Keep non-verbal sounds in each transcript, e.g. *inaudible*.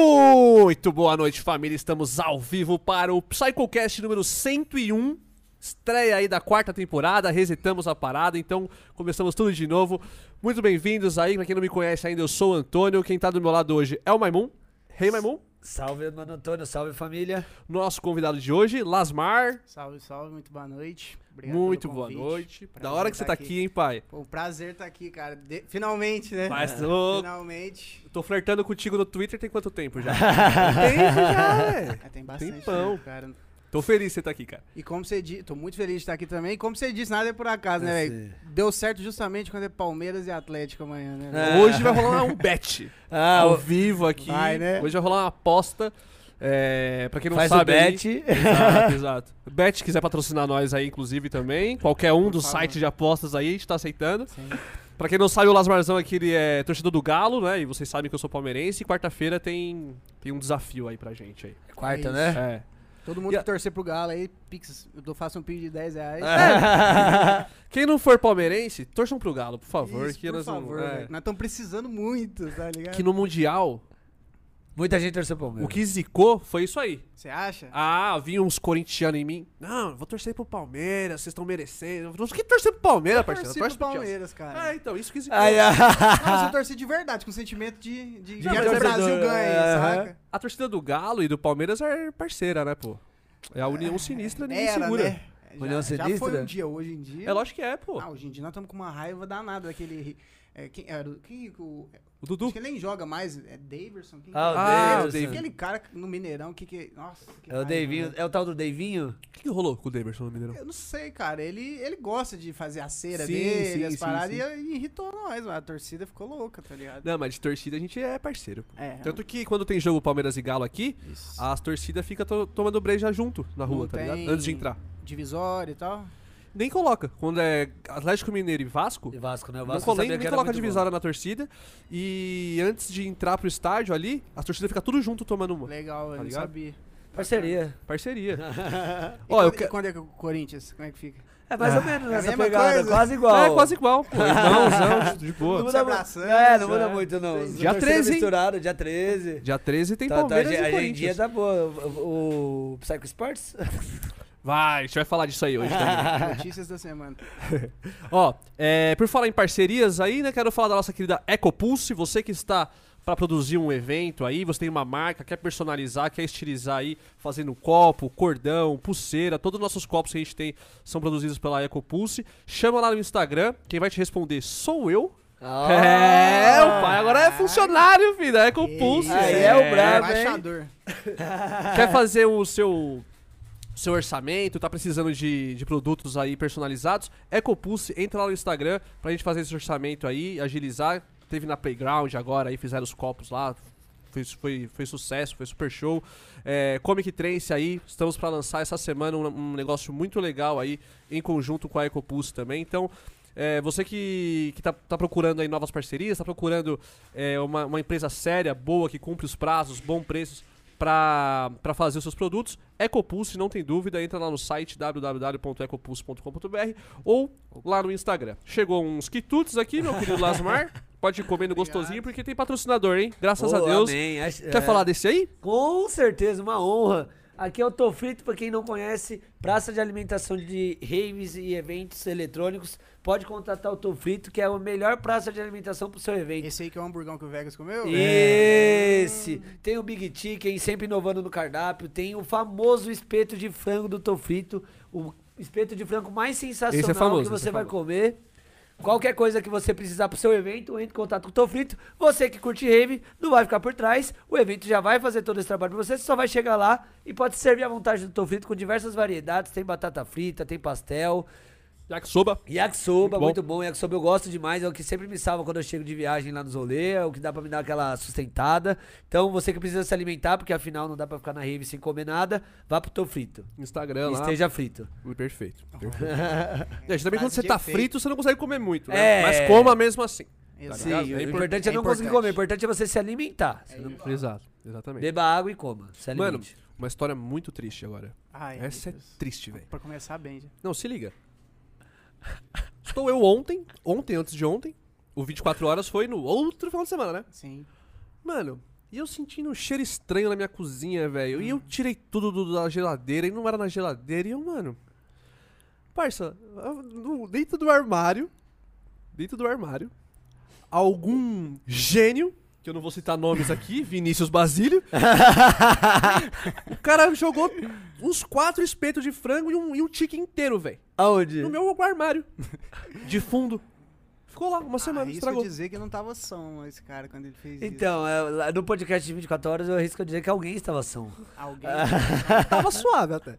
Muito boa noite, família. Estamos ao vivo para o PsychoCast número 101. Estreia aí da quarta temporada, resetamos a parada, então começamos tudo de novo. Muito bem-vindos aí, pra quem não me conhece ainda, eu sou o Antônio. Quem tá do meu lado hoje é o Maimun. Hey, Maimun. Salve, mano Antônio, salve família. Nosso convidado de hoje, Lasmar. Salve, salve, muito boa noite. Obrigado muito boa noite. Prazer da hora que você tá aqui, aqui hein, pai? Pô, prazer estar tá aqui, cara. De... Finalmente, né? Mas *laughs* tô... Finalmente. Eu tô flertando contigo no Twitter tem quanto tempo já? *laughs* tem já, velho. É, tem bastante Tempão. tempo, cara. Tô feliz de você estar tá aqui, cara. E como você disse, tô muito feliz de estar aqui também. E como você disse, nada é por acaso, né, velho? Deu certo justamente quando é Palmeiras e Atlético amanhã, né? É. Hoje vai rolar *laughs* um bet. Ah, ao vivo aqui. Vai, né? Hoje vai rolar uma aposta. É, pra quem não Faz sabe. o bet. Aí, exato, *laughs* exato. Bet quiser patrocinar nós aí, inclusive, também. Qualquer um dos sites de apostas aí, a gente tá aceitando. Sim. Pra quem não sabe, o Lasmarzão aqui ele é torcedor do Galo, né? E vocês sabem que eu sou palmeirense. E quarta-feira tem, tem um desafio aí pra gente aí. Quarta, É né? É. Todo mundo E a- que torcer pro Galo aí, Pix, eu faço um pix de 10 reais. *laughs* Quem não for palmeirense, torçam pro Galo, por favor. Isso, que por nós não- favor, é. velho. Nós estamos precisando muito, tá ligado? Que no Mundial, Muita gente torceu pro o Palmeiras. que zicou foi isso aí. Você acha? Ah, vinha uns corintianos em mim. Não, eu vou torcer pro Palmeiras, vocês estão merecendo. Não que torcer pro Palmeiras, eu parceiro. torci Torce pro. Palmeiras, cara. É, então, isso que zicou. Ai, ai. Não, eu torci de verdade, com sentimento de, de, De quero que o Brasil ganhe, aham. saca? A torcida do Galo e do Palmeiras é parceira, né, pô? É a união sinistra, ninguém Era, segura. né? União Já, já foi Sinistra? um dia, hoje em dia. É lógico que é, pô. Ah, hoje em dia nós estamos com uma raiva danada daquele. É, quem, era, o- quem, o, O Dudu. acho que ele nem joga mais. É Daverson? Quem Ah, o que é? Ah, Davidson. o David. Aquele cara no Mineirão, que que. Nossa, que É o Davinho. velho. É o tal do Davinho? O que, que rolou com o Davidson no Mineirão? Eu não sei, cara. Ele, ele gosta de fazer a cera Sim, dele, sim, as sim, paradas, sim. E, e irritou nós, mano. A torcida ficou louca, tá ligado? Não, mas de torcida a gente é parceiro. É. Tanto que quando tem jogo Palmeiras e Galo aqui, Isso. as torcidas ficam to tomando breja junto na rua, Não tá ligado? Antes de entrar. Divisória e tal. Nem coloca. Quando é Atlético Mineiro e Vasco, De Vasco, né? O não Vasco colo- nem, sabia nem era coloca a muito divisória na torcida. E antes de entrar pro estádio ali, as torcidas ficam tudo junto tomando uma. Legal, eu não ligado? sabia. bom. Parceria. Parceria. *laughs* E, Ó, eu quando, que- e quando é que o Corinthians? Como é que fica? É mais ou menos É a essa mesma pegada. coisa? Quase igual. É quase igual, pô. *laughs* Irmãozão, de Não boa. muda Se muito. abraçando, É, não muda é. muito, não. Dia Torcida 13, hein? misturado, dia 13. Dia 13 tem Tá, tá, Palmeiras a e a dia Corinthians. tá boa. O, o Psycho Sports? *laughs* Vai, a gente vai falar disso aí hoje também. *laughs* Notícias da semana. *laughs* Ó, é, por falar em parcerias aí, né, quero falar da nossa querida EcoPulse, você que está para produzir um evento aí, você tem uma marca, quer personalizar, quer estilizar aí, fazendo copo, cordão, pulseira, todos os nossos copos que a gente tem são produzidos pela EcoPulse. Chama lá no Instagram, quem vai te responder sou eu. É, o pai agora é funcionário, filho, da EcoPulse. Aí é o brabo, hein? Embaixador. Quer fazer o seu seu orçamento, tá precisando de, de produtos aí personalizados, EcoPulse, entra lá no Instagram pra gente fazer esse orçamento aí, agilizar. Teve na Playground agora aí, fizeram os copos lá, foi, foi, foi sucesso, foi super show. É, Comic Trance aí, estamos pra lançar essa semana um, um negócio muito legal aí, em conjunto com a EcoPulse também. Então, é, você que, que tá, tá procurando aí novas parcerias, tá procurando é, uma, uma empresa séria, boa, que cumpre os prazos, bom preços para fazer os seus produtos, EcoPulse, não tem dúvida, entra lá no site www.ecopulse.com.br ou lá no Instagram. Chegou uns quitutes aqui, meu querido Lasmar. *laughs* Pode ir comendo gostosinho, porque tem patrocinador, hein? Graças a Oh, Deus. amém. Quer é. falar desse aí? Com certeza, uma honra. Aqui é o Tô Frito, pra quem não conhece, praça de alimentação de raves e eventos eletrônicos. Pode contratar o Tô Frito, que é a melhor praça de alimentação pro seu evento. Esse aí que é o hamburgão que o Vegas comeu? Esse! Tem o Big Chicken, sempre inovando no cardápio. Tem o famoso espeto de frango do Tô Frito, o espeto de frango mais sensacional Esse é famoso, que esse você é vai comer. Qualquer coisa que você precisar pro seu evento, entre em contato com o Tô Frito. Você que curte rave, não vai ficar por trás. O evento já vai fazer todo esse trabalho pra você. Você só vai chegar lá e pode servir à vontade do Tô Frito com diversas variedades. Tem batata frita, tem pastel. Yakisoba. Yakisoba, Muito muito bom. Yakisoba eu gosto demais, é o que sempre me salva quando eu chego de viagem lá nos rolê, é o que dá pra me dar aquela sustentada. Então, você que precisa se alimentar, porque afinal não dá pra ficar na rave sem comer nada, vá pro Tô Frito. Instagram E lá. esteja frito. Perfeito. *laughs* perfeito. Gente, também quando você tá efeito. frito, você não consegue comer muito, né? É. Mas coma mesmo assim. Exato. Sim, ligado? o É impor- importante é é não conseguir importante. comer, o importante é você se alimentar. Você não- Exato, exatamente. Beba água e coma. Se Mano, alimente. uma história muito triste agora. Ai, Essa é meu Deus. triste, velho. Pra começar bem, já. Não, se liga. Estou eu ontem, ontem, antes de ontem, o 24 horas foi no outro final de semana, né? Sim. Mano, E eu sentindo um cheiro estranho na minha cozinha, velho. E eu tirei tudo do- da geladeira e não era na geladeira. E eu, mano. Parça, dentro do armário. Dentro do armário. Algum gênio, que eu não vou citar nomes aqui, *laughs* Vinícius Basílio. *laughs* o cara jogou uns quatro espetos de frango e um, e um tique inteiro, velho. Aonde? No meu armário. *laughs* De fundo. Ficou lá uma semana, Arrisco estragou. dizer que não tava som esse cara quando ele fez isso. Então, é, no podcast de 24 horas eu arrisco dizer que alguém estava são. Alguém. Tava suave até.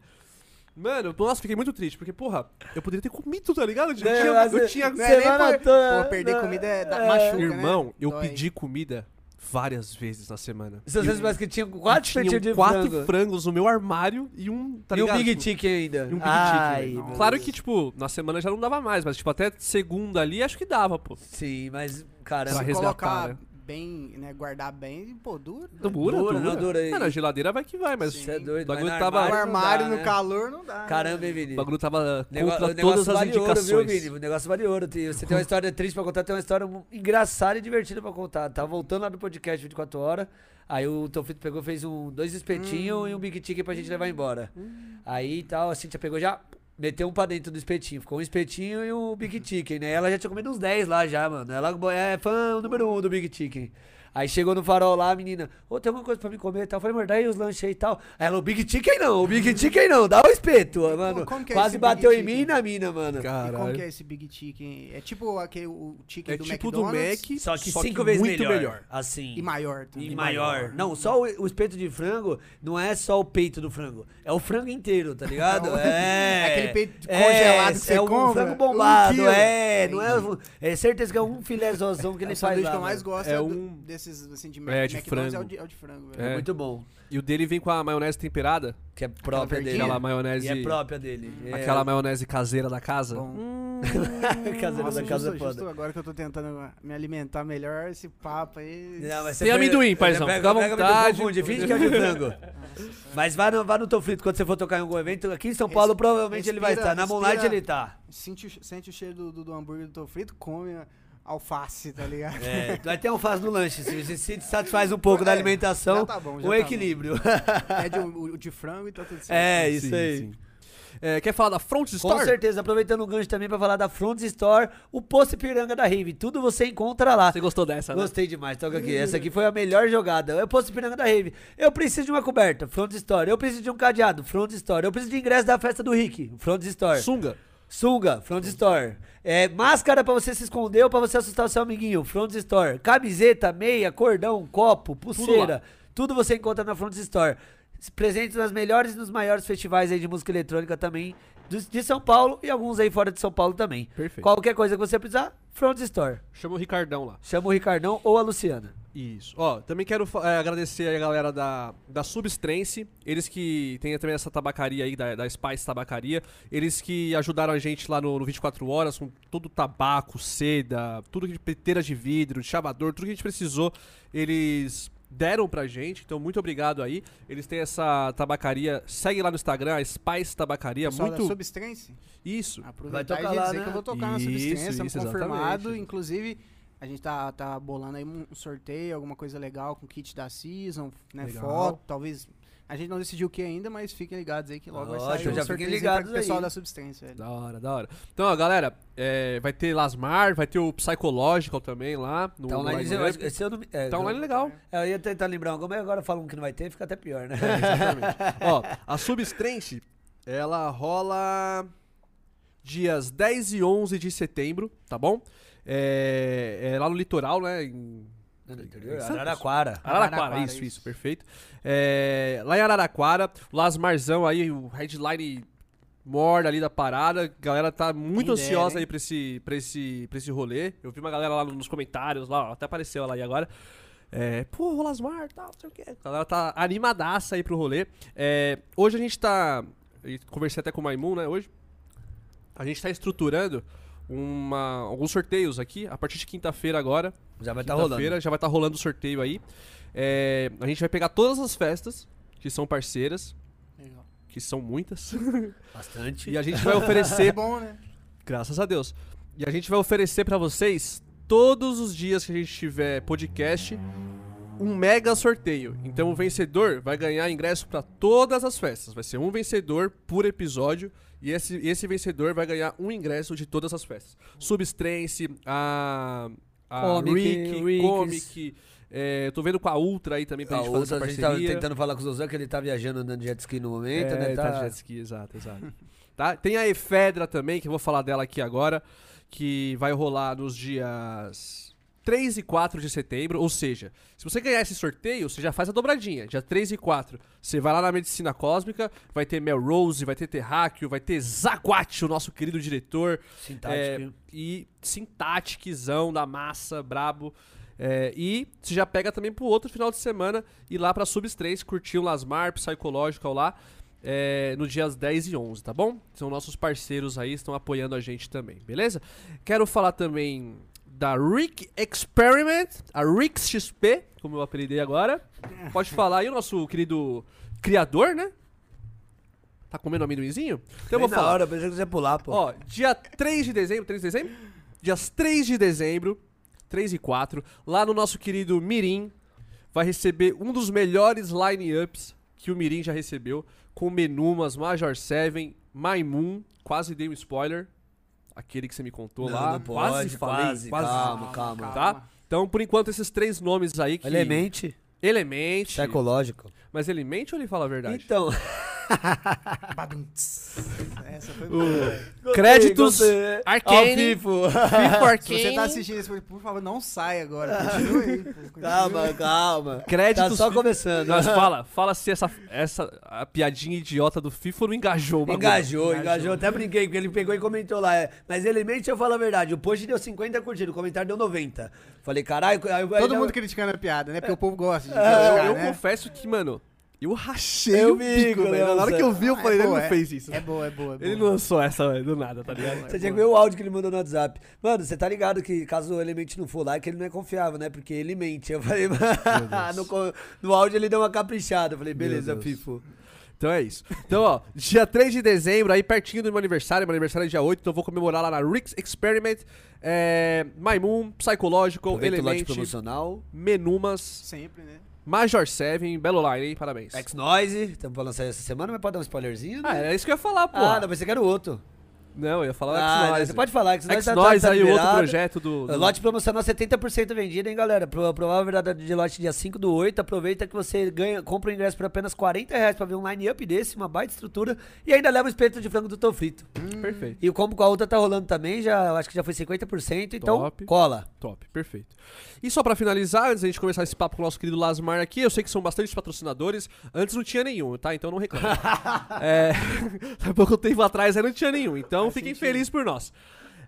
Mano, nossa, fiquei muito triste, porque, porra, eu poderia ter comido, tá ligado? Eu tinha, É, eu mas tinha- Não é nem Semana por- toda- Pô, perder não, comida é, da, é. machuca, Irmão, né? eu Dói. pedi comida várias vezes na semana. Se vocês mais que tinham quatro tinha de quatro frango. frangos no meu armário e um, tá e um? Big Tipo, Chicken ainda. E um Big Ai, Claro que, tipo, na semana já não dava mais, mas, tipo, até segunda ali, acho que dava, pô. Sim, mas, cara... Pra Se resgatar, colocar né? Bem, né, guardar bem, pô, dura. Dura, Dura, dura. não dura aí. Ah, na geladeira vai que vai, mas Sim. Você é doido, O bagulho mas no tava- armário dá, no né? calor não dá. Caramba, hein, né? Vini? o bagulho tava Nego- contra o negócio todas as vale indicações. ouro, viu, Vini? O negócio vale ouro. Você tem uma história triste pra contar, tem uma história engraçada e divertida pra contar. Tava voltando lá do podcast 24 horas. Aí o Tofito pegou, fez um, dois espetinhos e um Big Chicken pra gente levar embora. Aí tal, a Cintia pegou já, meteu um pra dentro do espetinho. Ficou um espetinho e um Big Chicken, né? Ela já tinha comido uns 10 lá já, mano. Ela é fã número um do Big Chicken. Aí chegou no farol lá, a menina, ô, tem alguma coisa pra me comer e tal. Eu falei, amor, dá aí os lanches aí e tal. Aí ela, o Big Chicken não, o Big Chicken não, dá o espeto, mano. como que é Quase bateu em mim e na mina, mano. E como Caralho. que é esse Big Chicken? É tipo aquele o chicken É do tipo do McDonald's Mac, Só que cinco vezes muito melhor. melhor. Assim. e maior também. E maior. Não, só o, o espeto de frango não é só o peito do frango. É o frango inteiro, tá ligado? É É. *laughs* aquele peito é, congelado que você é um compra, frango um bombado, quilo. é. Não é, é certeza que é um *laughs* filézozão que É ele faz lá. que eu mais gosto É é, do- um- desses assim de, É, de McDonald's frango. é o de, é o de frango. velho. É É. muito bom. E o dele vem com a maionese temperada. Que é própria dele. Aquela maionese. E é própria dele. É. Aquela maionese caseira da casa. Bom. Hum, *laughs* Caseira Nossa, da casa é justo, foda. justo agora que eu tô tentando me alimentar melhor, esse papo aí. Não, mas Tem pega- amendoim, paizão, Pega, fica à pega vontade. confunde, finge que é de frango. Mas vá no, vá no Tô Frito quando você for tocar em algum evento. Aqui em São Paulo, Res- provavelmente ele vai estar. Na Moonlight ele tá. Sente, o- sente o cheiro do, do, do hambúrguer do Tô Frito, come alface, tá ligado? É, *laughs* vai ter alface no lanche. Se você se satisfaz um pouco da É, alimentação, já tá bom, já o tá equilíbrio. Pede o, o de frango e tá tudo certo. É, isso sim, aí. sim. É, quer falar da Front Com Store? certeza, aproveitando o gancho também pra falar da Front Store, o Posto Piranga da Rave. Tudo você encontra lá. Você gostou dessa, né? Gostei demais, toca aqui. Essa aqui foi a melhor jogada. Eu posto Piranga da Rave. Eu preciso de uma coberta, Front Store. Eu preciso de um cadeado, Front Store. Eu preciso de ingresso da festa do Rick, Front Store. Sunga. Sunga, Front Store. É, máscara pra você se esconder ou pra você assustar o seu amiguinho, Front Store. Camiseta, meia, cordão, copo, pulseira. Tudo, você encontra na Front Store. Presentes nas melhores e nos maiores festivais aí de música eletrônica também de São Paulo e alguns aí fora de São Paulo também. Perfeito. Qualquer coisa que você precisar, Front Store. Chama o Ricardão lá. Chama o Ricardão ou a Luciana. Isso. Ó, também quero é, agradecer a galera da, da Substrense, eles que tem também essa tabacaria aí, da, da Spice Tabacaria, eles que ajudaram a gente lá no, no 24 Horas com todo o tabaco, seda, tudo de peteira de vidro, de chavador, tudo que a gente precisou, eles deram pra gente, então muito obrigado aí. Eles têm essa tabacaria, segue lá no Instagram, a Spice Tabacaria, Pessoal da muito... Substance, Isso. aproveitar tocar e lá, dizer né? que eu vou tocar na Substance, isso, confirmado. exatamente. Inclusive, a gente tá, tá bolando aí um sorteio, alguma coisa legal com kit da Season, né, Legal. foto, talvez... A gente não decidiu o que ainda, mas fiquem ligados aí que logo vai Lógico, sair já um fiquem ligados o pessoal aí. da Substance, velho. Da hora, da hora. Então, ó, galera, é, vai ter Lasmar, vai ter o Psychological também lá. No, Tá no online, line-up. eu esse eu não me- é, Tá online legal. É, eu ia tentar lembrar alguma, mas agora falam que não vai ter, fica até pior, né? Exatamente. *laughs* Ó, a Substrense, ela rola dias 10 e 11 de setembro, tá bom? É, é lá no litoral, né? Em Santos. Araraquara. Araraquara, Araraquara, isso, isso, isso. perfeito. É, lá em Araraquara, o Lasmarzão aí, o headline morda ali da parada. A galera tá muito dera, ansiosa hein? aí pra esse, pra, esse, pra esse rolê. Eu vi uma galera lá nos comentários, lá, ó, até apareceu ela aí agora. É, pô, o Lasmar tal, não sei o quê. A galera tá animadaça aí pro rolê. É, hoje a gente tá. Conversei até com o Maimun, né, hoje. A gente tá estruturando uma, alguns sorteios aqui, a partir de quinta-feira agora. Já vai estar rolando. Quinta-feira já vai estar rolando o sorteio aí. É, a gente vai pegar todas as festas que são parceiras, Legal. que são muitas, *laughs* Bastante. e a gente vai *laughs* É oferecer, bom, né? graças a Deus, e a gente vai oferecer pra vocês todos os dias que a gente tiver podcast um mega sorteio. Então o vencedor vai ganhar ingresso para todas as festas. Vai ser um vencedor por episódio. E esse, esse vencedor vai ganhar um ingresso de todas as festas. Substance, a, a Comic, Rick, Ricks. Comic. É, tô vendo com a Ultra aí também pra A gente fazer essa a gente parceria. tentando falar com o Zozan que ele tá viajando andando de jet ski no momento, é, né? tá de jet ski, exato, exato. *laughs* tá? Tem a Efedra também, que eu vou falar dela aqui agora, que vai rolar nos dias 3 e 4 de setembro, ou seja, se você ganhar esse sorteio, você já faz a dobradinha, dia 3 e 4. Você vai lá na Medicina Cósmica, vai ter Melrose, vai ter Terráqueo, vai ter Zaguate, o nosso querido diretor, Sintático. é, e Sintaticzão da massa, brabo. É, e você já pega também pro outro final de semana e lá pra Subs 3, curtir um Lasmar, Psychological lá, é, no dias 10 e 11, tá bom? São nossos parceiros aí, estão apoiando a gente também, beleza? Quero falar também da Rick Experiment, a Rick XP, como eu apelidei agora. Pode falar aí o nosso querido criador, né? Tá comendo amendoinzinho? Então eu vou falar. hora, pensei que você ia pular, pô. Ó, dia 3 de dezembro, 3 de dezembro? Dias 3 de dezembro, 3 e 4, lá no nosso querido Mirim, vai receber um dos melhores line-ups que o Mirim já recebeu, com Menumas, Major 7, Maimun, quase dei um spoiler, aquele que você me contou Não, lá, não quase pode, falei, quase, quase, calma, calma. tá? Então, por enquanto, esses três nomes aí que... Elemente, Elemente. psicológico. Mas ele mente ou ele fala a verdade? Então. *laughs* *laughs* Essa foi O- Créditos Ao Arcane, vivo. FIFA *laughs* Se você tá assistindo esse, por favor, não sai agora. Continue aí. continue. Calma, calma. créditos... Tá só começando. Mas *laughs* fala, fala se essa, essa a piadinha idiota do FIFA não engajou bagulho. Engajou, engajou. Até brinquei, porque ele pegou e comentou lá. é, Mas elemente eu falo a verdade. O post deu 50 curtidas, o comentário deu 90. Falei, caralho. Todo aí- mundo criticando a piada, né? Porque o povo gosta de Eu, criticar, eu né? confesso que, mano, eu rachei Eu o bico, velho. Na hora que eu vi, eu Ah, falei, é ele boa, não é- fez isso. É boa, é boa. É boa. Ele não lançou essa velho, do nada, tá ligado? Você tinha que ver o áudio que ele mandou no WhatsApp. Mano, você tá ligado que caso o Element não for lá, é que ele não é confiável, né? Porque ele mente. Eu falei, *laughs* no, co- no áudio ele deu uma caprichada. Eu falei, beleza. Fifo. Então é isso. Então, ó, dia 3 de dezembro, aí pertinho do meu aniversário, meu aniversário é dia 8, então eu vou comemorar lá na Rick's Experiment, é, Psychological, Aproveita o lote Element, promocional. Menumas, Sempre, né? Major 7, belo line, hein? Parabéns. X-Noise. Estamos pra lançar essa semana, mas pode dar um spoilerzinho? Ah, né? era isso que eu ia falar, pô. Ah, não, mas você quer o outro. Não, eu ia falar Ah, X-Noise. você pode falar. X-Noise tá- tá aí, o outro liberado. projeto do... do- Lote promocional 70% vendido, hein, galera? Pro, provável verdade de lote dia 5 do 8. Aproveita que você ganha, compra o ingresso por apenas 40 reais pra ver um line-up desse, uma baita estrutura. E ainda leva o espeto de frango do Tô Frito. Perfeito. E o combo com a outra tá rolando também, já, acho que já foi 50%, então Top. cola. Top, perfeito. E só pra finalizar, antes da gente começar esse papo com o nosso querido Lasmar aqui, eu sei que são bastante patrocinadores. Antes não tinha nenhum, tá? Então não reclame. *laughs* é, *laughs* há pouco tempo atrás aí não tinha nenhum. Então fiquem felizes por nós.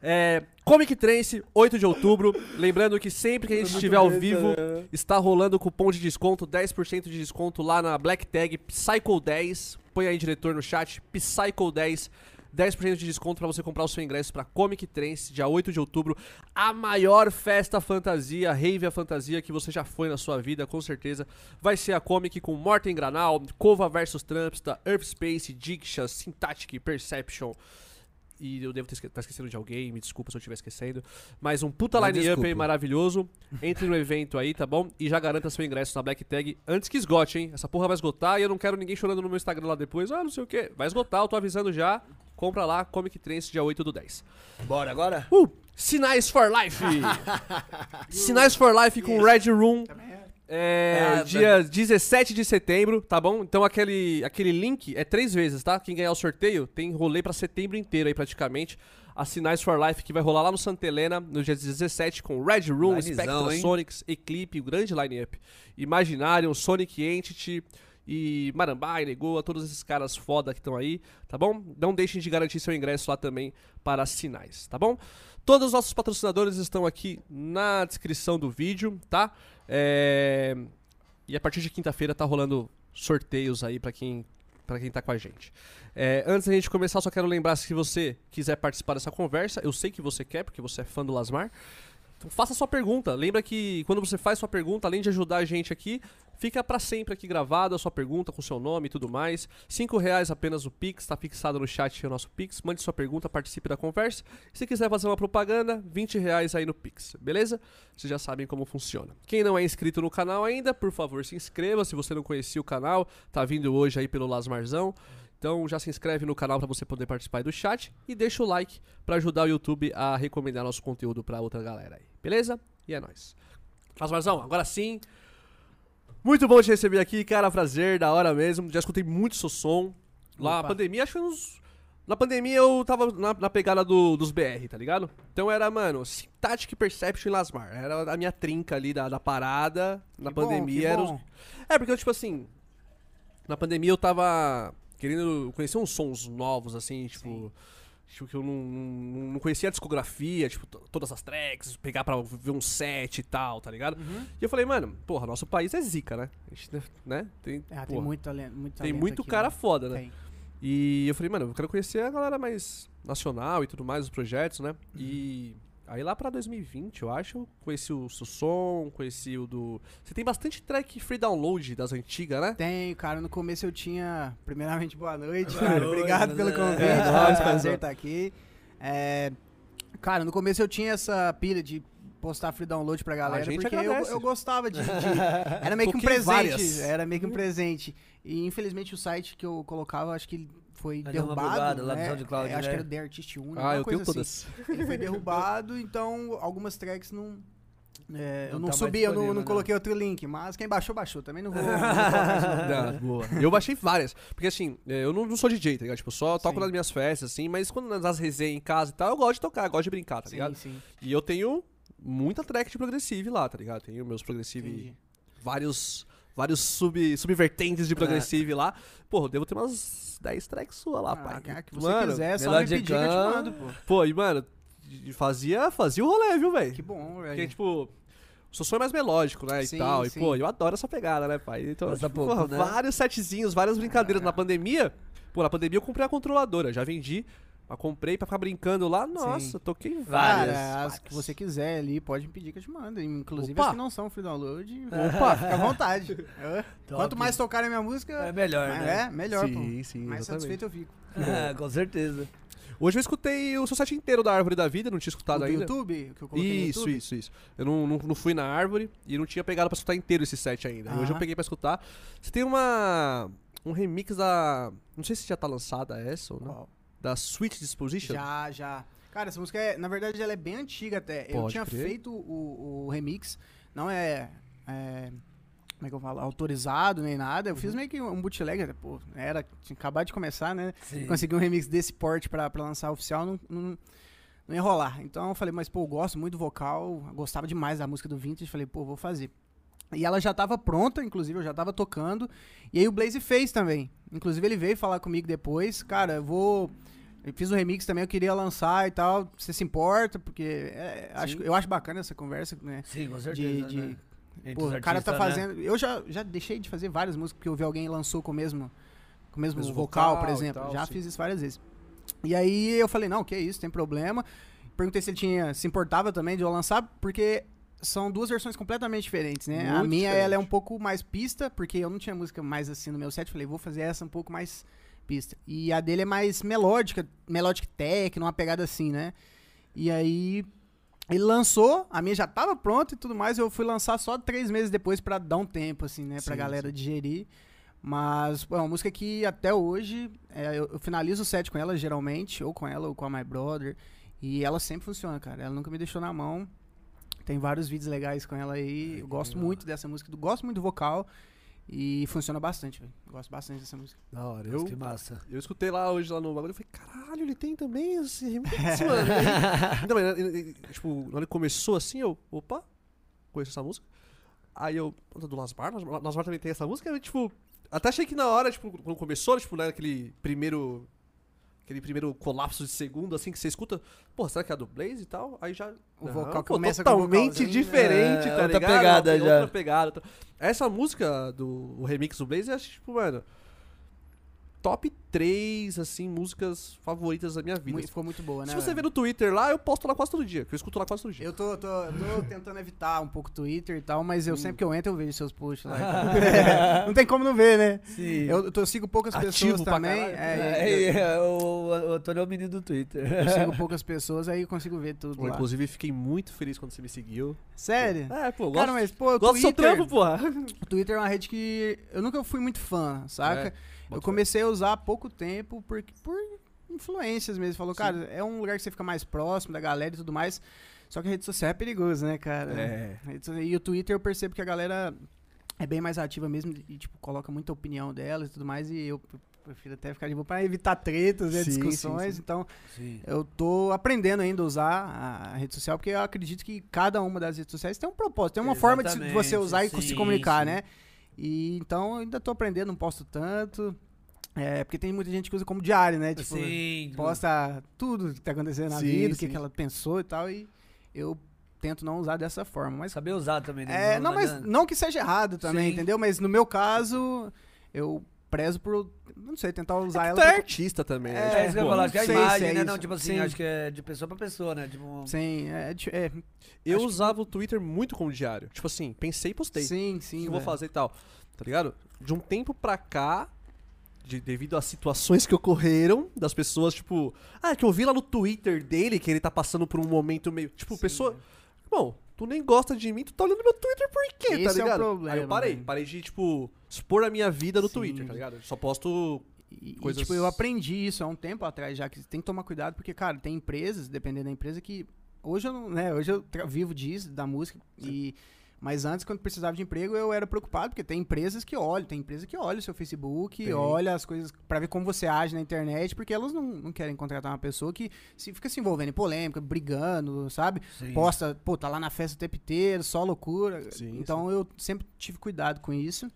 É, Comic Trance, 8 de outubro. Lembrando que sempre que a gente estiver ao vivo, está rolando cupom de desconto, 10% de desconto lá na Black Tag Psycho10. Põe aí, diretor, no chat, Psycho10. 10% de desconto pra você comprar o seu ingresso pra Comic Trance, dia 8 de outubro. A maior festa fantasia, rave a fantasia que você já foi na sua vida, com certeza. Vai ser a Comic com Morten Granal, Kova vs Trumps, da Earth Space, Diksha, Syntactic, Perception. E eu devo estar esque tá esquecendo de alguém, me desculpa se eu estiver esquecendo. Mas um puta line-up aí maravilhoso. Entre no evento aí, tá bom? E já garanta seu ingresso na Black Tag antes que esgote, hein? Essa porra vai esgotar e eu não quero ninguém chorando no meu Instagram lá depois. Ah, não sei o que. Vai esgotar, eu tô avisando já. Compra lá, Comic Trance, dia 8 do 10. Bora agora? Uh! Sinais for Life! *laughs* Sinais for Life com Red Room. É, Ah, dia 17 de setembro, tá bom? Então aquele, aquele link é três vezes, tá? Quem ganhar o sorteio tem rolê pra setembro inteiro aí praticamente. A Sinais for Life que vai rolar lá no Santa Helena no dia 17 com Red Room, Spectra? Sonics, Eclipse, o grande line-up. Imaginarium, Sonic Entity e Marambai, Negoa, todos esses caras foda que estão aí, tá bom? Não deixem de garantir seu ingresso lá também para Sinais, tá bom? Todos os nossos patrocinadores estão aqui na descrição do vídeo, tá? É, E a partir de quinta-feira tá rolando sorteios aí pra quem para quem tá com a gente. É, antes da gente começar, só quero lembrar se você quiser participar dessa conversa, eu sei que você quer, porque você é fã do Lasmar. Então faça sua pergunta. Lembra que quando você faz sua pergunta, além de ajudar a gente aqui, Fica pra sempre aqui gravado a sua pergunta com seu nome e tudo mais. Cinco reais apenas o Pix, tá fixado no chat o nosso Pix. Mande sua pergunta, participe da conversa. Se quiser fazer uma propaganda, 20 reais aí no Pix, beleza? Vocês já sabem como funciona. Quem não é inscrito no canal ainda, por favor, se inscreva. Se você não conhecia o canal, tá vindo hoje aí pelo Lasmarzão. Então já se inscreve no canal para você poder participar do chat e deixa o like para ajudar o YouTube a recomendar nosso conteúdo para outra galera aí. Beleza? E é nóis. Lasmarzão, agora sim. Muito bom te receber aqui, cara. Prazer, da hora mesmo. Já escutei muito seu som. Lá na pandemia, acho que uns. Na pandemia eu tava na, na pegada do- dos BR, tá ligado? Então era, mano, Syntactic Perception e Lasmar. Era a minha trinca ali da, da parada. Na Que bom, pandemia que era os- bom. É, porque eu, tipo assim. Na pandemia eu tava querendo conhecer uns sons novos, assim, tipo. Tipo, que eu não, não, não conhecia a discografia, tipo, to- todas as tracks, pegar pra ver um set e tal, tá ligado? Uhum. E eu falei, mano, porra, nosso país é zica, né? A gente, né? Tem, Ah, tem porra, muito talento. Muito tem muito aqui, cara né? foda, né? Tem. E eu falei, mano, eu quero conhecer a galera mais nacional e tudo mais, os projetos, né? E aí lá pra 2020, eu acho, eu conheci o seu som, conheci o do. Você tem bastante track free download das antigas, né? Tenho, cara. No começo eu tinha. Primeiramente, boa noite, Boa *laughs* cara. noite, Obrigado pelo é. convite. É, tá? nóis, prazer paizão. estar aqui. É, Cara, no começo eu tinha essa pilha de postar free download pra galera, gente porque eu, eu gostava de, de- *laughs* Era meio que um presente. várias. Era meio que um presente. E infelizmente o site que eu colocava, acho que ele foi uma derrubado. bugada lá no né? SoundCloud, É, acho né? que era o The Artist 1, Ah, eu tenho coisa todas. assim. Ele foi derrubado, então algumas tracks não. é, eu Não subi, eu não, não né? coloquei outro link, mas quem baixou, baixou. Também não vou. *laughs* não vou não. Boa. Eu baixei várias. Porque assim, é, eu não, sou DJ, tá ligado? Tipo, só toco Sim. nas minhas festas, assim, mas quando nas resenhas em casa e tal, eu gosto de tocar, gosto de brincar, tá ligado? Sim, sim. E eu tenho muita track de progressive lá, tá ligado? Tenho meus progressive, Entendi. vários vários sub, subvertentes de progressive lá. Pô, devo ter umas 10 tracks sua lá, Ah, pai. cara, que você mano, quiser, só me pedir que eu te mando, pô. Pô, e mano, fazia, fazia o rolê, viu, velho? Que bom, Porque, velho. tipo, o seu som é mais melódico, né, Sim, e tal. sim. E, pô, eu adoro essa pegada, né, pai? Então, tipo, pouco, porra, né? vários setzinhos, várias brincadeiras. Na pandemia, pô, na pandemia eu comprei a controladora, já vendi, mas comprei pra ficar brincando lá. Nossa, toquei várias. Cara, as que você quiser ali, pode me pedir que eu te mando. Inclusive Opa. as que não são free download. Opa, fica à vontade. *laughs* É. Quanto mais tocarem a minha música, É melhor, né? é, melhor, sim, pô. sim, Mais exatamente. satisfeito eu fico. É, *laughs* com certeza. Hoje eu escutei o seu set inteiro da Árvore da Vida, não tinha O escutado do ainda. YouTube, que eu coloquei no Isso, YouTube. isso, isso. Eu não, não, não fui na árvore e não tinha pegado pra escutar inteiro esse set ainda. E Hoje eu Aham. peguei pra escutar. Você tem uma. Um remix da. Não sei se já tá lançada essa ou não. Da Switch Disposition. Já, já. Cara, essa música, é, na verdade, ela é bem antiga até. eu Pode tinha crer. feito o, o remix, não é, é, Como é que eu falo? Autorizado nem nada. Eu Uhum. fiz meio que um bootleg, pô, era. Tinha acabado de começar, né? Sim. Conseguir um remix desse porte pra, pra lançar oficial não, não, não ia rolar. Então eu falei, mas pô, eu gosto muito do vocal, eu gostava demais da música do Vintage, falei, pô, vou fazer. E ela já tava pronta, inclusive eu já tava tocando. E aí o Blaze fez também. Inclusive ele veio falar comigo depois, cara, eu vou. Eu fiz um remix também, eu queria lançar e tal. Você se importa? Porque é, acho, eu acho bacana essa conversa, né? Sim, com De, certeza. de- né? Pô, os o cara tá né? fazendo. Eu já, já deixei de fazer várias músicas porque eu vi alguém lançou com o mesmo, com o mesmo Mesmo vocal, vocal por exemplo. tal, já sim. fiz isso várias vezes. E aí eu falei, não, que isso, tem problema. Perguntei se ele tinha, se importava também de eu lançar, porque são duas versões completamente diferentes, né? a Muito minha, ela é um pouco mais pista, porque eu não tinha música mais assim no meu set. Falei, vou fazer essa um pouco mais pista. E a dele é mais melódica, melodic tech, numa pegada assim, né? E aí ele lançou, a minha já tava pronta e tudo mais, eu fui lançar só três meses depois pra dar um tempo, assim, né? Pra Sim, galera digerir. Mas pô, é uma música que até hoje é, eu, eu finalizo o set com ela, geralmente, ou com ela, ou com a My Brother. E ela sempre funciona, cara. Ela nunca me deixou na mão. Tem vários vídeos legais com ela aí. Eu gosto muito dessa música, gosto muito do vocal. E funciona bastante, velho. Gosto bastante dessa música. Da hora. Nossa, Eu, Que massa. eu escutei lá hoje lá no bagulho e falei, caralho, ele tem também esse remix, *laughs* mano. Aí- Não, mas, ele- ele- tipo, na hora que começou assim, eu, opa, conheço essa música. Aí eu, do Lasbar, Lasbar Lasbar também tem essa música, eu, tipo, até achei que na hora, tipo, quando começou, tipo, né, aquele primeiro, aquele primeiro colapso de segundo, assim, que você escuta, pô, será que é a do Blaze e tal? Aí já... O Não, vocal pô, começa com o totalmente vocalzinho, diferente, É, tá outra ligado? pegada Outra já. pegada. Essa música do o remix do Blaze, eu acho, tipo, mano, top três, assim, músicas favoritas da minha vida. Muito- ficou muito boa, né? Se você ver no Twitter lá, eu posto lá quase todo dia, que eu escuto lá quase todo dia. Eu tô, tô, tô tentando evitar um pouco o Twitter e tal, mas eu sempre que eu entro eu vejo seus posts lá. *laughs* *laughs* não tem como não ver, né? Sim. Eu, eu tô- sigo poucas Ativo pessoas também. é, É, eu, é, o, o Antônio é o menino do Twitter. eu sigo *laughs* poucas pessoas, aí eu consigo ver tudo Pô, lá. inclusive, fiquei muito feliz quando você me seguiu. Sério? É, pô, eu Cara, gosto, mas, pô, gosto do seu Twitter, trampo, porra. o Twitter é uma rede que eu nunca fui muito fã, saca? É, eu comecei a usar há pouco tempo por, por influências mesmo. Falou, Sim. cara, é um lugar que você fica mais próximo da galera e tudo mais. Só que a rede social é perigoso, né, cara? É. E o Twitter eu percebo que a galera é bem mais ativa mesmo e, tipo, coloca muita opinião delas e tudo mais. E eu prefiro até ficar de boa pra evitar tretas, né, Sim, discussões. sim, sim. Então, Sim. eu tô aprendendo ainda a usar a rede social, porque eu acredito que cada uma das redes sociais tem um propósito, tem uma forma de você Exatamente, usar e se comunicar, né? E então eu ainda tô aprendendo, não posto tanto. É, porque tem muita gente que usa como diário, né? Tipo, Sim. posta tudo que tá acontecendo na Sim, vida, o que, que ela pensou e tal, e eu tento não usar dessa forma. Mas Saber usar também, né? é, não, mas adianta. não que seja errado também, Sim. entendeu? Mas no meu caso, eu prezo por, não sei, tentar usar É ela que tu é pra- artista também, É, né? É isso que eu ia pô, falar, acho que é a imagem, é né? Não, tipo assim, Sim. acho que é de pessoa pra pessoa, né? Tipo, Sim, é, di- é, Eu acho que- usava o Twitter muito como diário. Tipo assim, pensei e postei. sim, o sim. que eu vou velho. fazer e tal. Tá ligado? De um tempo pra cá, de- devido às situações que ocorreram, das pessoas, tipo, ah, que eu vi lá no Twitter dele que ele tá passando por um momento meio. Tipo, Sim, pessoa. é. Bom, tu nem gosta de mim, tu tá olhando meu Twitter por quê, tá Esse é o ligado? problema, Aí eu parei, parei de, tipo, expor a minha vida no Sim. Twitter, tá ligado? Só posto. E, e, coisas- tipo, eu aprendi isso há um tempo atrás já, que tem que tomar cuidado, porque, cara, tem empresas, dependendo da empresa, que hoje eu não, né, hoje eu vivo disso, da música, e mas antes, quando precisava de emprego, eu era preocupado, porque tem empresas que olham, tem empresa que olha o seu Facebook, Tem. olha as coisas pra ver como você age na internet, porque elas não, não querem contratar uma pessoa que se, fica se envolvendo em polêmica, brigando, sabe? sim. Posta, pô, tá lá na festa o tempo inteiro, só loucura. Sim, então eu sempre tive cuidado com isso.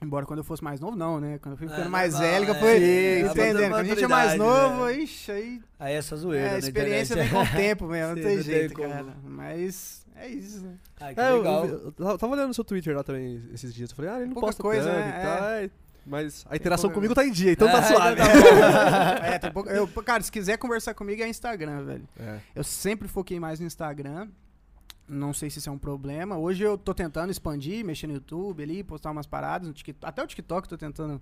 Embora quando eu fosse mais novo, não, né? Quando eu fui ficando É, mais velho, que eu é. fui Sim, entendendo. Quando a gente é mais maturidade, novo, né? ixi, aí Aí é só é, zoeira, a experiência vem com o tempo mesmo, *laughs* não Sim, tem jeito, como. cara. Mas é isso, né? Ah, que É, eu, legal. eu- eu tava olhando no seu Twitter lá também esses dias. Eu falei, ah, ele não Pouca posta coisa, tanto né? e tal. é. Mas a interação comigo tá em dia, então tá É, suave. *laughs* é, tem pouco, eu, cara, se quiser conversar comigo é Instagram, velho. É. Eu sempre foquei mais no Instagram. Não sei se isso é um problema. Hoje eu tô tentando expandir, mexer no YouTube ali, postar umas paradas no TikTok. Até o TikTok eu tô tentando.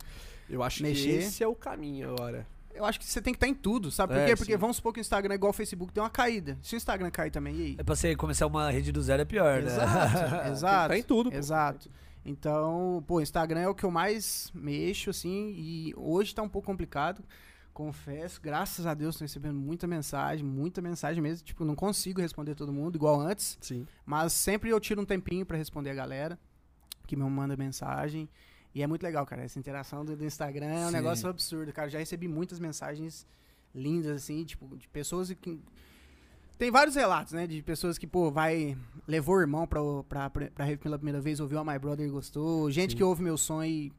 Eu acho que Mexer. esse é o caminho agora. Eu acho que você tem que estar em tudo, sabe por É, quê? Porque sim. vamos supor que o Instagram é igual ao Facebook, tem uma caída. Se o Instagram cair também, e aí? É pra você começar uma rede do zero é pior, né? Exato, *laughs* exato. Tá em tudo, pô. Exato. Então, pô, Instagram é o que eu mais mexo, assim, e hoje tá um pouco complicado, confesso. Graças a Deus tô recebendo muita mensagem, muita mensagem mesmo. Tipo, não consigo responder todo mundo igual antes, Sim. mas sempre eu tiro um tempinho pra responder a galera que me manda mensagem. E é muito legal, cara. Essa interação do, do Instagram é um Sim. negócio absurdo, cara. Já recebi muitas mensagens lindas, assim, tipo, de pessoas que. Tem vários relatos, né? De pessoas que, pô, vai. Levou o irmão pra, pra, pra rave pela primeira vez, ouviu a My Brother e gostou. Gente Sim. que ouve meu som e.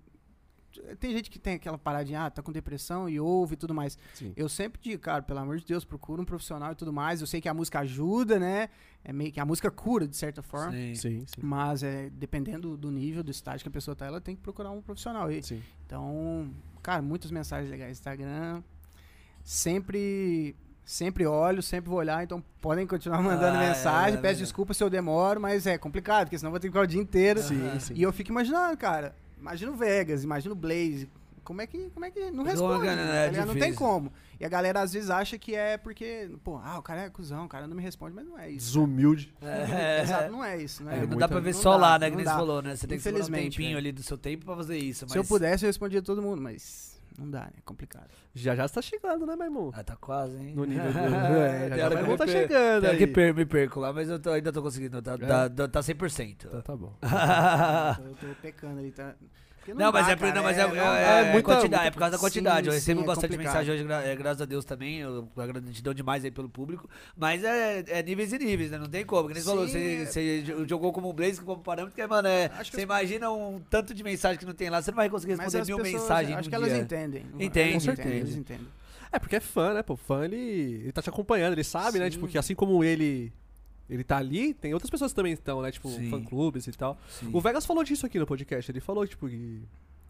Tem gente que tem aquela paradinha, ah, tá com depressão e ouve e tudo mais. Sim. Eu sempre digo, cara, pelo amor de Deus, procura um profissional e tudo mais. Eu sei que a música ajuda, né? É meio que a música cura, de certa forma. Sim. Sim, sim. Mas é, dependendo do nível, do estágio que a pessoa tá, ela tem que procurar um profissional. E, Sim. então, cara, muitas mensagens legais no Instagram. Sempre, sempre olho, sempre vou olhar. Então, podem continuar mandando Ah, é, mensagem. é, Peço é. desculpa se eu demoro, mas é complicado, porque senão eu vou ter que ficar o dia inteiro. Sim, sim. E eu fico imaginando, cara. Imagina o Vegas, imagina o Blaze. Como é que, como é que não Não, responde? é, né? é Tá não tem como. E a galera às vezes acha que é porque, pô, ah, o cara é cuzão, o cara não me responde, mas não é isso. Desumilde. É, *laughs* Exato, não é isso, né? É, não muita- dá pra ver não só dá, lá, né? Que não nem você falou, né? Você tem que segurar um tempinho velho. ali do seu tempo pra fazer isso. Mas... Se eu pudesse, eu respondia todo mundo, mas não dá, né? É complicado. Já já você tá chegando, né, meu irmão? Ah, tá quase, hein? No nível *laughs* do. É, já Tem já hora vai que eu tá chegando. Tem que per- me perco lá, mas eu tô- ainda tô conseguindo. Tá, tá, tá, tá 100%. Tá, tá bom. *laughs* Eu tô pecando ali, tá? Porque Não, mas dá, é, por- cara, não, mas é, é, é, é muita- quantidade, é por causa da Sim, quantidade. eu recebo sim, bastante mensagem hoje, gra- é, graças a Deus também. Eu a gratidão demais aí pelo público. Mas é, é níveis e níveis, né? Não tem como. Que nem você falou, Sim, você, é- você jo- jogou como um blaze, como parâmetro, que, mano, é, você as- imagina um tanto de mensagem que não tem lá, você não vai conseguir responder mil pessoas, mensagens acho que elas dia. entendem. Entende, Elas entende. Eles entendem. É, porque é fã, né, pô? Fã, ele, ele tá te acompanhando, ele sabe, né? Sim. Tipo, que assim como ele. Ele tá ali, tem outras pessoas que também estão, né? Tipo, Sim. fã-clubes e tal. Sim. O Vegas falou disso aqui no podcast. Ele falou, tipo, que.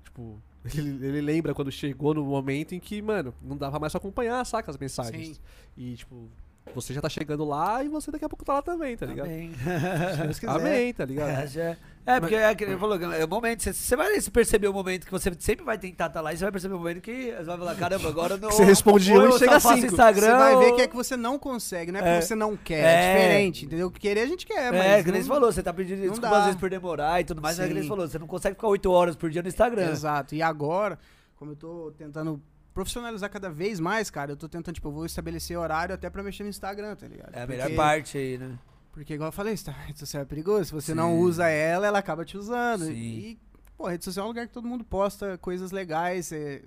Tipo, *laughs* ele, ele lembra quando chegou no momento em que, mano, não dava mais pra acompanhar, saca, as mensagens. Sim. E, tipo, você já tá chegando lá e você daqui a pouco tá lá também, tá ligado? Amém. Se Deus *laughs* quiser. Amém, tá ligado? É, já- é, porque é, ele falou, é o momento, você, você vai perceber o momento que você sempre vai tentar estar lá e você vai perceber o momento que você vai falar, caramba, agora *laughs* não. Você responde um e eu chega a cinco. Instagram. Você vai ver que é que você não consegue, não é É. porque você não quer. É. É, diferente, entendeu? Querer a gente quer, mas. É, que nem você falou, você tá pedindo desculpa dá. às vezes por demorar e tudo mais, mas é que nem Sim. falou, você não consegue ficar 8 horas por dia no Instagram. Exato. E agora, como eu tô tentando profissionalizar cada vez mais, cara, eu tô tentando, tipo, eu vou estabelecer horário até pra mexer no Instagram, tá ligado? É a melhor Porque- parte aí, né? Porque, igual eu falei, tá- *laughs* rede social é perigoso. Se você Sim. não usa ela, ela acaba te usando. Sim. E, pô, rede social é um lugar que todo mundo posta coisas legais. Você-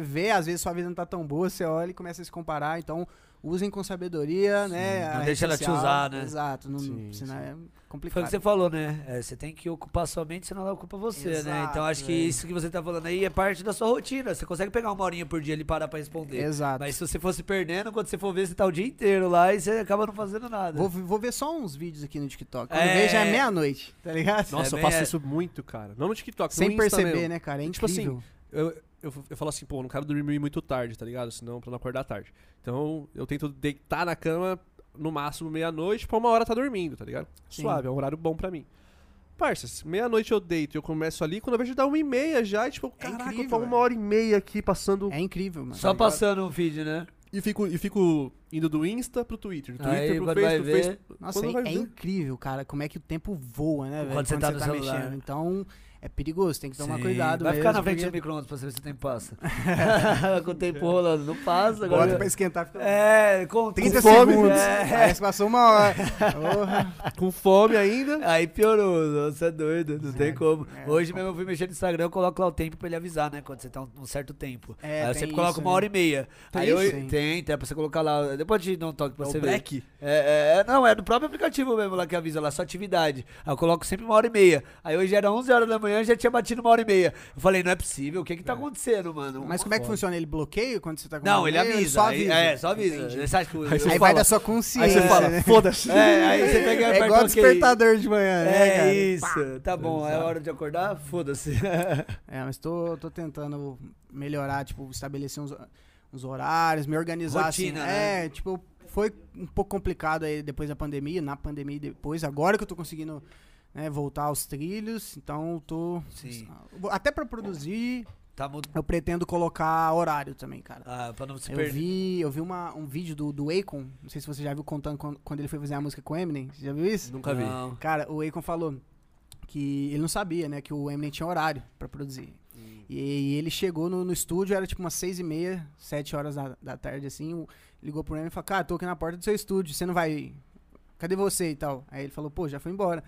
vê, às vezes sua vida não tá tão boa, você olha e começa a se comparar. Então, usem com sabedoria, né? a Não deixa ela te social. usar, né? Exato. Não, Sim, senão é Foi complicado. o que você falou, né? É, você tem que ocupar sua mente, senão ela ocupa você, né? Exato, Então acho que é. isso que você tá falando aí é parte da sua rotina. Você consegue pegar uma horinha por dia ali e parar pra responder. Exato. Mas se você fosse perdendo, quando você for ver, você tá o dia inteiro lá e você acaba não fazendo nada. Vou, vou ver só uns vídeos aqui no TikTok. Quando É. vejo já é meia-noite, tá ligado? Nossa, É eu faço bem- isso muito, cara. Não no TikTok, Sem no perceber, mesmo. né, cara? É Tipo assim, incrível. Eu, eu, eu falo assim, pô, não quero dormir muito tarde, tá ligado? Senão pra não acordar tarde. Então eu tento deitar na cama no máximo meia-noite pra uma hora tá dormindo, tá ligado? Sim. Suave, é um horário bom pra mim. Parça, se meia-noite eu deito e eu começo ali, quando eu vejo dá uma e meia já, e tipo, É caraca, eu incrível, tô uma hora e meia aqui passando. É incrível, mano. Só passando o feed, né? E fico, e fico indo do Insta pro Twitter, do Twitter Aí pro quando Face, vai do ver- Face. Nossa, Quando é, é incrível, cara, como é que o tempo voa, né, velho? Quando você tá celular. Então, é perigoso, tem que tomar Sim. cuidado Vai ficar mesmo, na frente porque do micro-ondas pra você ver se o tempo passa. *laughs* com o tempo *laughs* rolando. Não passa Bota agora. pra esquentar, fica É, com 30 com fome, segundos. é. Que passou uma hora. Com fome ainda. Aí piorou, você é doido, não tem como. é, Hoje mesmo eu fui mexer no Instagram, eu coloco lá o tempo pra ele avisar, né? Quando você tá um, um certo tempo. É, Aí eu sempre coloco uma né? hora e meia. Tem Aí eu, isso? tem, tem, pra você colocar lá. Depois te dou um toque pra É o você ver. Black? É, é, é, não, é no próprio aplicativo mesmo lá que avisa lá, sua atividade. Aí eu coloco sempre uma hora e meia. Aí hoje era 11 horas da manhã e já tinha batido uma hora e meia. Eu falei, não é possível, o que que tá acontecendo, mano? Mas como é que funciona? Ele bloqueia quando você tá com Não, ele avisa. Só aí- avisa. é, só avisa. Entendi. Acha que Aí você Aí vai da sua Aí consciência. você fala, né? *laughs* foda-se. É, aí você pega e É igual despertador de manhã, né, É cara? isso, tá bom, é hora de acordar? Foda-se. É, mas tô, tô tentando melhorar, tipo, estabelecer uns, uns horários, me organizar Rotina, assim. né? É, tipo, foi um pouco complicado aí depois da pandemia, na pandemia e depois, agora que eu tô conseguindo né, voltar aos trilhos, então tô. Sim. Até pra produzir, Tá muito. eu pretendo colocar horário também, cara. Ah, pra não se Eu perder. vi, eu vi uma, um vídeo do, do Akon, não sei se você já viu contando quando, quando ele foi fazer a música com o Eminem, você já viu isso? Nunca vi. Não. Cara, o Akon falou que ele não sabia, né, que o Eminem tinha horário pra produzir. E, ele chegou no, no estúdio, era tipo umas seis e meia, sete horas da, da tarde, assim, o- ligou pro Eminem e falou, cara, tô aqui na porta do seu estúdio, você não vai... Cadê você e tal? Aí ele falou, pô, já foi embora.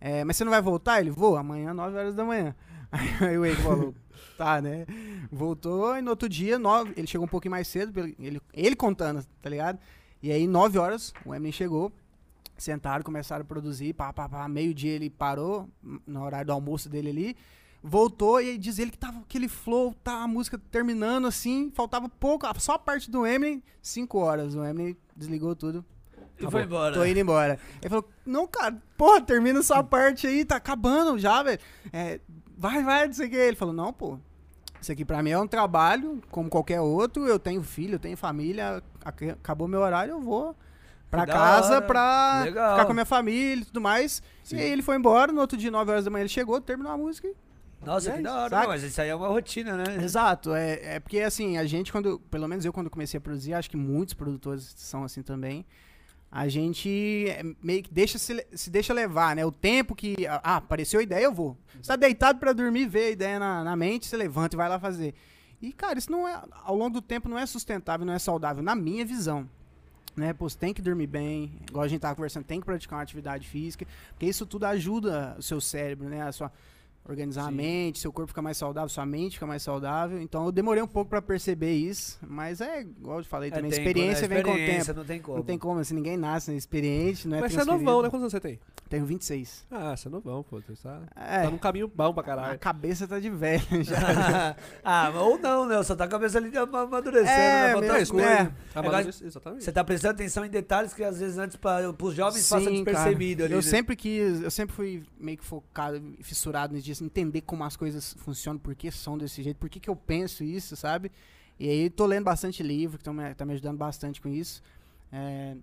"É, mas você não vai voltar? Ele, vou, amanhã, nove horas da manhã. *laughs* Aí o Akon falou, tá, né? Voltou e no outro dia, nove, ele chegou um pouquinho mais cedo, ele, ele contando, tá ligado? E aí, nove horas, o Eminem chegou, sentaram, começaram a produzir, pá, pá, pá, meio-dia ele parou, no horário do almoço dele ali, voltou e aí diz ele que tava aquele flow, tá, a música terminando assim, faltava pouco, só a parte do Eminem, cinco horas, o Eminem desligou tudo, E foi embora. tô indo embora. Ele falou, não, cara, porra, termina essa parte aí, tá acabando já, velho, é, vai, vai, não sei o que, ele falou, não, pô, isso aqui pra mim é um trabalho, como qualquer outro, eu tenho filho, eu tenho família, ac- acabou meu horário, eu vou pra Da casa hora. pra Legal. ficar com a minha família e tudo mais. Sim. E aí ele foi embora, no outro dia, 9 horas da manhã, ele chegou, terminou a música. Nossa, é que da hora. saca? Mas isso aí é uma rotina, né? Exato, é, é porque assim, a gente quando, pelo menos eu quando comecei a produzir, acho que muitos produtores são assim também, a gente é, meio que deixa se, se deixa levar, né? O tempo que, ah, apareceu a ideia, eu vou. Você tá deitado pra dormir, vê a ideia na, na mente, você levanta e vai lá fazer. E, cara, isso não é, ao longo do tempo não é sustentável, não é saudável, na minha visão. Né, pô, você tem que dormir bem, igual a gente tava conversando, tem que praticar uma atividade física, porque isso tudo ajuda o seu cérebro, né, a sua organizar a Sim. mente, seu corpo fica mais saudável, sua mente fica mais saudável. Então eu demorei um pouco pra perceber isso, mas é, igual eu falei É também, tempo, experiência né? vem com o Experiência, tempo. Não tem como. Não tem como, assim, ninguém nasce experiente, não é Mas você é novão, né? Quantos anos você tem? Tenho 26. Ah, você é novão, pô. Você tá, É, tá num caminho bom pra a caralho. cabeça tá de velho *laughs* já. ah, ou não, né? Só tá a cabeça ali ama- amadurecendo, É, né? Mesmo, coisa. é. Isso- exatamente. Você tá prestando atenção em detalhes que às vezes antes pra, pros jovens passa Sim, cara. despercebido ali. Eu né? sempre quis, eu sempre fui meio que focado, fissurado nisso, de entender como as coisas funcionam, por que são desse jeito, por que, que eu penso isso, sabe? E aí tô lendo bastante livro, que tão me, tá me ajudando bastante com isso. É,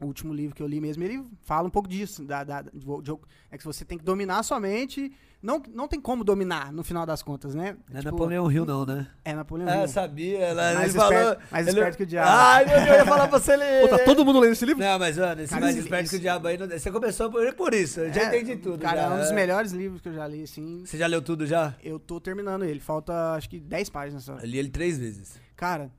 o último livro que eu li mesmo, ele fala um pouco disso, da, da- de, de- é que você tem que dominar a sua mente, não, não tem como dominar, no final das contas, né? Não é Tipo, Napoleão Hill, não, né? É Napoleão É, Hill. sabia. Ela, Mais ele falou. esperto- mais ele- esperto que o diabo. Ai, meu Deus, eu ia falar pra você ler. Pô, tá todo mundo lendo esse livro? Não, mas, mano, esse Cara, mais esse- esperto que o diabo aí. não- Você começou por, por isso, eu já É, entendi tudo. Cara, já. é um dos melhores livros que eu já li, assim. Você já leu tudo já? Eu tô terminando ele, falta acho que 10 páginas só. Eu li ele três vezes. Cara,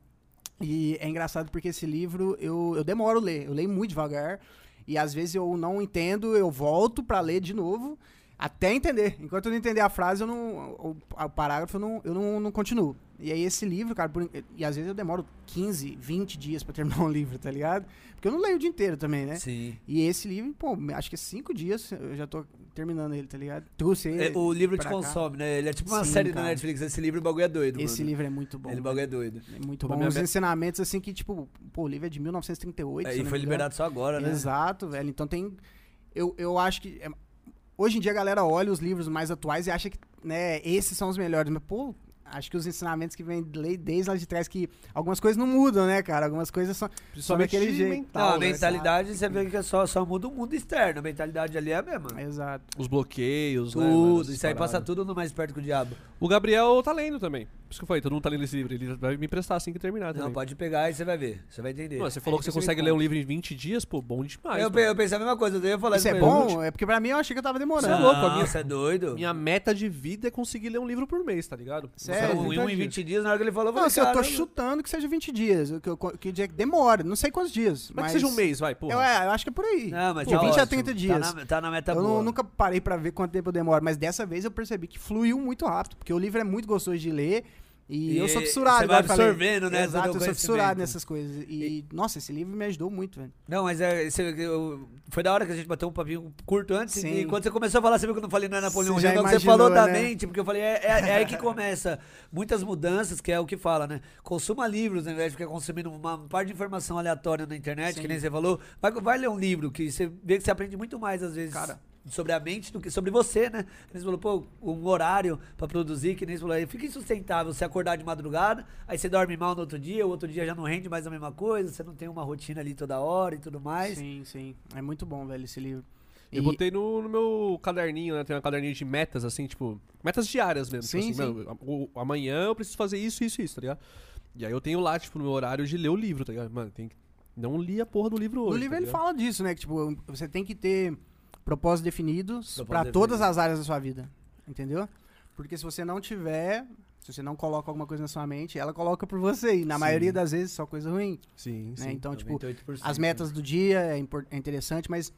e é engraçado porque esse livro eu, eu demoro a ler, eu leio muito devagar. E às vezes eu não entendo, eu volto pra ler de novo até entender. Enquanto eu não entender a frase, eu não, o, o parágrafo, eu, não, eu não, não continuo. E aí esse livro, cara, por- e às vezes eu demoro 15, 20 dias pra terminar um *laughs* livro, tá ligado? Porque eu não leio o dia inteiro também, né? Sim. E esse livro, pô, acho que cinco dias eu já tô terminando ele, tá ligado? Trouxe ele. É, o livro te cá. consome, né? Ele é tipo uma Sim, série cara. da Netflix. Esse livro, o bagulho é doido, Esse mano. livro é muito bom. Ele, bagulho é doido. É muito bom. minha me- ensinamentos assim que, tipo, pô, o livro é de 1938. É, e foi liberado só agora, né? Exato, velho. Então tem. Eu, eu acho que. é, hoje em dia a galera olha os livros mais atuais e acha que, né, esses são os melhores. Mas, pô, acho que os ensinamentos que vêm de- desde lá de trás, que algumas coisas não mudam, né, cara? Algumas coisas são. Principalmente daquele jeito. mental, Não, a né? mentalidade, você vê que é só, só muda o mundo externo. A mentalidade ali é a mesma. Exato. Os bloqueios, né? Tudo. essas Isso aí passa tudo no mais perto que o diabo. O Gabriel tá lendo também. Por isso que eu falei, todo mundo tá lendo esse livro. Ele vai me emprestar assim que terminar também. Não, pode pegar e você vai ver. Você vai entender. Mano, você falou Aí que você me consegue ler um livro em 20 dias, pô, bom demais. eu, eu pensei a mesma coisa, eu ia falar Isso é bom? É porque pra mim eu achei que eu tava demorando. Você é louco, a minha- Você é doido? Minha meta de vida é conseguir ler um livro por mês, tá ligado? Sério? Em 1 em 20 dias, na hora que ele falou, eu Não, falei, assim, eu tô "Caramba". chutando que seja 20 dias. Que, eu- que dia que demora. Não sei quantos dias. Mas Mas, que seja um mês, vai, porra. Eu, é, eu acho que é por aí. Não, mas de tá 20 a ótimo. 30 dias. Tá na, tá na meta eu não- boa. nunca parei pra ver quanto tempo eu demoro, mas dessa vez eu percebi que fluiu muito rápido, porque o livro é muito gostoso de ler e, E eu sou fissurado. você vai absorvendo, né, Exato, eu sou fissurado nessas coisas. E, nossa, esse livro me ajudou muito, velho. Não, mas é, esse- eu- foi da hora que a gente bateu um papinho curto antes. Sim. E quando você começou a falar, você viu que eu não falei não é Napoleão Hill, você falou da né? mente, porque eu falei, é, é- é aí que começa muitas mudanças, que é o que fala, né? Consuma livros ao invés de ficar consumindo uma parte de informação aleatória na internet, Sim. que nem você falou. Vai, vai ler um livro, que você vê que você aprende muito mais, às vezes. Cara. Sobre a mente do que sobre você, né? Que nem você falou, pô, um horário pra produzir, que nem você falou, aí fica insustentável você acordar de madrugada, aí você dorme mal no outro dia, o outro dia já não rende mais a mesma coisa, você não tem uma rotina ali toda hora e tudo mais. Sim, sim. É muito bom, velho, esse livro. Eu E- botei no, no meu caderninho, né? Tem um caderninho de metas, assim, tipo, metas diárias mesmo. Sim, tipo assim, sim. mano, o- amanhã eu preciso fazer isso, isso, isso, tá ligado? E aí eu tenho lá, tipo, no meu horário de ler o livro, tá ligado? Mano, tem que. Não li a porra do livro hoje. No livro tá ele fala disso, né? Que, tipo, você tem que ter propósitos definidos definido. todas as áreas da sua vida. Entendeu? Porque se você não tiver, se você não coloca alguma coisa na sua mente, ela coloca por você. E na Sim. maioria das vezes só coisa ruim. Sim, Né? sim. Então, tipo, 98%. as metas do dia é, é interessante, mas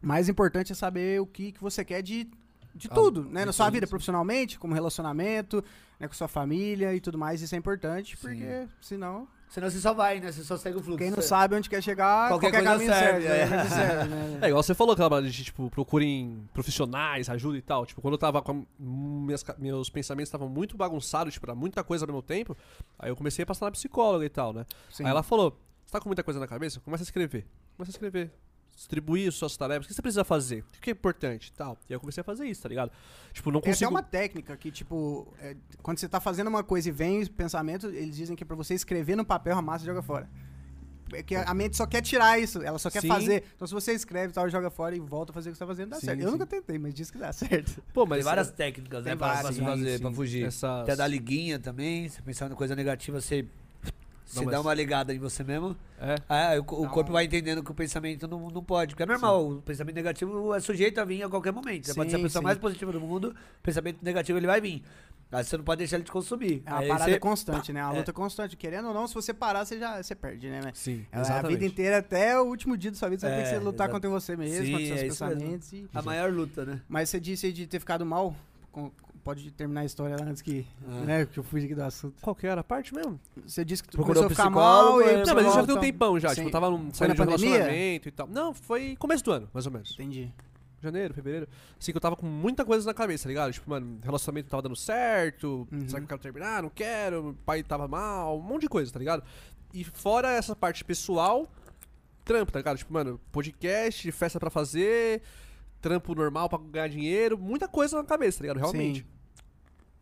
mais importante é saber o que, que você quer de, de Ah, tudo, né? Na sua vida, sim. profissionalmente, como relacionamento, né, com sua família e tudo mais. Isso é importante, porque senão, Senão você só vai, né? Você só segue o fluxo. quem não sabe onde quer chegar, Qualquer qualquer, coisa caminho serve, serve. é. né? Qualquer serve, né? *laughs* É, igual você falou aquela de, tipo, procurem profissionais, ajuda e tal. Tipo, quando eu tava com. a- Minhas, meus pensamentos estavam muito bagunçados, tipo, era muita coisa ao mesmo tempo. Aí eu comecei a passar na psicóloga e tal, né? Sim. Aí ela falou: Você tá com muita coisa na cabeça? Começa a escrever. Começa a escrever. Distribuir as suas tarefas. O que você precisa fazer? O que é importante e tal. E aí eu comecei a fazer isso, tá ligado? Tipo, não Tem até consigo. uma técnica que, tipo, é, quando você tá fazendo uma coisa e vem o pensamento, eles dizem que é pra você escrever no papel, amassa e joga fora. É que a mente só quer tirar isso, ela só quer Sim. fazer. Então se você escreve e tal, joga fora e volta a fazer o que você tá fazendo, dá Sim, certo. Eu sim. nunca tentei, mas diz que dá *laughs* certo. Pô, mas. Tem várias técnicas, né? Pra, pra várias, se sim, fazer, pra fugir. Essas... Até dar liguinha também. Você pensar em coisa negativa, você, você mas- dá uma ligada em você mesmo. É. Aí o, o corpo vai entendendo que o pensamento não, não pode. Porque é normal, o pensamento negativo é sujeito a vir a qualquer momento. Você pode ser a Sim, pessoa sim. mais positiva do mundo, o pensamento negativo ele vai vir. Aí você não pode deixar ele te consumir. É uma Aí parada você- constante, né? Uma É. luta constante. Querendo ou não, se você parar, você já você perde, né? Sim, É, a exatamente. vida inteira, até o último dia da sua vida, você vai ter que É, se lutar exato. contra você mesmo, Sim, contra seus é pensamentos. e- A maior luta, né? Mas você disse aí de ter ficado mal. com- Pode terminar a história lá antes que, Ah. né, que eu fugi aqui do assunto. Qual que era a parte mesmo? Você disse que tu Procurou começou a ficar mal e... é. Não, mas isso já tem um tempão já. Sim. Tipo, eu tava num, Foi saindo na de um pandemia? relacionamento e tal. Não, foi começo do ano, mais ou menos. Entendi. janeiro, fevereiro. Assim que eu tava com muita coisa na cabeça, tá ligado? Tipo, mano, relacionamento tava dando certo, Uhum. será que eu quero terminar? Não quero, meu pai tava mal, um monte de coisa, tá ligado? E fora essa parte pessoal, trampo, tá ligado? Tipo, mano, podcast, festa pra fazer, trampo normal pra ganhar dinheiro, muita coisa na cabeça, tá ligado? Realmente. Sim.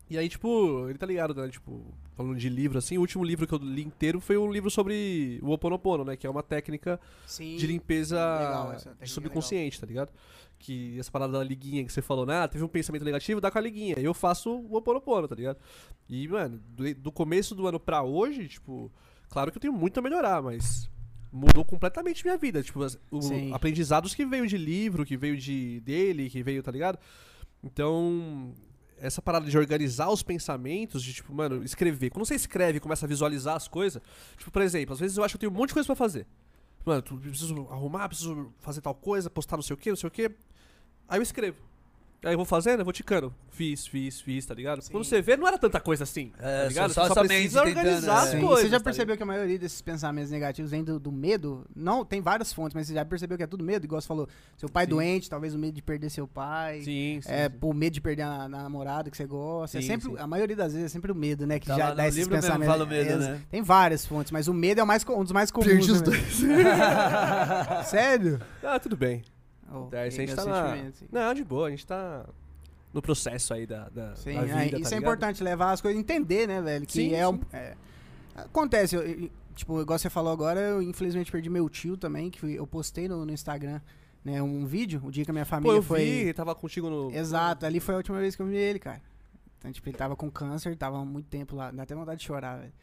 E aí, tipo, ele tá ligado, né? Tipo, falando de livro, assim, o último livro que eu li inteiro foi um livro sobre o Ho Oponopono, né? Que é uma técnica Sim. de limpeza Legal, de subconsciente, tá ligado? Que essa parada da liguinha que você falou, né? Ah, teve um pensamento negativo, dá com a liguinha. Eu faço o Ho Oponopono, tá ligado? E, mano, do, do começo do ano pra hoje, tipo, claro que eu tenho muito a melhorar, mas mudou completamente minha vida. Tipo, o- Sim. aprendizados que veio de livro, que veio de dele, que veio, tá ligado? Então, essa parada de organizar os pensamentos, de tipo, mano, escrever. Quando você escreve e começa a visualizar as coisas, tipo, por exemplo, às vezes eu acho que eu tenho um monte de coisa pra fazer. Mano, preciso arrumar, preciso fazer tal coisa, postar não sei o que, não sei o que. Aí eu escrevo. Aí eu vou fazendo, eu vou ticando. Fiz, fiz, fiz, tá ligado? Quando você vê, não era tanta coisa assim. É, tá ligado? só- Você só mente precisa tentando, organizar é. as Sim, coisas. você já tá percebeu que a maioria desses pensamentos negativos vem do, do medo? Não, tem várias fontes, mas você já percebeu que é tudo medo? Igual você falou, seu pai Sim. doente, talvez o medo de perder seu pai. Sim, sim. É, sim. por medo de perder a, a namorada que você gosta. é Sim, sempre, sim. A maioria das vezes é sempre o medo, né? Que Tá já lá dá no esses livro mesmo pensamentos. fala o medo, É, né? Tem várias fontes, mas o medo é o mais, um dos mais comuns. Perdi os né, velho? *laughs* Sério? Ah, tudo bem. Oh, É, a gente é tá meu na... sentimento, sim. Não, de boa, a gente tá no processo aí da, da, Sim, da vida, é, tá isso é ligado? importante, levar as coisas, entender, né, velho? Que Sim, é, um, sim. é- Acontece, eu- eu- tipo, igual você falou agora, eu infelizmente perdi meu tio também, que eu postei no, no Instagram, né, um vídeo, o dia que a minha Pô, família eu foi... vi, tava contigo no... Exato, ali foi a última vez que eu vi ele, cara. Então, tipo, ele tava com câncer, tava há muito tempo lá, dá até vontade de chorar, velho.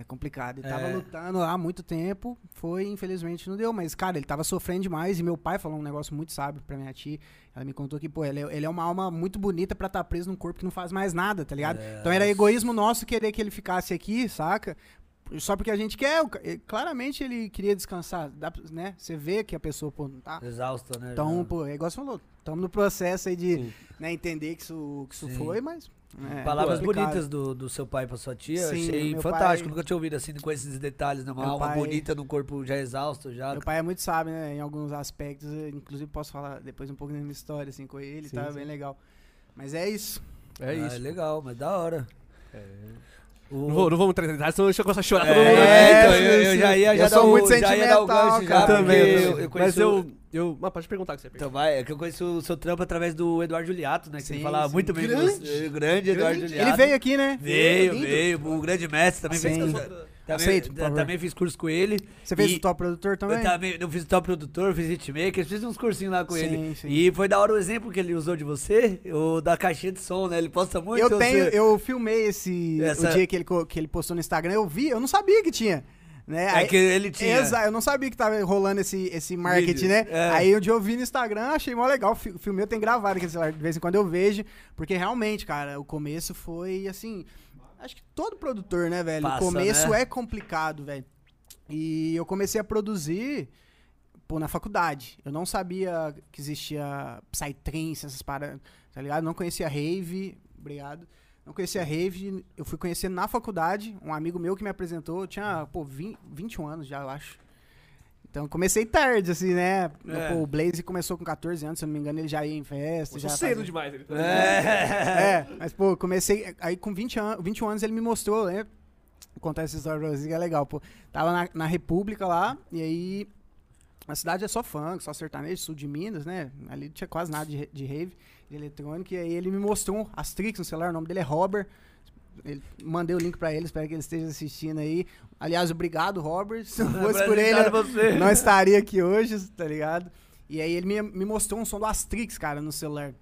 É complicado. Ele tava É. lutando lá há muito tempo, foi, infelizmente não deu. Mas, cara, ele tava sofrendo demais. E meu pai falou um negócio muito sábio pra minha tia. Ela me contou que, pô, ele é, ele é uma alma muito bonita pra estar preso num corpo que não faz mais nada, tá ligado? É. Então era egoísmo nosso querer que ele ficasse aqui, saca? Só porque a gente quer. Claramente ele queria descansar, né? Você vê que a pessoa, pô, não tá. Exausto, né? Então, já. pô, é igual você falou. Estamos no processo aí de né, entender que isso, que isso Sim. foi, mas. É Palavras complicado. bonitas do, do seu pai pra sua tia, Sim, achei fantástico. pai- Nunca tinha ouvido assim com esses detalhes, né? Uma Meu alma pai- bonita num corpo já exausto, já. Meu pai é muito sábio, né? Em alguns aspectos. eu, inclusive, posso falar depois um pouco da minha história, assim, com ele, Sim, tá? sim. Bem legal. Mas é isso. É Ah, isso. É legal, mas da hora. É. O- Não, vou, não vamos entrar em detalhes, senão deixa eu começar a chorar. É, todo mundo. então, eu, eu já ia já Eu sou o, muito sentimental, gancho já, cara. Também, eu, também. eu Mas conheço... eu, eu... Mas pode perguntar o que você Então vai, é que eu conheço o seu trampo através do Eduardo Juliato, né? Que Sim, ele falava sim. muito bem Grande. do. Grande Eduardo Grande. Juliato. Ele veio aqui, né? Veio, veio. O grande mestre também Sim. fez também, Aceito, também fiz curso com ele. Você fez o top produtor também? Eu também, eu fiz top produtor, fiz hitmaker, fiz uns cursinhos lá com Sim, ele. sim. E foi da hora o exemplo que ele usou de você, o da caixinha de som, né? Ele posta muito. eu tenho, você- eu filmei esse. Essa- O dia que ele, que ele postou no Instagram, eu vi, eu não sabia que tinha. Né? É Aí- que ele tinha. Exato, eu não sabia que tava rolando esse, esse marketing, Vídeo, né? é. Aí dia eu vi no Instagram, achei mó legal. fi- Filmei, eu tenho gravado celular, de vez em quando eu vejo. Porque realmente, cara, o começo foi assim. Acho que todo produtor, né, velho? Passa, o começo né? é complicado, velho. E eu comecei a produzir, pô, na faculdade. Eu não sabia que existia Psytrance, essas paradas, tá ligado? Não conhecia Rave, obrigado. Não conhecia Rave, eu fui conhecer na faculdade, um amigo meu que me apresentou, eu tinha, pô, 20, 21 anos já, eu acho. Então eu comecei tarde, assim, né? É. Pô, o Blaze começou com 14 anos, se eu não me engano, ele já ia em festa. Já cedo fazia- demais. Ele tá- É. *laughs* é, mas pô, comecei. Aí com 20 anos, 21 anos ele me mostrou, né? Vou contar essa história pra vocês que é legal, pô. Tava na, na República lá, e aí. A cidade é só funk, só sertanejo, sul de Minas, né? Ali não tinha quase nada de, de rave, de eletrônico. E aí ele me mostrou as tricks no celular, o nome dele é Robert. Ele, mandei o link pra ele, espero que ele esteja assistindo aí. Aliás, obrigado, Robert. *laughs* Se não fosse por ele, você. *laughs* não estaria aqui hoje, tá ligado? E aí ele me, me mostrou um som do Astrix, cara, no celular.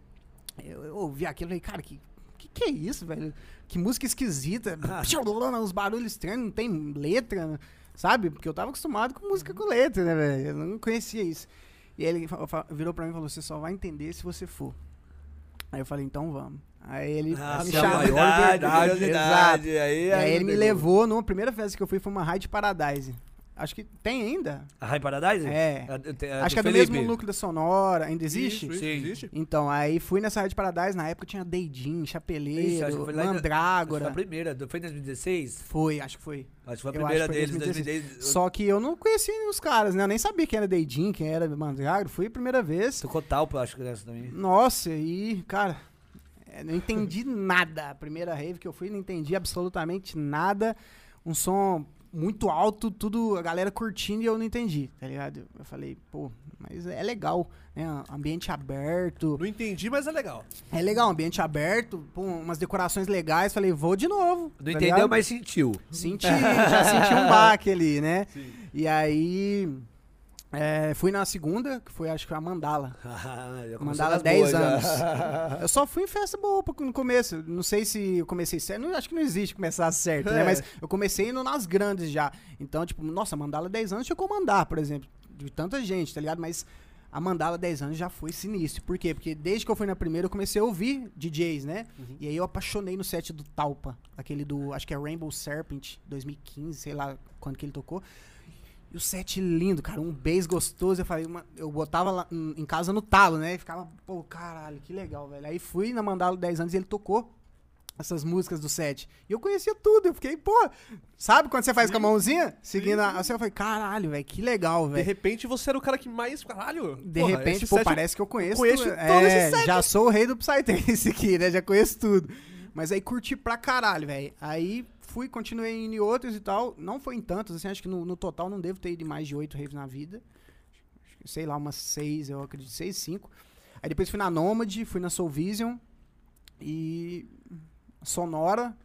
Eu, eu ouvi aquilo e falei, cara, que, que que é isso, velho? Que música esquisita. *laughs* Uns barulhos estranhos, não tem letra, sabe? Porque eu tava acostumado com música com letra, né, velho? Eu não conhecia isso. E aí ele virou pra mim e falou, você só vai entender se você for. Aí eu falei, então vamos. Aí ele Ah, me a chamou. maior verdade, Exato. Aí, E aí ele me levou, numa primeira festa que eu fui, foi uma Ride Paradise. Acho que tem ainda. A High Paradise? É. A- te- a Acho que é do Felipe. mesmo núcleo da Sonora. Ainda existe? Isso, isso, Sim. existe. Então, aí fui nessa Rádio Paradise, na época tinha Deidin, Chapeleiro, Mandrágora. Foi a primeira, foi em 2016? Foi, acho que foi. Acho que foi a primeira foi deles, 2016. 2016. Só que eu não conhecia os caras, né? Eu nem sabia quem era Deidin, quem era Mandrágora. Fui a primeira vez. Tocou Talpa, acho que dessa também. Nossa, e, cara, é, não entendi nada. A primeira rave que eu fui, não entendi absolutamente nada. Um som muito alto, tudo, a galera curtindo e eu não entendi, tá ligado? Eu falei, pô, mas é legal, né? Ambiente aberto. Não entendi, mas é legal. É legal, ambiente aberto, pô, umas decorações legais. Falei, vou de novo. Não tá entendeu, ligado? mas sentiu. Senti, já senti um baque ali, né? Sim. E aí. É, fui na segunda, que foi acho que a Mandala. *laughs* Começou Mandala nas 10 boas, já. anos. *laughs* Eu só fui em festa boa no começo. Não sei se eu comecei certo. Não, acho que não existe começar certo, né? É. Mas eu comecei indo nas grandes já. Então, tipo, nossa, Mandala 10 anos chegou a mandar, por exemplo. De tanta gente, tá ligado? Mas a Mandala 10 anos já foi sinistro. Por quê? Porque desde que eu fui na primeira, eu comecei a ouvir DJs, né? E aí eu apaixonei no set do Talpa. Aquele do, acho que é Rainbow Serpent, 2015, sei lá quando que ele tocou. E o set lindo, cara, um bass gostoso. Eu falei, uma- eu botava lá em casa no talo, né? E ficava, pô, caralho, que legal, velho. Aí fui na Mandala 10 anos e ele tocou essas músicas do set. E eu conhecia tudo. Eu fiquei, pô, sabe quando você faz com a mãozinha? Seguindo a. Assim, eu falei, caralho, velho, que legal, De velho. repente você era o cara que mais. Caralho! De porra, repente, pô, set- parece que eu conheço. conheço tudo. todo esse é, set. Já sou o rei do Psytrance *laughs* aqui, né? Já conheço tudo. Mas aí curti pra caralho, velho. Aí fui, continuei indo em outros e tal. Não foi em tantos, assim, acho que no, no total não devo ter ido mais de oito raves na vida. Sei lá, umas seis, eu acredito, seis, cinco. Aí depois fui na Nomad, fui na Soul Vision e Sonora.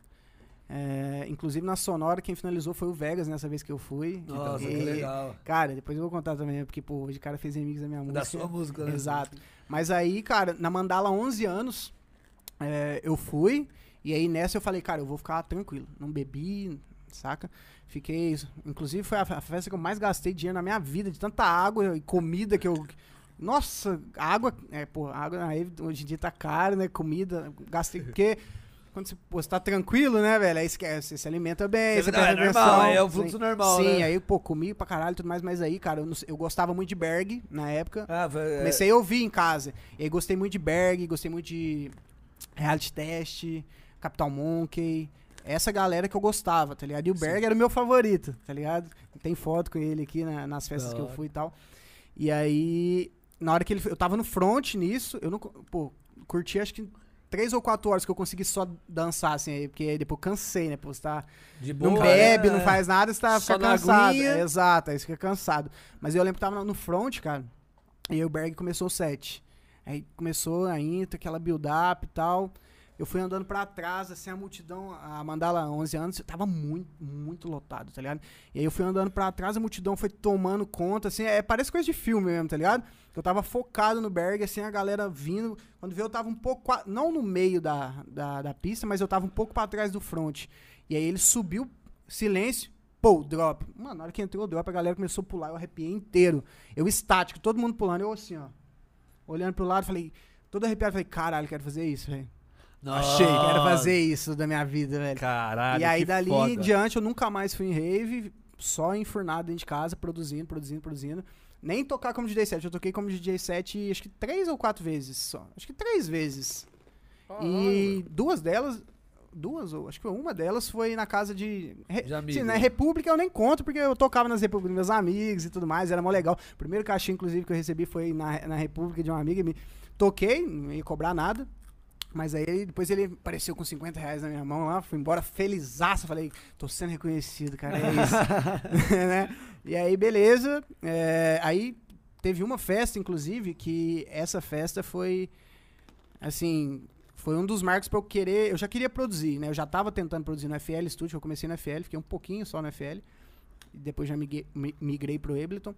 É, inclusive na Sonora, quem finalizou foi o Vegas nessa vez que eu fui. Nossa, E, que legal. Cara, depois eu vou contar também, porque, pô, hoje o cara fez remix da minha música. Da sua música, né? Exato. Mas aí, cara, na Mandala 11 anos, é, eu fui. E aí nessa eu falei, cara, eu vou ficar tranquilo. Não bebi, saca? Fiquei. Inclusive foi a, a festa que eu mais gastei dinheiro na minha vida, de tanta água e comida que eu. *laughs* Nossa, água. É, pô, água na Eve hoje em dia tá cara, né? Comida. Gastei. Porque. Quando você, pô, você tá tranquilo, né, velho? Aí esquece, você se alimenta bem, Você- você não, é normal, é o fluxo sim. normal, Sim, né? aí, pô, comi pra caralho e tudo mais, mas aí, cara, eu, não eu gostava muito de Berg na época. Ah, foi- Comecei a ouvir em casa. E aí gostei muito de Berg, gostei muito de Reality Test, Capital Monkey. Essa galera que eu gostava, tá ligado? E o Berg era o meu favorito, tá ligado? Tem foto com ele aqui na- nas festas Da que eu fui e tal. E aí, na hora que ele. Eu tava no front nisso, eu não. Pô, curti acho que três ou quatro horas que eu consegui só dançar, assim, aí, porque aí depois eu cansei, né? Pô, você tá de não boa, bebe, né? não faz nada, você tá, Só fica cansado. É, exato, aí você fica cansado. Mas eu lembro que tava no front, cara, e aí o Berg começou o set. Aí começou a intro, aquela build-up e tal. Eu fui andando pra trás, assim, a multidão, a Mandala 11 anos, tava muito, muito lotado, tá ligado? E aí eu fui andando pra trás, a multidão foi tomando conta, assim, é, parece coisa de filme mesmo, tá ligado? Eu tava focado no Berg, assim, a galera vindo. Quando veio, eu tava um pouco, não no meio da, da, da pista, mas eu tava um pouco pra trás do front. E aí ele subiu, silêncio, pô, drop. Mano, na hora que entrou o drop, a galera começou a pular, eu arrepiei inteiro. Eu estático, todo mundo pulando, eu assim, ó. Olhando pro lado, falei, todo arrepiado, falei, caralho, quero fazer isso, velho. Achei, quero fazer isso da minha vida, velho. Caralho, e aí dali foda. em diante eu nunca mais fui em rave, só enfurnado dentro de casa, produzindo, produzindo, produzindo. Nem tocar como DJ set, eu toquei como DJ set acho que três ou quatro vezes só. Acho que três vezes. E duas delas, duas, ou acho que uma delas foi na casa de. De amigo. sim, na República eu nem conto, porque eu tocava nas Repúblicas meus amigos e tudo mais, era mó legal. O primeiro cachê, inclusive, que eu recebi foi na, na República de um amigo. e Me toquei, não ia cobrar nada. Mas aí depois ele apareceu com 50 reais na minha mão lá, fui embora felizaço. Falei, tô sendo reconhecido, cara, é isso. *laughs* *laughs* Né? E aí, beleza. é, aí teve uma festa, inclusive, que essa festa foi. Assim, foi um dos marcos pra eu querer. Eu já queria produzir, né? Eu já tava tentando produzir no FL Studio, eu comecei no FL, fiquei um pouquinho só no FL. Depois já migrei, mi- migrei pro Ableton.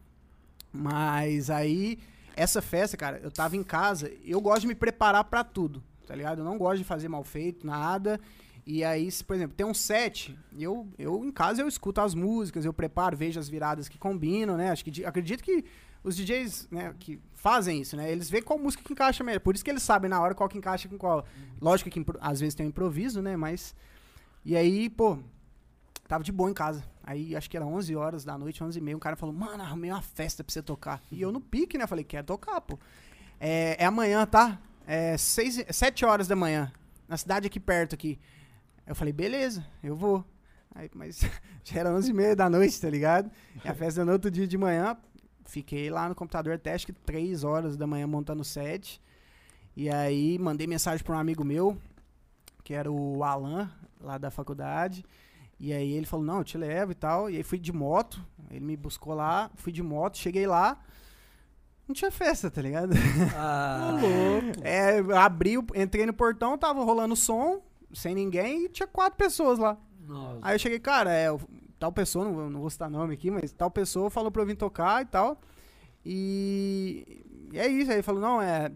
Mas aí, essa festa, cara, eu tava em casa, eu gosto de me preparar pra tudo, tá ligado? Eu não gosto de fazer mal feito, nada. E aí, se, por exemplo, tem um set, eu, eu em casa eu escuto as músicas, eu preparo, vejo as viradas que combinam, né? Acho que di- acredito que os DJs, né, que fazem isso, né? Eles veem qual música que encaixa melhor. Por isso que eles sabem na hora qual que encaixa com qual. Lógico que às vezes tem um improviso, né? Mas. E aí, pô, tava de boa em casa. Aí acho que era 11 horas da noite, 11 e meia. Um cara falou, mano, arrumei uma festa pra você tocar. E eu no pique, né? Falei, quero tocar, pô. É, é amanhã, tá? É seis, 7 horas da manhã. Na cidade aqui perto aqui. Eu falei, beleza, eu vou. Aí, mas *laughs* já era 11 e meia da noite, tá ligado? E a festa era no outro dia de manhã. Fiquei lá no computador até acho que 3 horas da manhã montando o set. E aí mandei mensagem pra um amigo meu, que era o Alan, lá da faculdade. E aí ele falou, não, eu te levo e tal. E aí fui de moto, ele me buscou lá, fui de moto, cheguei lá. Não tinha festa, tá ligado? *laughs* Ah, É, abri, entrei no portão, tava rolando som, sem ninguém, e tinha quatro pessoas lá. nossa. Aí eu cheguei, cara, é, tal pessoa, não, vou- não vou citar nome aqui, mas tal pessoa falou pra eu vir tocar e tal. E, e é isso. Aí ele falou, não, é.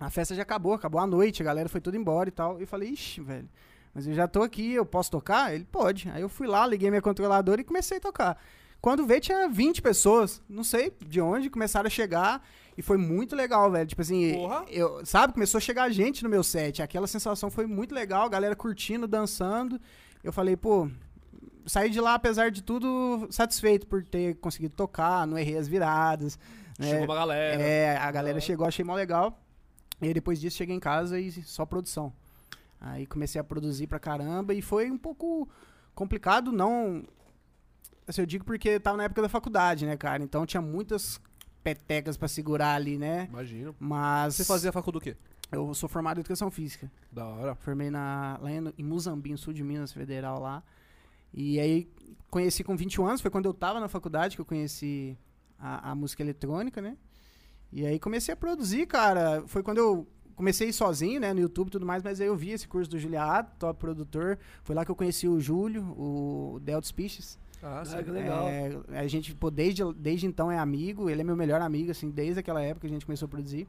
A festa já acabou, acabou a noite, a galera foi tudo embora e tal. E eu falei, ixi, velho, mas eu já tô aqui, eu posso tocar? Ele pode. Aí eu fui lá, liguei minha controladora e comecei a tocar. Quando veio, tinha 20 pessoas, não sei de onde, começaram a chegar. E foi muito legal, velho. Tipo assim, Porra. eu, sabe, começou a chegar gente no meu set. Aquela sensação foi muito legal, a galera curtindo, dançando. Eu falei, pô, saí de lá, apesar de tudo, satisfeito por ter conseguido tocar, não errei as viradas. né? Chegou uma galera. É, a galera chegou, achei mó legal. E aí depois disso cheguei em casa e só produção. Aí comecei a produzir pra caramba e foi um pouco complicado, não. Assim, eu digo porque tava na época da faculdade, né, cara? Então tinha muitas petecas pra segurar ali, né? Imagino. Mas. Você fazia faculdade do quê? Eu sou formado em educação física. Da hora. Formei na, lá em, em Muzambique, sul de Minas Federal lá. E aí conheci com 21 anos, foi quando eu tava na faculdade que eu conheci a, a música eletrônica, né? E aí comecei a produzir, cara. Foi quando eu comecei sozinho, né, no YouTube e tudo mais, mas aí eu vi esse curso do Juliato, top produtor. Foi lá que eu conheci o Júlio, o Delta Species. Ah, Ah, que legal. É, a gente, pô, desde, desde então é amigo, ele é meu melhor amigo, assim, desde aquela época que a gente começou a produzir.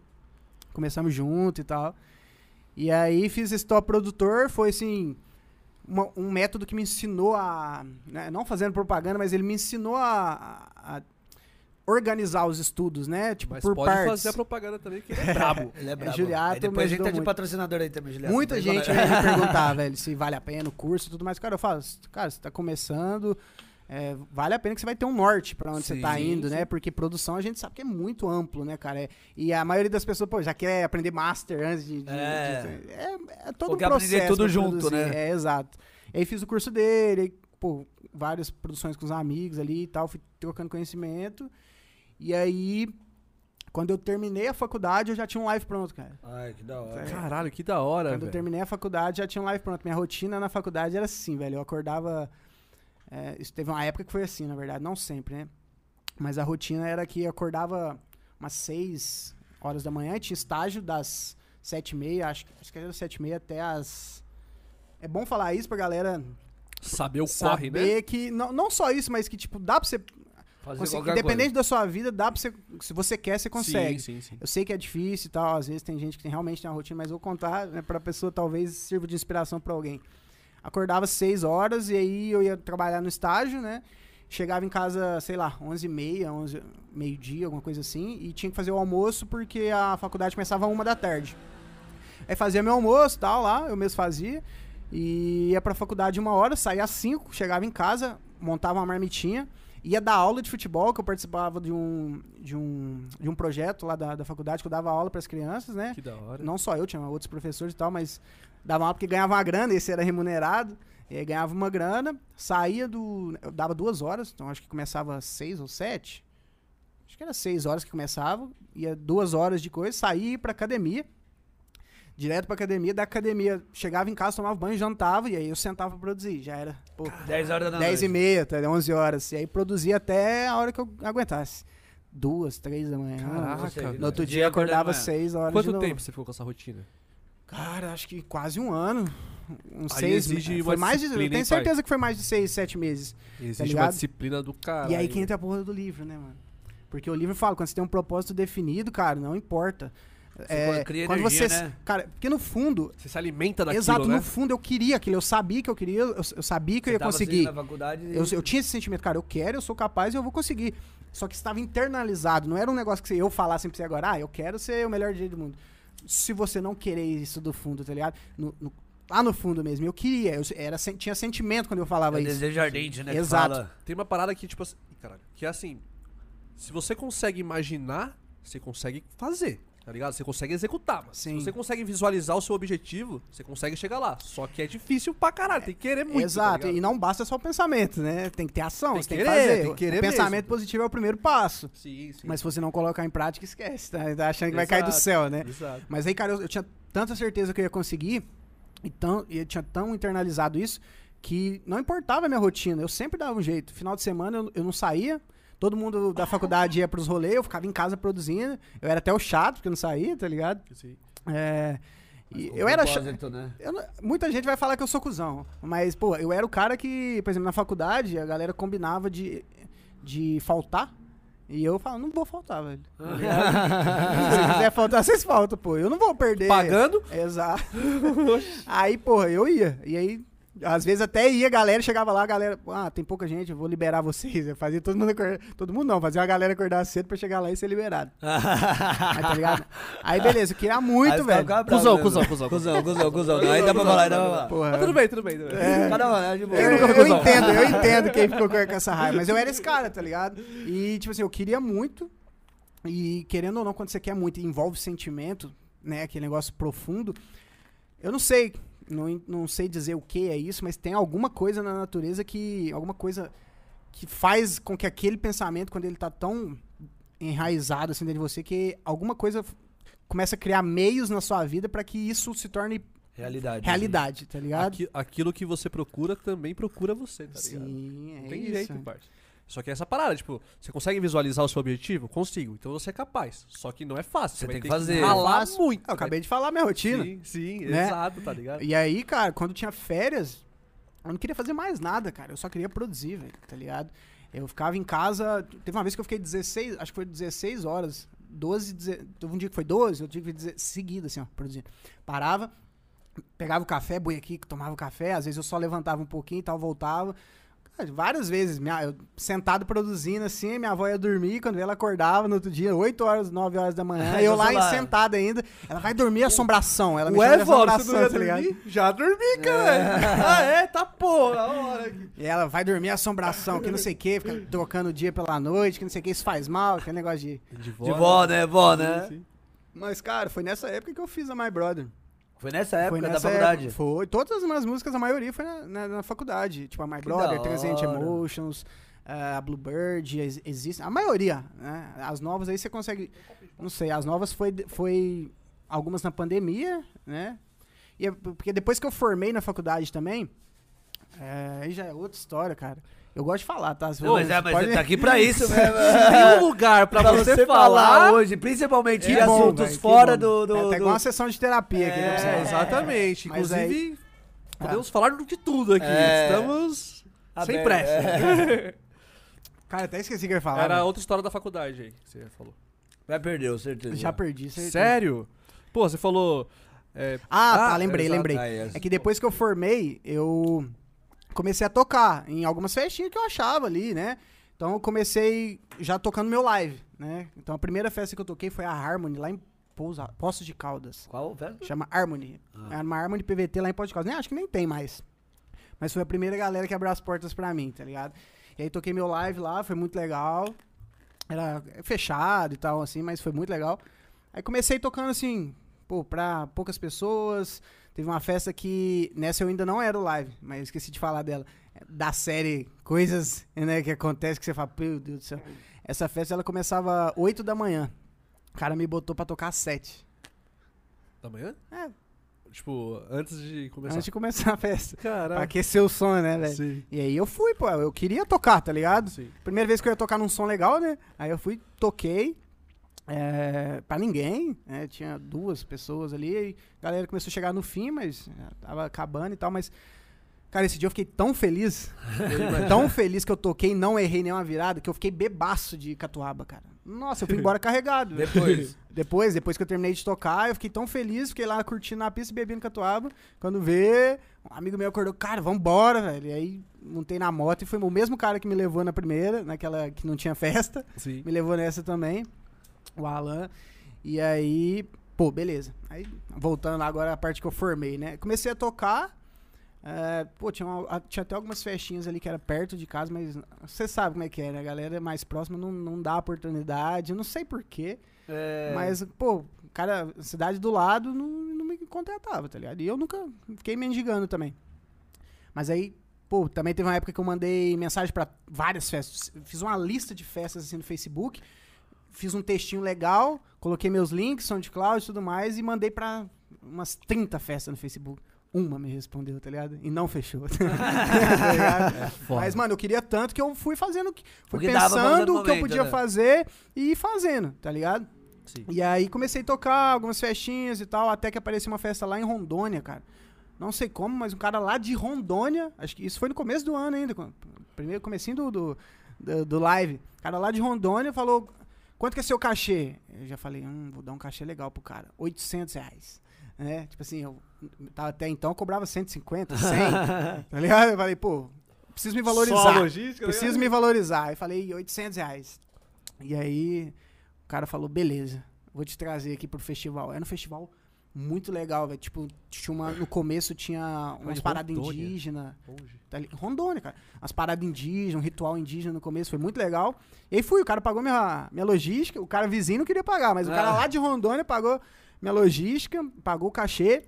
Começamos junto e tal. E aí fiz esse top produtor, foi assim, uma- um método que me ensinou a. né, não fazendo propaganda, mas ele me ensinou a, a- a organizar os estudos, né? Tipo, Mas por pode partes. fazer a propaganda também, que ele é brabo. *laughs* Ele é brabo. Juliato Aí depois a gente tá ajudou de muito. patrocinador aí também, Juliato. Muita gente vai me perguntar, *laughs* velho, se vale a pena o curso e tudo mais. Cara, eu falo, cara, você tá começando, é, vale a pena que você vai ter um norte pra onde você tá Sim, indo, né? Porque produção a gente sabe que é muito amplo, né, cara? É- e a maioria das pessoas, pô, já quer aprender master antes de. de- É. de- é, é todo Ou um quer aprender processo. tudo junto, produzir. né? É, exato. E aí fiz o curso dele, aí, pô, várias produções com os amigos ali e tal, fui trocando conhecimento. E aí, quando eu terminei a faculdade, eu já tinha um live pronto, cara. Ai, que da hora. Caralho, que da hora, Quando eu terminei a faculdade, já tinha um live pronto. Minha rotina na faculdade era assim, velho. Eu acordava. É, isso teve uma época que foi assim, na verdade, não sempre, né? Mas a rotina era que acordava umas 6 horas da manhã, tinha estágio das 7 e meia, acho, que- acho que era 7 e meia até as. É bom falar isso pra galera Saber o saber corre, né? que. Não, não só isso, mas que, tipo, dá pra você. Fazer conseguir- independente da sua vida, dá pra você. Se você quer, você consegue. Sim, sim, sim. Eu sei que é difícil e tal, às vezes tem gente que tem, realmente tem uma rotina, mas vou contar né, pra pessoa talvez sirva de inspiração pra alguém. Acordava às 6 horas e aí eu ia trabalhar no estágio, né? Chegava em casa, sei lá, 11 e meia, 11, meio-dia, alguma coisa assim, e tinha que fazer o almoço porque a faculdade começava uma da tarde. Aí fazia meu almoço tal lá, eu mesmo fazia, e ia pra faculdade uma hora, saía às 5, chegava em casa, montava uma marmitinha, ia dar aula de futebol, que eu participava de um, de um, de um projeto lá da, da faculdade, que eu dava aula para as crianças, né? Que da hora. Não só eu, tinha outros professores e tal, mas dava aula porque ganhava uma grana, esse era remunerado. E aí ganhava uma grana, saía do. Eu dava duas horas, então acho que começava às seis ou sete. Acho que era seis horas que começava, ia duas horas de coisa, saía ia pra academia. Direto pra academia, da academia, chegava em casa, tomava banho, jantava, e aí eu sentava pra produzir. Já era, pô, 10 horas da 10 e meia, até 11 horas. E aí produzia até a hora que eu aguentasse. Duas, três da manhã. Caraca, No outro Dia dia acordava. 6 horas de Quanto tempo você ficou com essa rotina? Cara, acho que quase um ano. Uns Aí seis exige meses. uma Foi mais de, eu tenho certeza que foi mais de seis, sete meses. Existe uma ligado? disciplina do cara. e aí que entra a porra do livro, né, mano? Porque o livro fala, quando você tem um propósito definido, cara, não importa. É, cria quando energia, você. né? Cara, porque no fundo. Você se alimenta daquilo, exato, né? no fundo eu queria aquilo. Eu sabia que eu queria, eu, eu sabia que eu Você ia conseguir. assim na faculdade e- Eu, eu tinha esse sentimento, cara, eu quero, eu sou capaz e eu vou conseguir. Só que estava internalizado, não era um negócio que eu falasse pra você agora, ah, eu quero ser o melhor DJ do mundo. Se você não querer isso do fundo, tá ligado? No- no- lá no fundo mesmo. Eu queria, eu era, tinha sentimento quando eu falava É isso. desejo ardente, né? Exato. fala. Tem uma parada que, tipo assim. Caralho. Que é assim. Se você consegue imaginar, você consegue fazer. Tá ligado? Você consegue executar. Mas Sim. se você consegue visualizar o seu objetivo, você consegue chegar lá. Só que é difícil pra caralho. Tem que querer muito. Exato, tá e não basta só o pensamento, né? Tem que ter ação, Tem você tem que querer, fazer. tem que querer o pensamento mesmo. positivo é o primeiro passo. Sim, sim. Mas se você não colocar em prática, esquece, tá? Tá achando que vai cair do Exato. céu, né? Exato. Mas aí, cara, eu, eu tinha tanta certeza que eu ia conseguir, e, tão, e eu tinha tão internalizado isso, que não importava a minha rotina, eu sempre dava um jeito. Final de semana eu, eu não saía, todo mundo da faculdade ia pros rolês, eu ficava em casa produzindo, eu era até o chato, porque eu não saía, tá ligado? Sim. É, eu era chato. né? Eu muita gente vai falar que eu sou cuzão, mas, pô, eu era o cara que, por exemplo, na faculdade, a galera combinava de, de faltar, e eu falava, não vou faltar, velho. *laughs* Se quiser faltar, vocês faltam, pô. Eu não vou perder. Pagando? Exato. *laughs* aí, porra, eu ia. E aí, às vezes até ia, a galera chegava lá, a galera, ah, tem pouca gente, eu vou liberar vocês. Eu fazia todo mundo acordar. Todo mundo não, fazia a galera acordar cedo pra chegar lá e ser liberado. *laughs* Aí, tá ligado? Aí, beleza, eu queria muito, velho. Cuzão, cuzão, né? cuzão, Cuzão, cuzão, cuzão. Não, Aí dá pra falar, aí dá pra falar. Porra. Mas tudo bem, tudo bem. Tudo bem. Cada um, né? De boa. Eu, eu cuzão? entendo, eu *laughs* entendo quem ficou com essa raiva. Mas eu era esse cara, tá ligado? E, tipo assim, eu queria muito. E querendo ou não, quando você quer muito e envolve sentimento, né? Aquele negócio profundo. Eu não sei. Não, não sei dizer o que é isso, mas tem alguma coisa na natureza que. Alguma coisa que faz com que aquele pensamento, quando ele tá tão enraizado assim dentro de você, que alguma coisa começa a criar meios na sua vida pra que isso se torne Realidade. realidade, tá ligado? Aqui- aquilo que você procura também procura você, tá ligado? Sim, é Não tem isso. jeito, parça. Só que é essa parada, tipo, você consegue visualizar o seu objetivo? Consigo. Então você é capaz. Só que não é fácil. Você tem que fazer. ralar Fácil. muito. Eu acabei de falar minha rotina. Sim, sim, né? exato, tá ligado? E aí, cara, quando tinha férias, eu não queria fazer mais nada, cara. Eu só queria produzir, velho, tá ligado? Eu ficava em casa. Teve uma vez que eu fiquei 16, acho que foi 16 horas. 12, deze- teve um dia que foi 12, eu tive que dizer seguido, assim, ó, produzindo. Parava, pegava o café, boi aqui, tomava o café, às vezes eu só levantava um pouquinho e tal, voltava. Várias vezes, minha, eu sentado produzindo assim, minha avó ia dormir, quando ela acordava no outro dia, 8 horas, 9 horas da manhã, *laughs* eu lá sentado ainda, ela vai dormir assombração, ela me chama Ué, de vó, você assombração, não tá ligado? dormir? Já dormi, cara. *laughs* Ah, é? Tá porra, a hora aqui. E ela vai dormir assombração, que não sei o que, fica trocando o dia pela noite, que não sei o que, isso faz mal, aquele negócio de. De De vó, né? Vó, né? Mas, cara, foi nessa época que eu fiz a My Brother. Foi nessa época foi da nessa faculdade. época. Foi. Todas as minhas músicas, a maioria foi na, na- na faculdade. Tipo, a My Que Brother, da Transient. Emotions, eh, a Bluebird, ex- existe. A maioria, né? As novas aí você consegue. Não sei, as novas foi, foi algumas na pandemia, né? E é porque depois que eu formei na faculdade também, é, aí já é outra história, cara. Eu gosto de falar, tá? Não, mas é, mas pode- você tá aqui pra *laughs* isso mesmo. Tem um lugar pra, *laughs* pra você, falar. hoje, principalmente de bom, assuntos velho, que fora do, do, É até do- igual uma sessão de terapia aqui, né? É, você? exatamente. Aí- Inclusive, podemos falar de tudo aqui. É. Estamos sem Aberto, pressa. *laughs* Cara, até esqueci o que eu ia falar. Era velho. outra história da faculdade aí que você falou. Vai perder, com certeza. Já perdi. certeza. Sério? Pô, você falou. é, Ah, tá, Ah, lembrei, exato. lembrei. Ah, yes. É que depois que eu formei, eu comecei a tocar em algumas festinhas que eu achava ali, né? Então eu comecei já tocando meu live, né? Então a primeira festa que eu toquei foi a Harmony, lá em Pousa, Poços de Caldas. Qual festa? Chama Harmony. Ah. Era uma Harmony PVT lá em Poços de Caldas. Nem acho que nem tem mais. Mas foi a primeira galera que abriu as portas pra mim, tá ligado? E aí toquei meu live lá, foi muito legal. Era fechado e tal, assim, mas foi muito legal. Aí comecei tocando assim, pô, pra poucas pessoas. Teve uma festa que. Nessa eu ainda não era o live, mas esqueci de falar dela. Da série Coisas né, que acontece que você fala, meu Deus do céu. Essa festa ela começava 8 da manhã. O cara me botou pra tocar às 7. Da manhã? É. Tipo, antes de começar. Antes de começar a festa. Pra Caraca. aquecer o som, né, velho? Sim. E aí eu fui, pô. Eu queria tocar, tá ligado? Sim. Primeira vez que eu ia tocar num som legal, né? Aí eu fui, toquei. É, pra ninguém, né? Tinha duas pessoas ali. A galera começou a chegar no fim, mas é, tava acabando e tal. Mas, cara, esse dia eu fiquei tão feliz. *laughs* tão feliz que eu toquei e não errei nenhuma virada, que eu fiquei bebaço de catuaba, cara. Nossa, eu fui embora carregado. *laughs* Depois. *laughs* Depois, depois que eu terminei de tocar, eu fiquei tão feliz, fiquei lá curtindo a pista e bebendo catuaba. Quando vê, um amigo meu acordou, cara, vambora, velho. E aí montei na moto e foi o mesmo cara que me levou na primeira, naquela que não tinha festa, Sim. me levou nessa também, o Alan. E aí Pô, beleza. Aí, voltando agora a parte que eu formei, né? Comecei a tocar. é, pô, tinha, uma- tinha até algumas festinhas ali que era perto de casa, mas você sabe como é que é, né? A galera mais próxima não, não dá oportunidade. Eu não sei porquê. É, Mas, pô, cara, cidade do lado não, não me contratava, tá ligado? E eu nunca fiquei mendigando também. Mas aí, pô, também teve uma época que eu mandei mensagem pra várias festas. Fiz uma lista de festas assim no Facebook. Fiz um textinho legal, coloquei meus links, SoundCloud e tudo mais, e mandei pra umas 30 festas no Facebook. Uma me respondeu, tá ligado? E não fechou. *laughs* tá ligado? Mas, mano, eu queria tanto que eu fui fazendo, o que- fui pensando o que eu podia né? fazer e ir fazendo, tá ligado? Sim. E aí comecei a tocar algumas festinhas e tal, até que apareceu uma festa lá em Rondônia, cara. Não sei como, mas um cara lá de Rondônia, acho que isso foi no começo do ano ainda, primeiro comecinho do, do, do, do live. O cara lá de Rondônia falou, quanto que é seu cachê? Eu já falei, hum, vou dar um cachê legal pro cara, 800 reais. Né? Tipo assim, eu tava- até então eu cobrava 150, 100, *laughs* tá ligado? Eu falei, pô, preciso me valorizar. logística, né? Preciso me valorizar. Aí falei, 800 reais. E aí o cara falou, beleza, vou te trazer aqui pro festival. Era um festival muito legal, velho. Tipo, tinha uma, no começo tinha umas de paradas indígenas. Tá Rondônia, cara. Umas paradas indígenas, um ritual indígena no começo, foi muito legal. E aí fui, o cara pagou minha, minha logística, o cara vizinho não queria pagar, mas o cara Ah. lá de Rondônia pagou minha logística, pagou o cachê.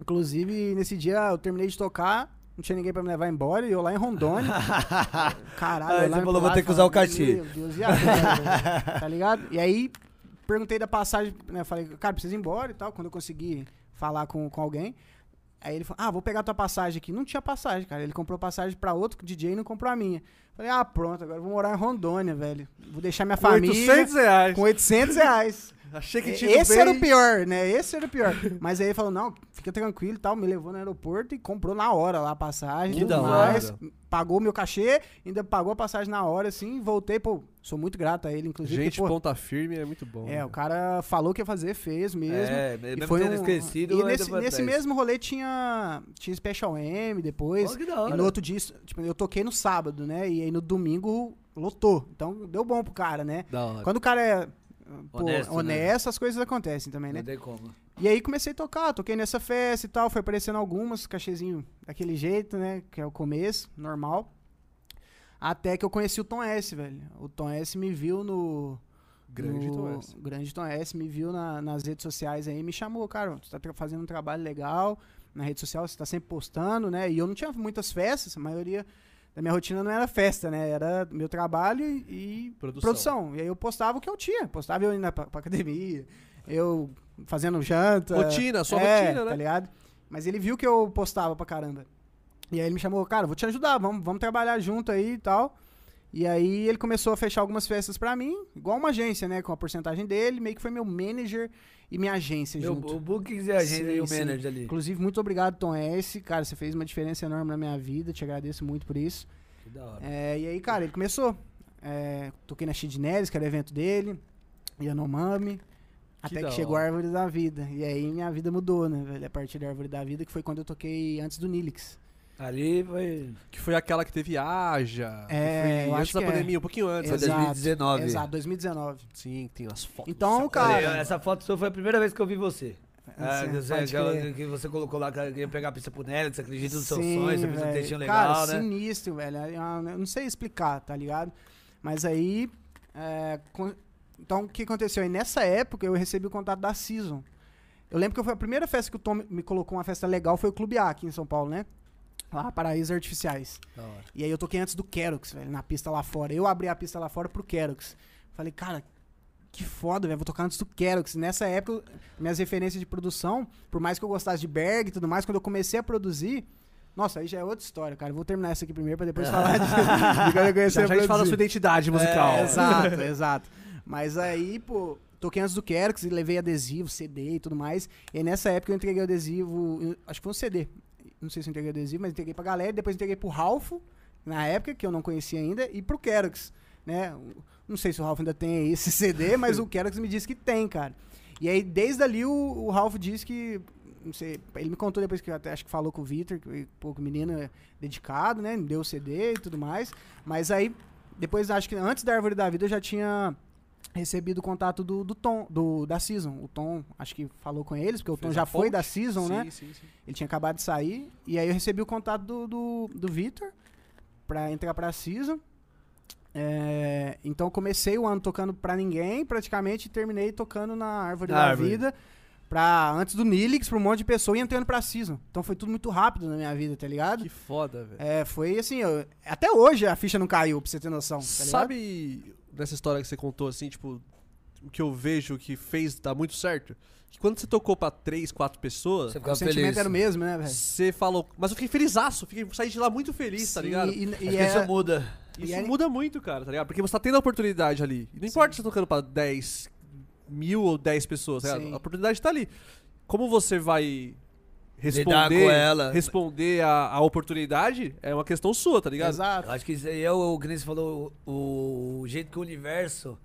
Inclusive, nesse dia eu terminei de tocar, não tinha ninguém pra me levar embora, e eu lá em Rondônia. *laughs* Caralho, Aí você falou, vou ter que usar o cachê. Meu Deus, e agora? tá ligado? E aí, perguntei da passagem, né? Falei, cara, preciso ir embora e tal, quando eu consegui falar com, com alguém. Aí ele falou, ah, vou pegar tua passagem aqui. Não tinha passagem, cara. Ele comprou passagem pra outro DJ e não comprou a minha. Falei, ah, pronto, agora eu vou morar em Rondônia, velho. Vou deixar minha Com família 800 reais. com 800 reais. Achei que tinha Esse bem... era o pior, né? Esse era o pior. *laughs* Mas aí ele falou, não, fica tranquilo e tal. Me levou no aeroporto e comprou na hora lá a passagem. Que tudo da mais. hora. Pagou meu cachê, ainda pagou a passagem na hora, assim, voltei, pô, sou muito grato a ele, inclusive. Gente, porque, pô, ponta firme é muito bom. é, né? o cara falou que ia fazer, fez mesmo. É, E mesmo foi tendo um- esquecido, e nesse, nesse mesmo rolê tinha, tinha Special M depois. Pô, que da E hora. no outro dia, tipo, eu toquei no sábado, né? E aí no domingo lotou. Então deu bom pro cara, né? Da hora. Quando o cara é pô, Honesto, honesto, né? as coisas acontecem também, né? Não tem como. E aí comecei a tocar, toquei nessa festa e tal, foi aparecendo algumas, cachezinho daquele jeito, né? Que é o começo, normal. Até que eu conheci o Tom S, velho. O Tom S me viu no. Grande no, Tom S. Grande Tom S me viu na- nas redes sociais aí e me chamou, cara. Você tá fazendo um trabalho legal na rede social, você tá sempre postando, né? E eu não tinha muitas festas, a maioria da minha rotina não era festa, né? Era meu trabalho e Produção. produção. E aí eu postava o que eu tinha. Postava eu indo pra, pra academia, eu fazendo janta. Rotina, sua é, rotina, né? Tá ligado? Mas ele viu que eu postava pra caramba. E aí ele me chamou, cara, vou te ajudar, vamos, vamos trabalhar junto aí e tal. E aí ele começou a fechar algumas festas pra mim, igual uma agência, né? Com a porcentagem dele, meio que foi meu manager e minha agência Meu, junto. o Bookings é a agenda Sim, e o sim. manager ali. Inclusive, muito obrigado, Tom S. Cara, você fez uma diferença enorme na minha vida, te agradeço muito por isso. Que da hora. É, e aí, cara, ele começou. É, toquei na Chidnelis, que era o evento dele, Yanomami, até da que chegou a. Árvore da Vida. E aí minha vida mudou, né, velho? A partir da Árvore da Vida, que foi quando eu toquei antes do Nilix. Ali foi. Que foi aquela que teve Aja. É, que foi eu antes acho da que é. pandemia, um pouquinho antes. Foi? Exato. 2019. Exato, 2019. Sim, tem as fotos. Então, cara, essa foto sua foi a primeira vez que eu vi você. Ah, Sim, que, você que você colocou lá que queria pegar a pista pro Nelly, que você acredita nos seus sonhos, você fez um textinho legal, Cara, né? sinistro, velho. É Eu não sei explicar, tá ligado? Mas aí. é, com- Então, o que aconteceu? Aí, nessa época, eu recebi o contato da Season. Eu lembro que foi a primeira festa que o Tom me colocou uma festa legal, foi o Clube A aqui em São Paulo, né? Lá, Paraísos Artificiais. E aí eu toquei antes do Kerox, velho, na pista lá fora. Eu abri a pista lá fora pro Kerox. Falei, cara, que foda, velho, vou tocar antes do Kerox. Nessa época, minhas referências de produção, por mais que eu gostasse de Berg e tudo mais, quando eu comecei a produzir, nossa, aí já é outra história, cara. Vou terminar essa aqui primeiro pra depois falar de, de quando eu *laughs* comecei Já, já a gente fala da sua identidade musical. É, exato, *laughs* exato. Mas aí, pô, toquei antes do Kerox e levei adesivo, CD e tudo mais. E nessa época eu entreguei o adesivo, acho que foi um CD. Não sei se eu entreguei adesivo, mas entreguei pra galera. Depois entreguei pro Ralph, na época, que eu não conhecia ainda, e pro Kerox, né? Não sei se o Ralph ainda tem esse *laughs* CD, mas o *laughs* Kerox me disse que tem, cara. E aí, desde ali, o, o Ralph disse que. Não sei, ele me contou depois que até acho que falou com o Victor, que pô, o menino é dedicado, né? Me deu o CD e tudo mais. Mas aí, depois, acho que antes da Árvore da Vida, eu já tinha recebido o contato do, do Tom, do, da Season. O Tom, acho que falou com eles, porque o Tom já foi da Season, sim, né? Sim, sim. Ele tinha acabado de sair. E aí eu recebi o contato do, do, do Vitor pra entrar pra Season. É, então comecei o ano tocando pra ninguém, praticamente, e terminei tocando na Árvore Na da Árvore. Vida. Pra, antes do Nilix, pra um monte de pessoa e entrando pra Season. Então foi tudo muito rápido na minha vida, tá ligado? Que foda, velho. É, foi assim, eu- até hoje a ficha não caiu, pra você ter noção. Tá? Sabe dessa história que você contou, assim, tipo, o que eu vejo que fez dar muito certo? Que quando você tocou pra três, quatro pessoas, Você O ficava sentimento feliz. era o mesmo, né, velho? você falou. Mas eu fiquei felizaço, fiquei, saí de lá muito feliz, tá Sim, ligado? E, e que é- isso muda. Isso e aí- muda muito, cara, tá ligado? Porque você tá tendo a oportunidade ali. E não importa se você tá tocando pra 10 mil ou 10 pessoas, tá ligado? Sim. A oportunidade tá ali. Como você vai responder, com ela. responder a, a oportunidade é uma questão sua, tá ligado? Exato. Eu acho que isso aí é o, o que nem você falou, o, o jeito que o universo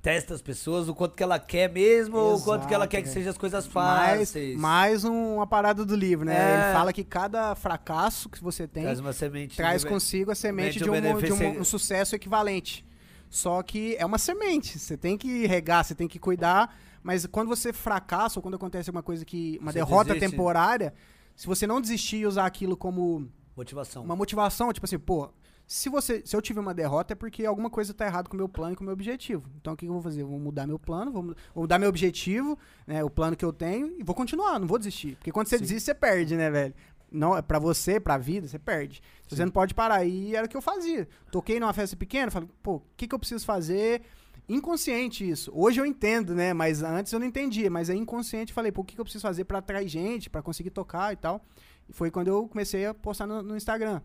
testa as pessoas, o quanto que ela quer mesmo, ou o quanto que ela Exato, quer que sejam as coisas Mais, fáceis. mais um- uma parada do livro, né? É. Ele fala que cada fracasso que você tem Traz uma semente. traz consigo a semente de, um de um- um sucesso equivalente. Só que é uma semente, você tem que regar, você tem que cuidar, mas quando você fracassa ou quando acontece uma coisa que uma Você derrota desiste. temporária, se você não desistir e usar aquilo como Motivação. uma motivação, tipo assim, pô, se você, se eu tive uma derrota é porque alguma coisa tá errada com o meu plano e com o meu objetivo. Então o que eu vou fazer? Eu vou mudar meu plano, vou, vou mudar meu objetivo, né, o plano que eu tenho e vou continuar, não vou desistir. Porque quando você desiste, você perde, né, velho? Não, é pra você, pra vida, você perde. Você não pode parar. E era o que eu fazia. Toquei numa festa pequena, falei, pô, o que, que eu preciso fazer? Inconsciente isso. Hoje eu entendo, né? Mas antes eu não entendia. Mas é inconsciente. Falei, pô, o que, que eu preciso fazer pra atrair gente, pra conseguir tocar e tal. E foi quando eu comecei a postar no, no Instagram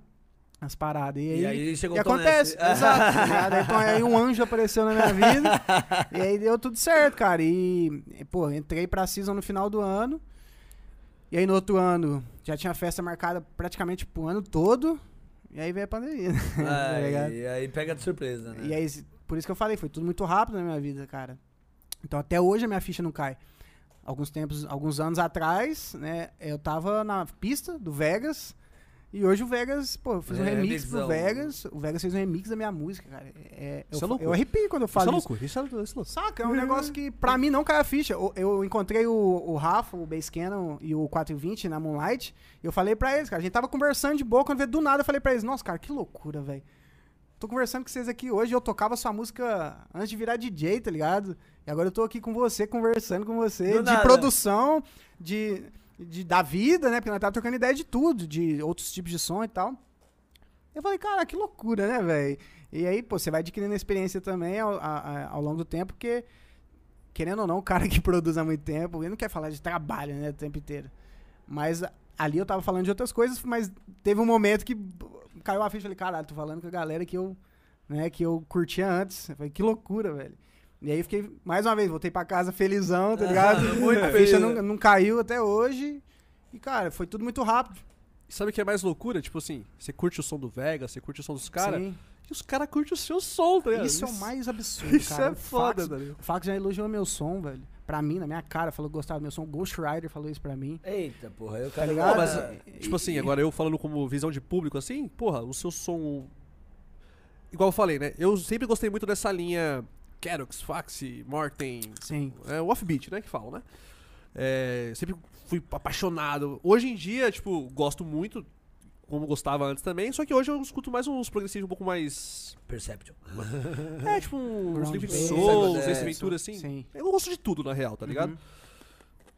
as paradas. E aí, E *laughs* aí chegou e acontece, exato. aí, então, aí um anjo apareceu na minha vida. e aí deu tudo certo, cara. E, pô, entrei pra season no final do ano. E aí no outro ano já tinha festa marcada praticamente pro ano todo. E aí veio a pandemia. né? *laughs* tá e aí pega de surpresa, né? E aí, por isso que eu falei, foi tudo muito rápido na minha vida, cara. Então até hoje a minha ficha não cai. Alguns tempos, alguns anos atrás, né, eu tava na pista do Vegas. E hoje o Vegas, pô, eu fiz um É, remix pro remixão. Vegas. O Vegas fez um remix da minha música, cara. É, eu, Isso é loucura. eu arrepio quando eu Isso é falo isso. isso é, isso é louco. Saca, é um negócio que pra mim não cai a ficha. Eu, eu encontrei o, o Rafa, o Bass Cannon e o 420 na Moonlight. E eu falei pra eles, cara, a gente tava conversando de boa, quando veio do nada eu falei pra eles, nossa, cara, que loucura, velho. Tô conversando com vocês aqui hoje, eu tocava sua música antes de virar DJ, tá ligado? E agora eu tô aqui com você, conversando com você, Do de nada. produção, de, de, da vida, né? Porque nós tava trocando ideia de tudo, de outros tipos de som e tal. Eu falei, cara, que loucura, né, velho? E aí, pô, você vai adquirindo experiência também ao, a- ao longo do tempo, porque, querendo ou não, o cara *laughs* que produz há muito tempo, ele não quer falar de trabalho, né, o tempo inteiro. Mas ali eu tava falando de outras coisas, mas teve um momento que caiu a ficha, falei, caralho, tô falando com a galera que eu, né, que eu curtia antes. Eu falei, que loucura, velho. E aí fiquei, mais uma vez, voltei pra casa felizão, tá ligado? *laughs* Muito a ficha não, não caiu até hoje. E, cara, foi tudo muito rápido. E sabe o que é mais loucura? Tipo assim, você curte o som do Vegas, você curte o som dos caras, e os caras curtem o seu som, tá ligado? Isso é o mais absurdo, Isso cara. é O foda, tá ligado? O Fax já elogiou meu som, velho. Pra mim, na minha cara, falou que gostava do meu som. Ghost Rider falou isso pra mim. Eita, porra, o Tá cara... ligado? Pô, mas, Tipo assim, agora eu falando como visão de público, assim, porra, o seu som. Igual eu falei, né? Eu sempre gostei muito dessa linha Kerox, Faxi, Morten, Sim. é, o offbeat, né? Que falam, né? É, sempre fui apaixonado. Hoje em dia, tipo, gosto muito, como gostava antes também, só que hoje eu escuto mais uns progressivos um pouco mais. Perception. *laughs* É, tipo, uns Living Souls, é, Ace Ventura, assim. Sim. Eu gosto de tudo, na real, tá ligado? Uhum.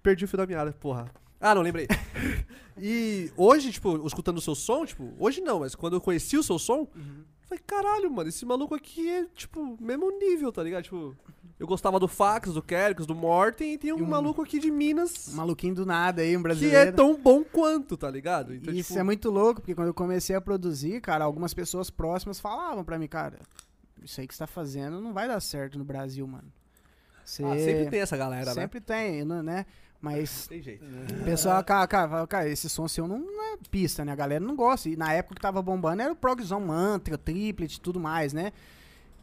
Perdi o fio da meada, porra. Ah, não, lembrei. *laughs* e hoje, tipo, escutando o seu som, tipo, hoje não, mas quando eu conheci o seu som, Uhum. Falei, caralho, mano, esse maluco aqui é, tipo, mesmo nível, tá ligado? Tipo, eu gostava do Fax, do Kerkos, do Morten, e tem um, um- maluco aqui de Minas Um maluquinho do nada aí, um que brasileiro. é tão bom quanto, tá ligado? Então, Isso tipo, é muito louco, porque quando eu comecei a produzir, cara, algumas pessoas próximas falavam pra mim, cara, isso aí que você tá fazendo não vai dar certo no Brasil, mano. Você... ah, sempre tem essa galera, Sempre tem, né, né? Mas? Tem jeito. o pessoal, cara, cara, cara, esse som seu não é pista, né? A galera não gosta. E na época que tava bombando era o progzão mantra, triplet e tudo mais, né?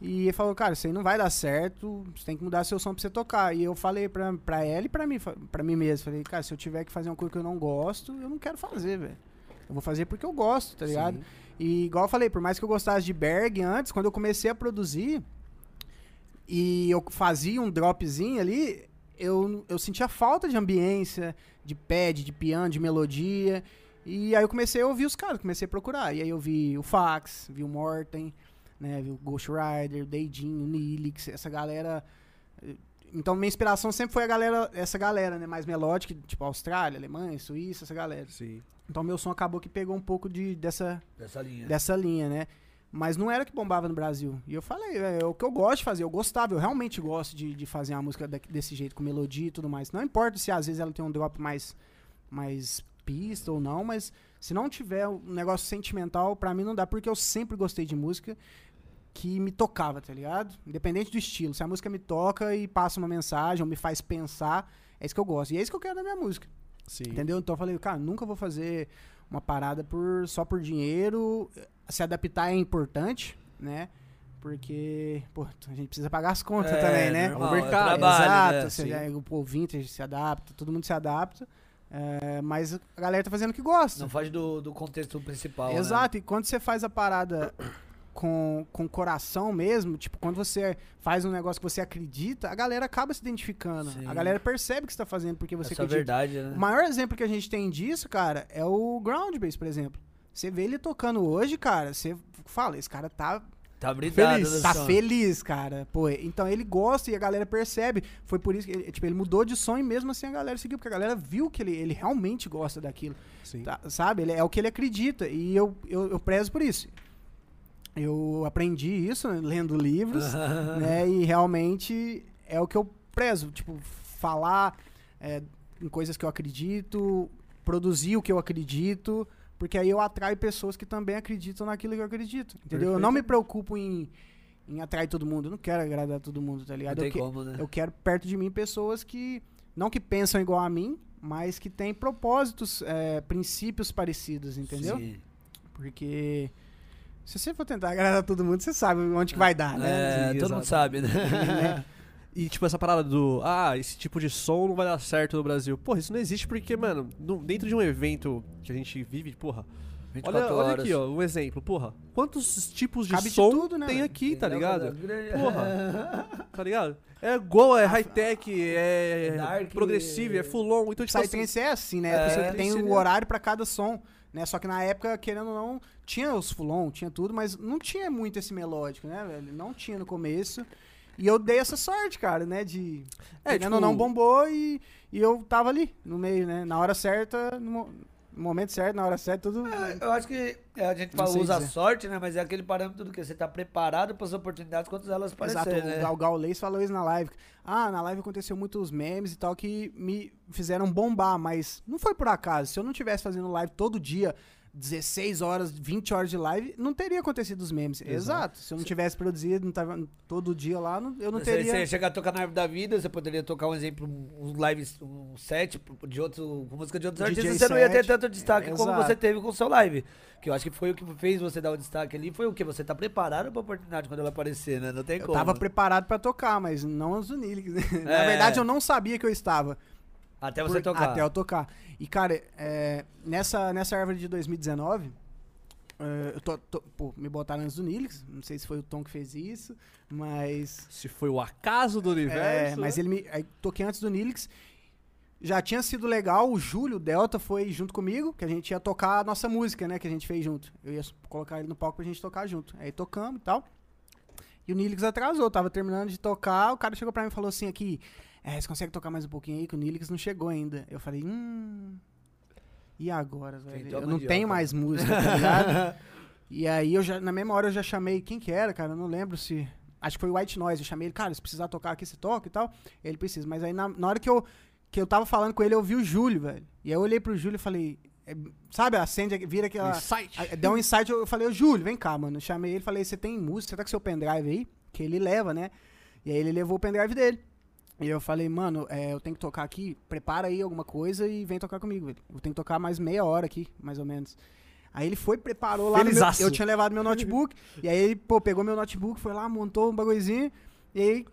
E ele falou, cara, isso aí não vai dar certo, você tem que mudar seu som pra você tocar. E eu falei pra, pra ela e pra mim, pra mim mesmo, falei, cara, se eu tiver que fazer uma coisa que eu não gosto, eu não quero fazer, velho. Eu vou fazer porque eu gosto, tá ligado? Sim. E igual eu falei, por mais que eu gostasse de Berg antes, quando eu comecei a produzir, e eu fazia um dropzinho ali, eu, eu sentia falta de ambiência, de pad, de piano, de melodia. E aí eu comecei a ouvir os caras, comecei a procurar. E aí eu vi o Fax, vi o Morten, né, vi o Ghost Rider, o Deidinho, o Nilix, essa galera. Então minha inspiração sempre foi a galera, essa galera, né, mais melódica, tipo Austrália, Alemanha, Suíça, essa galera. Sim. Então meu som acabou que pegou um pouco de, dessa, Dessa linha. dessa linha, né? Mas não era que bombava no Brasil. E eu falei, é, é o que eu gosto de fazer, eu gostava, eu realmente gosto de, de fazer uma música desse jeito, com melodia e tudo mais. Não importa se às vezes ela tem um drop mais, mais pista ou não, mas se não tiver um negócio sentimental, pra mim não dá, porque eu sempre gostei de música que me tocava, tá ligado? Independente do estilo. Se a música me toca e passa uma mensagem ou me faz pensar, é isso que eu gosto. E é isso que eu quero da minha música. Sim. Entendeu? Então eu falei, cara, nunca vou fazer uma parada por, só por dinheiro. Se adaptar é importante, né? Porque, pô, a gente precisa pagar as contas É, também, né? normal, O é mercado, trabalho, Exato, né? o povo vintage se adapta, todo mundo se adapta. é, mas a galera tá fazendo o que gosta. Não faz do, do contexto principal. né? Exato, e quando você faz a parada com, com coração mesmo, tipo, quando você faz um negócio que você acredita, a galera acaba se identificando. Sim. A galera percebe que você tá fazendo porque você Essa é acredita. verdade, né? O maior exemplo que a gente tem disso, cara, é o Ground Bass, por exemplo. Você vê ele tocando hoje, cara, você fala, esse cara tá, Tá brilhado Feliz. no tá som. feliz, cara. Pô, então ele gosta e a galera percebe. Foi por isso que ele, tipo, ele mudou de som e mesmo assim a galera seguiu, porque a galera viu que ele, ele realmente gosta daquilo. Tá, sabe? Ele, é o que ele acredita. E eu, eu, eu prezo por isso. Eu aprendi isso né, lendo livros, *laughs* né? E realmente é o que eu prezo. Tipo, falar é, em coisas que eu acredito, produzir o que eu acredito, porque aí eu atraio pessoas que também acreditam naquilo que eu acredito. Entendeu? Eu não me preocupo em, em atrair todo mundo. Eu não quero agradar todo mundo, tá Não ligado? tem Eu, que- como, né? eu quero perto de mim pessoas que não que pensam igual a mim, mas que têm propósitos, é, princípios parecidos, entendeu? Sim. Porque se você for tentar agradar todo mundo, você sabe onde que vai dar, né? É, Sim, todo mundo exato. sabe, né? E, tipo, essa parada do. Ah, esse tipo de som não vai dar certo no Brasil. Porra, isso não existe porque, mano, no- dentro de um evento que a gente vive, porra. 24 Olha, olha aqui, ó, um exemplo. Porra, quantos tipos de Cabe de som tudo, né, tem aqui, tá ligado? Porra. *laughs* Tá ligado? É igual, é high-tech, é, É dark, progressivo, é full-on. Então, tipo assim, Psytrance é assim, né? É, você tem seria- um horário pra cada som, né? Só que na época, querendo ou não, tinha os fulon, tinha tudo, mas não tinha muito esse melódico, né, velho? Não tinha no começo. E eu dei essa sorte, cara, né? De. É, tipo- ou não, bombou e, e eu tava ali, no meio, né? Na hora certa, no, mo- no momento certo, na hora certa, tudo. É, Eu acho que é, a gente fala, usa dizer. sorte, né? Mas é aquele parâmetro do que você tá preparado para as oportunidades quando elas Exato, aparecerem, né? o Gal Gaulês falou isso na live. Ah, na live aconteceu muitos memes e tal que me fizeram bombar, mas não foi por acaso. Se eu não tivesse fazendo live todo dia, 16 horas, 20 horas de live, não teria acontecido os memes. Exato. Se eu não tivesse produzido, não tava todo dia lá, não- eu não Você, você teria. ia chegar a tocar na árvore da vida, você poderia tocar um exemplo, um live, um set de outro, com música de outros DJ artistas, você não ia ter tanto destaque como Exato. você teve com o seu live. Que eu acho que foi o que fez você dar o destaque ali, foi o que? Você tá preparado pra oportunidade quando ela aparecer, né? Não tem Eu como. tava preparado pra tocar, mas não os Unilix. *laughs* Na É. verdade, eu não sabia que eu estava. Até você Por- tocar. Até eu tocar. E, cara, é, nessa, nessa árvore de 2019, é, eu tô, tô- pô, me botaram antes do Nilix. Não sei se foi o Tom que fez isso, mas. se foi o acaso do universo. É, mas né? ele me. Aí, toquei antes do Nilix. Já tinha sido legal, o Júlio, o Delta, foi junto comigo, que a gente ia tocar a nossa música, né, que a gente fez junto. Eu ia colocar ele no palco pra gente tocar junto. Aí tocamos e tal. E o Nilix atrasou, tava terminando de tocar, o cara chegou pra mim e falou assim aqui, é, você consegue tocar mais um pouquinho aí, que o Nilix não chegou ainda. Eu falei, hum... E agora, velho? Eu não tenho mais música, tá ligado? *laughs* e aí, eu já, na mesma hora, eu já chamei, quem que era, cara? Eu não lembro se... Acho que foi o White Noise, eu chamei ele, cara, se precisar tocar aqui, você toca e tal. Ele precisa, mas aí na, na hora que eu, que eu tava falando com ele, eu vi o Júlio, velho. E aí eu olhei pro Júlio e falei, é, sabe, acende, vira aquela... Insight. Deu um insight, eu eu falei, ô Júlio, vem cá, mano. Eu chamei ele, falei, você tem música, você tá com seu pendrive aí? Que ele leva, né? E aí ele levou o pendrive dele. E eu falei, mano, é, eu tenho que tocar aqui, prepara aí alguma coisa e vem tocar comigo, velho. Eu tenho que tocar mais meia hora aqui, mais ou menos. Aí ele foi, preparou lá no meu. Eu tinha levado meu notebook, e aí ele, pô, pegou meu notebook, foi lá, montou um bagulhozinho, e aí,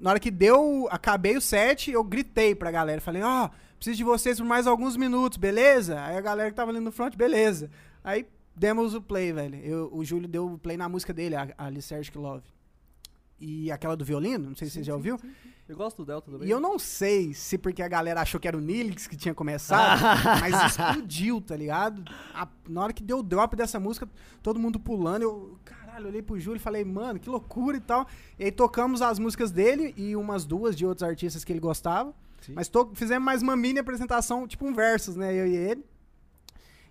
na hora que deu, acabei o set, eu gritei pra galera, falei, ó, preciso de vocês por mais alguns minutos, beleza? Aí a galera que tava ali no front, beleza. Aí demos o play, velho. Eu- o Júlio deu o play na música dele, a, a Alicerce Love. e aquela do violino, não sei se você já ouviu. Eu gosto do Delta também. E eu não sei se porque a galera achou que era o Nilix que tinha começado, *laughs* mas explodiu, tá ligado? A- na hora que deu o drop dessa música, todo mundo pulando, eu, caralho, olhei pro Júlio e falei, mano, que loucura e tal. E aí tocamos as músicas dele e umas duas de outros artistas que ele gostava. Sim. Mas to- fizemos mais uma mini apresentação, tipo um versus, né, eu e ele.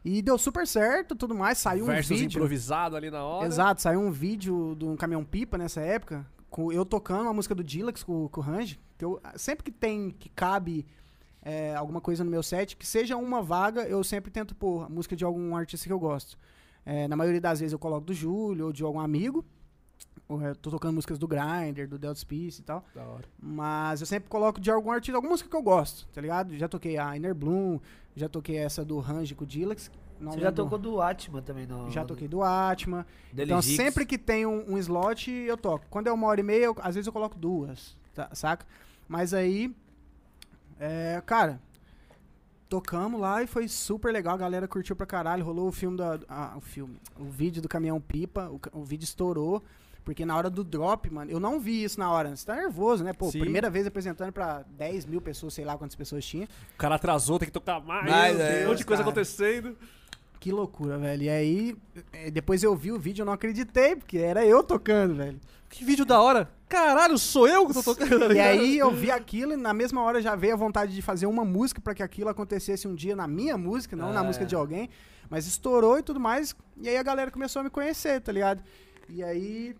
E deu super certo, tudo mais, saiu Versus um vídeo. improvisado ali na hora. Exato, saiu um vídeo de um caminhão pipa nessa época, com eu tocando uma música do Dillax com, com o Range, que eu, sempre que tem, que cabe é, alguma coisa no meu set, que seja uma vaga, eu sempre tento pôr a música de algum artista que eu gosto. É, na maioria das vezes eu coloco do Júlio ou de algum amigo, ou eu tô tocando músicas do Grindr, do Delta Space e tal, Da hora. mas eu sempre coloco de algum artista, alguma música que eu gosto, tá ligado? Já toquei a Inner Bloom, já toquei essa do Range com o Dillax. Não Você já lembro- tocou do Atman também, não? Já toquei do Atma. Dele Então, Gix. sempre que tem um, um slot, eu toco. Quando é uma hora e meia, eu- às vezes eu coloco duas, tá- saca? Mas aí, é, cara, tocamos lá e foi super legal. A galera curtiu pra caralho. Rolou o filme da. ah, o filme. O vídeo do caminhão pipa. O, o vídeo estourou. Porque na hora do drop, mano, eu não vi isso na hora. Você tá nervoso, né? Pô, Sim. primeira vez apresentando pra 10 mil pessoas, sei lá quantas pessoas tinha. O cara atrasou, tem que tocar mais. Mais, tem é, um monte de coisa cara. acontecendo. Que loucura, velho. E aí, eh, depois eu vi o vídeo, eu não acreditei, porque era eu tocando, velho. Que vídeo da hora. Caralho, sou eu que tô tocando. tá E aí eu vi aquilo e na mesma hora já veio a vontade de fazer uma música pra que aquilo acontecesse um dia na minha música, não na É. música de alguém. Mas estourou e tudo mais. E aí a galera começou a me conhecer, tá ligado? E aí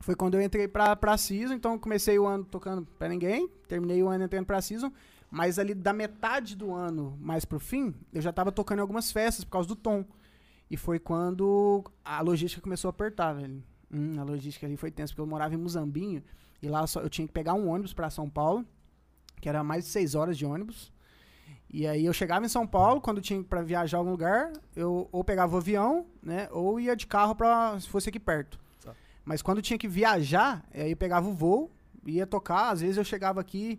foi quando eu entrei pra, pra Season. Então comecei o ano tocando pra ninguém, terminei o ano entrando pra Season. Mas ali da metade do ano mais pro fim, eu já tava tocando em algumas festas por causa do tom. E foi quando a logística começou a apertar, velho. Hum, a logística ali foi tensa, porque eu morava em Muzambinho. E lá só, eu tinha que pegar um ônibus pra São Paulo, que era mais de seis horas de ônibus. E aí eu chegava em São Paulo, quando tinha pra viajar a algum lugar, eu ou pegava o avião, né? Ou ia de carro pra, se fosse aqui perto. Tá. Mas quando tinha que viajar, aí eu pegava o voo, ia tocar, às vezes eu chegava aqui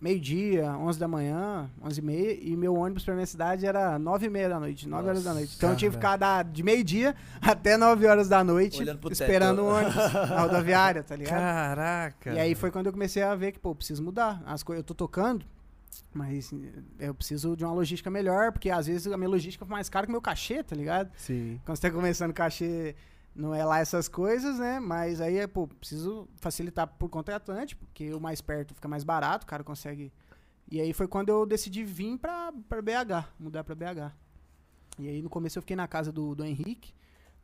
meio-dia, 11 da manhã, 11 e meia, e meu ônibus pra minha cidade era 9 e meia da noite, 9 horas da noite. Então eu tinha que ficar da, de meio-dia *laughs* até 9 horas da noite esperando o ônibus *laughs* na rodoviária, tá ligado? Caraca. E aí foi quando eu comecei a ver que, pô, eu preciso mudar. As coisas, eu tô tocando, mas eu preciso de uma logística melhor, porque às vezes a minha logística é mais cara que o meu cachê, tá ligado? Sim. Quando você tá começando cachê, não é lá essas coisas, né? Mas aí, pô, preciso facilitar por contratante, porque o mais perto fica mais barato, o cara consegue. E aí foi quando eu decidi vir pra, pra BH, mudar pra BH. E aí no começo eu fiquei na casa do, do Henrique,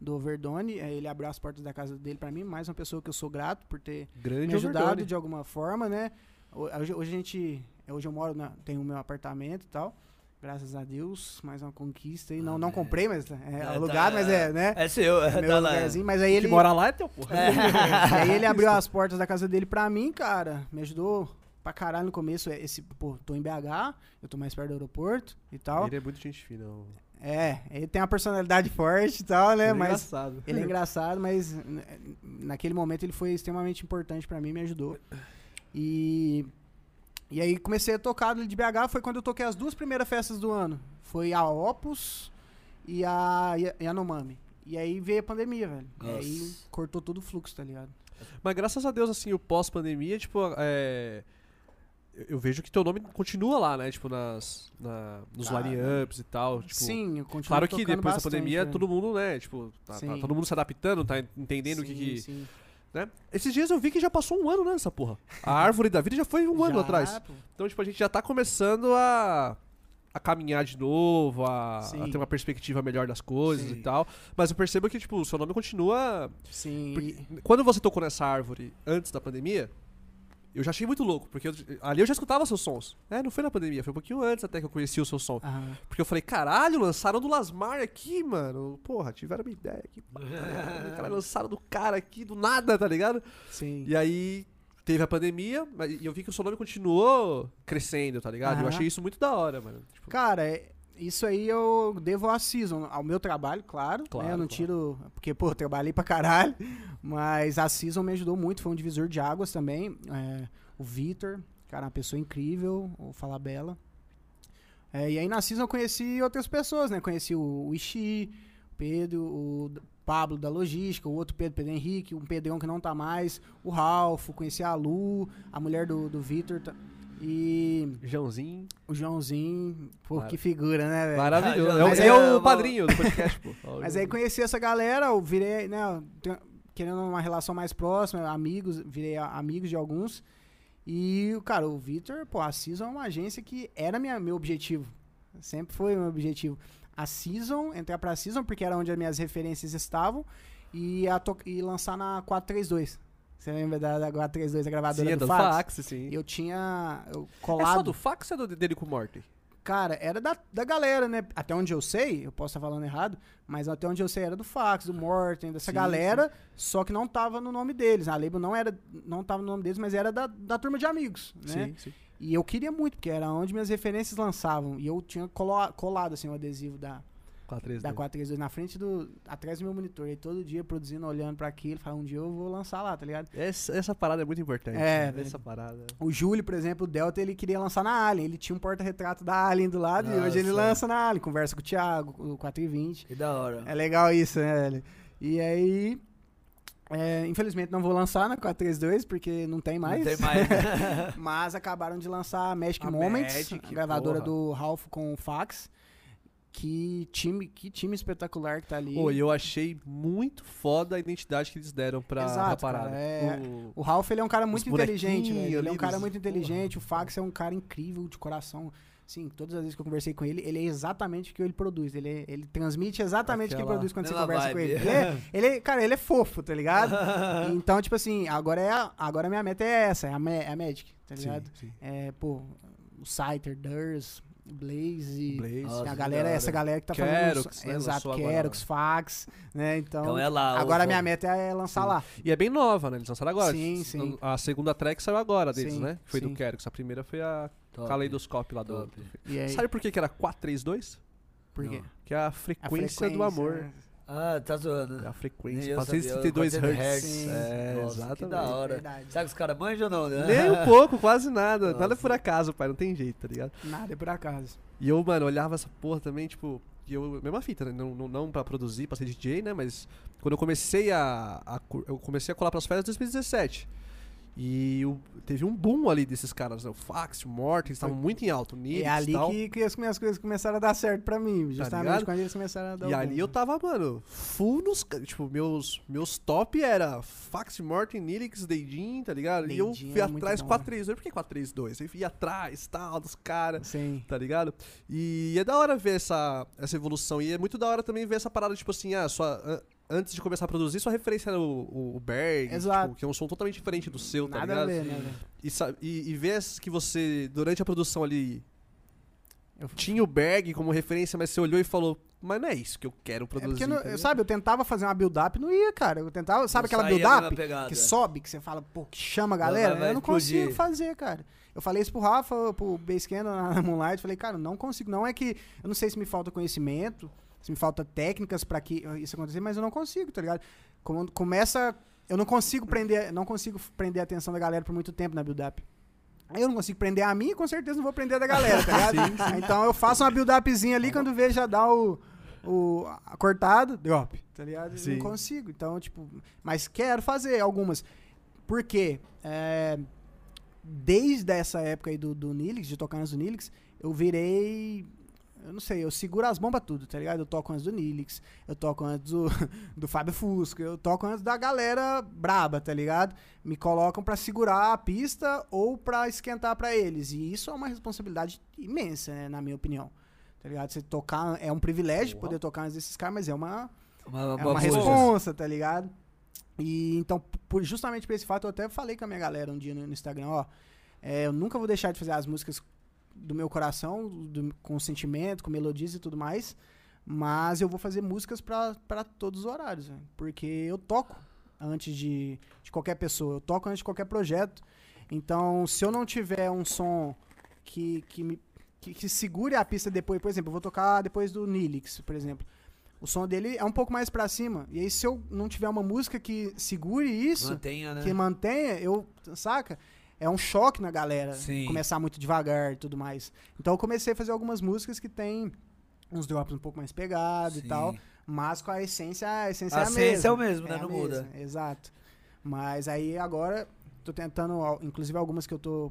do Verdone, aí ele abriu as portas da casa dele pra mim, mais uma pessoa que eu sou grato por ter Grande me ajudado overdone. de alguma forma, né? Ho- Hoje, hoje a gente. Hoje eu moro, na, tenho o meu apartamento e tal. Graças a Deus, mais uma conquista aí. Não, não comprei, mas é, É, alugado, tá- mas é, né? É seu, é, meu tá lugarzinho, mas aí Ele mora lá é teu, porra. E aí ele abriu as portas da casa dele pra mim, cara. Me ajudou pra caralho no começo. é, Esse, pô, tô em BH, eu tô mais perto do aeroporto e tal. Ele é muito gente fina. É, ele tem uma personalidade forte e tal, né? Ele é mas engraçado. ele é engraçado, mas naquele momento ele foi extremamente importante pra mim, me ajudou. E e aí comecei a tocar de BH, foi quando eu toquei as duas primeiras festas do ano. Foi a Opus e a Yanomami. E aí veio a pandemia, velho. E aí Nossa. cortou todo o fluxo, tá ligado? Mas graças a Deus, assim, o pós-pandemia, tipo, é... eu- vejo que teu nome continua lá, né? Tipo, nas, na, nos Ah, line-ups e tal. Tipo, Sim, eu continuo Claro que depois bastante, da pandemia, né? todo mundo, né? Tipo, tá, tá todo mundo se adaptando, tá entendendo o que, Sim, que. Né? Esses dias eu vi que já passou um ano, né, essa porra. A *laughs* árvore da vida já foi um ano Já, atrás. pô. Então, tipo, a gente já tá começando a, a caminhar de novo, a, a ter uma perspectiva melhor das coisas Sim. e tal. Mas eu percebo que, tipo, o seu nome continua. Sim. Porque quando você tocou nessa árvore antes da pandemia, eu já achei muito louco, porque eu- ali eu já escutava seus sons. É, não foi na pandemia, foi um pouquinho antes até que eu conheci o seu som. Aham. Porque eu falei, caralho, lançaram do Lasmar aqui, mano. Porra, tiveram uma ideia aqui. *laughs* Caralho, lançaram do cara aqui, do nada, tá ligado? Sim. E aí teve a pandemia, mas- e eu vi que o seu nome continuou crescendo, tá ligado? Eu Aham. achei isso muito da hora, mano. Tipo, Cara, é- isso aí eu devo à Season, ao meu trabalho, claro. Claro, né? Eu não claro. tiro. Porque, pô, trabalhei pra caralho. Mas a Season me ajudou muito, foi um divisor de águas também. É, o Vitor, cara, uma pessoa incrível, o Falabella. É, e aí na Season eu conheci outras pessoas, né? Conheci o, o Ishi, Pedro, o Pablo da Logística, o outro Pedro, Pedro Henrique, um Pedrão que não tá mais, o Ralph, conheci a Lu, a mulher do, do Vitor tá- e Joãozinho. o Joãozinho. Pô, Mara- que figura, né, velho? Maravilhoso. Mas É, o- é o padrinho do podcast, pô. Ó, *laughs* Mas aí conheci essa galera, eu virei, né, querendo uma relação mais próxima, amigos, virei amigos de alguns. E, cara, o Vitor, pô, a Season é uma agência que era minha, meu objetivo. Sempre foi meu objetivo. A Season, entrar pra Season, porque era onde as minhas referências estavam, e, a e lançar na 432. Você lembra da, da 432, a gravadora Sim, é do do Fax? fax, sim. Eu tinha eu, É colado... só do fax ou é do dele com o Morty? Cara, era da, da galera, né? Até onde eu sei, eu posso estar falando errado, mas até onde eu sei era do Fax, do Morten, dessa Sim, galera, só que não tava no nome deles. A label não era, não tava no nome deles, mas era da, da turma de amigos, né? Sim, sim. E eu queria muito, porque era onde minhas referências lançavam. E eu tinha colo- colado, assim, o adesivo da, 432. da 432 na frente do. atrás do meu monitor. E todo dia produzindo, olhando pra aquilo, falando, um dia eu vou lançar lá, tá ligado? Essa, essa parada é muito importante. É, né? Essa parada. O Júlio, por exemplo, o Delta, ele queria lançar na Alien. Ele tinha um porta-retrato da Alien do lado e hoje ele Nossa. lança na Alien. Conversa com o Thiago, o 420. Que da hora. É legal isso, né, velho? E aí. é, infelizmente não vou lançar na 432, porque não tem mais. Não tem mais. *laughs* Mas acabaram de lançar a Magic A Moments, Magic, gravadora porra. do Ralph com o Fax. Que time, que time espetacular que tá ali. Pô, e eu achei muito foda a identidade que eles deram pra, Exato, pra parada. cara, é- O- O Ralph ele é um cara muito inteligente, velho. Ele é um cara muito inteligente. O Fax é um cara incrível de coração. Sim, todas as vezes que eu conversei com ele, ele é exatamente o que ele produz. Ele, é- ele transmite exatamente o que ele produz quando você conversa com vibe. ele. Ele é, ele é- cara, ele é fofo, tá ligado? *laughs* então, tipo assim, agora, é a, agora a minha meta é essa, é a, Ma- é a Magic, tá Sim, ligado? sim. É, pô, o Scyther, Durs, Blaze. Blaze. A galera, essa galera que tá Kerox, fazendo. né, Exato. Kerox, Fax, né? Então, Então é lá. agora a minha meta é lançar Sim. lá. E é bem nova, né? Eles lançaram agora. Sim, sim. A segunda track saiu agora deles, Sim, né? Foi sim. do Kerox. A primeira foi a Top. Kaleidoscope lá do. Top. do- E aí, Sabe por que, que era 432? por quê? Que é a A frequência, do amor. né? Ah, tá zoando. É a frequência. eu 432 sabia, Hz. 400 Sim. É, Nossa, exatamente. Que da hora. Verdade. Será que os caras manjam ou não, né? Nem um pouco, quase nada. Nada Nossa. por acaso, pai. Não tem jeito, tá ligado? Nada é por acaso. E eu, mano, olhava essa porra também, tipo. E eu, mesma fita, né? Não, não, não pra produzir, pra ser DJ, né? Mas quando eu comecei a. a eu comecei a colar pras férias em 2017. E o- teve um boom ali desses caras, né? O Fax, o Morten, eles estavam muito em alto, Nix é ali tal. que, que as minhas coisas começaram a dar certo pra mim. Justamente ligado? quando eles começaram a dar E ali eu tava, mano, full nos. Tipo, meus, meus top era Fax, Morten, Nilix, Deidin, tá ligado? e eu Deidin fui atrás bom, 432. Por que 432? Eu ia atrás, tal, dos caras. Sim. tá ligado? E é da hora ver essa, essa evolução. E é muito da hora também ver essa parada, tipo assim, ah, sua, an- antes de começar a produzir, sua referência era o, o, Berg, Exato. tipo, que é um som totalmente diferente do seu, tá Nada a ligado? ver, né, velho? E, e, e ver que você, durante a produção ali, Eu- tinha o Berg como referência, mas você olhou e falou, mas não é isso que eu quero É produzir. porque, não- ligado? sabe, eu tentava fazer uma build-up, não ia, cara. Eu tentava, sabe Não aquela a build-up que sobe, que você fala, pô, que chama a galera? vai, vai eu não explodir. consigo fazer, cara. Eu falei isso pro Rafa, pro Basecamp na Moonlight, falei, cara, não consigo. Não é que, eu não sei se me falta conhecimento, se me falta técnicas pra que isso acontecer, mas eu não consigo, tá ligado? Como- Começa, eu não consigo prender, não consigo prender a atenção da galera por muito tempo na build-up. Eu não consigo prender a mim e com certeza não vou prender a da galera, tá ligado? *laughs* Então eu faço uma build-upzinha ali, quando vejo já dá o, o a- cortado, drop, tá ligado? Sim. Não consigo. Então, tipo, mas quero fazer algumas. Por quê? É, desde essa época aí do, do Nilix, de tocar do Nilix, eu virei. Eu não sei, eu seguro as bombas tudo, tá ligado? Eu toco antes do Nilix, eu toco antes do, *laughs* do Fábio Fusco, eu toco antes da galera braba, tá ligado? Me colocam pra segurar a pista ou pra esquentar pra eles. E isso é uma responsabilidade imensa, né, na minha opinião. Tá ligado? Você tocar é um privilégio Porra. poder tocar antes desses caras, mas é uma, Uma, é uma uma responsa, tá ligado? E então, por, justamente por esse fato, eu até falei com a minha galera um dia no, no Instagram, ó. é, eu nunca vou deixar de fazer as músicas do meu coração, do- com sentimento, com melodias e tudo mais. Mas eu vou fazer músicas pra todos os horários, porque eu toco antes de, de qualquer pessoa, eu toco antes de qualquer projeto. Então, se eu não tiver um som que, que me que, que segure a pista depois, por exemplo, eu vou tocar depois do Nilix, por exemplo. O som dele é um pouco mais pra cima. E aí, se eu não tiver uma música que segure isso, Mantenha, né? que mantenha, eu. Saca? É um choque na galera Sim. começar muito devagar e tudo mais. Então eu comecei a fazer algumas músicas que tem uns drops um pouco mais pegados e tal. mas com a essência, a essência A é a essência mesma. é o mesmo, né? a Não mesma, muda. Exato. Mas aí agora, tô tentando, inclusive algumas que eu tô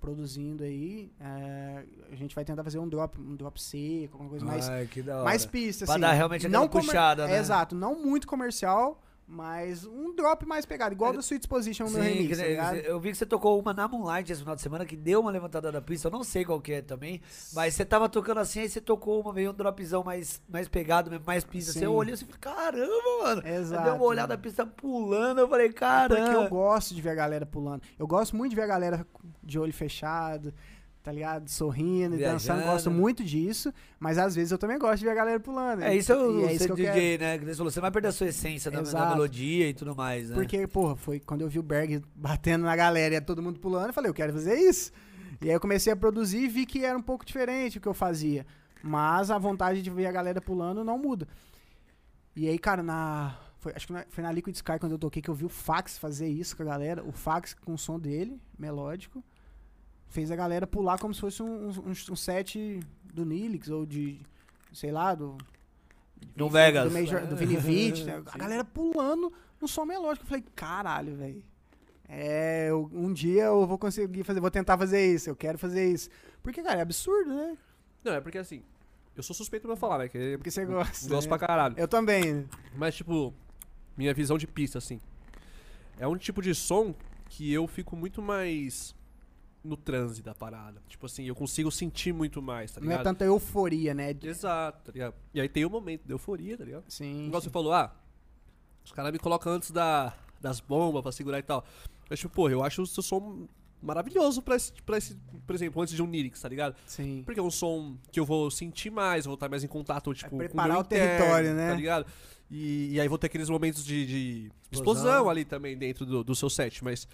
produzindo aí, é, a gente vai tentar fazer um drop, um drop seco, alguma coisa mais, Ai, que da hora. mais pista, Pra assim. dar realmente não puxada, né? É, exato, não muito comercial, mas um drop mais pegado, igual do Sweet Exposition no Sim, remix, que tá eu vi que você tocou uma na Moonlight esse final de semana que deu uma levantada da pista. Eu não sei qual que é também, mas você tava tocando assim, aí você tocou uma, veio um dropzão mais, mais pegado, mais pista. Assim, Sim. eu olhei assim e falei, caramba, mano. Exato. Deu uma olhada, a pista pulando, eu falei, É Porque caramba. eu gosto de ver a galera pulando. Eu gosto muito de ver a galera de olho fechado, tá ligado? Sorrindo e dançando. Gosto muito disso. Mas às vezes eu também gosto de ver a galera pulando. É isso, eu, E é isso ser que eu DJ, quero. né? Você falou, você vai perder a sua essência da, da melodia e tudo mais, né? Porque, porra, foi quando eu vi o Berg batendo na galera e todo mundo pulando, eu falei, eu quero fazer isso. E aí eu comecei a produzir e vi que era um pouco diferente o que eu fazia. Mas a vontade de ver a galera pulando não muda. E aí, cara, na. Foi, acho que na- foi na Liquid Sky quando eu toquei que eu vi o Fax fazer isso com a galera. O Fax com o som dele, melódico. Fez a galera pular como se fosse um, um, um set do Nilix ou de. sei lá, do. No Vegas. Do, Major, do *laughs* né? A galera pulando no som melódico. Eu falei, caralho, velho. É, eu- um dia eu vou conseguir fazer, vou tentar fazer isso, eu quero fazer isso. Porque, cara, é absurdo, né? Não, é porque assim, eu sou suspeito pra falar, né? Que Porque você gosta. gosto né? pra caralho. Eu também. Mas, tipo, minha visão de pista, assim. É um tipo de som que eu fico muito mais no transe da parada. Tipo assim, eu consigo sentir muito mais, tá Não é ligado? tanta euforia, né? Exato, tá ligado? E aí tem o momento de euforia, tá ligado? Sim. Igual você falou, ah, os caras me colocam antes da, das bombas pra segurar e tal. Mas, tipo, porra, eu acho o seu som maravilhoso pra esse, pra esse, por exemplo, antes de um Nirix, tá ligado? Sim. Porque é um som que eu vou sentir mais, vou estar mais em contato, tipo, com preparar meu o território, né? Tá ligado? E, e aí vou ter aqueles momentos de, de Explosão. explosão ali também dentro do, do seu set, mas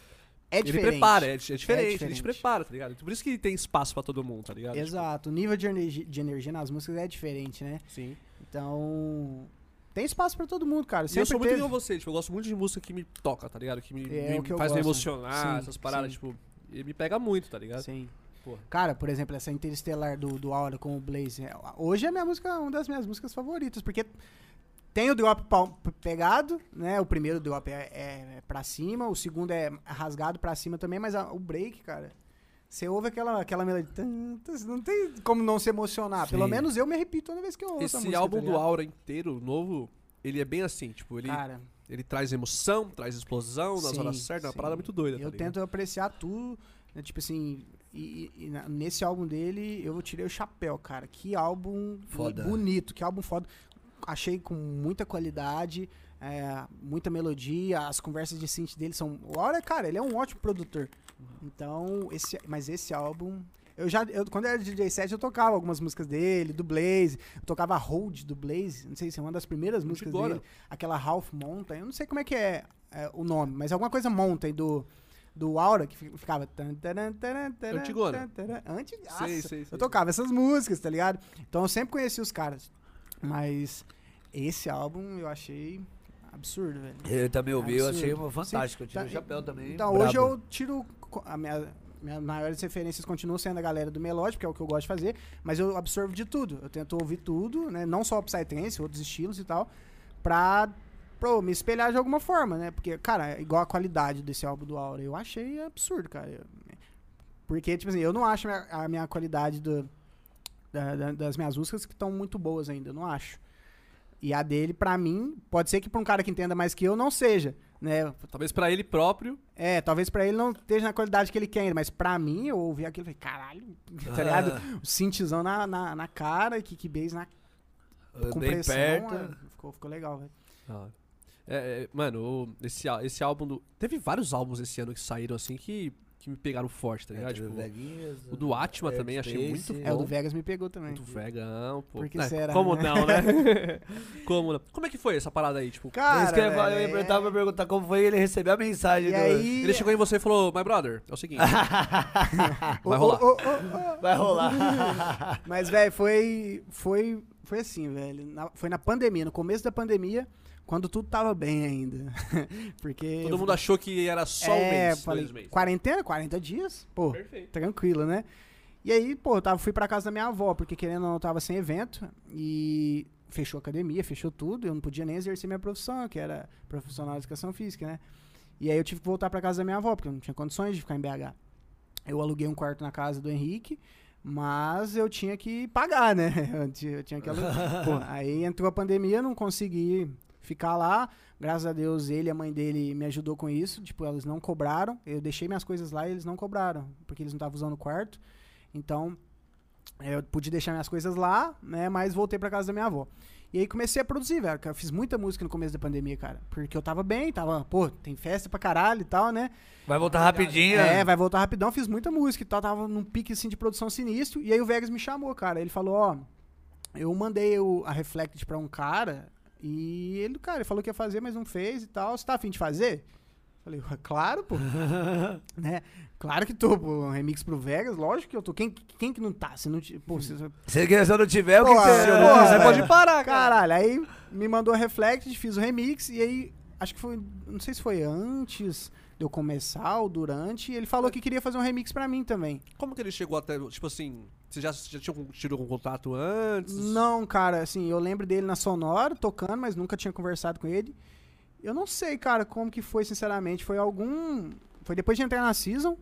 É ele diferente. prepara, é, di- é diferente, ele te diferente. prepara, tá ligado? Por isso que tem espaço pra todo mundo, tá ligado? Exato. O nível de energia, de energia nas músicas é diferente, né? Tipo, sim. Então. Tem espaço pra todo mundo, cara. E eu sou muito igual você, tipo, eu gosto muito de música que me toca, tá ligado? Que me, É me faz me emocionar, Sim, essas paradas, sim. tipo, e me pega muito, tá ligado? Sim. Porra. Cara, por exemplo, essa Interestelar do, do Aura com o Blaze. é, Hoje é minha música, uma das minhas músicas favoritas, porque tem o drop pau- p- né? O primeiro drop é, é pra cima, o segundo é rasgado pra cima também, mas a- o break, cara. Você ouve aquela, aquela melodia. Não tem como não se emocionar. Pelo Sim. menos eu me arrepio toda vez que eu ouço a Esse música, álbum tá do? Aura inteiro, novo, ele é bem assim, tipo, ele, Cara, ele traz emoção, traz explosão nas Sim, horas certas, é uma parada muito doida, eu tá tento apreciar tudo, né, tipo assim, e, e- nesse álbum dele eu tirei o chapéu, cara. Que álbum Foda. bonito, que álbum foda. Achei com muita qualidade, é, muita melodia, as conversas de synth dele são. Olha, cara, ele é um ótimo produtor. Então, esse, mas esse álbum. Eu já, eu, quando eu era DJ set, eu tocava algumas músicas dele, do Blaze. Eu tocava Hold do Blaze. Não sei se é uma das primeiras músicas dele. Aquela Half Mountain. Eu não sei como é que é, é, o nome, mas alguma coisa Mountain do, do Aura que fi- ficava. Antigona. Antes, Sei, sei, sei. eu tocava essas músicas, tá ligado? Então eu sempre conheci os caras. Mas esse álbum eu achei absurdo, velho. Eu também ouvi, eu achei uma fantástico. Eu tirei Tá, o chapéu também. Então, brabo. hoje eu tiro. A minha, minhas maiores referências continuam sendo a galera do melódico, que é o que eu gosto de fazer, mas eu absorvo de tudo. Eu tento ouvir tudo, né? Não só o Psytrance, outros estilos e tal, pra, pra me espelhar de alguma forma, né? Porque, cara, é igual a qualidade desse álbum do Aura, eu achei absurdo, cara. Porque, tipo assim, eu não acho a minha, a minha qualidade do, da- da- das minhas músicas que estão muito boas ainda, eu não acho. E a dele, pra mim, pode ser que pra um cara que entenda mais que eu, não seja, né? Talvez pra ele próprio, É, talvez pra ele não esteja na qualidade que ele quer ainda, mas pra mim, eu ouvi aquilo e falei, caralho, tá ligado? Ah, O cintzão na, na, na cara, kick bass na bem compressão. perto. é, ficou, ficou legal, velho. Hora. É, é, mano, esse, esse álbum do. Teve vários álbuns esse ano que saíram assim que, que me pegaram forte, tá ligado? É, Tipo, Veguinhas, o do Atma também achei muito Space. É, o bom. do Vegas me pegou também. muito vegão, pô. Por que É, será, Como né? não, né? *laughs* como não? Como é que foi essa parada aí? Tipo, Cara, que eu ia falar, eu velho, perguntar pra perguntar como foi ele receber a mensagem E do... aí... ele chegou em você e falou: My brother, é o seguinte. *laughs* Vai rolar. ô, ô, ô. Vai rolar. Mas, velho, foi, foi, foi assim, velho. na- foi na pandemia, no começo da pandemia, quando tudo tava bem ainda. *laughs* Porque... Todo mundo achou que era só um é, mês, falei, dois meses. quarentena, 40 dias, pô, Perfeito. tranquilo, né? E aí, pô, eu tava, fui pra casa da minha avó, porque querendo ou não, eu tava sem evento. E fechou a academia, fechou tudo, eu não podia nem exercer minha profissão, que era profissional de educação física, né? E aí eu tive que voltar pra casa da minha avó, porque eu não tinha condições de ficar em BH. Eu aluguei um quarto na casa do Henrique, mas eu tinha que pagar, né? *laughs* Eu tinha, eu tinha que alugar. *laughs* Pô, aí entrou a pandemia, eu não consegui ficar lá. Graças a Deus, ele e a mãe dele me ajudou com isso. Tipo, eles não cobraram. Eu deixei minhas coisas lá e eles não cobraram, porque eles não estavam usando o quarto. Então, eu pude deixar minhas coisas lá, né? Mas voltei pra casa da minha avó. E aí comecei a produzir, velho. Eu fiz muita música no começo da pandemia, cara. Porque eu tava bem, tava, pô, tem festa pra caralho e tal, né? Vai voltar rapidinho. É, vai voltar rapidão. Fiz muita música e tal. Tava num pique assim de produção sinistro. E aí o Vegas me chamou, cara. Ele falou: Ó, eu mandei o, a Reflect pra um cara. E ele, cara, ele falou que ia fazer, mas não fez e tal. Você tá afim de fazer? Falei, "Ué, claro, pô. *laughs* né? Claro que tô, pô. Um remix pro Vegas, lógico que eu tô. Quem, quem que não tá? Se não, pô, se, Se se eu não tiver, o que que é, você... pô, Você é. pode parar, cara. Caralho, aí me mandou a Reflect, fiz o remix, e aí, acho que foi, não sei se foi antes de eu começar ou durante, e ele falou que queria fazer um remix pra mim também. Como que ele chegou até, tipo assim, você já, já tinha tido algum contato antes? Não, cara, assim, eu lembro dele na Sonora, tocando, mas nunca tinha conversado com ele. Eu não sei, cara, como que foi, sinceramente, foi algum... Foi depois de entrar na Season,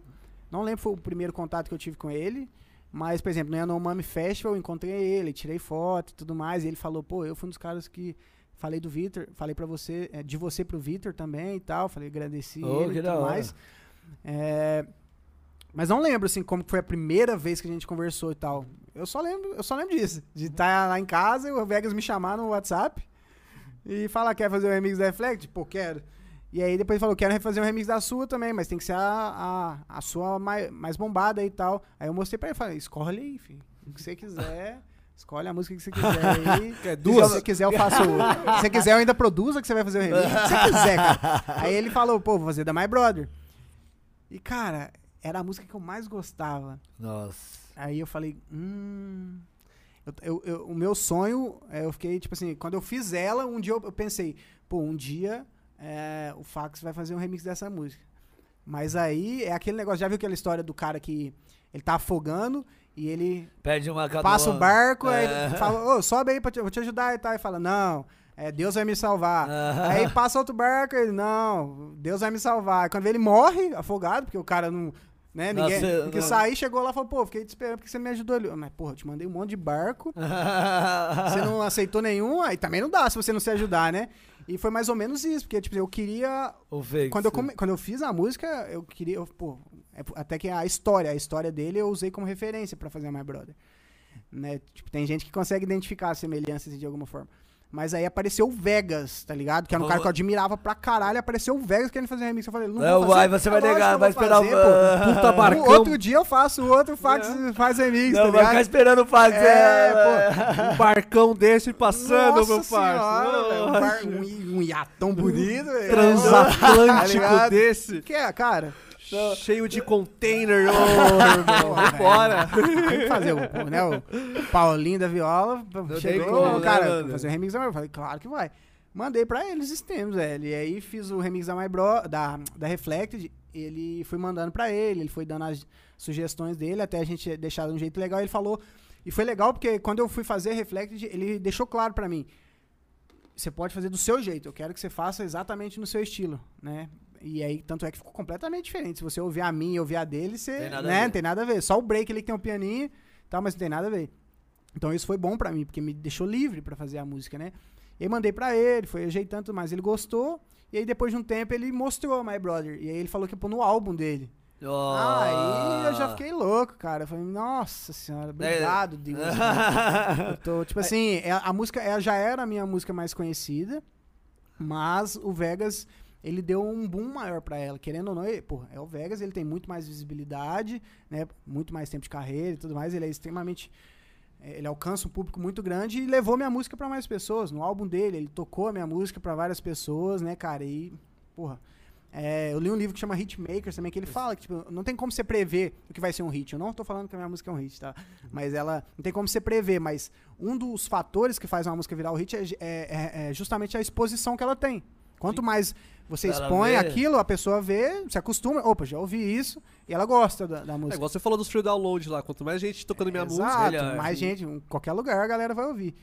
não lembro se foi o primeiro contato que eu tive com ele, mas, por exemplo, no Yanomami Festival eu encontrei ele, tirei foto e tudo mais, e ele falou, pô, eu fui um dos caras que falei do Vitor, falei pra você, é, de você pro Vitor também e tal, falei, agradeci Oh, ele e tudo mais. É, mas não lembro, assim, como foi a primeira vez que a gente conversou e tal. Eu só lembro, eu só lembro disso, de estar lá em casa e o Vegas me chamar no WhatsApp e falar, quer fazer um remix da Reflect? Pô, quero. E aí depois ele falou, quero fazer um remix da sua também, mas tem que ser a, a, a sua mais, mais bombada e tal. Aí eu mostrei pra ele, falei, escolhe aí, filho. O que você quiser, escolhe a música que você quiser aí. *laughs* Quer Se duas? você quiser, eu faço. Se você quiser, eu ainda produzo que você vai fazer o remix. O que você quiser, cara. Aí ele falou, pô, vou fazer da My Brother. E, cara, era a música que eu mais gostava. Nossa. Aí eu falei, hum. eu- eu- eu- o meu sonho, é, eu fiquei, tipo assim, quando eu fiz ela, um dia eu, pensei, pô, um dia é, o Fax vai fazer um remix dessa música. Mas aí é aquele negócio, já viu aquela história do cara que ele tá afogando e ele Pede uma canoa. passa o barco, aí É. ele fala, ô, sobe aí pra te, vou te ajudar e tal. E fala, não, é, Deus vai me salvar. Aí passa outro barco, ele, não, Deus vai me salvar. Quando ele morre afogado, porque o cara não. Né, ninguém. Nossa, porque não. sair, chegou lá e falou, pô, fiquei te esperando porque você me ajudou ali. Mas, porra, eu te mandei um monte de barco, *laughs* você não aceitou nenhum, aí também não dá se você não se ajudar, né? E foi mais ou menos isso, porque, tipo, eu queria quando eu, come- quando eu fiz a música, eu queria. eu, pô, é até que a história, a história dele eu usei como referência pra fazer My Brother. Né? Tipo, tem gente que consegue identificar as semelhanças de alguma forma. Mas aí apareceu o Vegas, tá ligado? Que era um cara que eu admirava pra caralho. Apareceu o Vegas querendo fazer remix. Eu falei, não Não, vou fazer. vai, você vai É lógico negar, vai esperar o- fazer, pô. Puta *laughs* barcão. O outro dia eu faço, o outro fax, faz remix, Não, tá vai ligado? ficar esperando o fax. É, Um barcão desse passando, Nossa meu parceiro. um, bar- um, um iatão bonito. velho. Tá Transatlântico ligado? desse. Que é, cara? Cheio de container, ô, irmão. *laughs* Vambora. Tem que fazer o, né, o Paulinho da Viola. tem chegou, como, né, cara, fazer o remix da My Eu falei, claro que vai. Mandei pra eles esses tempos, velho. E aí fiz o remix da My Bro, da, da Reflected. Ele foi mandando pra ele, ele foi dando as sugestões dele, até a gente deixar de um jeito legal. Ele falou. E foi legal porque quando eu fui fazer Reflected, ele deixou claro pra mim. Você pode fazer do seu jeito, eu quero que você faça exatamente no seu estilo, né? E aí, tanto é que ficou completamente diferente. Se você ouvir a minha e ouvir a dele, você. Tem nada a né? Não tem nada a ver. Só o break ali que tem um pianinho, tal, mas não tem nada a ver. Então isso foi bom pra mim, porque me deixou livre pra fazer a música, né? E mandei pra ele, foi ajeitando tudo mais. Ele gostou, e aí depois de um tempo ele mostrou My Brother. E aí ele falou que ia pôr no álbum dele. Aí eu já fiquei louco, cara. Eu falei, nossa senhora, obrigado, Deus. *laughs* Eu tô, tipo assim, é- a música é- já era a minha música mais conhecida, mas o Vegas, ele deu um boom maior pra ela. Querendo ou não, ele, pô, é o Vegas, ele tem muito mais visibilidade, né? Muito mais tempo de carreira e tudo mais. Ele é extremamente. é, Ele alcança um público muito grande e levou minha música pra mais pessoas. No álbum dele, ele tocou a minha música pra várias pessoas, né, cara? E, porra. é, eu li um livro que chama Hitmakers também, que ele fala que tipo, não tem como você prever o que vai ser um hit. Eu não tô falando que a minha música é um hit, tá? Mas ela não tem como você prever, mas um dos fatores que faz uma música virar um hit é, é- é- é justamente a exposição que ela tem. Quanto mais você expõe aquilo, a pessoa vê, se acostuma, opa, já ouvi isso, e ela gosta da, da É música. igual você falou dos free download lá. Quanto mais gente tocando minha Exato, música, mais gente, em qualquer lugar a galera vai ouvir.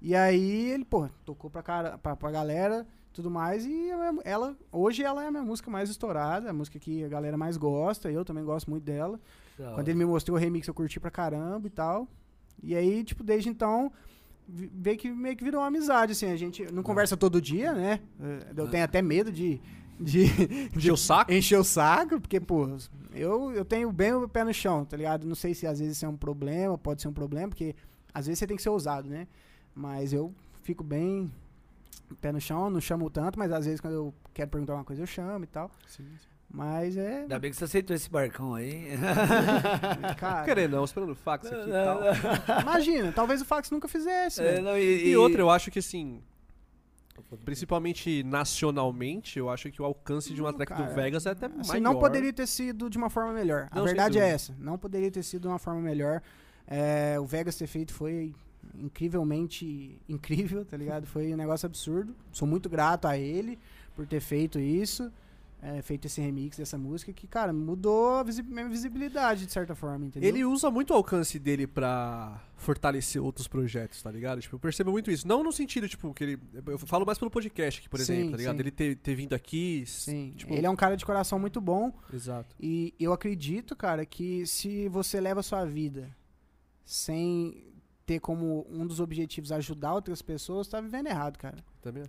E aí ele, pô, tocou pra, cara, pra, pra galera, tudo mais, e ela, hoje ela é a minha música mais estourada, a música que a galera mais gosta, eu também gosto muito dela. Quando ele me mostrou o remix, eu curti pra caramba e tal. E aí, tipo, desde então, veio que meio que virou uma amizade, assim. A gente não conversa todo dia, né? Eh, Eu tenho até medo de. de *laughs* Encher o saco? encher o saco, porque, pô, eu, eu tenho bem o pé no chão, tá ligado? Não sei se às vezes isso é um problema, pode ser um problema, porque às vezes você tem que ser ousado, né? Mas eu fico bem pé no chão, não chamo tanto, mas às vezes quando eu quero perguntar uma coisa eu chamo e tal. Mas é. Ainda bem que você aceitou esse barcão aí. *laughs* Cara, Querendo não, esperando o fax aqui e tal. *laughs* imagina, talvez o fax nunca fizesse. É, né? não, E outra, eu acho que assim. Principalmente nacionalmente, eu acho que o alcance de track cara, do Vegas é até Assim, maior. não poderia ter sido de uma forma melhor. Não, a verdade é essa. Não poderia ter sido de uma forma melhor. É, o Vegas ter feito foi incrivelmente incrível, tá ligado? Foi um negócio absurdo. Sou muito grato a ele por ter feito isso. É, feito esse remix dessa música que, cara, mudou a visi- minha visibilidade de certa forma, entendeu? Ele usa muito o alcance dele pra fortalecer outros projetos, tá ligado? Tipo, eu percebo muito isso. Não no sentido, tipo, que ele. Eu falo mais pelo podcast aqui, por Sim, exemplo, tá ligado? sim. Ele ter, ter vindo aqui. Sim, Tipo, ele é um cara de coração muito bom. Exato. E eu acredito, cara, que se você leva a sua vida sem ter como um dos objetivos ajudar outras pessoas, tá vivendo errado, cara. Também.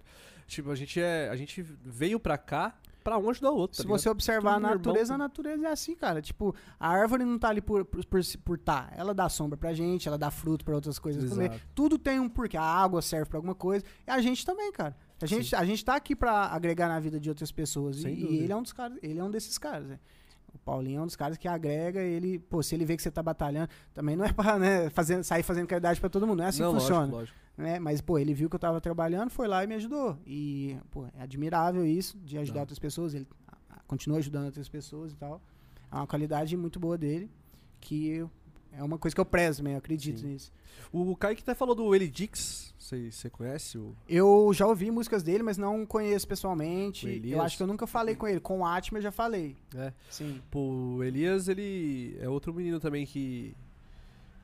Tipo, a gente é. A gente veio pra cá pra um ajudar o outro. Se tá você observar a Tudo irmão, natureza, a natureza é assim, cara. Tipo, a árvore não tá ali por, por, por, por tá. Ela dá sombra pra gente, ela dá fruto pra outras coisas Exato. comer. Tudo tem um porquê. A água serve pra alguma coisa. E a gente também, cara. A gente, a gente tá aqui pra agregar na vida de outras pessoas. Sem E, e dúvida. ele é um dos caras, ele é um desses caras, né? O Paulinho é um dos caras que agrega, ele, pô, se ele vê que você tá batalhando, também não é pra né, fazer, sair fazendo caridade pra todo mundo, não é assim não, que lógico, funciona lógico. né? Mas, pô, ele viu que eu tava trabalhando, foi lá e me ajudou. E, pô, é admirável isso, de ajudar Tá. outras pessoas. Ele continua ajudando outras pessoas e tal. É uma qualidade muito boa dele, que eu- é uma coisa que eu prezo também, eu acredito Sim. nisso. O Kaique até falou do Elidix. Você você conhece? O... Eu já ouvi músicas dele, mas não conheço pessoalmente. Elias? Eu acho que eu nunca falei com ele. Com o Atma eu já falei. É. Sim. Pô, o Elias, ele é outro menino também que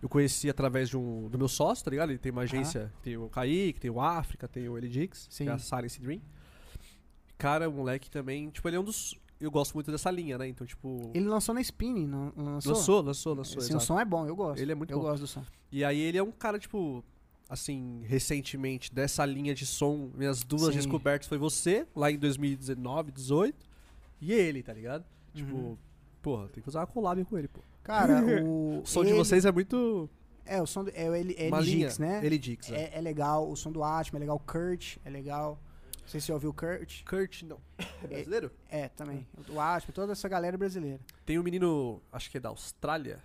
eu conheci através de um, do meu sócio, tá ligado? Ele tem uma agência, tem o Kaique, tem o África, tem o Elidix, Sim. que é a Silence Dream. Cara, o moleque também, tipo, ele é um dos... Eu gosto muito dessa linha, né? Então, tipo... Ele lançou na Spinning, não lançou? lançou, lançou, lançou, Sim, o som é bom, eu gosto. Ele é muito eu bom. gosto do som. E aí ele é um cara, tipo, assim, recentemente, dessa linha de som, minhas duas Sim. descobertas foi você, lá em 2019, 18, e ele, tá ligado? Tipo, Uhum. porra, tem que usar uma collab com ele, pô. Cara, *laughs* o. O som de ele- vocês é muito... É, o som do, é o L- linha. LGX, né? Elidix, é. É, é legal, o som do Atma é legal, o Kurt é legal. Não sei se você ouviu o Kurt. Kurt, não. É brasileiro? É, também. O Atma, toda essa galera é brasileira. Tem um menino, acho que é da Austrália.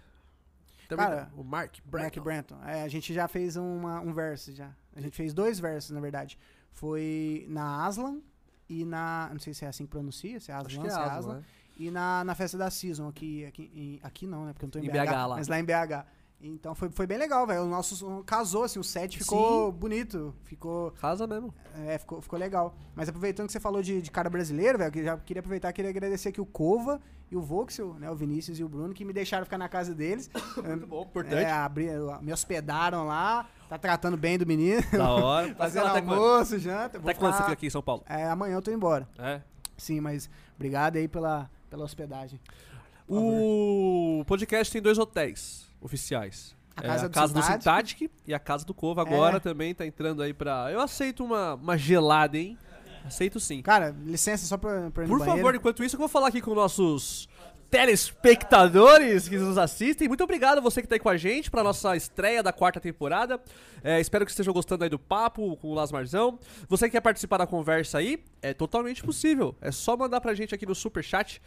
Também Cara, o Mark Black Branton. Branton. É, a gente já fez uma, um verso já. A gente fez dois versos, na verdade. Foi na Aslan e na. Não sei se é assim que pronuncia, se é Aslan, Acho que é se é Aslan, Aslan. né? E na, na festa da Season aqui, aqui, em- aqui não, né? Porque eu não tô em, Em BH, BH lá. Mas lá em BH. Então foi, foi bem legal, velho. O nosso casou, assim, o set ficou bonito. Ficou. Casa mesmo. É, ficou, ficou legal. Mas aproveitando que você falou de, de cara brasileiro, velho, que já queria aproveitar queria agradecer aqui o Cova e o Voxel, né? O Vinícius e o Bruno, que me deixaram ficar na casa deles. *coughs* Muito bom, É, importante. abri, me hospedaram lá, tá tratando bem do menino. Da hora. *laughs* Fazendo quando? almoço, janta. Até quando você fica aqui em São Paulo? É, amanhã eu tô embora. É. Sim, mas obrigado aí pela, pela hospedagem. O podcast tem dois hotéis oficiais. A É, casa a do casa do e a casa do Cova agora É. também tá entrando aí pra. Eu aceito uma, uma gelada, hein? Aceito sim. Cara, licença só pra, pra Por banheiro. favor, enquanto isso, eu vou falar aqui com nossos telespectadores que nos assistem. Muito obrigado a você que tá aí com a gente pra nossa estreia da quarta temporada. É, espero que estejam gostando aí do papo com o Lasmarzão. Você que quer participar da conversa aí, é totalmente possível. É só mandar pra gente aqui no Superchat.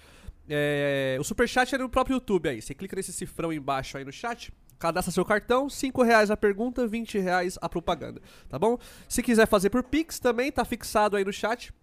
É, o Superchat é no próprio YouTube aí. Você clica nesse cifrão embaixo aí no chat. Cadastra seu cartão, 5 reais a pergunta, 20 reais a propaganda, tá bom? Se quiser fazer por Pix também, tá fixado aí no chat.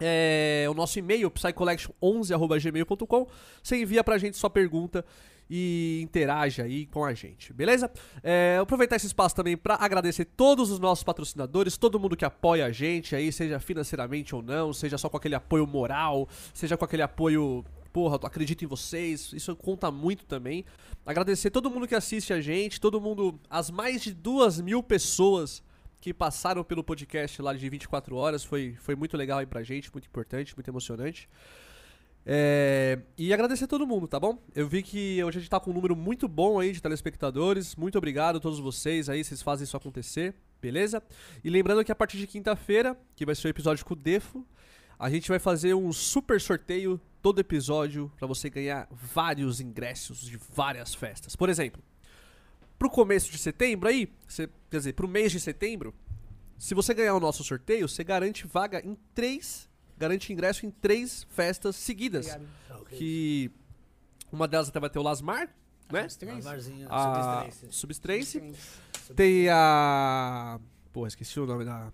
É, o nosso e-mail, psycollection11.gmail.com. Você envia pra gente sua pergunta e interage aí com a gente, beleza? É, aproveitar esse espaço também pra agradecer todos os nossos patrocinadores, todo mundo que apoia a gente aí, seja financeiramente ou não, seja só com aquele apoio moral, seja com aquele apoio. Porra, eu acredito em vocês, isso conta muito também. Agradecer todo mundo que assiste a gente, todo mundo, as mais de duas mil pessoas que passaram pelo podcast lá de 24 horas. Foi, foi muito legal aí pra gente, muito importante, muito emocionante. É, e agradecer a todo mundo, tá bom? Eu vi que hoje a gente tá com um número muito bom aí de telespectadores. Muito obrigado a todos vocês aí, vocês fazem isso acontecer, beleza? E lembrando que a partir de quinta-feira, que vai ser o episódio com o Defo, a gente vai fazer um super sorteio todo episódio pra você ganhar vários ingressos de várias festas. Por exemplo, pro começo de setembro aí, você- quer dizer, pro mês de setembro, se você ganhar o nosso sorteio, você garante vaga em três, garante ingresso em três festas seguidas. Que uma delas até vai ter o Lasmar, né? Marzinho, A substância. Substance. Tem a. Pô, esqueci o nome da.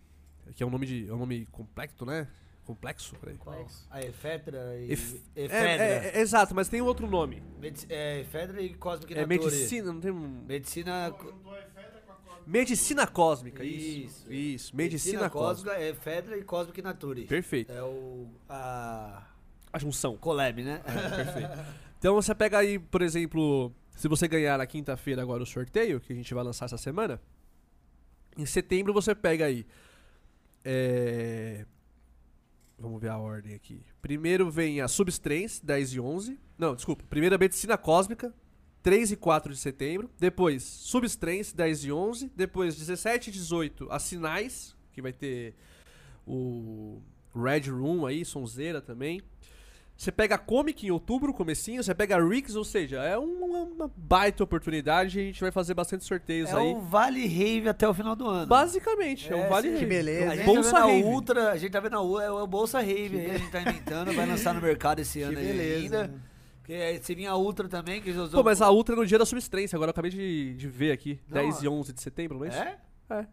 Que é um nome de. É um nome complexo, né? Complexo? Peraí. Qual? A efedra e... Ef- É, efedra. é, é, exato, mas tem um outro nome. Medici- é, efedra e cósmica É medicina, não tem um. Medicina... Medicina cósmica, isso. Isso. Isso, medicina, cósmica. cósmica, efedra e cósmica Nature. Perfeito. É o... A... A junção. Collab, né? Perfeito. Então você pega aí, por exemplo, se você ganhar na quinta-feira agora o sorteio, que a gente vai lançar essa semana, em setembro você pega aí. é, Vamos ver a ordem aqui. Primeiro vem a Substrens, 10 e 11. Não, desculpa. Primeiro a Medicina Cósmica, 3 e 4 de setembro. Depois Substrens, 10 e 11. Depois 17 e 18, a Sinais, que vai ter o Red Room aí, Sonzeira também. Você pega a Comic em outubro, comecinho, você pega a Rix, ou seja, é uma, uma baita oportunidade e a gente vai fazer bastante sorteios É aí. o Vale Rave até o final do ano. Basicamente, é, um É, Vale sim, Rave. beleza, É A um gente Bolsa tá vendo Rave. a Ultra, a gente tá vendo a Ultra, é o Bolsa Rave aí, a gente tá inventando, vai lançar no mercado esse ano aí beleza. ainda. Porque se vinha a Ultra também, que usou... Pô, mas a Ultra é no dia da substância, agora eu acabei de, de ver aqui. Não, 10 e 11 de setembro, não é isso? É? É.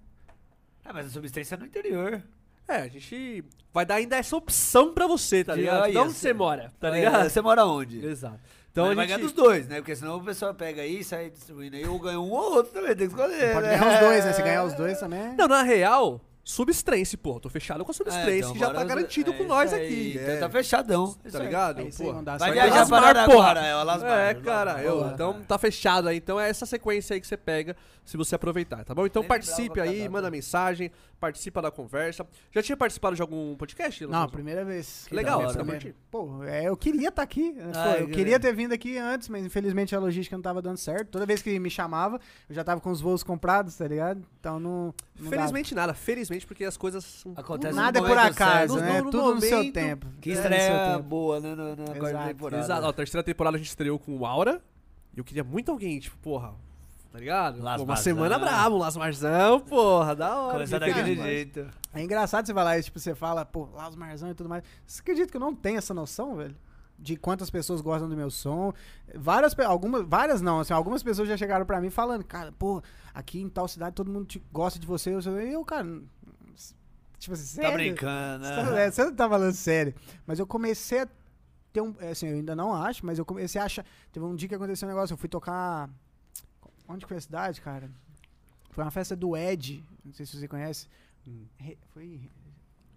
É, mas a substância é no interior. É, a gente vai dar ainda essa opção pra você, tá ligado? De onde você mora, tá É, ligado? Você mora onde? Exato. Então Então vai a ganhar gente... dos dois, né? Porque senão o pessoal pega aí e sai distribuindo aí, ou ganha um ou outro também, tem que escolher. Pode né? ganhar os dois, né? Se ganhar os *laughs* dois também. Não, na real, Substrense, pô. Tô fechado com a Substrense, É, então, que já tá garantido é com nós aí, aqui. Então É, tá fechadão. tá ligado? É Pô. não dá Vai viajar Lasmar, para porra. agora, é Lasmar. É, cara, eu, então tá fechado aí. Então é essa sequência aí que você pega se você aproveitar, tá bom? Então Nem participe é a aí, manda mensagem, participa da conversa. Já tinha participado de algum podcast? Não, primeira vez. Que Legal, hora, tá né? Pô, é, eu queria estar aqui. né? Pô, Ai, eu que queria ter vindo aqui antes, mas infelizmente a logística não tava dando certo. Toda vez que me chamava, eu já tava com os voos comprados, tá ligado? Então não. não Felizmente nada, felizmente porque as coisas são Acontece dava. Nada é por acaso, certo. né? No- no Tudo no seu tempo. Que estreia tempo. boa, né? Na, na quarta Exato. temporada. Exato, ó, a terceira temporada a gente estreou com o Aura. E eu queria muito alguém, tipo, porra, tá ligado? Pô, uma Lasmarzão. semana brava, um Lasmarzão, porra, da hora. Começar daquele jeito. É engraçado você falar isso, tipo, você fala, pô, lá os Marzão e tudo mais. Você acredita que eu não tenho essa noção, velho? De quantas pessoas gostam do meu som. Várias, algumas, várias não, assim, algumas pessoas já chegaram pra mim falando, cara, pô, aqui em tal cidade todo mundo te- gosta de você. Eu, e eu, cara, tipo assim, sério? Tá brincando, Você tá- né? Você não tá falando sério. Mas eu comecei a ter um. é, Assim, eu ainda não acho, mas eu comecei a achar. Teve um dia que aconteceu um negócio, eu fui tocar. Onde que foi a cidade, cara? Foi uma festa do Ed. Não sei se você conhece. Hum. Re- Foi.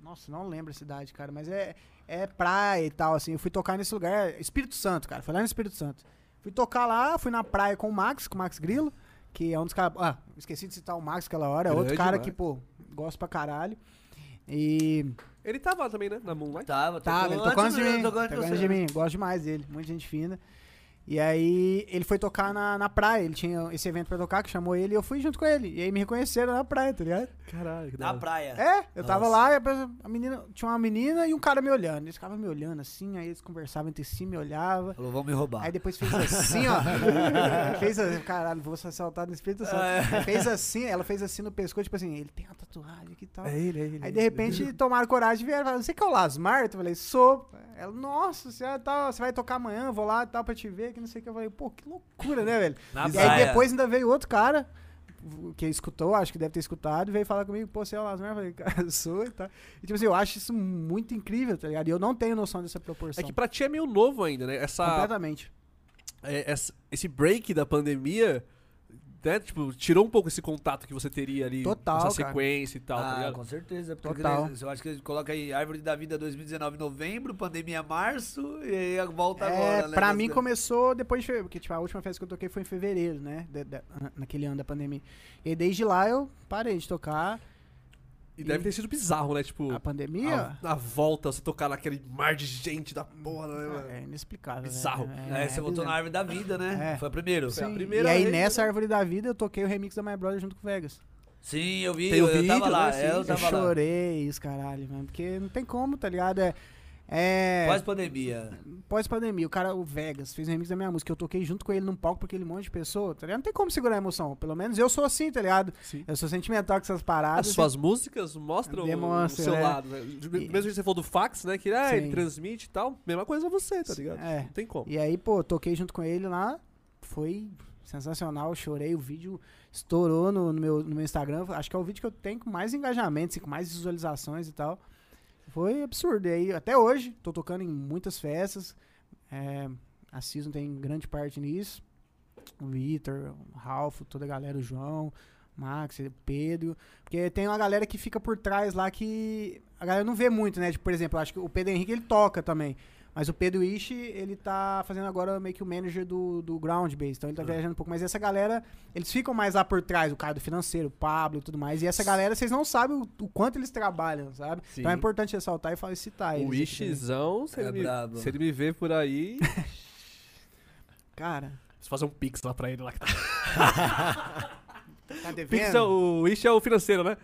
Nossa, não lembro a cidade, cara. Mas é, é praia e tal, assim. Eu fui tocar nesse lugar. Espírito Santo, cara. Foi lá no Espírito Santo. Fui tocar lá, fui na praia com o Max, com o Max Grilo. Que é um dos caras. Ah, esqueci de citar o Max aquela hora. É outro cara Max. que, pô, gosto pra caralho. E. Ele tava lá também, né? Na Moonlight. Tava, Tá, ele tocou tocou antes de mim. tocou antes você. de mim. Gosto demais dele. Muita gente fina. E aí ele foi tocar na, na praia. Ele tinha esse evento pra tocar que chamou ele e eu fui junto com ele. E aí me reconheceram na praia, tá ligado? Caralho, que Na praia. É, eu tava Nossa. lá e a, a menina. Tinha uma menina e um cara me olhando. Eles ficavam me olhando assim, aí eles conversavam entre si, me olhavam. Falou, vão me roubar. Aí depois fez assim, ó. *laughs* fez assim, caralho, vou ser assaltado no Espírito Santo. É. Fez assim, ela fez assim no pescoço, tipo assim, ele tem uma tatuagem aqui e tal. É ele, é ele. Aí de repente tomaram coragem e vieram falaram, você que é o Lasmar? Eu falei, sou. Ela, nossa, você, tá, você vai tocar amanhã, vou lá e tal pra te ver, que não sei o que. Eu falei, pô, que loucura, né, velho? Na e praia. aí depois ainda veio outro cara que escutou, acho que deve ter escutado, e veio falar comigo, pô, você é o Lasmar? Eu falei, *laughs* cara, eu sou e tal. E tipo assim, eu acho isso muito incrível, tá ligado? E eu não tenho noção dessa proporção. É que pra ti é meio novo ainda, né? Essa, Completamente. é, essa- esse break da pandemia, né? Tipo, tirou um pouco esse contato que você teria ali. Total, Essa cara. sequência e tal, tá ah, ligado? com certeza. Porque Total. Eu acho que ele coloca aí Árvore da Vida 2019 novembro, pandemia março, e aí volta É, agora, né? pra mim começou depois de fevereiro, porque tipo, a última festa que eu toquei foi em fevereiro, né? de- de- naquele ano da pandemia. E desde lá eu parei de tocar. E deve ter sido bizarro, né? Tipo, A pandemia a, a volta, você tocar naquele mar de gente da porra, né, mano? é inexplicável. Bizarro. velho. Aí você voltou na árvore da vida, né? É. Foi a primeira. Foi a primeira E aí, nessa né? árvore da vida, eu toquei o remix da My Brother junto com o Vegas. Sim, eu vi, Tem o eu, eu tava vídeo, lá, né? Sim. é, eu Eu tava lá. chorei, os caralho, mano. Porque não tem como, tá ligado? É. é Pós-pandemia. Pós-pandemia, o cara, o Vegas, fez um remix da minha música. Eu toquei junto com ele num palco pra aquele monte de pessoa, tá ligado? Não tem como segurar a emoção. Pelo menos eu sou assim, tá ligado? Sim. Eu sou sentimental com essas As paradas. suas músicas mostram Demonstra, o seu né? lado, né? Mesmo que você for do fax, né? Que ah, ele transmite e tal, mesma coisa você, tá ligado? É. Não tem como. E aí, pô, toquei junto com ele lá. Foi sensacional, chorei. O vídeo estourou no, no meu, no meu Instagram. Acho que é o vídeo que eu tenho com mais engajamento, assim, com mais visualizações e tal. Foi absurdo. E aí, até hoje, tô tocando em muitas festas. É, a Season tem grande parte nisso. O Vitor, o Ralph, toda a galera, o João, o Max, o Pedro. Porque tem uma galera que fica por trás lá que a galera não vê muito, né? Tipo, por exemplo, acho que o Pedro Henrique ele toca também. Mas o Pedro Ishi, ele tá fazendo agora meio que o manager do, do Ground Base. Então ele tá viajando um pouco. Mas essa galera, eles ficam mais lá por trás, o cara do financeiro, o Pablo e tudo mais. E essa galera, vocês não sabem o, o quanto eles trabalham, sabe? Sim. Então é importante ressaltar e falar, citar eles. O também. Ishizão, se, É ele me, se ele me ver por aí, Cara, preciso fazer um pix lá pra ele lá. tá *laughs* Pix devendo? é, o Ish é o financeiro, né?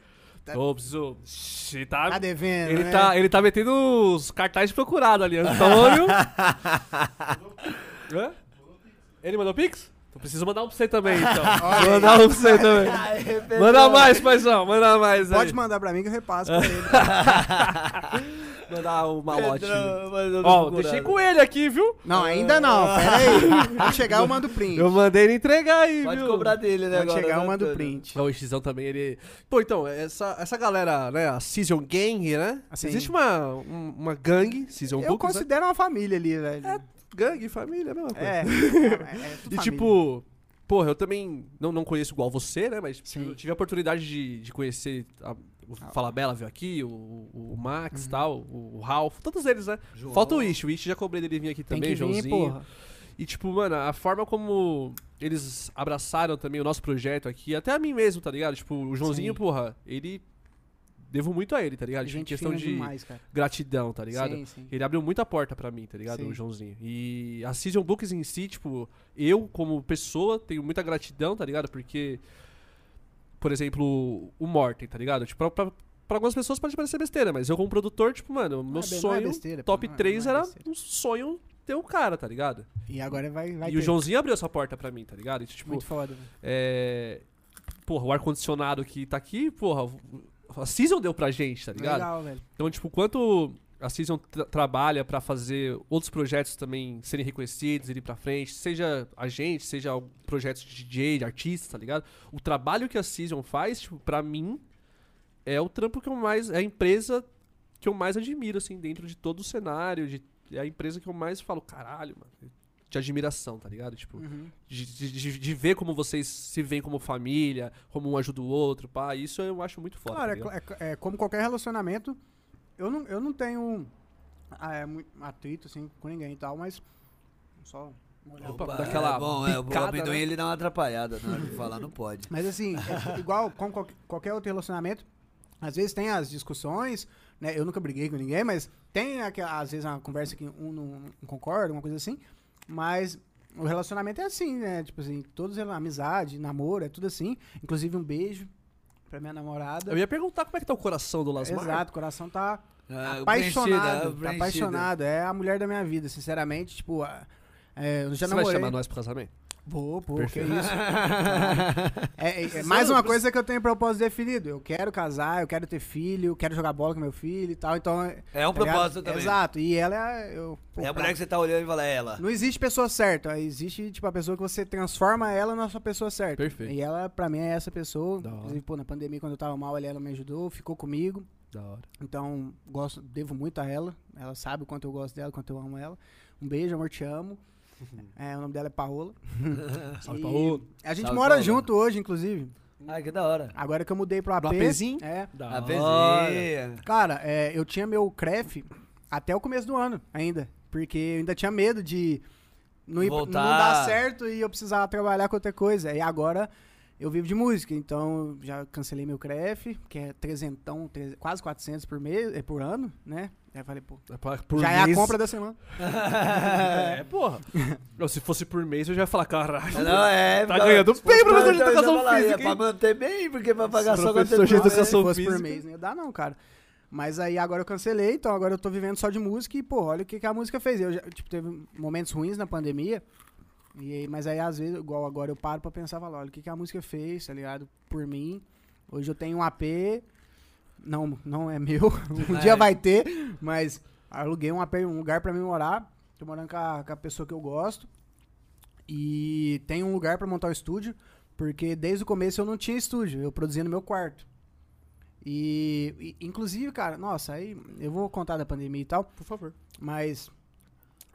Tá- Ô, preciso. Shhh, Tá, Tá devendo, ele, né? tá, ele tá metendo os cartazes procurados ali. Antônio. *laughs* Hã? Ele mandou Pix? Então preciso mandar um pra você também, então. *laughs* Olha mandar um pra você também. *laughs* Manda mais, paizão. Manda mais aí. Pode mandar pra mim que eu repasso pra ele. Mandar o malote. Ó, Ó, deixei com ele aqui, viu? Não, ainda não. Pera aí. Quando chegar, eu mando print. Eu mandei ele entregar aí, Pode viu? cobrar dele, né? Quando chegar, né, eu mando Antônio? print. Não, o Xizão também, ele... Pô, então, essa, essa galera, né, a Season Gang, né? Assim. Existe uma, um- uma gangue, Season Eu Books, né? considero uma família ali, velho. É, Gangue, família, a mesma coisa. É. *laughs* é, é E tipo, porra, eu também não, não conheço igual você, né? Mas Sim. eu tive a oportunidade de, de conhecer a, o Fala Bela veio aqui, o, o Max Uhum. e tal, o, o Ralph, todos eles, né? João. Falta o Ish, o Ish já cobrei dele vir aqui Tem também, que vir, Joãozinho. porra. E tipo, mano, a forma como eles abraçaram também o nosso projeto aqui, até a mim mesmo, tá ligado? Tipo, o Joãozinho, Sim. porra, ele. Devo muito a ele, tá ligado? Em Gente questão de demais, gratidão, tá ligado? Sim, sim. Ele abriu muita porta pra mim, tá ligado? Sim. O Joãozinho. E a Season Books em si, tipo, eu, como pessoa, tenho muita gratidão, tá ligado? Porque, por exemplo, o Morten, tá ligado? Tipo, pra, pra, algumas pessoas pode parecer besteira, mas eu, como produtor, tipo, mano, meu é be- não é sonho, besteira, pô, top não é- 3 não é era besteira. um sonho ter um cara, tá ligado? E agora vai, vai e ter. o Joãozinho abriu essa porta pra mim, tá ligado? E, tipo, Muito foda, velho. é. Porra, o ar-condicionado que tá aqui, porra, a Season deu pra gente, tá ligado? Legal, velho. Então, tipo, quanto a Season tra- trabalha pra fazer outros projetos também serem reconhecidos, irem pra frente, seja a gente, seja algum- projetos de DJ, de artista, tá ligado? O trabalho que a Season faz, tipo, pra mim, é o trampo que eu mais. É a empresa que eu mais admiro, assim, dentro de todo o cenário. De, é a empresa que eu mais falo, caralho, mano. De admiração, tá ligado? Tipo, Uhum. de, de, de- ver como vocês se veem como família, como um ajuda o outro, pá. Isso eu acho muito foda. Claro, tá é, é- é como qualquer relacionamento, eu não, eu não tenho ah, é, muito atrito, assim, com ninguém e tal, mas só... Opa, Opa, daquela é bom, é, o bicada, amendoim né? ele dá uma atrapalhada na hora de falar, não pode. *laughs* Mas assim, é igual como qual- qualquer outro relacionamento, às vezes tem as discussões, né? Eu nunca briguei com ninguém, mas tem aquela, às vezes uma conversa que um não, não concorda, uma coisa assim. Mas o relacionamento é assim, né? Tipo assim, todos amizade, namoro, é tudo assim. Inclusive um beijo pra minha namorada. Eu ia perguntar como é que tá o coração do Lasmar. Exato, o coração tá É, apaixonado, preenchida, tá apaixonado. É a mulher da minha vida, sinceramente. Tipo, a- é, eu já Você vai namorei. chamar nós pro casamento? Vou, pô, que Perfeito. isso. *laughs* é, é- é mais uma coisa que eu tenho propósito definido. Eu quero casar, eu quero ter filho, eu quero jogar bola com meu filho e tal. Então. É um tá ligado? propósito também. Exato. E ela é. Eu, pô, É a pra- mulher que você tá olhando e fala, é ela. Não existe pessoa certa. Existe, tipo, a pessoa que você transforma ela na sua pessoa certa. Perfeito. E ela, pra mim, é essa pessoa. Da hora. Inclusive, pô, na pandemia, quando eu tava mal, ela me ajudou, ficou comigo. Da hora. Então, gosto, devo muito a ela. Ela sabe o quanto eu gosto dela, o quanto eu amo ela. Um beijo, amor, te amo. É, o nome dela é Paola. *laughs* Salve, Paola. A gente Salve, mora Paola. junto hoje, inclusive. Ah, que da hora. Agora que eu mudei pro AP. Pro APzinho? É. Da A hora. Cara, é, eu tinha meu CREF até o começo do ano ainda. Porque eu ainda tinha medo de não, ir, não dar certo e eu precisar trabalhar com outra coisa. E agora eu vivo de música, então já cancelei meu CREF, que é trezentão, treze- quase 400 por mês, é, por ano, né? Aí eu falei, pô, É pra- por já é a mês- compra da semana. *laughs* É, porra. Não, se fosse por mês, eu já ia falar, caralho. Não, é. Tá pra- ganhando bem, professor de educação falar, física, É pra manter bem, porque pra pagar só quanto de educação se fosse por física. mês, não ia dar não, cara. Mas aí agora eu cancelei, então agora eu tô vivendo só de música e, pô, olha o que, que a música fez. Eu já, tipo, teve momentos ruins na pandemia, e mas aí às vezes, igual agora eu paro pra pensar, falo, olha o que, que a música fez, tá ligado? Por mim. Hoje eu tenho um AP, não, não é meu, *laughs* um É. dia vai ter, mas aluguei um AP, um lugar pra mim morar. Tô morando com a, com a pessoa que eu gosto. E tem um lugar pra montar o estúdio, porque desde o começo eu não tinha estúdio, eu produzia no meu quarto. E, e, inclusive, cara, nossa, aí eu vou contar da pandemia e tal, Por favor. mas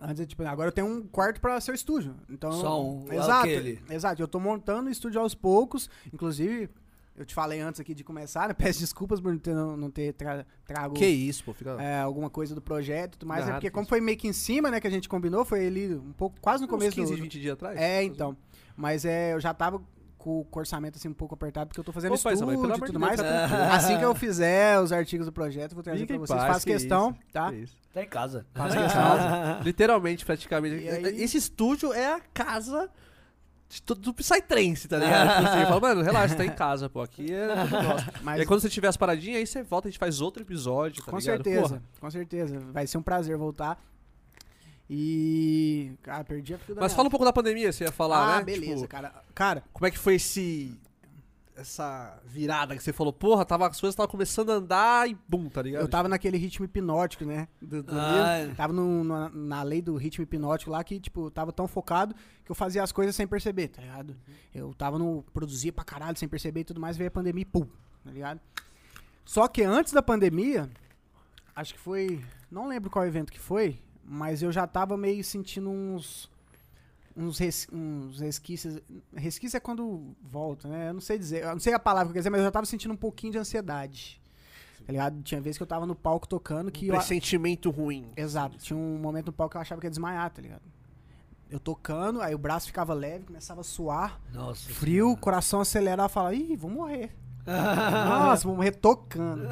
antes, tipo, agora eu tenho um quarto pra ser o estúdio. Então, Só um, exato, aquele. exato. Eu tô montando o estúdio aos poucos, inclusive eu te falei antes aqui de começar, né? *laughs* Peço desculpas por não ter, não ter tra, trago Que isso, pô. Fica... é, alguma coisa do projeto e tudo mais. Nada é porque como foi meio que em cima, né, que a gente combinou, foi ali um pouco, quase no Uns começo 15, do, 20 dias atrás? é, então. Mas é, eu já tava com o orçamento assim um pouco apertado, porque eu tô fazendo mas estúdio pelo e tudo de mais. Tá *laughs* assim que eu fizer os artigos do projeto, vou trazer Fica pra vocês. paz, Faço que questão, isso, tá? Que isso. Tá em casa. Faço *laughs* questão. Literalmente, praticamente. Aí- Esse estúdio é a casa de todo do Psytrance, tá ligado? Tipo assim, eu falo, mano, relaxa, tá em casa, pô. Aqui é nosso. *laughs* E Mas aí quando você tiver as paradinhas, aí você volta, a gente faz outro episódio, tá com ligado? certeza, Porra. com certeza. Vai ser um prazer voltar. E. Cara, perdi a fio da Mas fala um pouco da pandemia, você ia falar, Ah, né? beleza, Tipo, cara. Cara, como é que foi esse. Essa virada que você falou, porra, tava, as coisas estavam começando a andar e bum, tá ligado? eu tava naquele ritmo hipnótico, né? Do, do Ah, livro. Tava no- na, na lei do ritmo hipnótico lá que, tipo, eu tava tão focado que eu fazia as coisas sem perceber, tá ligado? Eu tava no. produzia pra caralho sem perceber e tudo mais, veio a pandemia e pum, tá ligado? Só que antes da pandemia, acho que foi. Não lembro qual evento que foi, mas eu já tava meio sentindo uns. Uns, res, uns resquícios. Resquício é quando volta, né? Eu não sei dizer. Eu não sei a palavra que eu quero dizer, mas eu já tava sentindo um pouquinho de ansiedade. Tá ligado? Tinha vezes que eu tava no palco tocando que um eu. pressentimento ruim. Exato. Tinha um momento no palco que eu achava que ia desmaiar, tá ligado? Eu tocando, aí o braço ficava leve, começava a suar, Nossa. frio, coração acelerava, falava, ih, vou morrer. *laughs* Nossa, vou morrer tocando.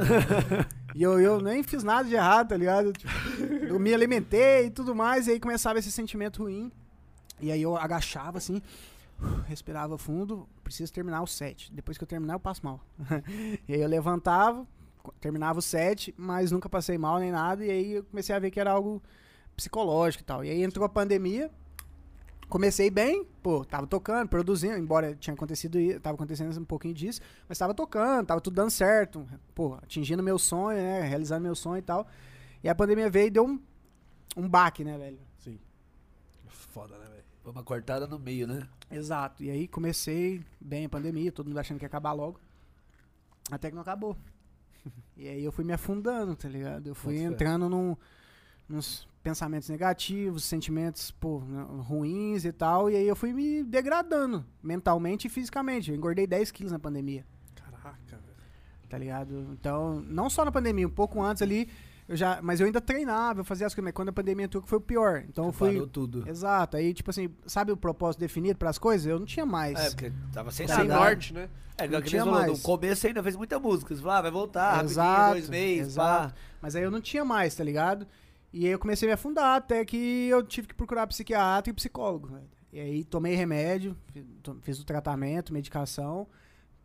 e eu, eu nem fiz nada de errado, tá ligado? Tipo, eu me alimentei e tudo mais, e aí começava esse sentimento ruim. E aí eu agachava assim, respirava fundo, preciso terminar o set. Depois que eu terminar, eu passo mal. *laughs* e aí eu levantava, terminava o set, mas nunca passei mal nem nada, e aí eu comecei a ver que era algo psicológico e tal. E aí entrou a pandemia, comecei bem, pô, tava tocando, produzindo, embora tinha acontecido, tava acontecendo um pouquinho disso, mas tava tocando, tava tudo dando certo, pô, atingindo meu sonho, né, realizando meu sonho e tal. E a pandemia veio e deu um, um baque, né, velho? Sim. Foda, né, velho? Foi uma cortada no meio, né? Exato. E aí comecei bem a pandemia, todo mundo achando que ia acabar logo. Até que não acabou. *laughs* e aí eu fui me afundando, tá ligado? Eu fui fé. entrando num, nos pensamentos negativos, sentimentos pô, né, ruins e tal. E aí eu fui me degradando mentalmente e fisicamente. Eu engordei 10 quilos na pandemia, Caraca, velho. tá ligado? Então, não só na pandemia, um pouco antes ali. Eu já, mas eu ainda treinava, eu fazia as coisas, mas quando a pandemia entrou que foi o pior. Então eu fui. Parou tudo. Exato, aí tipo assim, sabe o propósito definido para as coisas? Eu não tinha mais. É, porque tava sem Tá Sem norte, né? É, Não tinha falou, mais. no começo ainda fez muita música. Você falou, ah, vai voltar, Exato, dois meses, exato. pá. Mas aí eu não tinha mais, tá ligado? E aí eu comecei a me afundar, até que eu tive que procurar psiquiatra e psicólogo. velho. E aí tomei remédio, fiz o tratamento, medicação,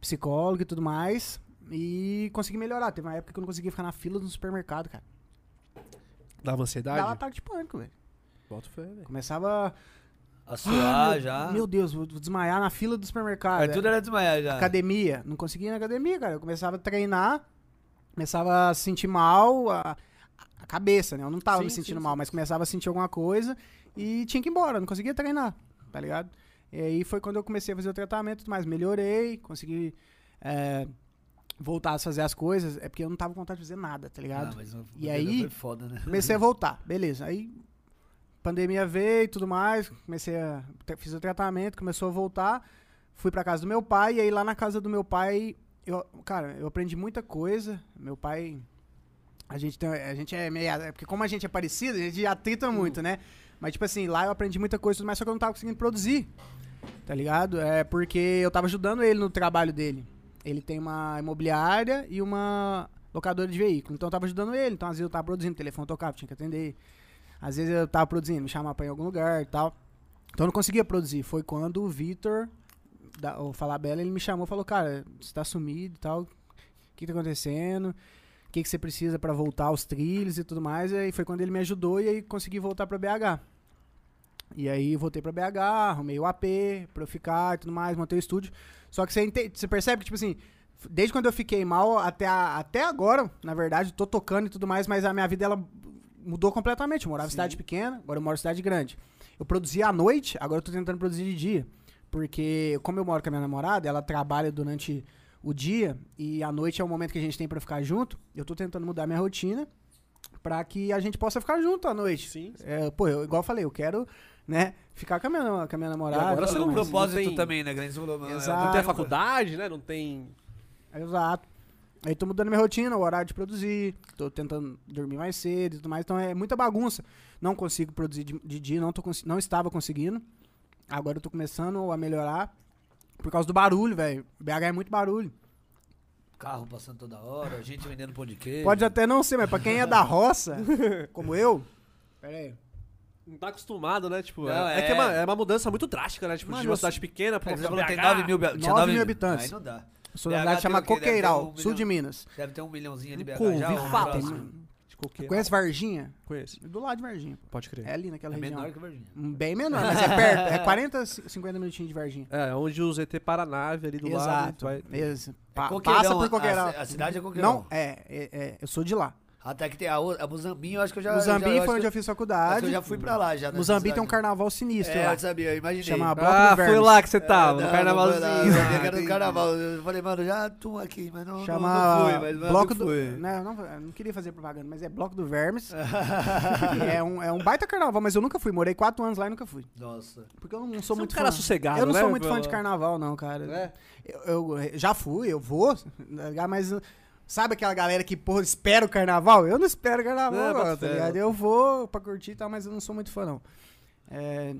psicólogo e tudo mais. E consegui melhorar. Teve uma época que eu não conseguia ficar na fila do supermercado, cara. Dava ansiedade? Dava ataque de pânico, velho. Bota fé, velho. Começava. A suar meu, já. Meu Deus, vou desmaiar na fila do supermercado. Aí tudo era desmaiar já. Academia. Não conseguia ir na academia, cara. Eu começava a treinar, começava a sentir mal a, a cabeça, né? Eu não tava Sim, me sentindo sim, mal, sim. mas começava a sentir alguma coisa e tinha que ir embora. Não conseguia treinar, tá ligado? E aí foi quando eu comecei a fazer o tratamento tudo mais. Melhorei, consegui é, voltar a fazer as coisas. É porque eu não tava com vontade de fazer nada, tá Ah, ligado? mas o- E aí- Foi foda, né? Comecei a voltar, beleza. Aí pandemia veio e tudo mais, comecei a fiz o tratamento, começou a voltar, fui pra casa do meu pai e aí lá na casa do meu pai, eu, cara, eu aprendi muita coisa. Meu pai a gente tem, a gente é meio, é porque como a gente é parecido, a gente atrita muito, né? Mas tipo assim, lá eu aprendi muita coisa, mas só que eu não tava conseguindo produzir. Tá ligado? É porque eu tava ajudando ele no trabalho dele. Ele tem uma imobiliária e uma locadora de veículo. Então eu tava ajudando ele. Então às vezes eu tava produzindo, o telefone tocava, tinha que atender. Às vezes eu tava produzindo, me chamava pra ir em algum lugar e tal. Então eu não conseguia produzir. Foi quando o Vitor, o Falabella, ele me chamou e falou, cara, você tá sumido e tal. O que tá acontecendo? O que, que você precisa pra voltar aos trilhos e tudo mais? E aí foi quando ele me ajudou e aí consegui voltar pra BH. E aí voltei pra BH, arrumei o AP pra eu ficar e tudo mais, montei o estúdio. Só que você, ente- você percebe que, tipo assim, desde quando eu fiquei mal até, a- até agora, na verdade, tô tocando e tudo mais, mas a minha vida ela mudou completamente. Eu morava em cidade pequena, agora eu moro em cidade grande. Eu produzia à noite, agora eu tô tentando produzir de dia. Porque, como eu moro com a minha namorada, ela trabalha durante o dia e à noite é o momento que a gente tem pra ficar junto. Eu tô tentando mudar minha rotina pra que a gente possa ficar junto à noite. Sim. É, pô, eu, igual eu falei, eu quero, né, ficar com a minha, com a minha namorada. agora e você tudo não um propósito tem- também, né, Grande? Você falou, mano, Exato. Não tem a faculdade, né? Não tem. Exato. Aí tô mudando minha rotina, o horário de produzir, tô tentando dormir mais cedo e tudo mais, então é muita bagunça. Não consigo produzir de, de dia, não, tô, não estava conseguindo. Agora eu tô começando a melhorar por causa do barulho, velho. BH é muito barulho. Carro passando toda hora, gente vendendo pão de queijo. Pode até não ser, mas pra quem é da roça, *laughs* como eu. Pera aí. Não tá acostumado, né? Tipo, Não, é, é é. que é uma, é uma mudança muito drástica, né? Tipo, Mano, de uma cidade pequena pra É, uma você falou que tem BH. 9 mil, tinha 9 9 mil habitantes. Aí não dá. Eu sou da BH cidade chama Coqueiral, um sul milhão. de Minas. Deve ter um milhãozinho de BH Nunca já. próximo. De qualquer. Conhece Varginha? Conheço. Do lado de Varginha. pô. Pode crer. É ali naquela É região. menor que Varginha. Bem menor, mas é perto. É 40, 50 minutinhos de Varginha. É, onde o ZT para a nave ali do lado. Exato. vai- Isso. Pa- passa por Coqueiral. A, a cidade é Coqueirão. Não, é, é, é, eu sou de lá. Até que tem a, outra- a Muzambinho, eu acho que eu já... O Zambi já, foi onde eu eu fiz acho que eu faculdade. já fui pra lá, já. nessa Muzambi tem um carnaval sinistro É, lá. eu sabia, eu imaginei. Chama Bloco Ah, do foi Vermes. lá que você tava, É, no não, carnavalzinho. não foi lá, Eu sabia que Ah, era no entendi. carnaval. Eu falei, mano, já tô aqui, mas não, Chama não, não fui. Mas Bloco do. fui. Não, não, eu não queria fazer propaganda, mas é Bloco do Vermes. *laughs* é, um, é um baita carnaval, mas eu nunca fui. Morei quatro anos lá e nunca fui. Nossa. Porque eu não Você sou é um muito cara fã. sossegado, Eu não né, sou muito fã de carnaval, não, cara. É. Eu, eu já fui, eu vou, tá mas sabe aquela galera que, porra, espera o carnaval? Eu não espero o carnaval, É, não, tá ligado? Eu vou pra curtir e tal, mas eu não sou muito fã, não. É,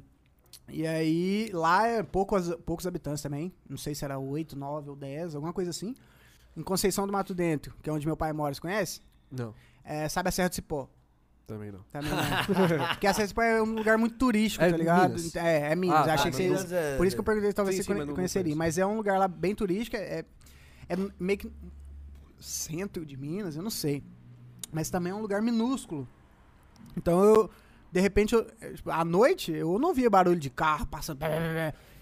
e aí, lá é poucos, poucos habitantes também. Não sei se era 8, 9 ou 10, alguma coisa assim. Em Conceição do Mato Dentro, que é onde meu pai mora, você conhece? Não, É, sabe a Serra do Cipó? também não. Também não. *laughs* Porque a Serra do Cipó é um lugar muito turístico, É tá ligado? Minas. É, é Minas. Ah, achei tá, que mas você. é- Por isso que eu perguntei se talvez Sim, você sim, mas conheceria. conheço. Mas é um lugar lá bem turístico. É, é meio que centro de Minas, eu não sei. Mas também é um lugar minúsculo. Então eu. De repente, eu, tipo, à noite, eu não ouvia barulho de carro passando.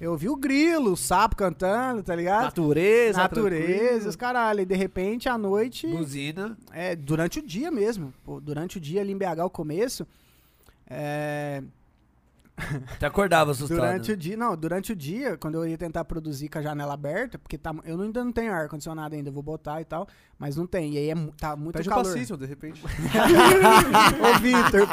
Eu ouvi o grilo, o sapo cantando, tá ligado? Natureza, Natureza, os caralho. E de repente, à noite. Buzina. É, durante o dia mesmo. Pô, durante o dia ali em BH, o começo. É, Até acordava assustado. durante o dia, não, durante o dia, quando eu ia tentar produzir com a janela aberta, porque tá, eu ainda não tenho ar-condicionado ainda, vou botar e tal, mas não tem. E aí é, tá muito Pede o calor. passível, de repente. *laughs* Ô, Vitor,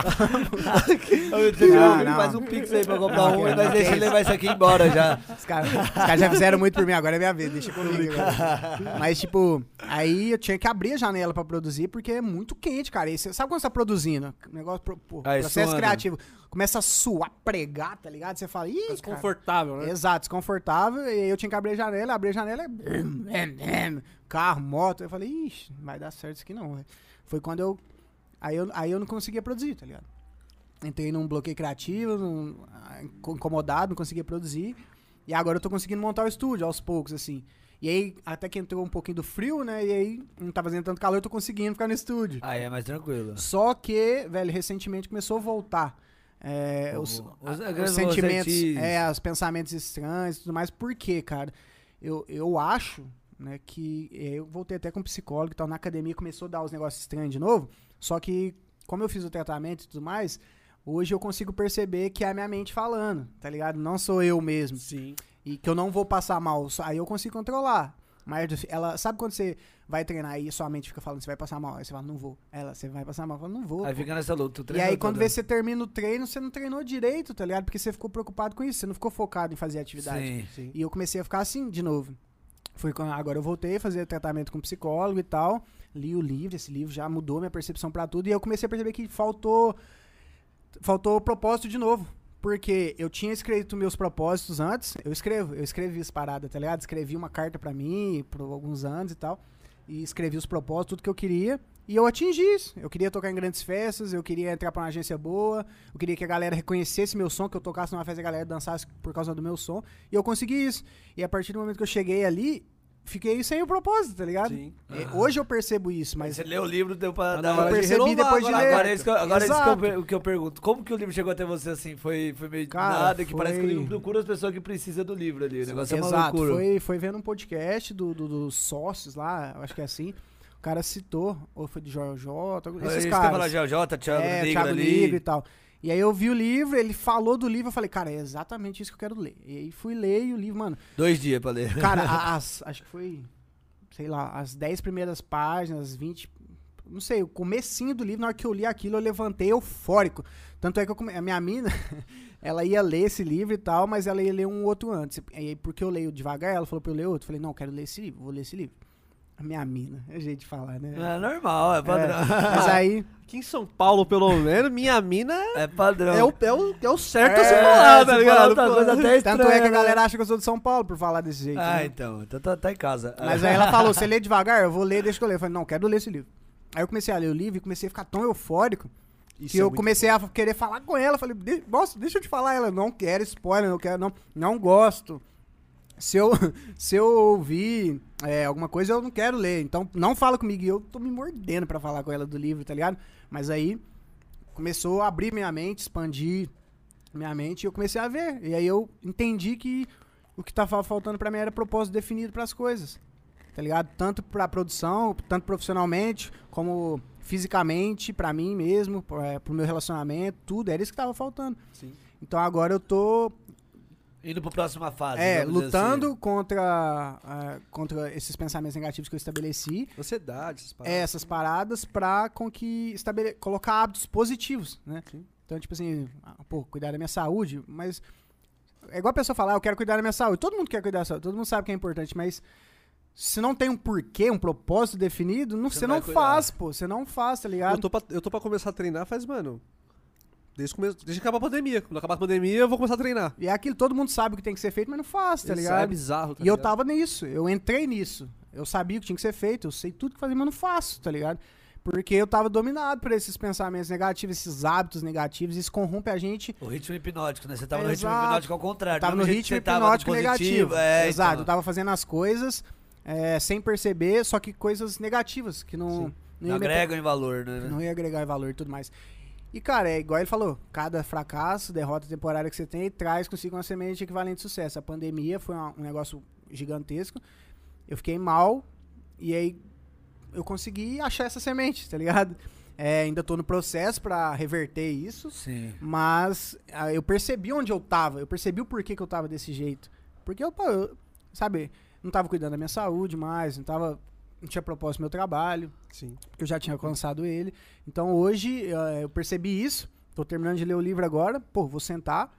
Não, não. Faz um pix aí pra comprar Não, um, cara, mas não deixa ele levar isso aqui embora já. os caras os caras já fizeram muito por mim, agora é minha vez, deixa comigo. agora. Mas, tipo, aí eu tinha que abrir a janela pra produzir, porque é muito quente, cara. E cê- sabe quando você tá produzindo? Negócio, pro- pô, Aí, processo suando. criativo. Começa a suar, pregar, tá ligado? Você fala, ih, cara, Desconfortável, né? Exato, desconfortável. E aí eu tinha que abrir a janela, abrir a janela é. Carro, moto. Eu falei, ixi, não vai dar certo isso aqui não. velho." Foi quando eu. Aí eu, aí eu não conseguia produzir, tá ligado? Entrei num bloqueio criativo, num, ah, inco- incomodado, não conseguia produzir. E agora eu tô conseguindo montar o estúdio aos poucos, assim. E aí, até que entrou um pouquinho do frio, né? E aí não tá fazendo tanto calor, eu tô conseguindo ficar no estúdio. Aí é mais tranquilo. Só que, velho, recentemente começou a voltar. É, os, Os- a- os sentimentos, é, os pensamentos estranhos e tudo mais. Por quê, cara? Eu, eu acho, né, que é, eu voltei até com um psicólogo e tal, na academia começou a dar os negócios estranhos de novo. Só que, como eu fiz o tratamento e tudo mais, hoje eu consigo perceber que é a minha mente falando, tá ligado? Não sou eu mesmo. Sim. E que eu não vou passar mal. Aí eu consigo controlar. Mas ela, sabe quando você vai treinar e sua mente fica falando, você vai passar mal? Aí você fala, não vou. Ela, você vai passar mal? Eu falo, não vou. Aí pô. fica nessa luta. E aí quando vê você termina o treino, você não treinou direito, tá ligado? Porque você ficou preocupado com isso, você não ficou focado em fazer atividade. Sim. Sim. E eu comecei a ficar assim de novo. Foi quando agora eu voltei a fazer tratamento com psicólogo e tal. Li o livro, esse livro já mudou minha percepção pra tudo e eu comecei a perceber que faltou faltou o propósito de novo. Porque eu tinha escrito meus propósitos antes. Eu escrevo, eu escrevi as paradas, tá ligado? Escrevi uma carta pra mim por alguns anos e tal. E escrevi os propósitos, tudo que eu queria. E eu atingi isso. Eu queria tocar em grandes festas, eu queria entrar pra uma agência boa, eu queria que a galera reconhecesse meu som, que eu tocasse numa festa e a galera dançasse por causa do meu som. E eu consegui isso. E a partir do momento que eu cheguei ali, fiquei sem o propósito, tá ligado? Sim. É, Hoje eu percebo isso, Mas você leu o livro, deu pra Tá dar hora eu de percebi renovar depois de agora. ler. Agora é isso que eu, agora é isso que eu, Exato. que eu pergunto. Como que o livro chegou até você assim? Foi, foi meio Cara, nada, que parece que o foi- livro procura as pessoas que precisam do livro ali. O negócio é uma Exato, loucura. foi, foi vendo um podcast do, do- dos sócios lá, acho que é assim. O cara citou, ou foi de Joel J, É esses eu caras. falar, GeoJ, Thiago é, Negro Thiago ali. Negro e tal. E aí eu vi o livro, ele falou do livro, eu falei, cara, é exatamente isso que eu quero ler. E aí fui ler e o livro, mano, Dois dias pra ler. cara, *laughs* as, acho que foi, sei lá, as 10 primeiras páginas, 20, não sei, o comecinho do livro, na hora que eu li aquilo, eu levantei eufórico. Tanto é que come- a minha mina, *laughs* ela ia ler esse livro e tal, mas ela ia ler um outro antes. E aí, porque eu leio devagar, ela falou pra eu ler outro. Eu falei, não, quero ler esse livro, vou ler esse livro. A minha mina, é jeito de falar, né? É normal, é padrão. Mas aí, Aqui em São Paulo, pelo menos, minha mina *laughs* É padrão. é o, é o, é o certo a É, se falar, tá se ligado? Pô. coisa até tanto é que a estranha, galera né? acha que eu sou de São Paulo por falar desse jeito. Ah, né? então. Então tá, tá em casa. Mas aí ela *laughs* falou, você lê devagar? Eu vou ler, deixa que eu ler. Eu falei, não, quero ler esse livro. Aí eu comecei a ler o livro e comecei a ficar tão eufórico Isso que é eu comecei a querer falar com ela. Falei, "De- nossa, deixa eu te falar. Ela, não quero spoiler, não quero, não, não gosto. Se eu, *laughs* se eu ouvir é, alguma coisa, eu não quero ler. Então, não fala comigo. E eu tô me mordendo pra falar com ela do livro, tá ligado? Mas aí, começou a abrir minha mente, expandir minha mente. E eu comecei a ver. E aí eu entendi que o que tava faltando pra mim era propósito definido pras coisas. Tá ligado? Tanto pra produção, tanto profissionalmente, como fisicamente, pra mim mesmo, é, pro meu relacionamento, tudo. Era isso que tava faltando. Sim. Então agora eu tô Indo pra próxima fase. é, lutando assim. contra, ah, contra esses pensamentos negativos que eu estabeleci, Ansiedade, essas é, paradas. essas paradas, pra com que estabele colocar hábitos positivos, né? Sim. Então, tipo assim, ah, pô, cuidar da minha saúde, mas é igual a pessoa falar, "Ah, eu quero cuidar da minha saúde. Todo mundo quer cuidar da saúde, todo mundo sabe que é importante, mas se não tem um porquê, um propósito definido, não, Você você não não faz, pô, você não faz, tá ligado? Eu tô, pra, eu tô pra começar a treinar faz, mano. Desde, o começo, desde que acabar a pandemia. Quando acabar a pandemia, eu vou começar a treinar. E é aquilo, todo mundo sabe o que tem que ser feito, mas não faz, tá Isso ligado? É bizarro, tá e eu ligado? tava nisso, eu entrei nisso. Eu sabia o que tinha que ser feito, eu sei tudo que fazer, mas não faço, tá ligado? Porque eu tava dominado por esses pensamentos negativos, esses hábitos negativos, isso corrompe a gente. O ritmo hipnótico, né? Você tava no ritmo Exato. hipnótico ao contrário. Eu tava no ritmo hipnótico negativo. É, Exato, então. eu tava fazendo as coisas é, sem perceber, só que coisas negativas, que não, Sim. não, Não agregam em valor, né? não ia agregar valor e tudo mais. E, cara, é igual ele falou, cada fracasso, derrota temporária que você tem, traz consigo uma semente equivalente de sucesso. A pandemia foi uma- um negócio gigantesco. Eu fiquei mal, e aí eu consegui achar essa semente, tá ligado? *laughs* É, ainda tô no processo pra reverter isso, Sim. mas ah, eu percebi onde eu tava, eu percebi o porquê que eu tava desse jeito. Porque eu, pô, eu, sabe, não tava cuidando da minha saúde mais, não tava. Não tinha propósito no meu trabalho, Sim. porque eu já tinha alcançado ele. Então hoje eh, eu percebi isso. Tô terminando de ler o livro agora. Pô, vou sentar.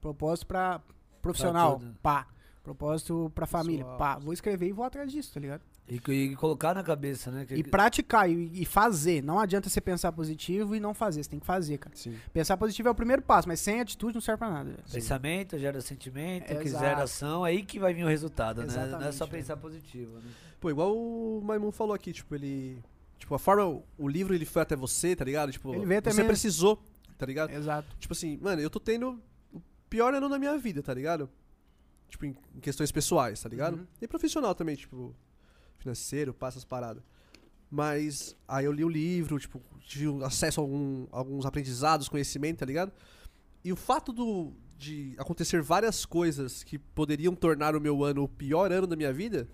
Propósito pra profissional, tudo. pá. Propósito pra família, Pessoal. pá. Vou escrever e vou atrás disso, tá ligado? E, e colocar na cabeça, né? que- E praticar e, e fazer. Não adianta você pensar positivo e não fazer. Você tem que fazer, cara. Sim. Pensar positivo é o primeiro passo, mas sem atitude não serve pra nada. velho. Pensamento gera sentimento, que Exato. gera ação, aí que vai vir o resultado, né? Não é Exatamente, só é. pensar positivo, né? Pô, igual o Maimun falou aqui, tipo, ele. Tipo, a forma. O livro ele foi até você, tá ligado? Tipo, Ele veio até você mim. precisou, tá ligado? Exato. Tipo assim, mano, eu tô tendo o pior ano da minha vida, tá ligado? Tipo, em, questões pessoais, tá ligado? Uhum. E profissional também, tipo, financeiro, passa as paradas. Mas aí eu li o livro, tipo, tive acesso a algum- alguns aprendizados, conhecimento, tá ligado? E o fato do, de acontecer várias coisas que poderiam tornar o meu ano o pior ano da minha vida,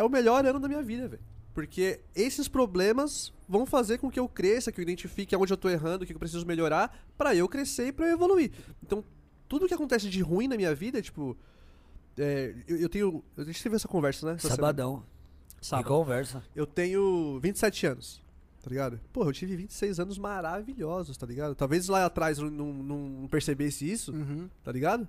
é o melhor ano da minha vida, velho. Porque esses problemas vão fazer com que eu cresça, que eu identifique onde eu tô errando, o que eu preciso melhorar, pra eu crescer e pra eu evoluir. Então, tudo que acontece de ruim na minha vida, tipo. é, eu, eu tenho. A gente teve essa conversa, né? essa semana. Sabadão. Sábado. E conversa. Eu tenho 27 anos, tá ligado? Porra, eu tive 26 anos maravilhosos, tá ligado? Talvez lá atrás eu não, não percebesse isso, Uhum. tá ligado?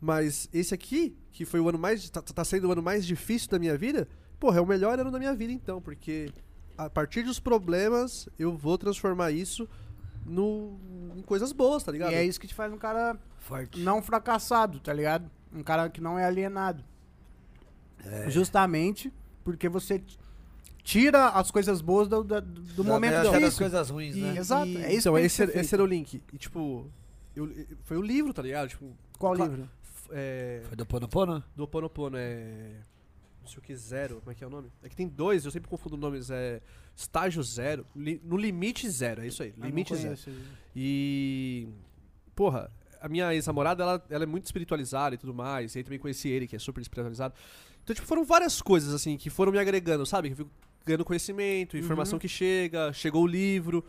Mas esse aqui, que foi o ano mais. Tá, tá sendo o ano mais difícil da minha vida, porra, é o melhor ano da minha vida então, porque a partir dos problemas eu vou transformar isso no, em coisas boas, tá ligado? E é isso que te faz um cara Forte. não fracassado, tá ligado? Um cara que não é alienado. É. Justamente porque você tira as coisas boas do, do, do Da momento das coisas ruins, E- né? Exato, E- é isso então, esse, esse era o link. E, tipo, eu, foi o livro, tá ligado? Tipo, Qual Claro. livro? é, Foi do Pono Pono? do Opono Opono, é... Não sei o que, zero, como é que é o nome? É que tem dois, eu sempre confundo nomes, é... Estágio zero, li- no limite zero, é isso aí, Ah, limite zero. E. Porra, a minha ex-namorada, ela, ela é muito espiritualizada e tudo mais. E aí também conheci ele, que é super espiritualizado. Então, tipo, foram várias coisas, assim, que foram me agregando, sabe? Que eu fico ganhando conhecimento, informação Uhum. que chega, chegou o livro.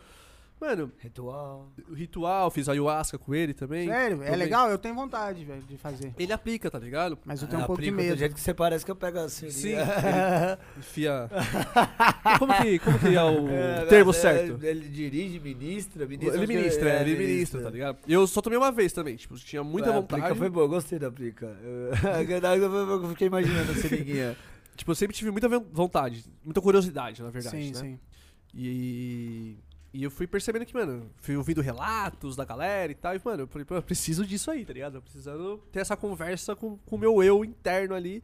Mano, Ritual. o ritual, fiz ayahuasca com ele também. Sério, é Também. legal, eu tenho vontade, velho, de fazer. Ele aplica, tá ligado? Mas eu É, tenho um pouco de aplica Do medo. jeito que você parece que eu pego assim. Sim, *laughs* Enfia. como, que, como que é o *laughs* É, termo é, certo? Ele dirige, ministra, ministra. Ele ministra, é, ele ministra, tá ligado? Eu só tomei uma vez também, tipo, tinha muita É, A vontade. plica foi boa, gostei da plica. *laughs* Eu fiquei imaginando a seringuinha. Tipo, eu sempre tive muita vontade, muita curiosidade, na verdade, sim, né? sim. E, e eu fui percebendo que, mano, fui ouvindo relatos da galera e tal, e, mano, eu falei, pô, eu preciso disso aí, tá ligado? Eu precisando ter essa conversa com o meu eu interno ali.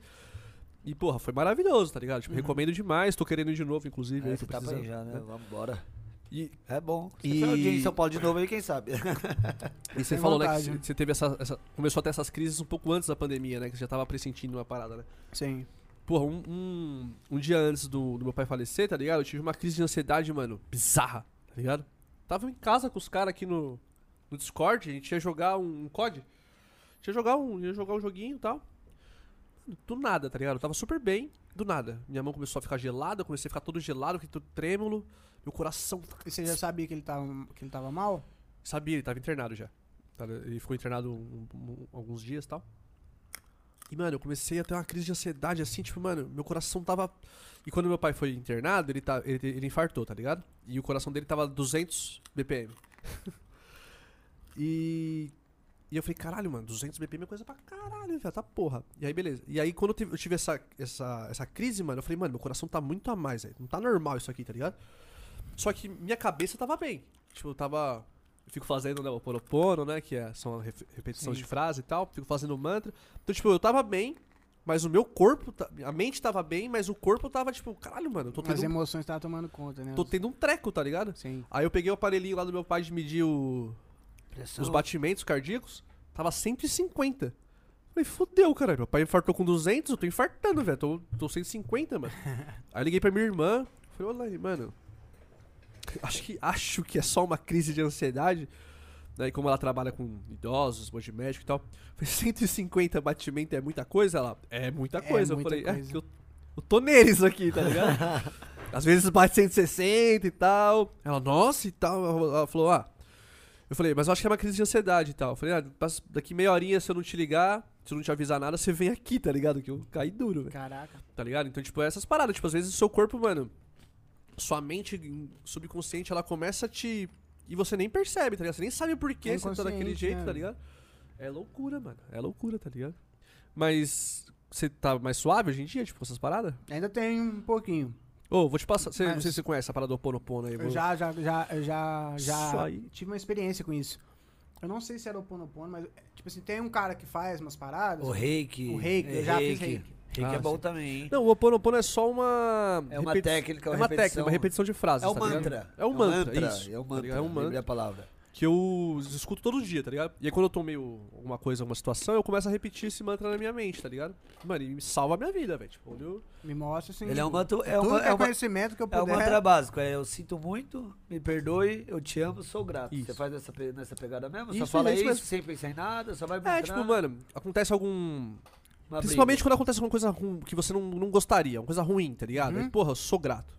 E, porra, foi maravilhoso, tá ligado? Tipo, recomendo demais, tô querendo ir de novo, inclusive. É, aí, tô tá já, né? né? Vambora. E, É bom. Você E- foi em São Paulo de novo aí, quem sabe? *laughs* e você Tem falou, né, que vontade, você- teve essa, essa- Começou a ter essas crises um pouco antes da pandemia, né? Que você já tava pressentindo uma parada, né? Sim. Porra, um, um, um dia antes do, do meu pai falecer, tá ligado? Eu tive uma crise de ansiedade, mano, bizarra, ligado? Tava em casa com os caras aqui no, no Discord, a gente ia jogar um, um COD. Tinha jogar um, ia jogar um joguinho e tal. Do nada, tá ligado? Eu tava super bem, do nada. Minha mão começou a ficar gelada, eu comecei a ficar todo gelado, fiquei todo trêmulo. Meu coração. E você já sabia que ele tava, que ele tava mal? Sabia, ele tava internado já. Tá, Ele ficou internado um- um- alguns dias e tal. E, mano, eu comecei a ter uma crise de ansiedade, assim, tipo, mano, meu coração tava. E quando meu pai foi internado, ele, tá, ele, ele infartou, tá ligado? E o coração dele tava 200 BPM. *laughs* e. E eu falei, caralho, mano, 200 BPM é coisa pra caralho, velho, tá porra. E aí, beleza. E aí, quando eu tive, eu tive essa, essa, essa crise, mano, eu falei, mano, meu coração tá muito a mais, velho. Não tá normal isso aqui, tá ligado? Só que minha cabeça tava bem. Tipo, eu tava. Eu fico fazendo né, o Poropono, né? Que é, são repetições Sim. de frase e tal. Fico fazendo mantra. Então, tipo, eu tava bem, mas o meu corpo. A mente tava bem, mas o corpo tava, tipo, caralho, mano, eu tô As tendo, um, emoções estavam tomando conta, né? tô tendo um treco, tá ligado? Sim. Aí eu peguei o aparelhinho lá do meu pai de medir o- os batimentos cardíacos. Tava 150. Falei, fudeu, caralho. Meu pai infartou com 200, eu tô infartando, velho. Tô, tô 150, mano. *laughs* Aí liguei pra minha irmã. Falei, olha aí, mano. Acho que, acho que é só uma crise de ansiedade. Né? E como ela trabalha com idosos, monte de médico e tal. Falei, 150 batimento é muita coisa? Ela, é muita É coisa. muita eu falei, coisa. é eu, eu tô neles aqui, tá ligado? *laughs* Às vezes bate 160 e tal. Ela, nossa e tal. Ela falou, ah. Eu falei, mas eu acho que é uma crise de ansiedade e tal. Eu falei, ah, daqui meia horinha, se eu não te ligar, se eu não te avisar nada, você vem aqui, tá ligado? Que eu caí duro, velho. Caraca. Tá ligado? Então, tipo, é essas paradas. Tipo, às vezes o seu corpo, mano, sua mente subconsciente, ela começa a te. E você nem percebe, tá ligado? Você nem sabe por que É você tá daquele jeito, né? tá ligado? É loucura, mano. É loucura, tá ligado? Mas. Você tá mais suave hoje em dia, tipo, com essas paradas? Ainda tem um pouquinho. Ô, vou te passar. Não Mas- sei se você conhece a parada do Ponopono aí. Eu vou- já, já, já, eu já, já aí. tive uma experiência com isso. Eu não sei se era o Ponopono, mas, tipo assim, tem um cara que faz umas paradas. O reiki. O reiki, eu já fiz reiki. Reiki Ah, é bom sim. também, hein? Não, o Oponopono é só uma. É uma repeti- técnica, É uma uma técnica, repetição. uma repetição de frases. É um tá ligado? mantra. É um mantra, isso. É um tá mantra. É um mantra a palavra. que eu escuto todo dia, tá ligado? E aí quando eu tô meio alguma coisa, alguma situação, eu começo a repetir esse mantra na minha mente, tá ligado? Mano, e me salva a minha vida, velho. Tipo, eu... Me mostra assim. Ele é um mantra. É uma, que é é uma, conhecimento que eu é um puder. mantra básico. É eu sinto muito, me perdoe, eu te amo, sou grato. Isso. Você faz essa, pe- nessa pegada mesmo? só Isso, fala é isso isso, sem pensar em nada, só vai É, mostrando. tipo, mano, acontece algum. Uma Principalmente briga. quando acontece alguma coisa ruim que você não, não gostaria, uma coisa ruim, tá ligado? Uhum. Aí, porra, eu sou grato.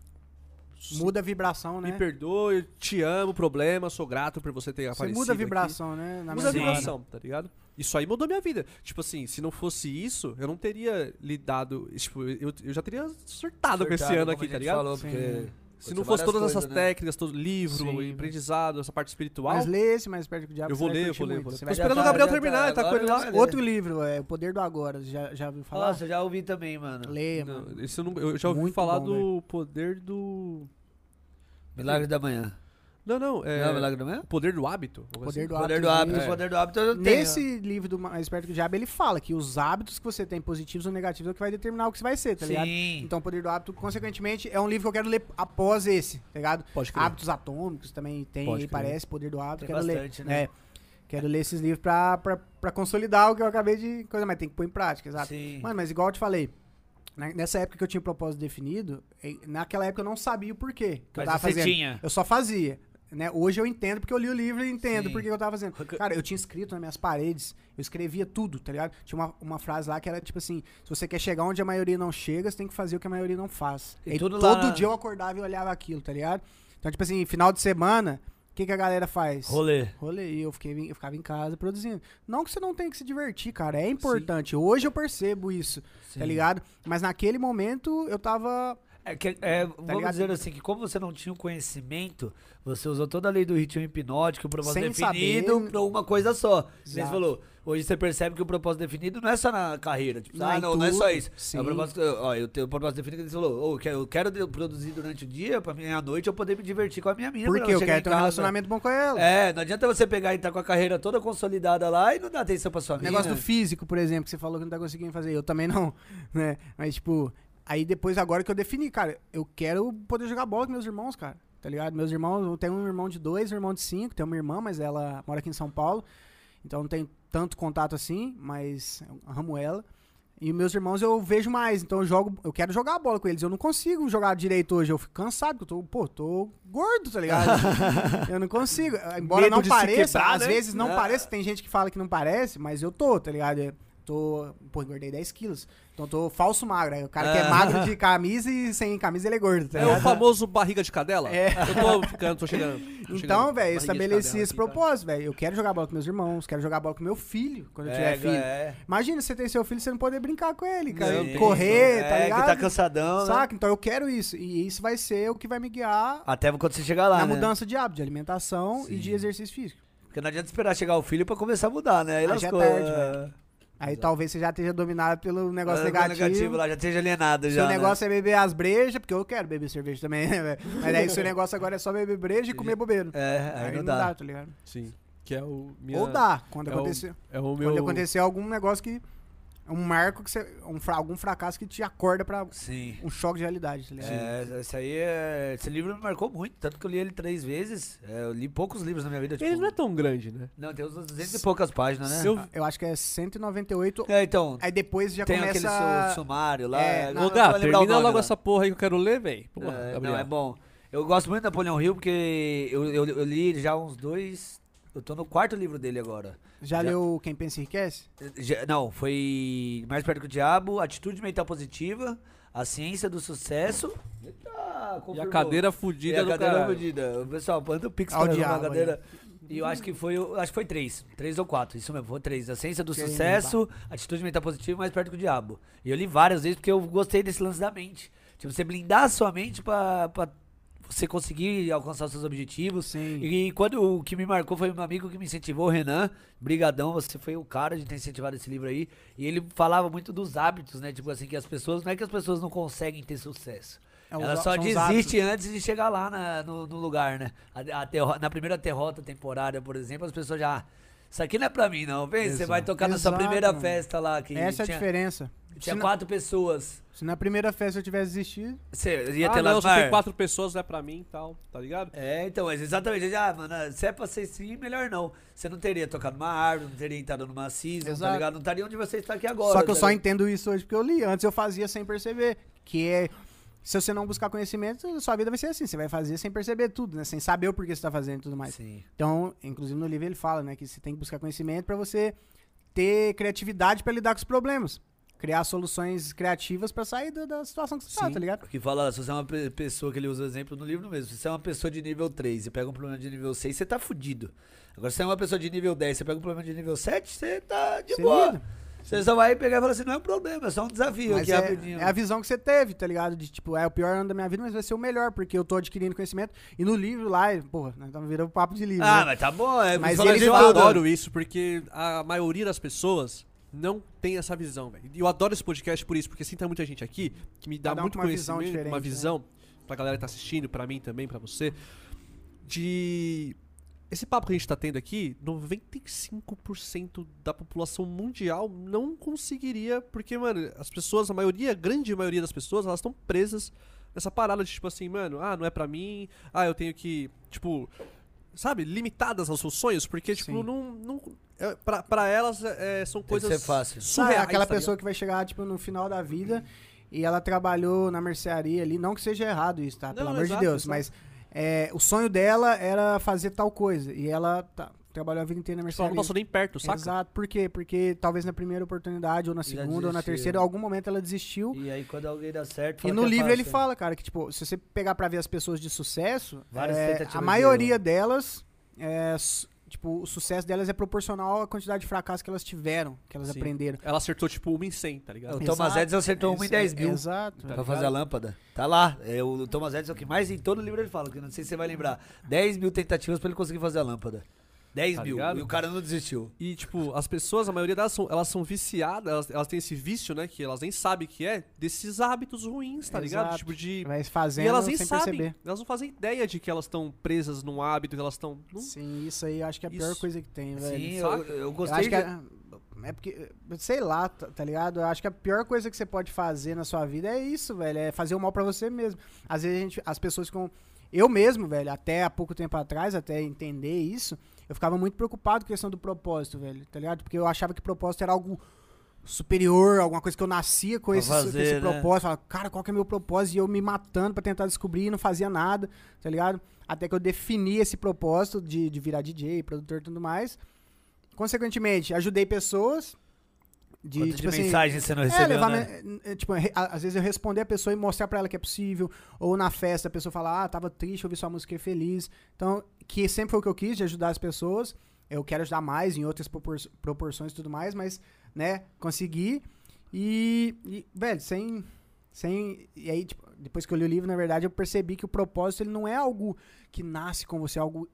Muda a vibração, né? Me perdoe, te amo, problema, sou grato por você ter Você aparecido. muda a aqui. vibração, né? Na Muda a vibração, tá ligado? Isso aí mudou minha vida. Tipo assim, se não fosse isso, eu não teria lidado. Tipo, eu, eu já teria surtado, com esse Surtado, ano aqui, tá ligado? Falou, Sim. porque Se não fosse todas essas coisas, né? técnicas, todo livro, Sim. aprendizado, essa parte espiritual. Mas lê esse mais perto do diabo. Eu vou ler, eu vou ler, vou ler. Tô esperando o Gabriel tá, terminar, ele tá com ele lá. Outro livro, é O Poder do Agora. Você já, já ouviu falar? Nossa, já ouvi também, mano. Leia, Não, mano. esse eu, não, eu já ouvi Muito falar bom, do poder do. Milagre da Manhã. Não, não, é. Não, Milagre do Medo? O poder do hábito. Poder assim. do Poder hábito. do hábito, É. poder do hábito eu tenho. Nesse livro do Mais Esperto que o Diabo, ele fala que os hábitos que você tem, positivos ou negativos, é o que vai determinar o que você vai ser, tá ligado? Sim. Então, o Poder do Hábito, consequentemente, é um livro que eu quero ler após esse, tá ligado? Pode crer. Hábitos Atômicos também tem, Pode aí, crer. parece, Poder do Hábito. Tem quero bastante, ler, né? É, quero ler esses livros pra, pra, pra consolidar o que eu acabei de coisa, mas tem que pôr em prática, exato. Sim. Mano, mas igual eu te falei, na- nessa época que eu tinha o propósito definido, naquela época eu não sabia o porquê que eu Mas tava você fazendo. tinha. Eu só fazia. Né? Hoje eu entendo porque eu li o livro e entendo Sim. por que eu tava fazendo. Cara, eu tinha escrito nas minhas paredes, eu escrevia tudo, tá ligado? Tinha uma, uma frase lá que era tipo assim: se você quer chegar onde a maioria não chega, você tem que fazer o que a maioria não faz. E E lá todo na- dia eu acordava e olhava aquilo, tá ligado? Então, tipo assim, final de semana, o que, que a galera faz? Rolê. Rolê, e eu, fiquei, eu ficava em casa produzindo. Não que você não tem que se divertir, cara, é importante. Hoje eu percebo isso, Sim. tá ligado? Mas naquele momento eu tava. É que, é, vamos Tá ligado? dizer assim, que como você não tinha o conhecimento, você usou toda a lei do ritmo hipnótico, o propósito Sem definido saber. pra uma coisa só. Você falou, hoje você percebe que o propósito definido não é só na carreira. Tipo, Não, ah, não, não é só isso. É Sim. o propósito, ó, eu tenho o propósito definido que você falou, "Ô, eu quero, produzir durante o dia, pra mim à noite eu poder me divertir com a minha mina. Porque eu quero ter um relacionamento bom com ela. É, não adianta você pegar e estar com a carreira toda consolidada lá e não dar atenção pra sua O mina. negócio do físico, por exemplo, que você falou que não tá conseguindo fazer. Eu também não, *laughs* né? Mas, tipo, aí depois, agora que eu defini, cara, eu quero poder jogar bola com meus irmãos, cara. Tá ligado? Meus irmãos, eu tenho um irmão de dois, um irmão de cinco, tenho uma irmã, mas ela mora aqui em São Paulo. Então não tem tanto contato assim, mas eu amo ela. E meus irmãos eu vejo mais, então eu jogo, eu quero jogar bola com eles. Eu não consigo jogar direito hoje, eu fico cansado, eu tô, pô, tô gordo, tá ligado? *laughs* eu não consigo. Embora Medo não pareça, quebrar, às né? vezes não É. parece, tem gente que fala que não parece, mas eu tô, tá ligado? Tô, pô, engordei 10 quilos. Então eu tô falso magro. Aí o cara que é Ah. magro de *laughs* camisa e sem camisa ele é gordo, tá É o famoso barriga de cadela? É. Eu tô ficando, tô chegando. tô *laughs* Então, velho, estabeleci esse tá? propósito, velho. Eu quero jogar bola com meus irmãos, quero jogar bola com meu filho, quando eu tiver É, filho. é. Imagina você ter seu filho e você não poder brincar com ele, cara. Tem Correr, tá É, ligado? que tá cansadão, né? Saca? Então eu quero isso. E isso vai ser o que vai me guiar Até quando você chegar lá, na né? mudança de hábito, de alimentação e Sim. de exercício físico. Porque não adianta esperar chegar o filho pra começar a mudar, né? Aí Aí já é tarde, é. Aí talvez você já esteja dominado pelo negócio Ah, negativo. lá, já esteja alienado Seu já. né? negócio é beber as brejas, porque eu quero beber cerveja também, né, velho? Mas aí seu negócio agora é só beber breja e comer bobeiro. É, aí, não, dá. tá ligado? Sim. Que é o. Minha, Ou dá, quando é o- acontecer. É o Quando meu. acontecer algum negócio que. Um marco que você. Um, fra- algum fracasso que te acorda pra Sim. um choque de realidade, tá ligado? É, esse aí é. Esse livro me marcou muito, tanto que eu li ele três vezes. É, eu li poucos livros na minha vida. Tipo, Ele não é tão grande, né? não, tem uns 200 e poucas páginas, né? Eu- Eu acho que é 198. É, então. Aí depois já tem começa. aquele su- sumário lá. É, não, Gá, termina nome logo lá. essa porra aí que eu quero ler, velho. Porra, É, não, é bom. Eu gosto muito do Napoleão Hill porque eu, eu, eu li já uns dois. Eu tô no quarto livro dele agora. Já, Já- leu Quem Pensa Enriquece? Já- não, foi Mais Perto que o Diabo, Atitude Mental Positiva, A Ciência do Sucesso. Eita, E a cadeira E fudida a cadeira caralho. fudida. O pessoal, manda o pix Ao pra diabo, na cadeira. E eu acho que foi, o- acho que foi três. Três ou quatro, isso mesmo, foi três. A Ciência do Que Sucesso, Atitude Mental Positiva e Mais Perto que o Diabo. E eu li várias vezes porque eu gostei desse lance da mente. Tipo, você blindar a sua mente pra, pra você conseguir alcançar os seus objetivos. Sim. E quando o que me marcou foi um amigo que me incentivou, o Renan. Brigadão, você foi o cara de ter incentivado esse livro aí. E ele falava muito dos hábitos, né? Tipo assim, que as pessoas. Não é que as pessoas não conseguem ter sucesso. É, Ela só desiste antes de chegar lá na- no, no lugar, né? A, a derro- na primeira derrota temporária, por exemplo, as pessoas já. "Ah, Isso aqui não é pra mim, não. Vem, você Exato. vai tocar na sua Exato, primeira mano. festa lá. Que Essa é a tinha, diferença. Tinha se, quatro pessoas. na, se na primeira festa eu tivesse desistido, Você ia Ah, ter não, lá só tem quatro pessoas, não é pra mim e tal, tá ligado? É, então, mas exatamente. Ah, mano, se é pra ser sim, melhor não. Você não teria tocado numa árvore, não teria entrado numa season, tá ligado? Não estaria onde você está aqui agora. Só que eu tá só entendo isso hoje porque eu li. Antes eu fazia sem perceber. Que é. Se você não buscar conhecimento, sua vida vai ser assim. Você vai fazer sem perceber tudo, né? Sem saber o porquê você tá fazendo e tudo mais. Sim. Então, inclusive no livro ele fala, né? Que você tem que buscar conhecimento pra você ter criatividade pra lidar com os problemas. Criar soluções criativas pra sair da, da situação que você tá, Sim. tá ligado? Porque fala, se você é uma pe- pessoa que ele usa o exemplo no livro mesmo, se você é uma pessoa de nível 3 e pega um problema de nível 6, você tá fudido. Agora, se você é uma pessoa de nível 10 você pega um problema de nível 7, você tá de Você boa. Você só vai pegar e falar assim, não é um problema, é só um desafio Mas aqui é, rapidinho. é a visão que você teve, tá ligado? De tipo, é o pior ano da minha vida, mas vai ser o melhor, porque eu tô adquirindo conhecimento. E no livro lá, porra, nós estamos virando papo de livro. Ah, né? mas tá bom, é Mas fala ele de eu adoro isso, porque a maioria das pessoas não tem essa visão, velho. E eu adoro esse podcast por isso, porque assim tem muita gente aqui que me dá Cada muito uma visão conhecimento, diferente, uma né? visão pra galera que tá assistindo, pra mim também, pra você. de. Esse papo que a gente tá tendo aqui, 95% da população mundial não conseguiria, porque, mano, as pessoas, a maioria, a grande maioria das pessoas, elas estão presas nessa parada de tipo assim, mano, ah, não é pra mim, ah, eu tenho que, tipo, sabe, limitadas aos seus sonhos, porque, tipo, não. não é, pra, pra elas é, são Tem que coisas ser fácil. Ah, é surreais. aquela tá pessoa que vai chegar, tipo, no final da vida e ela trabalhou na mercearia ali. Não que seja errado isso, tá? Pelo Não, amor exato, de Deus. exato. Mas é, o sonho dela era fazer tal coisa. E ela tá, trabalhou a vida inteira na ligado? Só não mercearia. passou nem perto, saca? Exato. Por quê? Porque talvez na primeira oportunidade, ou na segunda, ou na terceira, em algum momento ela desistiu. E aí quando alguém dá certo. E no que é livro ele fala, cara, que tipo, se você pegar pra ver as pessoas de sucesso, é, a maioria erro. delas, é, tipo, o sucesso delas é proporcional à quantidade de fracassos que elas tiveram, que elas Sim. aprenderam. Ela acertou, tipo, uma em 100, tá ligado? O Thomas Exato. Edison acertou uma em Ex- 10 mil. Exato. Tá Pra fazer a lâmpada. Tá lá. É, o Thomas Edison que mais em todo livro ele fala, que não sei se você vai lembrar. 10 mil tentativas pra ele conseguir fazer a lâmpada. 10 Tá mil. ligado? E o cara não desistiu. E, tipo, as pessoas, a maioria delas são, elas são viciadas, elas, elas têm esse vício, né? Que elas nem sabem que é, desses hábitos ruins, tá ligado? Exato. Tipo, de. E fazendo elas nem sem sabem. perceber. Elas não fazem ideia de que elas estão presas num hábito, que elas estão. não- Sim, isso aí eu acho que é a pior Isso. coisa que tem, velho. Sim, eu, eu Eu gostei acho que de... é, é porque, sei lá, tá, tá ligado? Eu acho que a pior coisa que você pode fazer na sua vida é isso, velho. É fazer o mal pra você mesmo. Às vezes a gente, as pessoas ficam. Eu mesmo, velho, até há pouco tempo atrás, até entender isso, eu ficava muito preocupado com a questão do propósito, velho, tá ligado? Porque eu achava que propósito era algo superior, alguma coisa que eu nascia com esse, com fazer, esse né? propósito. Falava, cara, qual que é meu propósito? E eu me matando pra tentar descobrir e não fazia nada, tá ligado? Até que eu defini esse propósito de, de virar DJ, produtor e tudo mais. Consequentemente, ajudei pessoas. De, tipo de assim, mensagem você não é, recebeu, levar, né? é, tipo, às vezes eu responder a pessoa e mostrar pra ela que é possível. Ou na festa a pessoa falar, ah, tava triste, ouvi sua música e feliz. Então, que sempre foi o que eu quis, de ajudar as pessoas. Eu quero ajudar mais em outras propor- proporções e tudo mais, mas, né, consegui. E, e, velho, sem. sem e aí, tipo, depois que eu li o livro, na verdade, eu percebi que o propósito ele não é algo que nasce com você, é algo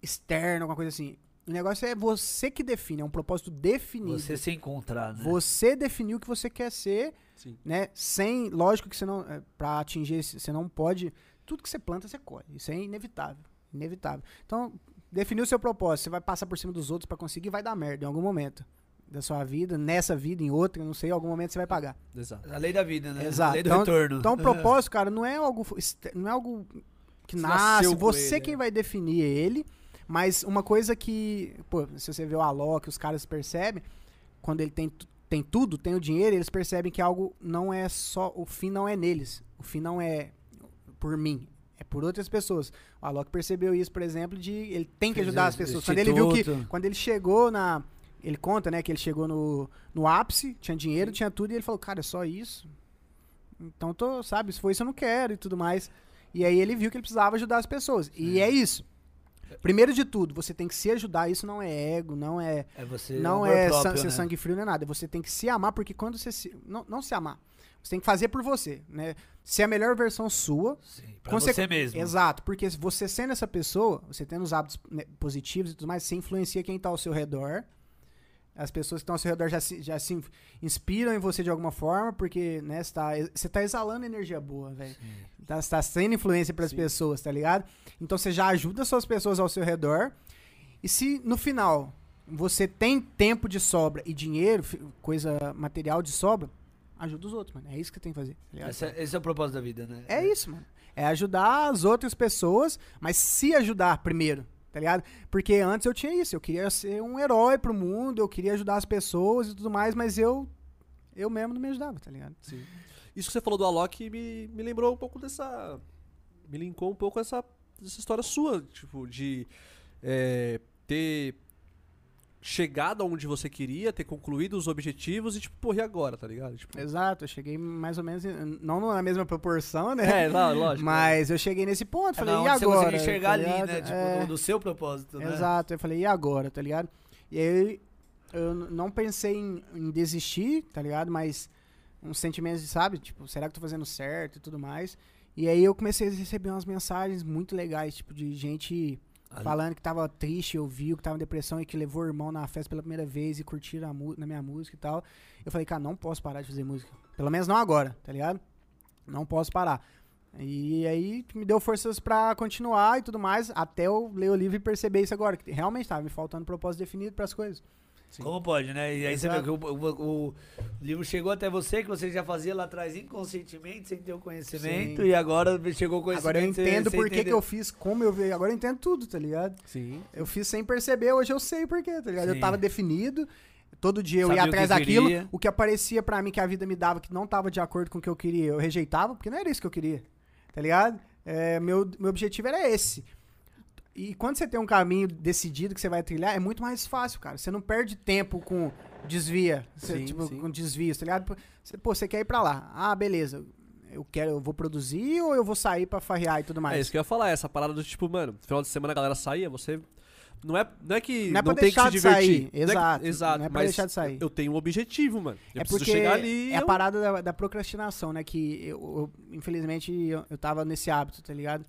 externo, alguma coisa assim. O negócio é você que define, é um propósito definido. Você se encontrar, né? Você definiu o que você quer ser, Sim. né? Sem, lógico que você não, é, para atingir, você não pode, tudo que você planta você colhe. Isso é inevitável, inevitável. Então, definiu o seu propósito, você vai passar por cima dos outros pra conseguir, vai dar merda em algum momento da sua vida, nessa vida, em outra, não sei, em algum momento você vai pagar. Exato. A lei da vida, né? Exato. A lei do Então- retorno. Então, o *laughs* propósito, cara, não é algo, não é algo que Você nasce, você ele, quem né? vai definir ele. Mas uma coisa que, pô, se você vê o Alok, os caras percebem, quando ele tem, tem tudo, tem o dinheiro, eles percebem que algo não é só, o fim não é neles, o fim não é por mim, é por outras pessoas. O Alok percebeu isso, por exemplo, de ele tem que ajudar as pessoas. Quando ele viu que, quando ele chegou na, ele conta, né, que ele chegou no, no ápice, tinha dinheiro, tinha tudo, e ele falou, cara, é só isso? Então, tô, sabe, se for isso eu não quero e tudo mais. E aí ele viu que ele precisava ajudar as pessoas. E é isso. Primeiro de tudo, você tem que se ajudar. Isso não é ego, não é, É você. não amor é próprio, san- ser né? sangue frio, não é nada. Você tem que se amar, porque quando você se. Não, não se amar. Você tem que fazer por você, né? Ser a melhor versão sua. Sim, pra Conse- você mesmo. Exato, porque se você sendo essa pessoa, você tendo os hábitos né, positivos e tudo mais, você influencia quem tá ao seu redor. As pessoas que estão ao seu redor já se, já se inspiram em você de alguma forma, porque né, você, tá, você tá exalando energia boa, velho. Tá, você tá sendo influência para as pessoas, tá ligado? Então você já ajuda as suas pessoas ao seu redor. E se no final você tem tempo de sobra e dinheiro, coisa material de sobra, ajuda os outros, mano. É isso que tem que fazer. Tá? Esse, é- esse é o propósito da vida, né? É isso, mano. É ajudar as outras pessoas, mas se ajudar primeiro, tá ligado? Porque antes eu tinha isso, eu queria ser um herói pro mundo, eu queria ajudar as pessoas e tudo mais, mas eu eu mesmo não me ajudava, tá ligado? Sim. Isso que você falou do Alok me, me lembrou um pouco dessa. Me linkou um pouco essa, dessa história sua, tipo, de é, ter chegado aonde você queria, ter concluído os objetivos e, tipo, porra, e agora, tá ligado? Tipo, Exato, eu cheguei mais ou menos, não na mesma proporção, né? é, não, lógico. Mas eu cheguei nesse ponto, É, falei, não, e você agora? conseguir enxergar tá ali, ligado? né? Tipo, É. do, do seu propósito, né? Exato, eu falei, e agora, tá ligado? E aí eu não pensei em, em desistir, tá ligado? Mas uns sentimentos de, sabe, tipo, será que eu tô fazendo certo e tudo mais. E aí eu comecei a receber umas mensagens muito legais, tipo, de gente Falando que tava triste, ouviu, que tava em depressão e que levou o irmão na festa pela primeira vez e curtiram na minha música e tal. Eu falei, cara, não posso parar de fazer música. Pelo menos não agora, tá ligado? Não posso parar. E aí me deu forças pra continuar e tudo mais, até eu ler o livro e perceber isso agora, que realmente tava me faltando propósito definido pras coisas. Sim. Como pode, né? E aí você vê Exato. que o, o- o livro chegou até você, que você já fazia lá atrás inconscientemente, sem ter o conhecimento, Sim. e agora chegou o conhecimento. Agora eu entendo por que eu fiz, como eu vi, agora eu entendo tudo, tá ligado? Sim. Eu fiz sem perceber, hoje eu sei por quê, tá ligado? Sim. Eu tava definido, todo dia eu Sabia ia atrás daquilo, queria. o que aparecia pra mim que a vida me dava que não tava de acordo com o que eu queria, eu rejeitava, porque não era isso que eu queria, tá ligado? É, meu, meu objetivo era esse. E quando você tem um caminho decidido que você vai trilhar, é muito mais fácil, cara. Você não perde tempo com desvia, você, Sim, tipo, sim. com desvios, tá ligado? Você, pô, você quer ir pra lá. Ah, beleza. Eu quero, eu vou produzir ou eu vou sair pra farrear e tudo mais? É isso que eu ia falar, essa parada do tipo, mano, no final de semana a galera saía, você. Não é, não é que Não é pra tem que deixar se de divertir. sair, Não é exato, exato. não é pra mas deixar de sair. Eu tenho um objetivo, mano. Eu é preciso porque chegar ali. é a eu- parada da, da procrastinação, né? Que eu, eu- infelizmente eu, eu tava nesse hábito, tá ligado?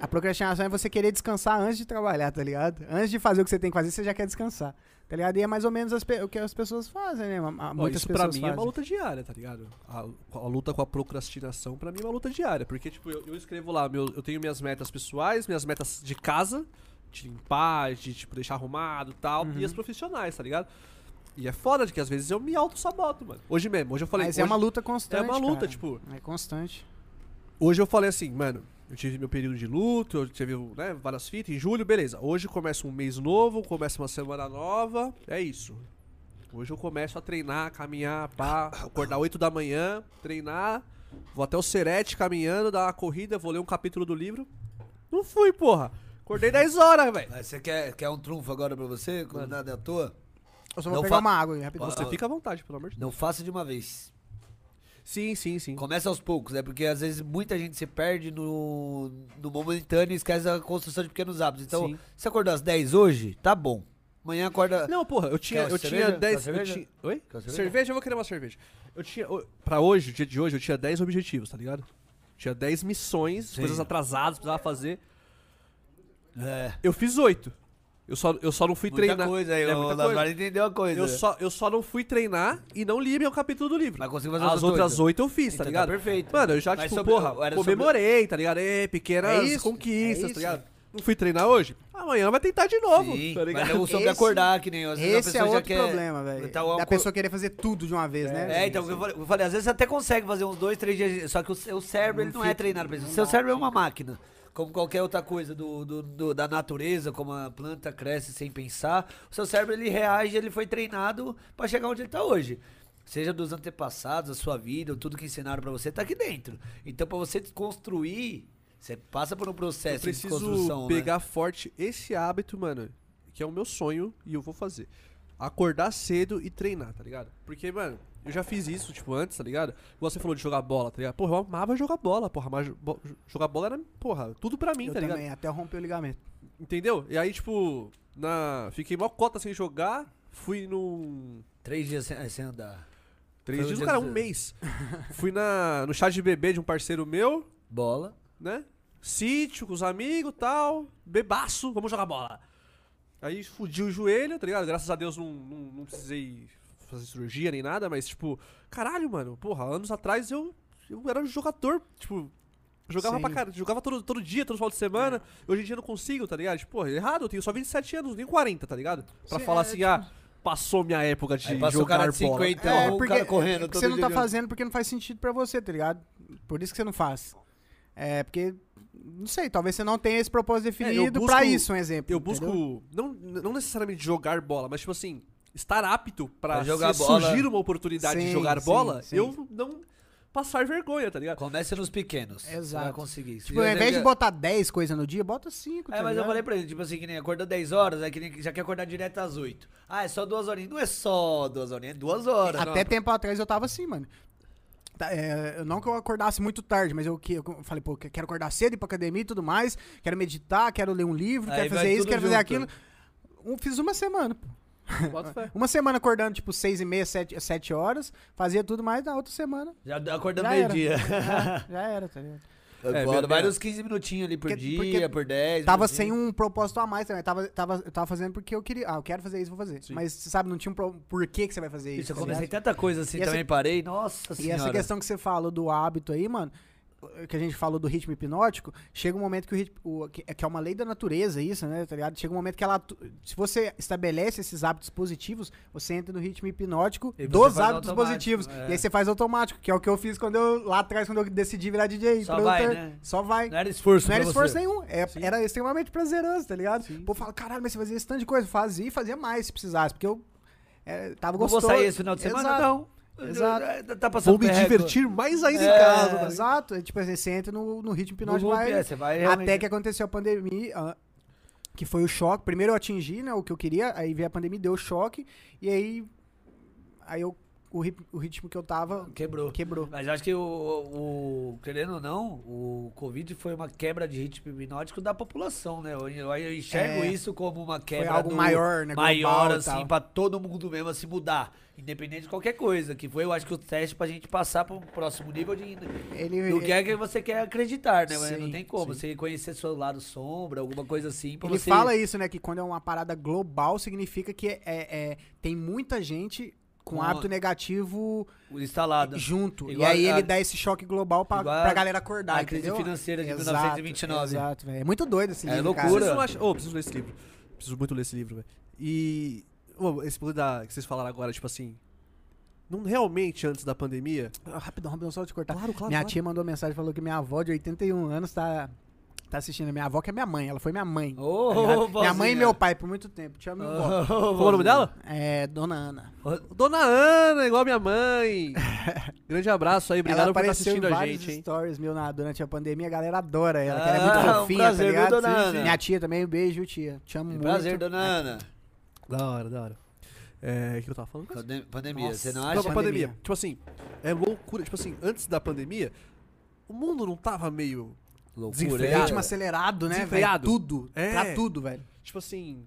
A procrastinação é você querer descansar antes de trabalhar, tá ligado? Antes de fazer o que você tem que fazer, você já quer descansar, tá ligado? E é mais ou menos o que as pessoas fazem, né? A- a- Ó, Muitas isso pra pessoas mim é uma fazem. luta diária, tá ligado? A, a luta com a procrastinação pra mim é uma luta diária. Porque, tipo, eu, eu escrevo lá, meu, eu tenho minhas metas pessoais, minhas metas de casa, de limpar, de, tipo, deixar arrumado e tal, Uhum. e as profissionais, tá ligado? E é foda de que às vezes eu me auto-saboto, mano. Hoje mesmo, hoje eu falei. Mas hoje, é uma luta constante. é uma luta, cara. tipo, É constante. Hoje eu falei assim, mano, eu tive meu período de luto, eu tive né, várias fitas, em julho, beleza. Hoje começa um mês novo, começa uma semana nova, é isso. Hoje eu começo a treinar, caminhar, pá, *coughs* acordar 8 da manhã, treinar, vou até o Serete caminhando, dar uma corrida, vou ler um capítulo do livro. Não fui, porra. Acordei 10 horas, velho. Mas Você quer, quer um trunfo agora pra você? Quando nada é à toa? Eu só vou Não pegar fa- uma água aí, rapidinho. Você fica à vontade, pelo amor de Deus. Não faça de uma vez. Sim, sim, sim. Começa aos poucos, né? Porque às vezes muita gente se perde no, no momentâneo e esquece a construção de pequenos hábitos. Então, Sim. você acordou às 10 hoje? Tá bom. Amanhã acorda. Não, porra, eu tinha, Quer eu cerveja? tinha Quer 10. Eu cerveja? tinha, oi? Quer cerveja? cerveja? Eu vou querer uma cerveja. Eu tinha. o- Pra hoje, o dia de hoje, eu tinha 10 objetivos, tá ligado? Tinha 10 missões, coisas atrasadas, precisava fazer. É. Eu fiz 8. Eu só, eu só não fui Muita treinar. coisa aí, É, o muita coisa. entendeu a coisa. Eu só, eu só não fui treinar e não li meu capítulo do livro. Mas conseguiu fazer As as outras oito. 8 eu fiz, tá Então ligado? perfeito. Mano, eu já, Mas tipo, sobre- porra, era sobre- comemorei, tá ligado? Ê, pequenas É isso, conquistas, é tá isso. ligado? Não fui treinar hoje? Amanhã vai tentar de novo, Sim, tá ligado? mas não sobre Esse- acordar, que nem às vezes a Esse é pessoa já outro quer... problema, velho. Tá, o- da pessoa querer fazer tudo de uma vez, né? É, então, eu falei, eu falei, às vezes você até consegue fazer uns dois, três dias, só que o seu cérebro ele não é treinado pra isso. O seu cérebro é uma máquina, como qualquer outra coisa do, do- do- da natureza, como a planta cresce sem pensar. O seu cérebro ele reage, ele foi treinado pra chegar onde ele tá hoje. Seja dos antepassados, a sua vida, tudo que ensinaram pra você, tá aqui dentro. Então, pra você construir, você passa por um Eu processo de preciso construção, né? pegar forte esse hábito, mano, que é o meu sonho e eu vou fazer. Acordar cedo e treinar, tá ligado? Porque, mano, eu já fiz isso, tipo, antes, tá ligado? Igual você falou de jogar bola, tá ligado? Porra, eu amava jogar bola, porra. Mas bo- jogar bola era, porra, tudo pra mim, Eu tá ligado? também, até romper o ligamento. Entendeu? E aí, tipo, na... fiquei mó cota sem jogar, fui num... Três dias sem, sem andar. Três dias, dia cara, um mês. *laughs* fui na, no chá de bebê de um parceiro meu, Bola. né? Sítio com os amigos tal. Bebaço, vamos jogar bola. Aí fudi o joelho, tá ligado? Graças a Deus não, não, não precisei fazer cirurgia nem nada, mas tipo, caralho, mano, porra, anos atrás eu, eu era um jogador, tipo. Jogava Sim. pra caralho, jogava todo, todo dia, todo final de semana. Hoje em dia eu não consigo, tá ligado? Tipo, porra, errado, eu tenho só 27 anos, nem 40, tá ligado? Pra Sim, falar é, assim, tipo- ah, passou minha época de jogar cara de bola. 50, é, o porque cara correndo é você não tá dia. fazendo porque não faz sentido pra você, tá ligado? Por isso que você não faz. É, porque, não sei, talvez você não tenha esse propósito definido busco- pra isso, um exemplo. Eu busco, entendeu? não, não necessariamente jogar bola, mas tipo assim, estar apto pra, Pra bola. surgir uma oportunidade de Sim, jogar sim, bola, sim. eu não passar vergonha, tá ligado? Comece nos pequenos. Você vai Exato. conseguir. Tipo, ao invés de botar 10 coisas no dia, bota 5, É, tá mas eu ligado? falei pra ele, tipo assim, que nem acordou 10 horas, aí que nem já quer acordar direto às 8. Ah, é só duas horinhas. Não é só duas horinhas, é duas horas. Até tempo atrás eu tava assim, mano. Tá, é, eu não que eu acordasse muito tarde, mas eu, que, eu falei, pô, quero acordar cedo, ir pra academia e tudo mais, quero meditar, quero ler um livro, Aí quero fazer isso, quero fazer junto. aquilo. Um- fiz uma semana, pô. Bota fé. Uma semana acordando, tipo, seis e meia, sete, sete horas, fazia tudo mais, na outra semana Já acordando meio-dia. *laughs* já, já era, tá ligado? É, Agora, vai Deus. nos 15 minutinhos ali por Porque- dia, porque por 10. Tava minutinhos. sem um propósito a mais também. Tava, tava, eu tava fazendo porque eu queria. Ah, eu quero fazer isso, vou fazer. Sim. Mas, você sabe, não tinha um pro, porquê que você vai fazer isso. Isso, eu tá comecei tanta coisa assim E essa- também, parei. Nossa E senhora. essa questão que você falou do hábito aí, mano, que a gente falou do ritmo hipnótico, chega um momento que o ritmo. o- que é uma lei da natureza, isso, né? Tá ligado? Chega um momento que ela. Se você estabelece esses hábitos positivos, você entra no ritmo hipnótico dos hábitos positivos. é. E aí você faz automático, que é o que eu fiz quando eu. Lá atrás, quando eu decidi virar DJ. Só vai, né? Só vai. Não era esforço Não era esforço você. nenhum. É- era extremamente prazeroso, tá ligado? Sim. Pô, fala, caralho, mas você fazia esse tanto de coisa. Fazia e fazia mais se precisasse, porque eu é, tava Não vou gostoso. sair esse final de semana, Exato. não. Exato. Tá passando Vou me perreco. divertir mais ainda É, em casa. tá ligado? Exato. É, tipo assim, você entra no, no ritmo loop, vai, é, vai realmente- até que aconteceu a pandemia, ah, que foi o choque. Primeiro eu atingi, né, o que eu queria, aí veio a pandemia, deu o choque, e aí, aí eu, o, rit- o ritmo que eu tava Quebrou. quebrou. Mas acho que o, o- Querendo ou não, o Covid foi uma quebra de ritmo hipnótico da população, né? Eu, eu- enxergo É. isso como uma quebra. algo do- maior, né, Maior, assim, pra todo mundo mesmo assim mudar. Independente de qualquer coisa. Que foi, eu acho que o teste pra gente passar pro próximo nível de. Ele, Do que é que você quer acreditar, né? Mas não Sim, tem como. sim. Você conhecer seu lado sombra, alguma coisa assim. Ele você... fala isso, né? Que quando é uma parada global, significa que é, é- tem muita gente com Com- hábito negativo instalado. junto. Igual e aí a- ele dá esse choque global pra, pra galera acordar, a crise entendeu? financeira de Exato, 1929. Exato, velho. É muito doido esse É livro, cara. loucura. Não acham... Ô, preciso ler esse livro. Preciso muito ler esse livro, velho. E. ô, esse poder da... que vocês falaram agora, tipo assim. Não realmente antes da pandemia. Ah, Rapidão, rapidão, só te cortar. Claro, claro. minha claro. tia mandou mensagem, falou que minha avó de 81 anos tá, tá assistindo. Minha avó que é minha mãe, ela foi minha mãe. Ô, tá ligado? minha mãe e meu pai por muito tempo. Te amo, vó. Qual é o nome dela? É, Dona Ana. Dona Ana, igual minha mãe. *laughs* Grande abraço aí, obrigado ela por estar apareceu assistindo em a gente, hein? stories meu na, durante a pandemia, a galera adora ela, que ela é Ah, muito um fofinha, prazer, tá viu, ligado? Dona Sim, sim. Ana? Minha tia também, um beijo, tia. Te amo muito. Prazer, dona Ana. Da hora, da hora. É, o que eu tava falando? Pandem- Pandemia, Nossa. você não Não, acha? pra pandemia. pandemia. Tipo assim, é loucura. Tipo assim, antes da pandemia, o mundo não tava meio. Loucura, Desenfreado. Ritmo acelerado, né, velho? Tudo. É. Pra tudo, velho. Tipo assim.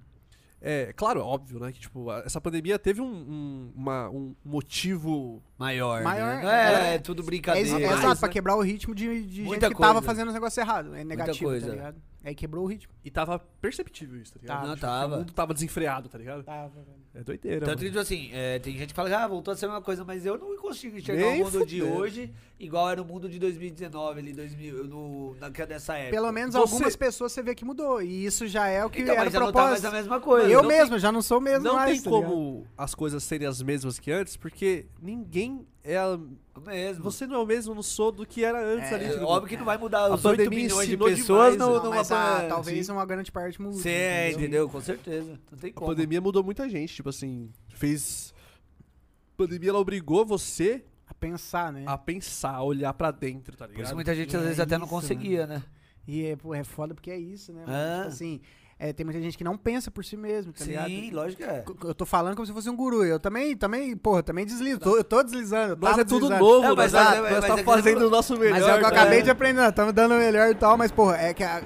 É, claro, é óbvio, né? Que, tipo, essa pandemia teve um, um, uma- um motivo. Maior, Maior, né? Não é, é. é tudo É, brincadeira. mais, exato, pra né? quebrar o ritmo de, de gente que tava coisa. fazendo os negócios errados. É negativo, coisa. tá ligado? Aí quebrou o ritmo. E tava perceptível isso, tá ligado? Tava. Não, Tipo, tava. O mundo tava desenfreado, tá ligado? Tava, velho. É doideira. Tanto que, mano. tipo assim, é, tem gente que fala que ah, voltou a ser a mesma coisa, mas eu não consigo enxergar Nem o mundo de fudendo. hoje igual era o mundo de 2019, ali, 2000, no, naquela dessa época. Pelo menos Você- algumas pessoas você vê que mudou. E isso já é o que então, era mas já não tá mais propósito. a mesma coisa. eu não mesmo, já não sou o mesmo Não mais, tem tá ligado? como as coisas serem as mesmas que antes, porque ninguém é. a- mesmo. Você não é o mesmo, não sou do que era antes É, ali. É, tipo, óbvio que não vai mudar A os 8 pandemia milhões de pessoas demais, né? Não, numa mas a- pandemia. talvez uma grande parte mude. Sim, entendeu? Com certeza. Não tem A como. pandemia mudou muita gente, tipo assim, fez. A pandemia ela obrigou você A pensar, né? a pensar, a olhar pra dentro, tá Por ligado? isso muita gente E às é vezes até não isso, conseguia, né? E é, pô, é foda porque é isso, né? Ah. Tipo assim, é, tem muita gente que não pensa por si mesmo, tá ligado? Sim, lógico que é. Eu tô falando como se fosse um guru. Eu também, também, porra, também deslizo. Tô- eu tô deslizando. Nós tava é tudo deslizando. novo, É, nós, mas- tá- mas- nós mas tá é fazendo o nosso melhor. Mas é o que eu cara. acabei de aprender. Estamos dando o melhor e tal, mas, porra, é que a.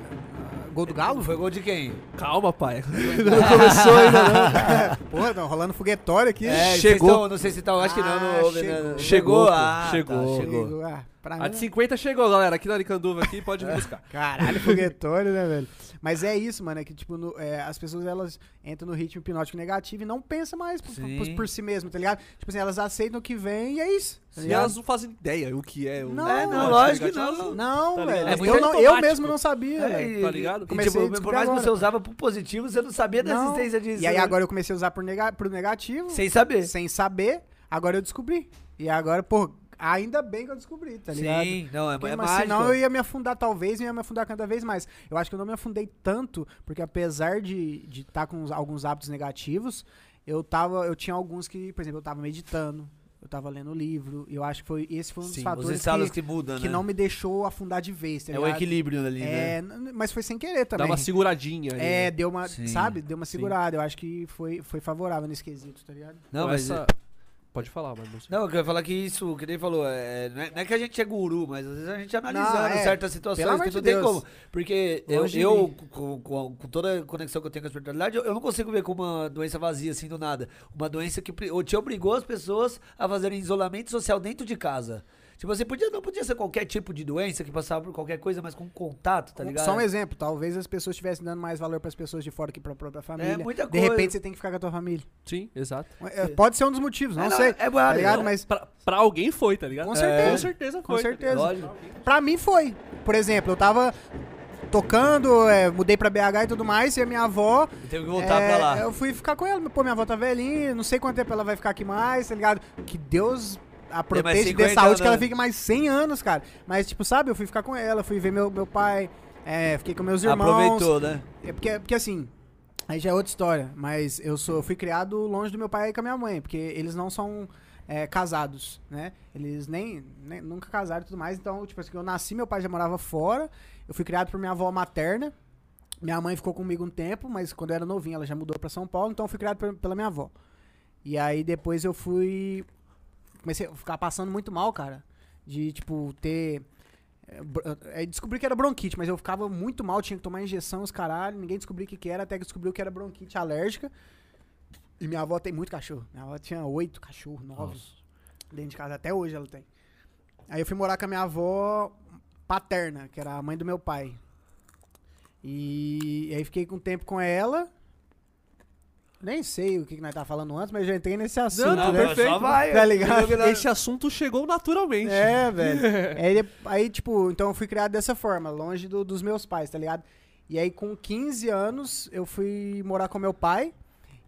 Gol do Galo? Foi gol de quem? Calma, pai. *laughs* não começou ainda, não. *laughs* Porra, tá rolando foguetório aqui. É, Chegou. tão- não sei se tá, acho que não. Ah, chegou. né? Chegou, Ah, chegou. tá, chegou. Ah, pra A mim, de 50 chegou, galera. Aqui na Aricanduva aqui, pode me buscar. Caralho, foguetório, né, velho? Mas é isso, mano. É que, tipo, no- é, as pessoas elas entram no ritmo hipnótico negativo e não pensam mais por, por- por si mesmo, tá ligado? Tipo assim, elas aceitam o que vem e é isso. Tá E elas não fazem ideia o que é. o- Não, É, não, lógico que não. Não, Tá velho. ligado? É eu, não- eu mesmo não sabia, É, velho. e- tá ligado? E, Comecei tipo, a por mais que você usava pro positivo, você não sabia da Não. existência disso. E aí né? agora eu comecei a usar por nega, pro negativo, Sem saber. sem saber, agora eu descobri. E agora, pô, ainda bem que eu descobri, tá ligado? Sim, não, é, Porque, é mas mágico. senão eu ia me afundar, talvez, e ia me afundar cada vez mais. Eu acho que eu não me afundei tanto, porque apesar de estar de tá com alguns hábitos negativos, eu tava. Eu tinha alguns que, por exemplo, eu tava meditando, eu tava lendo livro, e eu acho que foi, esse foi um dos Sim, fatores que, que, mudam, que né? não me deixou afundar de vez, tá É o equilíbrio ali, né? É, n- mas foi sem querer Dá também. uma seguradinha ali. É, né? deu uma, Sim, sabe? Deu uma sim. segurada. Eu acho que foi, foi favorável nesse quesito, tá ligado? Não, Então, mas... essa- Pode falar, mas não sei. Não, eu queria falar que isso, que ele falou, é, não, é, não é que a gente é guru, mas às vezes a gente analisando Não, é. certas situações que não tem Deus. como. Porque eu, Longe de eu mim. com, com- com toda a conexão que eu tenho com a espiritualidade, eu, eu não consigo ver como uma doença vazia, assim, do nada. Uma doença que te obrigou as pessoas a fazerem isolamento social dentro de casa. Tipo, você podia, não podia ser qualquer tipo de doença que passava por qualquer coisa, mas com contato, tá ligado? Só um exemplo, talvez as pessoas estivessem dando mais valor pras pessoas de fora que pra própria família. muita De coisa. repente você tem que ficar com a tua família. Sim, exato. É, Pode ser um dos motivos, não, É, não, sei. é tá boa, ligado? não. Mas Pra, pra alguém foi, tá ligado? Com certeza. Com certeza com foi. tá certeza. Lógico. Pra mim foi. Por exemplo, eu tava tocando, é, mudei pra BH e tudo mais, e a minha avó. Teve que voltar é, pra lá. Eu fui ficar com ela. Pô, minha avó tá velhinha, não sei quanto tempo ela vai ficar aqui mais, tá ligado? Que Deus a Tem mais proteja e dê 50 saúde, que ela anos. fique mais 100 anos, cara. Mas, tipo, sabe, eu fui ficar com ela, fui ver meu, meu pai, é, fiquei com meus irmãos. Aproveitou, né? É porque, porque assim, aí já é outra história, mas eu sou, eu fui criado longe do meu pai e com a minha mãe, porque eles não são é, casados, né? Eles nem, nem- nunca casaram e tudo mais, então, tipo assim, eu nasci, meu pai já morava fora, eu fui criado por minha avó materna, minha mãe ficou comigo um tempo, mas quando eu era novinho ela já mudou pra São Paulo, então eu fui criado pe- pela minha avó. E aí depois eu fui, comecei a ficar passando muito mal, cara, de, tipo, ter... é, br- descobri que era bronquite, mas eu ficava muito mal, tinha que tomar injeção, os caralho. Ninguém descobriu o que, que era, até que descobriu que era bronquite alérgica. E minha avó tem muito cachorro. Minha avó tinha oito cachorros, nove. Dentro de casa, até hoje ela tem. Aí eu fui morar com a minha avó paterna, que era a mãe do meu pai. E, aí fiquei com tempo com ela. Nem sei o que, que nós tava falando antes, mas já entrei nesse assunto, não, né? perfeito. Só vai. Tá ligado? Esse assunto chegou naturalmente. É, *laughs* velho. aí, aí, tipo, então eu fui criado dessa forma, longe do- dos meus pais, tá ligado? E aí, com 15 anos, eu fui morar com meu pai.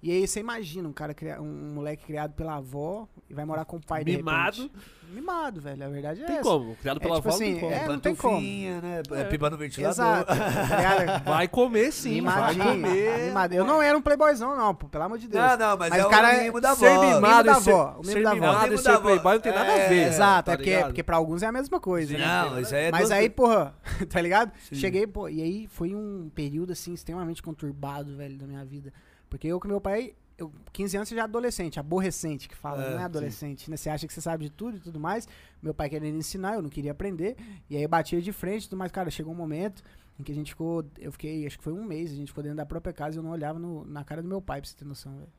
E aí, você imagina um cara, um moleque criado pela avó e vai morar com o pai Mimado. Mimado, velho. A verdade é Tem essa. como. Criado É pela tipo avó, assim, não tem como. é, não tem como. Né? É. Pipa no ventilador. Exato. tá? *laughs* Vai comer sim, vai Mimadinho, comer. mimado. Eu não era um playboyzão, não, pô, pelo amor de Deus. Não, não, mas, Mas é o cara o é mimo da ser avó. mimado mimo da e ser- avó, o ser mimo da avó. mimado e Mimo ser da avó. playboy não tem nada a É, ver. Exato, tá é porque, porque pra alguns é a mesma coisa, né? Não, isso aí é Mas aí, porra, *laughs* tá ligado? Cheguei, pô, e aí foi um período, assim, extremamente conturbado, velho, da minha vida. Porque eu com meu pai, eu, 15 anos você já é adolescente, aborrecente que fala, É, não é adolescente, né? Você acha que você sabe de tudo e tudo mais. Meu pai querendo ensinar, eu não queria aprender. E aí eu batia de frente e tudo mais. Cara, chegou um momento em que a gente ficou, eu fiquei, acho que foi um mês, a gente ficou dentro da própria casa e eu não olhava no- na cara do meu pai, pra você ter noção, velho.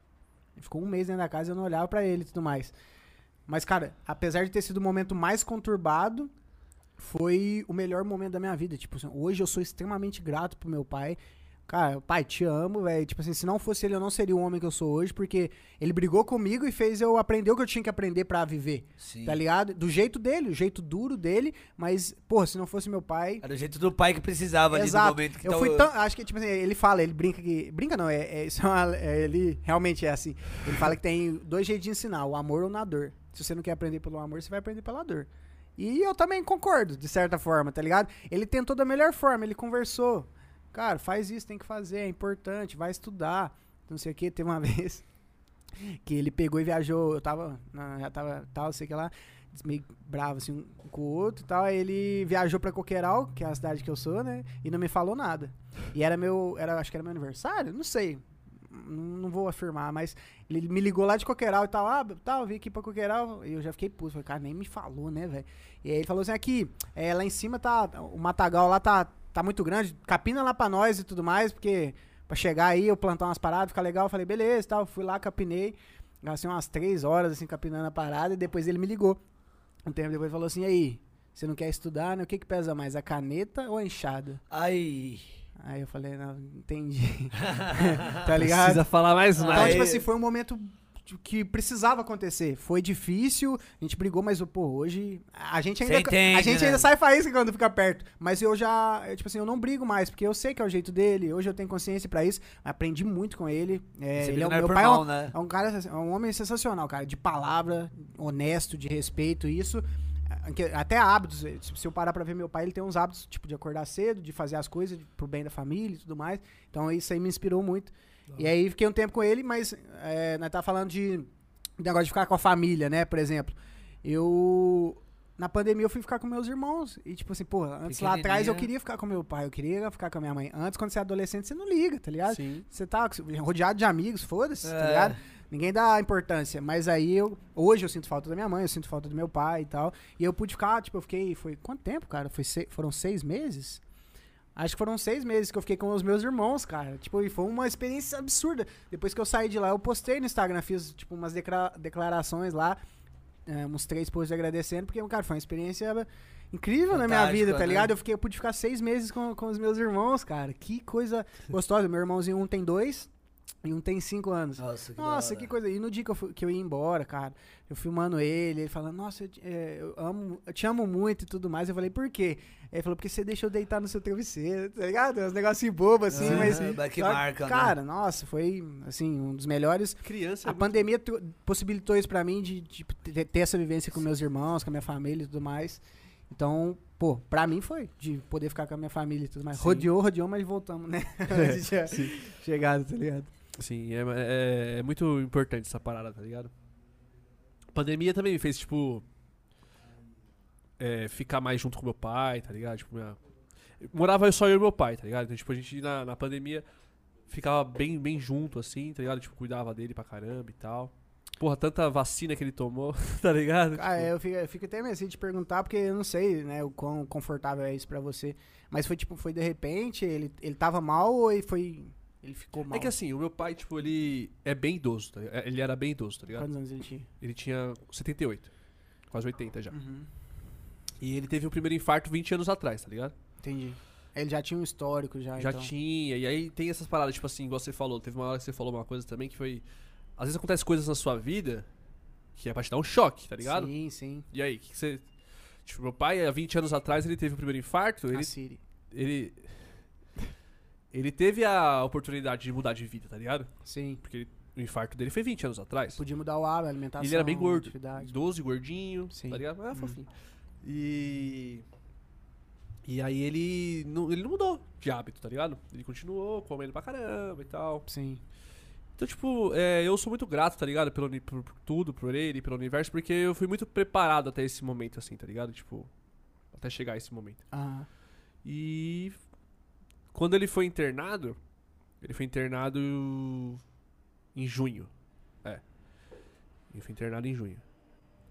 Ele Ficou um mês dentro da casa e eu não olhava pra ele e tudo mais. Mas, cara, apesar de ter sido o momento mais conturbado, foi o melhor momento da minha vida. Tipo, assim, hoje eu sou extremamente grato pro meu pai. Cara, pai, te amo, velho. Tipo assim, se não fosse ele, eu não seria o homem que eu sou hoje, porque ele brigou comigo e fez eu aprender o que eu tinha que aprender pra viver. Sim. Tá ligado? Do jeito dele, o jeito duro dele, mas, porra, se não fosse meu pai. Era o jeito do pai que precisava ali no Exato. momento que eu tava- fui tão. Acho que, tipo assim, ele fala, ele brinca que. Brinca não, é, é- isso é uma- é- ele realmente é assim. Ele fala que tem dois jeitos de ensinar, o amor ou na dor. Se você não quer aprender pelo amor, você vai aprender pela dor. E eu também concordo, de certa forma, tá ligado? Ele tentou da melhor forma, ele conversou. Cara, faz isso, tem que fazer, é importante, vai estudar. Não sei o que. Teve uma *laughs* vez que ele pegou e viajou. Eu tava. já tava tal, sei que lá. Meio bravo assim um com o outro e tal. Aí ele viajou pra Coqueiral, que é a cidade que eu sou, né? E não me falou nada. E era meu. Era, acho que era meu aniversário? Não sei. Não, não vou afirmar, mas ele me ligou lá de Coqueiral e tal. Ah, tal, vim aqui pra Coqueiral. E eu já fiquei puto. Falei, cara, nem me falou, né, velho? E aí ele falou assim: aqui, é, lá em cima tá. O matagal lá tá, tá muito grande. Capina lá pra nós e tudo mais, porque pra chegar aí eu plantar umas paradas, ficar legal. Eu falei, beleza, tal. Fui lá, capinei. Gastei umas três horas assim, capinando a parada. E depois ele me ligou. Um tempo depois falou assim: e aí, você não quer estudar, né? O que que pesa mais, a caneta ou a enxada? Ai. Aí eu falei, não, entendi. *laughs* tá ligado? Precisa falar mais Então, nada. tipo assim, foi um momento que precisava acontecer. Foi difícil, a gente brigou, mas, pô, hoje. A gente ainda, entende, a gente né? ainda sai faísca quando fica perto. Mas eu já, é, tipo assim, eu não brigo mais, porque eu sei que é o jeito dele. Hoje eu tenho consciência pra isso. Aprendi muito com ele. É, ele é, o- é meu pai é mal, um, né? é um cara, é um homem sensacional, cara. De palavra, honesto, de respeito, isso. é, Até hábitos. Se se eu parar pra ver meu pai, ele tem uns hábitos, tipo, de acordar cedo, de fazer as coisas pro bem da família e tudo mais. Então isso aí me inspirou muito. E aí fiquei um tempo com ele, mas é, nós tá falando de negócio de ficar com a família, né? Por exemplo, eu. Na pandemia eu fui ficar com meus irmãos. E tipo assim, pô, antes lá atrás eu queria ficar com meu pai, eu queria ficar com a minha mãe. Antes, quando você é adolescente, você não liga, tá ligado? Sim. Você tá rodeado de amigos, foda-se, tá É. ligado? Ninguém dá importância. Mas aí eu. Hoje eu sinto falta da minha mãe, eu sinto falta do meu pai e tal. E eu pude ficar, tipo, eu fiquei. Foi quanto tempo, cara? Foi foram seis meses? Acho que foram seis meses que eu fiquei com os meus irmãos, cara. Tipo, e foi uma experiência absurda. Depois que eu saí de lá, eu postei no Instagram, fiz, tipo, umas declarações lá. é, uns três posts agradecendo, porque, cara, foi uma experiência incrível na minha vida, tá né? ligado? Eu, fiquei, eu pude ficar seis meses com, com os meus irmãos, cara. Que coisa gostosa. Meu irmãozinho, um tem dois e um tem cinco anos. Nossa, que Nossa, que coisa. E no dia que eu, fui- que eu ia embora, cara, eu filmando ele, ele falando, nossa, eu, te- é, eu amo, eu te amo muito e tudo mais. Eu falei, por quê? Ele falou, porque você deixou deitar no seu travesseiro, tá ligado? Uns negocinhos bobos assim, Aham, mas. que só marca, né? Cara, nossa, foi, assim, um dos melhores. Criança é A muito- pandemia tro- possibilitou isso pra mim de, de ter essa vivência com meus irmãos, com a minha família e tudo mais. Então, pô, pra mim foi, de poder ficar com a minha família e tudo mais. Sim. Rodeou, rodeou, mas voltamos, né? *laughs* *laughs* tinha chegado, tá ligado? Sim, é, é- é muito importante essa parada, tá ligado? A pandemia também me fez, tipo. é, ficar mais junto com meu pai, tá ligado? Tipo, minha... Morava só eu e meu pai, tá ligado? Então, tipo, a gente na, na pandemia ficava bem, bem junto, assim, tá ligado? Tipo, cuidava dele pra caramba e tal. Porra, tanta vacina que ele tomou, *laughs* tá ligado? Ah, Tipo, eu fico, eu fico até meio assim de perguntar, porque eu não sei, né, o quão confortável é isso pra você. Mas foi tipo, foi de repente, ele, ele tava mal ou ele foi. Ele ficou mal? É que assim, o meu pai, tipo, ele é bem idoso, tá? Ele era bem idoso, tá ligado? Quantos anos ele tinha? Ele tinha 78, quase 80 já. Uhum. E ele teve o primeiro infarto 20 anos atrás, tá ligado? Entendi. Ele já tinha um histórico já, Já então. tinha, e aí tem essas paradas, tipo assim, igual você falou, teve uma hora que você falou uma coisa também que foi. Às vezes acontece coisas na sua vida que é pra te dar um choque, tá ligado? Sim, sim. E aí, que que você. Tipo, meu pai, há 20 anos atrás, ele teve o primeiro infarto, A ele. Siri. Ele, ele teve a oportunidade de mudar de vida, tá ligado? Sim. Porque ele- o infarto dele foi 20 anos atrás. Podia mudar o hábito, a alimentação. ele era bem gordo, Atividade. 12, gordinho, Sim. tá ligado? Ah, Hum. fofinho. E. E aí ele não, ele não mudou de hábito, tá ligado? Ele continuou comendo pra caramba e tal. Sim. Então, tipo, é, eu sou muito grato, tá ligado? Pelo, por, por tudo, por ele, pelo universo, porque eu fui muito preparado até esse momento, assim, tá ligado? Tipo, até chegar esse momento. Ah, E quando ele foi internado, ele foi internado em junho. É. Ele foi internado em junho.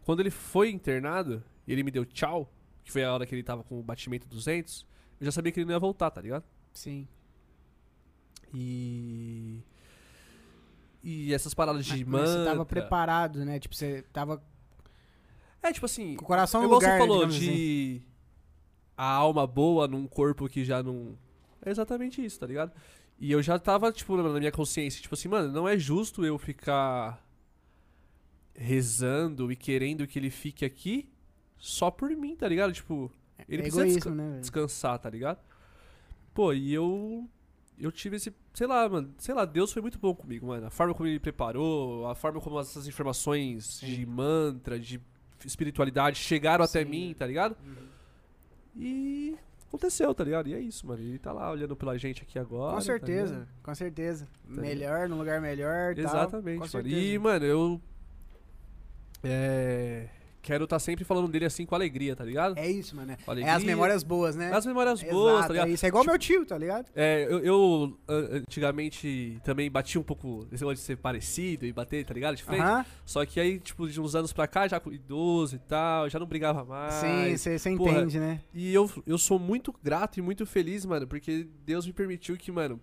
Quando ele foi internado e ele me deu tchau, que foi a hora que ele tava com o batimento 200, eu já sabia que ele não ia voltar, tá ligado? sim. E. E essas paradas de Mas- mantra. você tava preparado, né? Tipo, você tava É, tipo assim. com o coração no lugar, você falou, digamos assim. de. A alma boa num corpo que já não. É exatamente isso, tá ligado? E eu já tava, tipo, na minha consciência, tipo assim, mano, não é justo eu ficar rezando e querendo que ele fique aqui só por mim, tá ligado? Tipo, ele é precisa egoísmo, desca- né? descansar, tá ligado? Pô, e eu. Eu tive esse. Sei lá, mano. Sei lá, Deus foi muito bom comigo, mano. A forma como ele me preparou, a forma como essas informações de mantra, de espiritualidade chegaram até Sim, mim, é. tá ligado? E. Aconteceu, tá ligado? E é isso, mano. Ele tá lá olhando pela gente aqui agora. Com tá certeza, ligado? com certeza. ligado? melhor, num lugar melhor. tal. Exatamente, Com mano. certeza. E, mano, eu. É. Quero estar sempre falando dele assim com alegria, tá ligado? É isso, mano. É as memórias boas, né? As memórias Exato, boas, tá ligado? É isso. É igual meu tio, tá ligado? É, eu, eu, antigamente também bati um pouco esse negócio de ser parecido e bater, tá ligado? De frente. Aham. Só que aí, tipo, de uns anos pra cá, já com idoso e tal, já não brigava mais. Sim, você entende, né? E eu, eu sou muito grato e muito feliz, mano, porque Deus me permitiu que, mano,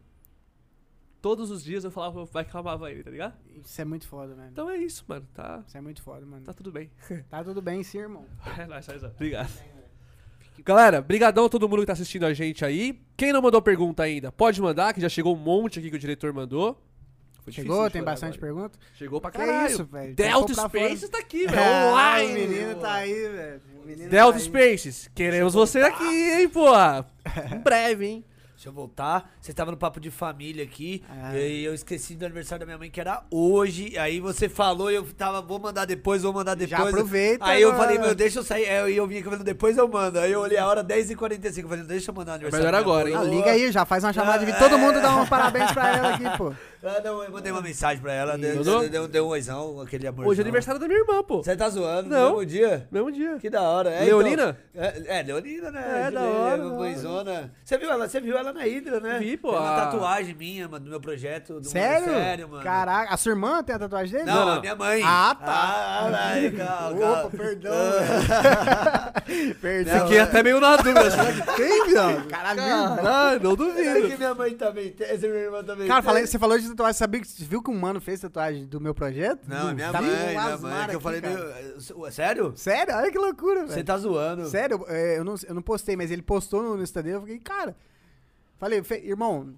todos os dias eu falava, vai que eu amava ele, tá ligado? Isso é muito foda, mano. Então é isso, mano, tá, Isso é muito foda, mano. tá tudo bem. *laughs* Tá tudo bem sim, irmão. É nóis, Saizão. Obrigado. Galera, brigadão a todo mundo que tá assistindo a gente aí. Quem não mandou pergunta ainda, pode mandar, que já chegou um monte aqui que o diretor mandou. Foi difícil Chegou? de Tem bastante agora. pergunta? Chegou pra Que caralho. isso, velho? Delta pra Spaces tá aqui, *laughs* velho. Ah, Online. O menino tá aí, velho. O menino Delta tá aí. Spaces, queremos você aqui, hein, porra. *laughs* Em breve, hein. Deixa eu voltar. Você tava no papo de família aqui. Ah. E eu esqueci do aniversário da minha mãe, que era hoje. Aí você falou e eu tava, vou mandar depois, vou mandar depois. Já aproveita Aí eu agora. falei, meu, deixa eu sair. Aí eu vim aqui falando, depois eu mando. Aí eu olhei a hora 10h45. Eu falei, deixa eu mandar o aniversário. melhor agora, hein? Ah, liga aí, já faz uma chamada de vídeo. Todo mundo dá um parabéns pra ela aqui, *laughs* pô. Ah, não, eu mandei uma mensagem pra ela. Deu, deu, deu, deu um oizão, aquele amor. Hoje é aniversário da minha irmã, pô. Você tá zoando? Não. Mesmo dia? Mesmo dia. Que da hora. É, Leonina? então- é, é, Leonina, né? É, da hora, é, Mãezona. Você viu ela? Você viu ela na Hidra, né? Vi, pô, Tem uma tatuagem minha, mano, do meu projeto. Do Sério? Sério, mano. Caraca, a sua irmã tem a tatuagem dele? Não, Não, minha mãe. Ah, tá. Ah, vai, calma, *laughs* calma. Opa, perdão, Ah. *laughs* Perdão. Fiquei até meio na dúvida. Será que *laughs* tem, viado? Caralho, não Será que duvido. minha mãe também tem? Essa minha irmã também Cara, tem? você falou de tatuagem, sabia que você viu que um mano fez tatuagem do meu projeto? Não, é minha Tá mãe, minha mãe. É que eu falei meio... Sério? Sério? Olha que loucura, Você velho. tá zoando. Sério, é, eu não, eu não postei, mas ele postou no, no Instagram, eu fiquei, cara... Falei, "Fe- irmão,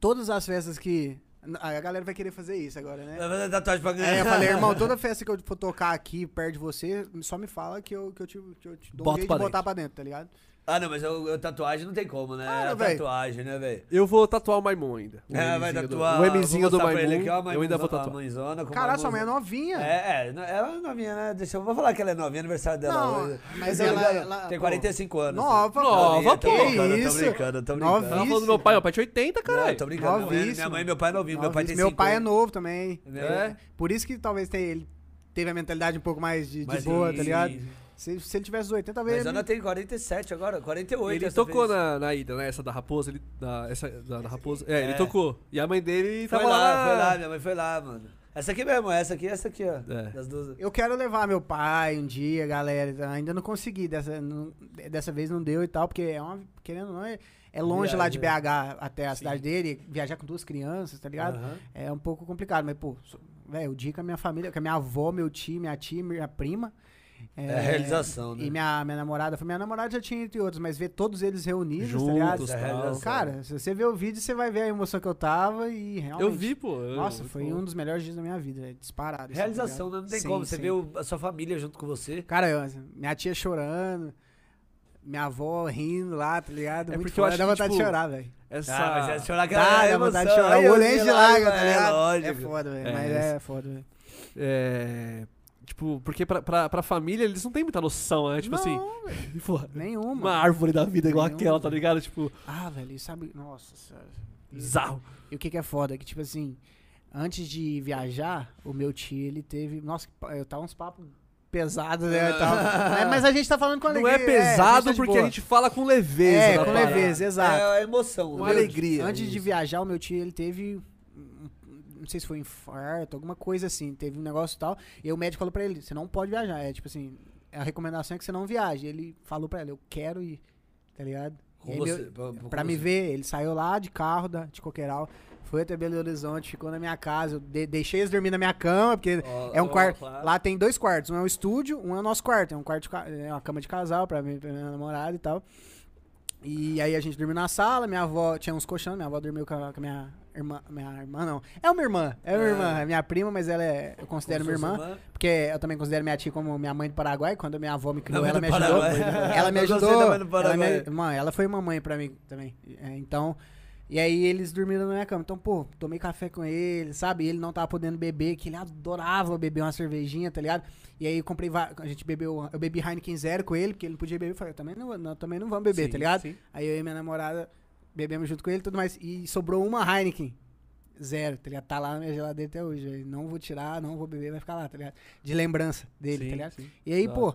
todas as festas que... A galera vai querer fazer isso agora, né? Vai fazer tatuagem pra ganhar. Aí eu falei, *laughs* irmão, toda festa que eu for tocar aqui perto de você, só me fala que eu, que eu, te, que eu te dou Bota um jeito de botar dentro. pra dentro, tá ligado? Ah, não, mas eu, eu- tatuagem não tem como, né? Claro, é velho. tatuagem, né, velho? Eu vou tatuar o Maimon ainda. O É, vai Mzinho do- tatuar. O Mzinho vou do mostrar pra ele Maimon. aqui, ó, a Eu ainda vou a tatuar. mãezona com Caralho, sua mãe é novinha. É, é, ela é novinha, né? Deixa eu vou falar que ela é novinha, aniversário dela Não, hoje. mas Tem- ela- ela- Tem pô, 45 anos. Nova, Nova, tô pô. brincando, Que tô isso? brincando, tô brincando. Novinha. Tava falando do meu pai, meu pai tinha 80, Não, caralho. tô brincando. Minha mãe, minha Novíssimo. mãe e meu pai é novinho. Meu pai tem Novíssimo. Meu pai é 50. novo também. Meu- É. Por isso que talvez ele teve a mentalidade um pouco mais de, de boa, tá ligado? Sim. Se, se ele tivesse 80, talvez. Mas ele- Ana tem 47 agora, 48. Ele essa tocou vez. na, na ida, né? Essa da Raposa, ele, da, essa da, da Raposa. É, ele É. tocou. E a mãe dele Foi tava lá, lá. foi lá, minha mãe foi lá, mano. Essa aqui mesmo, essa aqui, essa aqui, ó. É. Das duas. Eu quero levar meu pai um dia, galera. Ainda não consegui, dessa, não- dessa vez não deu e tal, porque é uma. Querendo ou não, é, é longe lá de Viagem. BH até a cidade dele, viajar com duas crianças, tá ligado? É um pouco complicado, mas, pô, velho, o dia com a minha família, com a minha avó, meu tio, minha tia, minha prima. É a realização, né? E minha, minha namorada, foi minha namorada já tinha entre outros, mas ver todos eles reunidos, Juntos, tá ligado? É realização. Cara, se você ver o vídeo, você vai ver a emoção que eu tava e realmente. Eu vi, pô. eu- Nossa, eu- foi um dos melhores dias da minha vida, é disparado. assim, tá Realização, né? ligado? Não tem Sim, como. Você sim. vê o- a sua família junto com você. Cara, eu- minha tia chorando, minha avó rindo lá, tá ligado? É Muito porque eu foda, acho dá que, vontade de tipo, chorar, velho. Essa... Ah, mas é chorar que Dá, é dá vontade de chorar. O olho eu de lá, lágrima, tá é ligado? É lógico. foda, velho. É, Mas é foda, velho. É. Tipo, porque pra, pra, pra família eles não têm muita noção, né? Tipo assim, Não, *laughs* pô, Nenhuma. uma árvore da vida igual Nenhuma, aquela, tá velho. ligado? Tipo, Ah, velho, sabe. Nossa senhora. E- bizarro. E o que que é foda? Que, tipo assim, antes de viajar, o meu tio, ele teve. Nossa, eu tava uns papos pesados, né? tal. *laughs* mas, a gente tá falando com Não alegria. é pesado tá de porque boa. a gente fala com leveza. É, da com parada. leveza, exato. É a emoção. Né? alegria. Antes de viajar, o meu tio, ele teve. um- Não sei se foi infarto, alguma coisa assim. Teve um negócio e tal. E o médico falou pra ele: você não pode viajar. É tipo assim, a recomendação é que você não viaje. Ele falou pra ele: eu quero ir, tá ligado? Com aí, você, meu- pra- Pra me você. ver, ele saiu lá de carro da, de Coqueiral, foi até Belo Horizonte, ficou na minha casa. Eu de- deixei eles dormir na minha cama, porque Ó, é um ó, quarto. claro. Lá tem dois quartos, um é o estúdio, um é o nosso quarto. É um quarto de é uma cama de casal pra mim, pra minha namorada e tal. E aí a gente dormiu na sala, minha avó tinha uns colchões, minha avó dormiu com a, com a minha irmã. Minha irmã não. É uma irmã, é uma É. irmã, é minha prima, mas ela é. Eu considero minha fosse irmã. Porque eu também considero minha tia como minha mãe do Paraguai. Quando minha avó me criou, Mãe ela me ajudou. *laughs* Ela me ajudou. mãe ela, me, Paraguai. mãe, ela foi mamãe pra mim também. É, então. E aí eles dormiram na minha cama. Então, pô, tomei café com ele, sabe? E ele não tava podendo beber, que ele adorava beber uma cervejinha, tá ligado? E aí eu comprei. A gente bebeu. Eu bebi Heineken Zero com ele, porque ele não podia beber. Eu falei, eu também não, não, também não vamos beber, Sim, tá ligado? sim. Aí eu e minha namorada bebemos junto com ele e tudo mais. E sobrou uma Heineken. Zero, tá ligado? Tá lá na minha geladeira até hoje. Não vou tirar, não vou beber, vai ficar lá, tá ligado? De lembrança dele, Sim, tá ligado? sim. E aí, pô,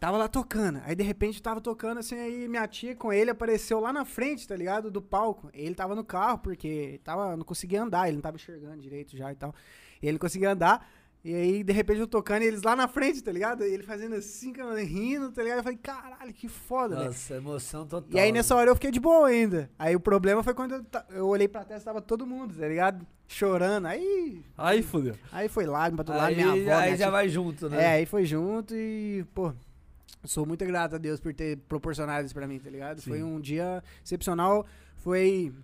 tava lá tocando. Aí, de repente, tava tocando assim, aí minha tia com ele apareceu lá na frente, tá ligado? Do palco. Ele tava no carro, porque tava, não conseguia andar, ele não tava enxergando direito já e tal. E ele não conseguia andar. E aí, de repente, eu tocando e eles lá na frente, tá ligado? E ele fazendo assim, cara, rindo, tá ligado? Eu falei, caralho, que foda, velho. Nossa, emoção total. E aí nessa hora eu fiquei de boa ainda. Aí o problema foi quando eu, eu olhei pra testa, tava todo mundo, tá ligado? Chorando. Aí, Aí fudeu. aí foi lágrima pra todo lado, Aí, minha avó, aí minha já tia. vai junto, né? É, aí foi junto e, pô, sou muito grato a Deus por ter proporcionado isso pra mim, tá ligado? Foi um dia excepcional, foi...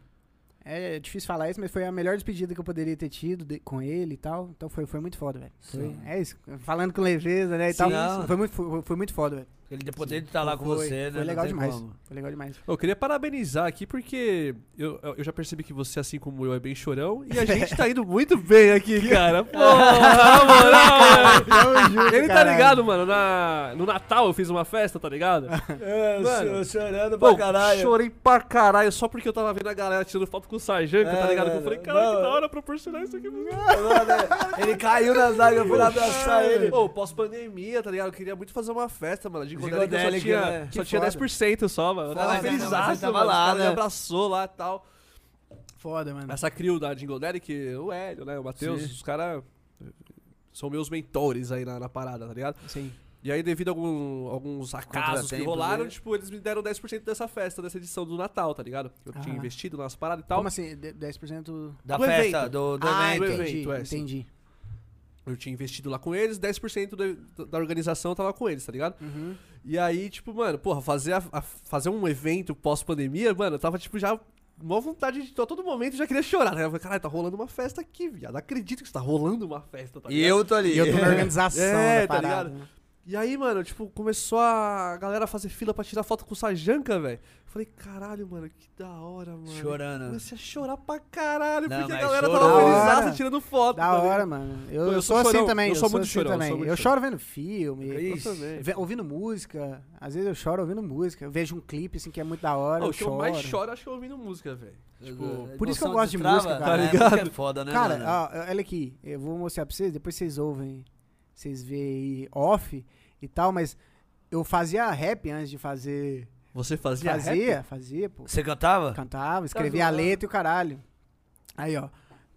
É difícil falar isso, mas foi a melhor despedida que eu poderia ter tido de- com ele e tal. Então foi, foi muito foda, velho. É isso. Falando com leveza, né, e Sim, tal. não. Foi muito, foi, foi muito foda, velho. Ele de poder estar lá com Foi- você, né? Foi legal demais. como. Foi legal demais. Eu queria parabenizar aqui porque eu, eu já percebi que você, assim como eu, é bem chorão e a gente tá indo muito bem aqui, *laughs* cara. Pô, *laughs* na moral. Ele tá ligado, mano? Na, no Natal eu fiz uma festa, tá ligado? *laughs* É, Mano, eu chorando Pô, pra caralho. chorei pra caralho só porque eu tava vendo a galera tirando foto com o sargento, É, tá ligado? Que eu mano. falei, cara, que da hora proporcionar isso aqui. mano. Mano, Ele caiu nas águas, eu fui lá abraçar ele. Pô, pós-pandemia, tá ligado? Eu queria muito fazer uma festa, mano. De Godelic eu só tinha, né? só tinha foda. 10% só, mano. Eu tava Foda, feliz, não, mas tava mano. lá, Os caras né? me abraçou lá e tal. Foda, mano. Essa crew da Jingle Derek, o Hélio, né? O Matheus, Sim. os caras são meus mentores aí na, na parada, tá ligado? Sim. E aí, devido a algum- alguns acasos que Contratempos rolaram, aí. tipo, eles me deram 10% dessa festa, dessa edição do Natal, tá ligado? Eu tinha Ah. investido nas paradas e tal. Como assim? De- 10%? Da Do festa, evento. do, do ah, evento. evento. entendi, é, sim. entendi. Eu tinha investido lá com eles, 10% da, da organização tava com eles, tá ligado? Uhum. E aí, tipo, mano, porra, fazer, a- a- fazer um evento pós-pandemia, mano, eu tava, tipo, já. Uma vontade de. A todo momento eu já queria chorar, né? Eu falei, caralho, tá rolando uma festa aqui, viado. Acredito que está rolando uma festa, tá E ligado? eu tô ali. E eu tô na *laughs* organização É, da tá ligado? né? E aí, mano, tipo, começou a galera a fazer fila pra tirar foto com o Sajanka, velho. Falei, caralho, mano, que da hora, mano. Chorando. Comecei a chorar pra caralho, Não, porque a galera chorou. tava Da felizaça hora. tirando foto. Da tá ligado? hora, mano. Eu, Eu eu sou sou assim chorão, também. eu Eu, sou sou muito assim chorão, eu também. sou muito Eu chorão. choro vendo filme. Eu ouvindo música. Às vezes eu choro ouvindo música. Eu vejo um clipe assim que é muito da hora. Eu o que eu choro. mais choro, acho que é ouvindo música, velho. Tipo, por isso que eu gosto de destrava, música, cara. Tá ligado? Música é foda, né, Cara, mano? ó, olha aqui. Eu vou mostrar pra vocês. Depois vocês ouvem. Vocês veem off e tal. Mas eu fazia rap antes de fazer. Você fazia rap? Fazia, fazia, pô. Você cantava? Cantava, escrevia a letra e o caralho. Aí, ó.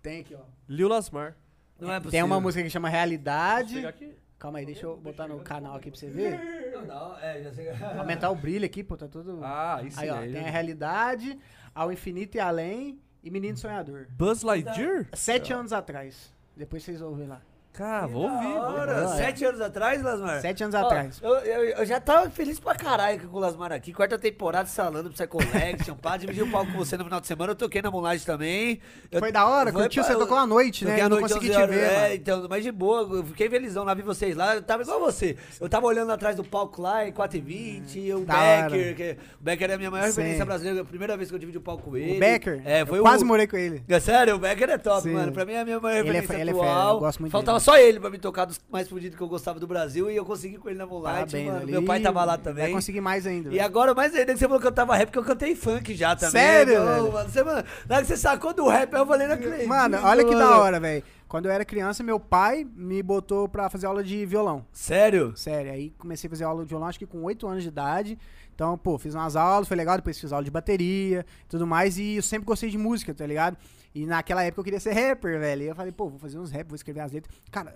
Tem aqui, ó. Lil Lasmar. Não é possível. Tem uma música que chama Realidade. pegar aqui. Calma aí, deixa eu botar no canal aqui pra você ver. Não, não, é, já sei. Aumentar o brilho aqui, pô, tá tudo. Ah, isso aí, ó, aí. tem a realidade, ao infinito e além e Menino Sonhador. Buzz Lightyear? Sete anos atrás. Depois vocês ouvem lá. Cara, vou ouvir. é. sete anos atrás, Lasmar? Sete anos Ó, atrás. Eu, eu- eu já tava feliz pra caralho com o Lasmar aqui. Quarta temporada, salando pro Psycollection, pá. Dividi o palco com você no final de semana. Eu toquei na Moonlight também. Eu- Foi da hora, Foi curtiu? Você tocou à noite, né? Eu não noite, consegui 11 te ver, É, mano. então, mas de boa. Eu fiquei felizão lá, vi vocês lá. Eu tava igual você. Eu tava olhando atrás do palco lá, em 4h20. e o Da Becker, hora. que, o Becker é a minha maior Sim. referência brasileira. A primeira vez que eu dividi o palco com ele. O Becker? É, foi eu o. quase morei com ele. É sério, o Becker é top, Sim. mano. Pra mim é a minha maior Ele é referência fe- ele é atual. fera, eu gosto muito Faltava dele. Só ele pra me tocar dos mais fudidos que eu gostava do Brasil e eu consegui com ele na Moonlight, mano. ali. Meu pai tava lá Vai também. conseguir mais ainda. E velho. agora, mais ainda que você falou que eu cantava rap, porque eu cantei funk já também. Sério, velho? Mano, você, mano, na hora que você sacou do rap, eu falei, não acredito. Mano, olha que da hora, velho. Quando eu era criança, meu pai me botou pra fazer aula de violão. Sério? Sério, aí comecei a fazer aula de violão, acho que com 8 anos de idade. Então, pô, fiz umas aulas, foi legal, depois fiz aula de bateria e tudo mais. E eu sempre gostei de música, tá ligado? E naquela época eu queria ser rapper, velho. E eu falei, pô, vou fazer uns rap, vou escrever as letras. Cara,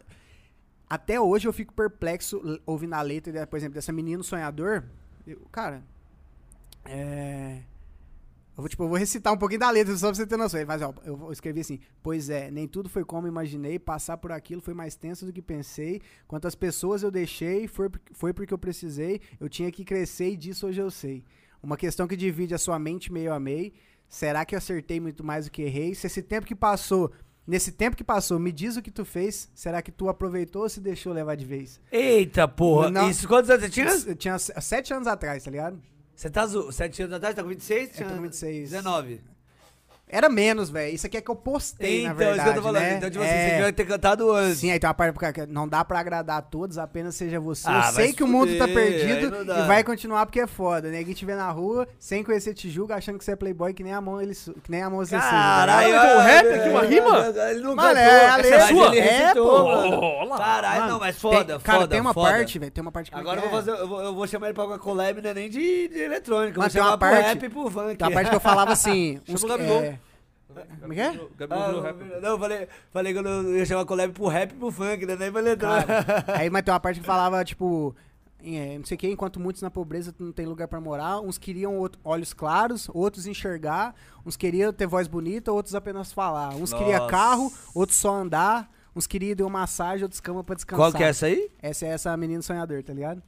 até hoje eu fico perplexo ouvindo a letra, por exemplo, dessa Menino Sonhador. Eu- cara, é. Eu vou, tipo, eu vou recitar um pouquinho da letra só pra você ter noção. Ele faz, ó, eu vou escrever assim: Pois é, nem tudo foi como imaginei, passar por aquilo foi mais tenso do que pensei. Quantas pessoas eu deixei, foi, foi porque eu precisei. Eu tinha que crescer e disso hoje eu sei. Uma questão que divide a sua mente meio a meio. Será que eu acertei muito mais do que errei? Se esse tempo que passou, nesse tempo que passou, me diz o que tu fez, será que tu aproveitou ou se deixou levar de vez? Eita, porra. Não. Isso, quantos anos você tinha? Eu tinha sete anos atrás, tá ligado? Você tá zo... sete anos atrás, tá com 26? Eu Tinha tô com 26. 19. Era menos, velho. Isso aqui é que eu postei, na então, verdade, isso que eu tô falando. né? Então, tipo assim, É. você devia ter cantado antes. Sim, aí tem uma parte porque não dá pra agradar a todos, apenas seja você. Ah, eu sei se que o mundo tá fuder, perdido e vai continuar porque é foda. Ninguém te vê na rua, sem conhecer te julga, achando que você é playboy, que nem a mão ele su- que nem a mão você suja, tá Caralho? Pô, olha, rap aqui, uma rima? Ele não Mano, cantou. é a Essa letra mas sua. É, pô. Caralho, não, mas tem- foda, Cara, foda, tem uma foda. parte, velho, tem uma parte que Agora eu é, vou, fazer, eu, vou, eu vou chamar ele pra uma collab, não é nem de, de eletrônica. Mas tem uma chamar pro parte- rap e pro funk. Tem uma parte que eu falava assim. Chama o Gabigol. Como é que é? Gabriel Ah, não, eu falei, falei que eu ia chamar collab pro rap e pro funk, né? Nem eletrônica. Cara, aí, mas tem uma parte que falava, tipo, é, não sei o que, enquanto muitos na pobreza não tem lugar pra morar, uns queriam outro- olhos claros, outros enxergar, uns queriam ter voz bonita, outros apenas falar. Uns queriam carro, outros só andar, uns queriam dar uma massagem, outros cama pra descansar. Qual que é essa aí? Essa é essa menina sonhador, tá ligado?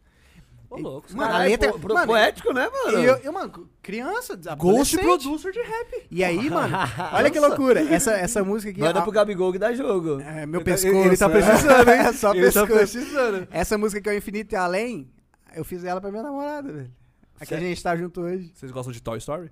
Ô, louco. Mano, a Caralho, letra. po- mano, poético, né, mano? eu, eu, mano, criança, Ghost producer de rap. E aí, mano, *laughs* olha que loucura. Essa, essa música aqui. Manda a- pro Gabigol que dá jogo. é, meu Ele tá- pescoço. ele tá né? precisando, hein? *laughs* Só Ele tá pescoço. precisando. Essa música que é o Infinito e Além, eu fiz ela pra minha namorada, velho. Aqui a gente tá junto hoje. Vocês gostam de Toy Story?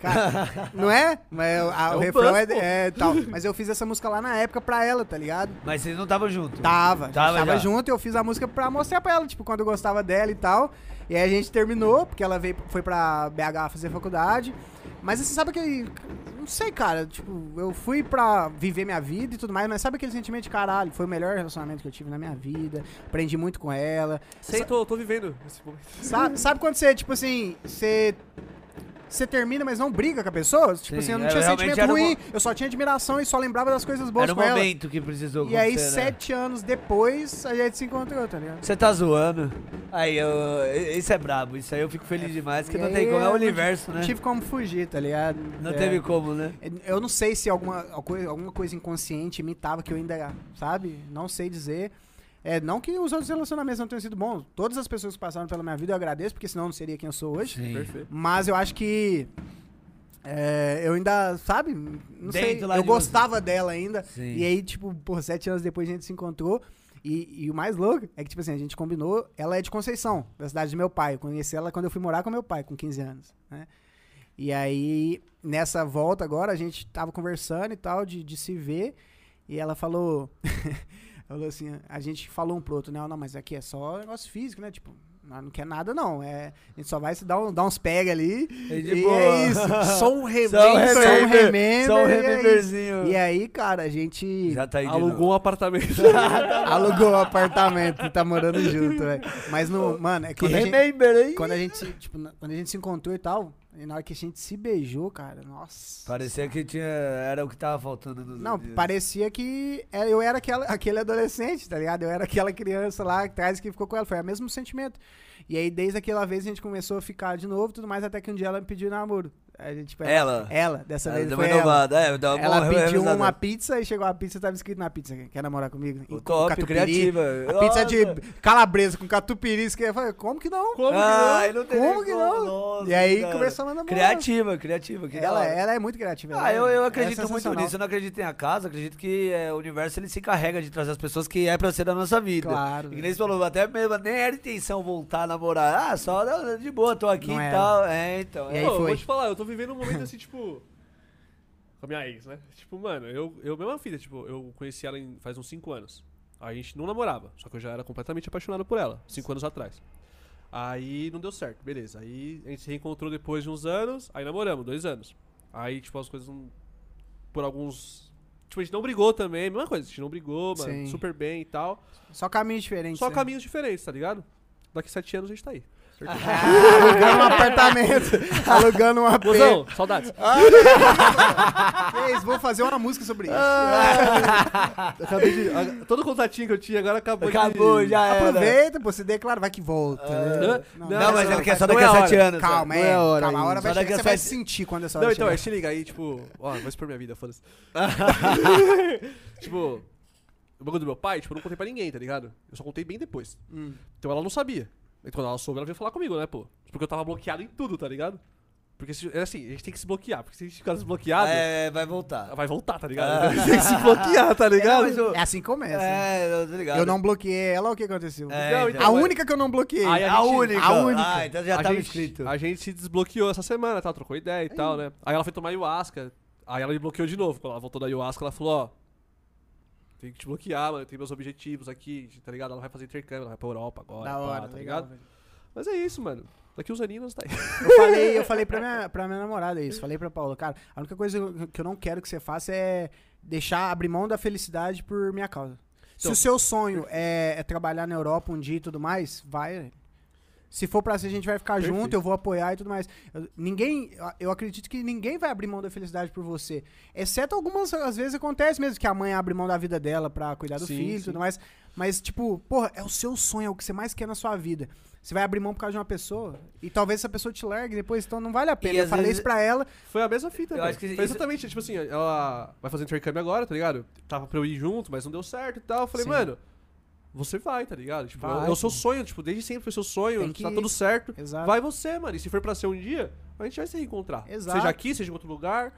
Cara, não é? Mas a- É o um refrão é, é tal. Mas eu fiz essa música lá na época pra ela, tá ligado? Mas vocês não estavam juntos. Tava. Tava Tava, já. junto e eu fiz a música pra mostrar pra ela, tipo, quando eu gostava dela e tal. E aí a gente terminou, porque ela veio, foi pra BH fazer faculdade. Mas você sabe aquele. Não sei, cara. Tipo, eu fui pra viver minha vida e tudo mais, mas sabe aquele sentimento de caralho? Foi o melhor relacionamento que eu tive na minha vida. Aprendi muito com ela. Sei, tô, tô vivendo esse momento. Sabe, sabe quando você, tipo assim, você. Você termina, mas não briga com a pessoa. Tipo Sim, assim, eu não é, tinha realmente sentimento era ruim, uma- eu só tinha admiração e só lembrava das coisas boas Era o com ela. momento que precisou E aí, né? sete anos depois, a gente se encontrou, tá ligado? Você tá zoando. Aí, eu, isso é brabo. Isso aí eu fico feliz demais, que E não tem como. É o universo, né? Não tive como fugir, tá ligado? Não É. teve como, né? Eu não sei se alguma, alguma coisa inconsciente imitava que eu ainda, sabe? Não sei dizer. É, não que os outros relacionamentos não tenham sido bons. Todas as pessoas que passaram pela minha vida eu agradeço, porque senão eu não seria quem eu sou hoje. Sim. Perfeito. Mas eu acho que. é, eu ainda, sabe? Não sei. Dentro lá Eu de gostava dela ainda. Sim. E aí, tipo, por sete anos depois a gente se encontrou. E, e o mais louco é que, tipo assim, a gente combinou. Ela é de Conceição, da cidade do meu pai. Eu conheci ela quando eu fui morar com meu pai, com 15 anos, né? E aí, nessa volta agora, a gente tava conversando e tal, de, de se ver. E ela falou. *laughs* falou assim: a gente falou um pro outro, né? Não, mas aqui é só negócio físico, né? Tipo, nós não quer nada, não. É, a gente só vai se dar, um, dar uns pega ali. É de e boa. é isso. Só um *laughs* remendo. Só um Só um remember, remember, Só um e é rememberzinho. E aí, cara, a gente Já tá *laughs* Alugou um apartamento. alugou o apartamento e tá morando junto, velho. Mas, no, mano, é Que quando a gente, remember aí. quando a gente, tipo, quando a gente se encontrou e tal, e na hora que a gente se beijou, cara, nossa. Parecia que tinha, era o que tava faltando nos Não, dias. parecia que é, eu era aquela, aquele adolescente, tá ligado? Eu era aquela criança lá atrás que ficou com ela. Foi o mesmo sentimento. E aí, desde aquela vez, a gente começou a ficar de novo e tudo mais, até que um dia ela me pediu namoro. A gente, tipo, Ela? Ela, dessa Ela vez deu foi ela. é, deu uma Ela boa pediu revisada. uma pizza e chegou a pizza tava escrito na pizza. Quer namorar comigo? O com top, catupiry. criativa. A pizza de Nossa. calabresa com catupiry. isso que Eu falei, como que não? Como que Ai, não? Como que não? nossa, E aí cara. começamos a namorar. Criativa, criativa. Que da Ela, hora. ela é muito criativa. Ah, ela eu, é- eu é acredito muito sensacional. nisso. Eu não acredito em acaso, acredito que é, o universo ele se encarrega de trazer as pessoas que é pra ser da nossa vida. Claro. E que nem você falou, até mesmo nem era intenção voltar a namorar. Ah, só de boa, tô aqui Não e era. tal. É, então. E aí é. Eu foi. vou te falar, eu tô vivendo um momento assim, tipo. Com a minha ex, né? Tipo, mano, eu, eu mesma filha, tipo, eu conheci ela em- faz uns 5 anos. A gente não namorava, só que eu já era completamente apaixonado por ela, 5 anos atrás. Aí não deu certo, beleza. Aí a gente se reencontrou depois de uns anos, aí namoramos, dois anos. Aí, tipo, as coisas não. Por alguns. Tipo, a gente não brigou também, mesma coisa, a gente não brigou, mano, Sim. super bem e tal. Só caminhos diferentes. Só né? caminhos diferentes, tá ligado? Daqui sete anos a gente tá aí. *laughs* alugando um apartamento. *laughs* alugando um AP. Mozão, saudades. Que isso, vou fazer uma música sobre isso. Acabei de. a- todo contatinho que eu tinha agora acabou, Acabou, de. já era. Aproveita, pô, se declara, vai que volta. né? Não, Não, mas não, ele quer só não daqui é a sete anos. Calma, Não é. é hora Calma, a hora vai chegar, você vai sentir quando essa hora Não, então, é, se liga aí, tipo. Ó, vou expor minha vida, foda-se. *laughs* tipo, o bagulho do meu pai, tipo, eu não contei pra ninguém, tá ligado? Eu só contei bem depois. Hum. Então ela não sabia. E quando ela soube, ela veio falar comigo, né, pô? Porque eu tava bloqueado em tudo, tá ligado? Porque se- é assim, a gente tem que se bloquear, porque se a gente ficar desbloqueado, É, vai voltar. vai voltar, tá ligado? Ah. *laughs* A gente tem que se bloquear, tá ligado? mas o- É assim que começa. É, eu tô ligado. Eu não bloqueei ela, o que aconteceu? É, Não, então, então, a mas- única que eu não bloqueei. Aí A, a gente- única. a única. Ah, então já a tava gente, escrito. A gente se desbloqueou essa semana, tá? Trocou ideia e tal, né? Aí ela foi tomar ayahuasca. Aí ela me bloqueou de novo. Quando ela voltou da ayahuasca, ela falou, ó. Tem que te bloquear, mano. Tem meus objetivos aqui, tá ligado? Ela vai fazer intercâmbio, ela vai pra Europa agora. Da pá, hora, tá legal. ligado? velho. Mas é isso, mano. Daqui uns aninhos tá aí. Eu falei, eu falei pra, minha, *laughs* pra minha namorada isso. Falei pra Paula, cara, a única coisa que eu não quero que você faça é deixar abrir mão da felicidade por minha causa. Se Então- o seu sonho é, é trabalhar na Europa um dia e tudo mais, vai. Se for pra ser, a gente vai ficar Perfeito. junto, eu vou apoiar e tudo mais. Eu- ninguém, eu acredito que ninguém vai abrir mão da felicidade por você. Exceto algumas, às vezes acontece mesmo que a mãe abre mão da vida dela pra cuidar do Sim, filho e tudo mais. Mas, tipo, porra, é o seu sonho, é o que você mais quer na sua vida. Você vai abrir mão por causa de uma pessoa e talvez essa pessoa te largue depois, então não vale a pena. E eu falei vezes- isso pra ela. Foi a mesma fita, Eu acho que Foi isso- exatamente, tipo assim, ela vai fazer intercâmbio agora, tá ligado? Tava pra eu ir junto, mas não deu certo e tal. Eu falei, Sim. mano, você vai, tá ligado? Tipo, Vai, é o seu sonho, tipo, desde sempre foi seu sonho, Tem que tá tudo certo. Exato. Vai você, mano. E se for pra ser um dia, a gente vai se reencontrar. Exato. Seja aqui, seja em outro lugar.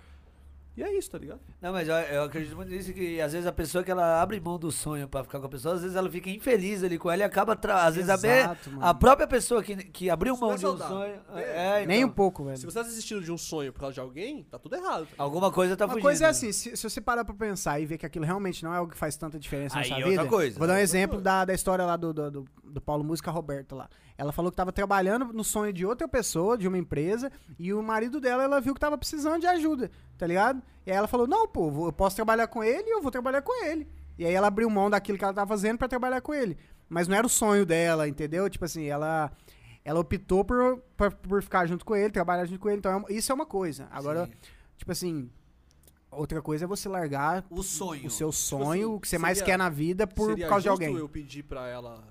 E é isso, tá ligado? Não, mas eu, eu acredito muito nisso que às vezes a pessoa que ela abre mão do sonho pra ficar com a pessoa, às vezes ela fica infeliz ali com ela e acaba. Tra... Às vezes a, Exato, mano. a própria pessoa que, que abriu mão é de um sonho. É. É, Nem então, um pouco, velho. Se você tá desistindo de um sonho por causa de alguém, tá tudo errado. Alguma coisa tá Uma fugindo. coisa é assim, se, se você parar pra pensar e ver que aquilo realmente não é algo que faz tanta diferença Aí na é sua outra vida. coisa. Vou dar um Outra exemplo da, da história lá do, do, do, do Paulo Música Roberto lá. Ela falou que tava trabalhando no sonho de outra pessoa, de uma empresa, e o marido dela, ela viu que tava precisando de ajuda, tá ligado? E aí ela falou, não, pô, eu posso trabalhar com ele e eu vou trabalhar com ele. E aí ela abriu mão daquilo que ela tava fazendo pra trabalhar com ele. Mas não era o sonho dela, entendeu? Tipo assim, ela... ela optou por, por, por ficar junto com ele, trabalhar junto com ele. Então, é- isso é uma coisa. Agora, Sim. tipo assim, outra coisa é você largar o sonho. o seu sonho, assim, o que você mais seria- quer na vida por Seria causa de alguém. eu pedir pra ela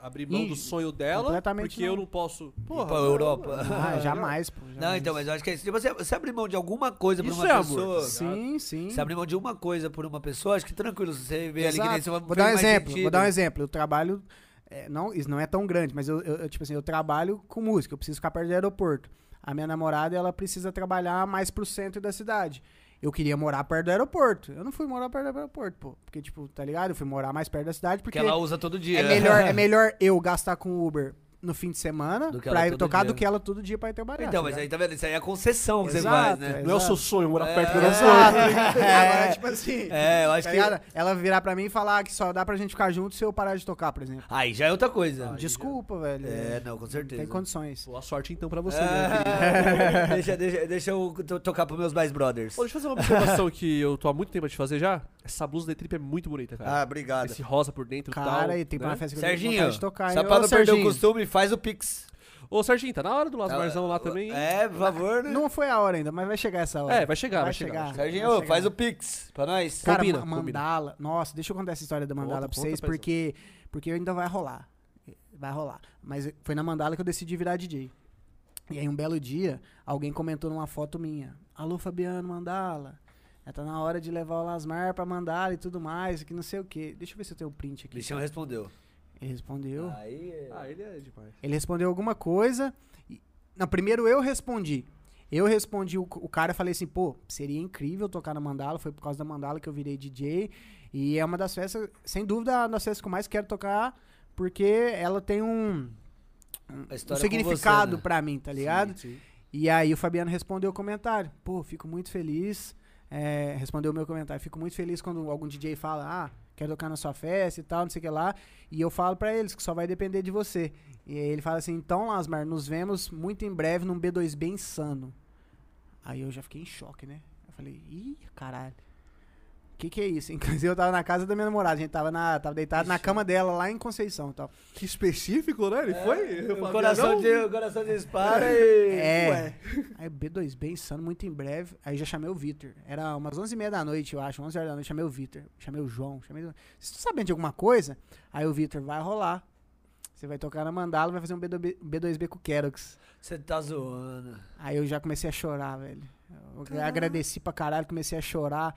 abrir mão Ih, do sonho dela, porque não. eu não posso... Porra, pra Europa. Ah, *laughs* jamais, pô. Não, jamais. então, mas eu acho que é isso. Se você, você abrir mão de alguma coisa por Isso uma é amor, pessoa. tá Sim, sim. Se abrir mão de uma coisa por uma pessoa, acho que tranquilo. Você vê ali que nem Exato. você Vou dar um exemplo, sentido. vou dar um exemplo. Eu trabalho, é, não, isso não é tão grande, mas eu, eu- eu, tipo assim, eu trabalho com música, eu preciso ficar perto do aeroporto. A minha namorada, ela precisa trabalhar mais pro centro da cidade. Eu queria morar perto do aeroporto. Eu não fui morar perto do aeroporto, pô. Porque, tipo, tá ligado? Eu fui morar mais perto da cidade porque Que ela usa todo dia. é melhor, é *laughs* melhor eu gastar com Uber no fim de semana Do ela pra ir tocar dia. do que ela todo dia pra ir trabalhar. Então, tá mas ligado? aí tá vendo? Isso aí é a concessão que você Exato, faz, né? é. Não é o seu sonho morar É, perto do Exato. aeroporto. *laughs* Agora, tipo assim. É, eu acho tá que. ligado? Ela virar pra mim e falar que só dá pra gente ficar junto se eu parar de tocar, por exemplo. Aí já é outra coisa. Desculpa, velho. É, não, com certeza. Tem condições. Boa sorte então pra você, né? É, *laughs* deixa, deixa, deixa eu to- tocar pros meus mais brothers. Ô, deixa eu fazer uma observação que eu tô há muito tempo a te fazer já. Essa blusa da trip é muito bonita, cara. Ah, obrigado. Esse rosa por dentro e tal. Cara, e tem né? uma festa que eu Serginho, vontade de tocar. só pra não perder o costume, faz o Pix. Ô, Serginho, tá na hora do Lasmarzão lá também. É, por favor, né? Não foi a hora ainda, mas vai chegar essa hora. É, vai chegar, vai, Vai chegar. chegar. chegar. Serginho, Vai chegar. faz o Pix pra nós. Cara, Combina, ma- combina. mandala. Nossa, deixa eu contar essa história da mandala Conta, pra conta, vocês, paizão. porque, porque ainda vai rolar. Vai rolar. Mas foi na mandala que eu decidi virar DJ. E aí, um belo dia, alguém comentou numa foto minha: Alô, Fabiano Mandala. Já tá na hora de levar o Lasmar pra mandala e tudo mais, que não sei o quê. Deixa eu ver se eu tenho o print O aqui. bichão respondeu. Ele respondeu. Aí, Ah, ele é demais. Ele respondeu alguma coisa. e- Não, primeiro eu respondi. Eu respondi o, o cara e falei assim, pô, seria incrível tocar na Mandala. Foi por causa da Mandala que eu virei DJ. E é uma das festas, sem dúvida, uma das festas que eu mais quero tocar, porque ela tem um, um com significado você, né? pra mim, tá ligado? Sim, sim. E aí o Fabiano respondeu o comentário. Pô, fico muito feliz. É, respondeu o meu comentário. Fico muito feliz quando algum DJ fala, ah, quero tocar na sua festa e tal, não sei o que lá. E eu falo pra eles que só vai depender de você. E ele fala assim, então, Lasmar, nos vemos muito em breve num B2B insano. Aí eu já fiquei em choque, né? Eu falei, ih, caralho. O que que é isso? *laughs* Inclusive eu tava na casa da minha namorada, a gente tava, na, tava deitado na cama dela lá em Conceição e tal. Que específico, né? Ele foi? Eu O coração, não. de, o coração dispara e. É. Ué. Aí B2B insano, muito em breve. Aí já chamei o Vitor. Era umas 11h30 da noite, eu acho. 11 horas da noite, chamei o Vitor. Chamei o João. Chamei... Vocês estão sabendo de alguma coisa? Aí o Vitor, vai rolar. Você vai tocar na Mandala, vai fazer um B2B, B2B com o Kerox. Você tá zoando. Aí eu já comecei a chorar, velho. Eu agradeci pra caralho, comecei a chorar.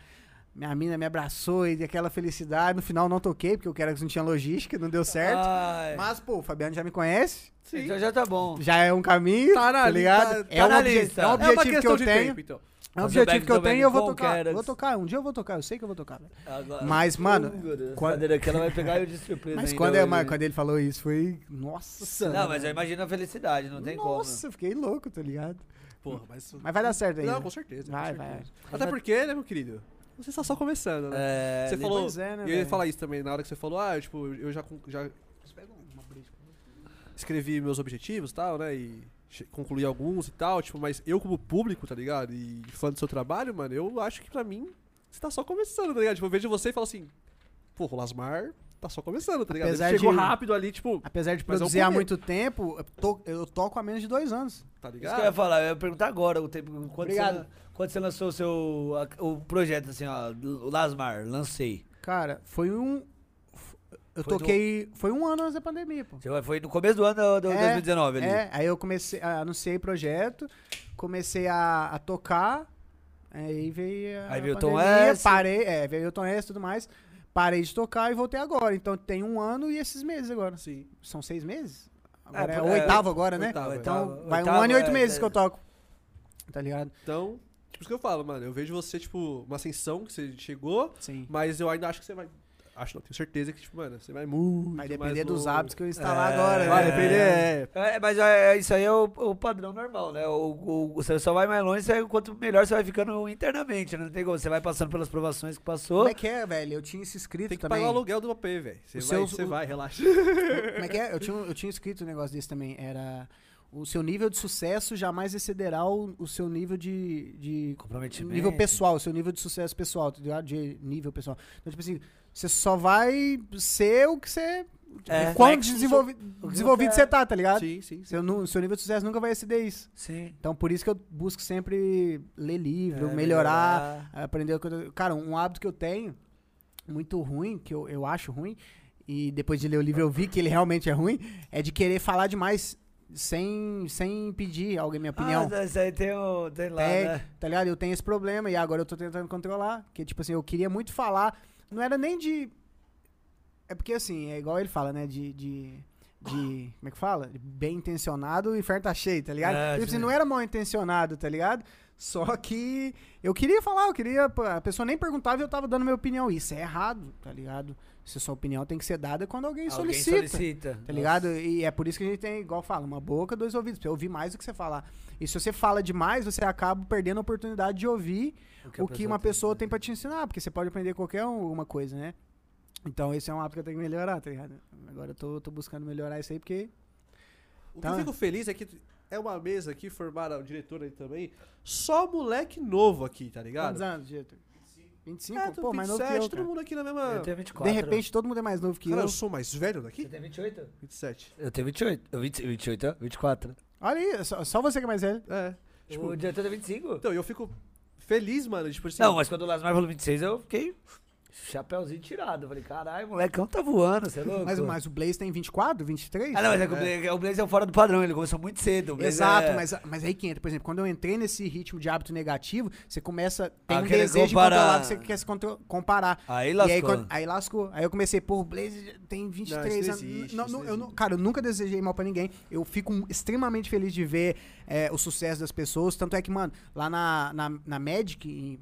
Minha mina me abraçou e aquela felicidade. No final não toquei, porque o Kerox não tinha logística, não deu certo. Ai. Mas, pô, o Fabiano já me conhece. Sim. Então já tá bom. Já é um caminho, Tá na tá li- ligado? tá- é, tá um na lista. é um É É uma objetivo que questão eu de tenho. tempo, então. É um objetivo que eu tenho e eu vou com tocar. Eu vou tocar, um dia eu vou tocar, eu sei que eu vou tocar. Agora- Mas, mano, quando- aqui ela vai pegar eu de surpresa. Mas quando, é, quando ele falou isso, foi. Nossa. Não, mas eu imagino a felicidade, não tem Nossa, eu fiquei louco, tá ligado? Porra, mas... Mas vai dar certo aí. Não, né? com certeza. com Vai, certeza. vai. Até porque, né, meu querido? Você está só começando, né? É, Você falou... É, né, eu ia falar isso também, na hora que você falou, ah, eu, tipo, eu já... já escrevi meus objetivos e tal, né, e concluí alguns e tal, tipo, mas eu como público, tá ligado, e fã do seu trabalho, mano, eu acho que pra mim, você tá só começando, tá ligado? Tipo, eu vejo você e falo assim, pô, Lasmar tá só começando, tá ligado? Ele Apesar chegou de- rápido ali, tipo, Apesar de é produzir há muito tempo, eu, to- eu toco há menos de dois anos. tá Isso que eu ia ligado? falar, eu ia perguntar agora o tempo. Quando, Obrigado. Você, quando você lançou o seu. a- o projeto, assim, ó, o Lasmar, lancei. Cara, foi um. Eu Foi do- toquei. Foi um ano antes da pandemia, pô. Você Foi no começo do ano de É, 2019 ali. É, aí eu comecei, a- anunciei projeto, comecei a, a tocar, aí veio a Aí veio o Tom pandemia, S. parei, é, veio o Tom S e tudo mais, parei de tocar e voltei agora, então tem um ano e esses meses agora. Sim. São seis meses? Agora é, por- o é, oitavo agora, né? oitavo, então oitavo. vai Oitavo um ano e oito é- meses é- que eu toco, tá ligado? Então, tipo, isso que eu falo, mano, eu vejo você, tipo, uma ascensão que você chegou, Sim. mas eu ainda acho que você vai... Acho não, tenho certeza que, tipo, mano, você vai muito Vai mais depender dos hábitos que eu instalar É, agora, Vai né? depender, é. É, mas é, isso aí é o, o padrão normal, né? O, o- você só vai mais longe você- quanto melhor você vai ficando internamente, né? Não tem como. Você vai passando pelas provações que passou. Como é que é, velho? Eu tinha esse escrito Tem que também. pagar o aluguel do AP, velho. Você vai, seu- você o- vai, relaxa. *laughs* Como é que é? Eu tinha, eu tinha escrito um negócio desse também. Era. O seu nível de sucesso jamais excederá o, o seu nível de, de. Comprometimento. Nível pessoal, o seu nível de sucesso pessoal, ligado? De nível pessoal. Então, tipo assim, você só vai ser o que você É. quão desenvolvi- desenvolvido você tá, tá ligado? Sim, sim, sim. Seu, seu nível de sucesso nunca vai exceder isso. Sim. Então por isso que eu busco sempre ler livro, É, melhorar, aprender coisa. Cara, um hábito que eu tenho, muito ruim, que eu, eu acho ruim, e depois de ler o livro eu vi que ele realmente é ruim, é de querer falar demais sem, sem pedir alguém minha opinião. Ah, isso aí tem, o, tem lá, É, né? Tá ligado? Eu tenho esse problema e agora eu tô tentando controlar. Que, tipo assim, eu queria muito falar. Não era nem de. É porque, assim, é igual ele fala, né? De. de, de- como é que fala? De bem intencionado, o inferno tá cheio, tá ligado? É, tipo assim, sim. não era mal intencionado, tá ligado? Só que eu queria falar, eu queria. A pessoa nem perguntava e eu tava dando minha opinião. Isso é errado, tá ligado? Se sua opinião tem que ser dada quando alguém, Alguém solicita. solicita. Tá ligado? E é por isso que a gente tem, igual fala, uma boca, dois ouvidos, pra você ouvir mais do que você falar. E se você fala demais, você acaba perdendo a oportunidade de ouvir o que uma pessoa tem pra te ensinar, porque você pode aprender qualquer um- uma coisa, né? Então esse é um hábito que eu tenho que melhorar, tá ligado? Agora eu tô, tô buscando melhorar isso aí, porque. O que Tá. eu fico feliz é que é uma mesa aqui, formaram o diretor aí também, só moleque novo aqui, tá ligado? Quantos anos, diretor? 25? É, Pô, mais novo que 27, eu, todo cara. mundo aqui na mesma... Eu tenho 24. De repente todo mundo é mais novo que Cara, eu. eu sou mais velho daqui? Você tem 28? 27. Eu tenho 28. Eu 20, 28, ó, 24. Olha aí, só, só você que é mais velho. É. Tipo, o diretor tem 25. então, eu fico feliz, mano, tipo assim... Não, mas quando o Lasmar falou 26, eu fiquei chapéuzinho tirado. Eu falei, caralho, molecão tá voando, você é louco? Mas, mas o Blaze tem 24, 23? Ah, não, mas é que o Blaze, o Blaze é o fora do padrão, ele começou muito cedo. Exato, é- mas, mas aí que entra, por exemplo, quando eu entrei nesse ritmo de hábito negativo, você começa, tem Ah, um desejo comparar. de controlar que você quer se comparar. Aí E lascou. aí, quando- aí lascou. Aí eu comecei, pô, o Blaze tem 23 Não, isso anos. não existe, Não, eu não- existe. cara, eu nunca desejei mal pra ninguém. Eu fico extremamente feliz de ver é, o sucesso das pessoas. Tanto é que, mano, lá na, na, na Magic, em-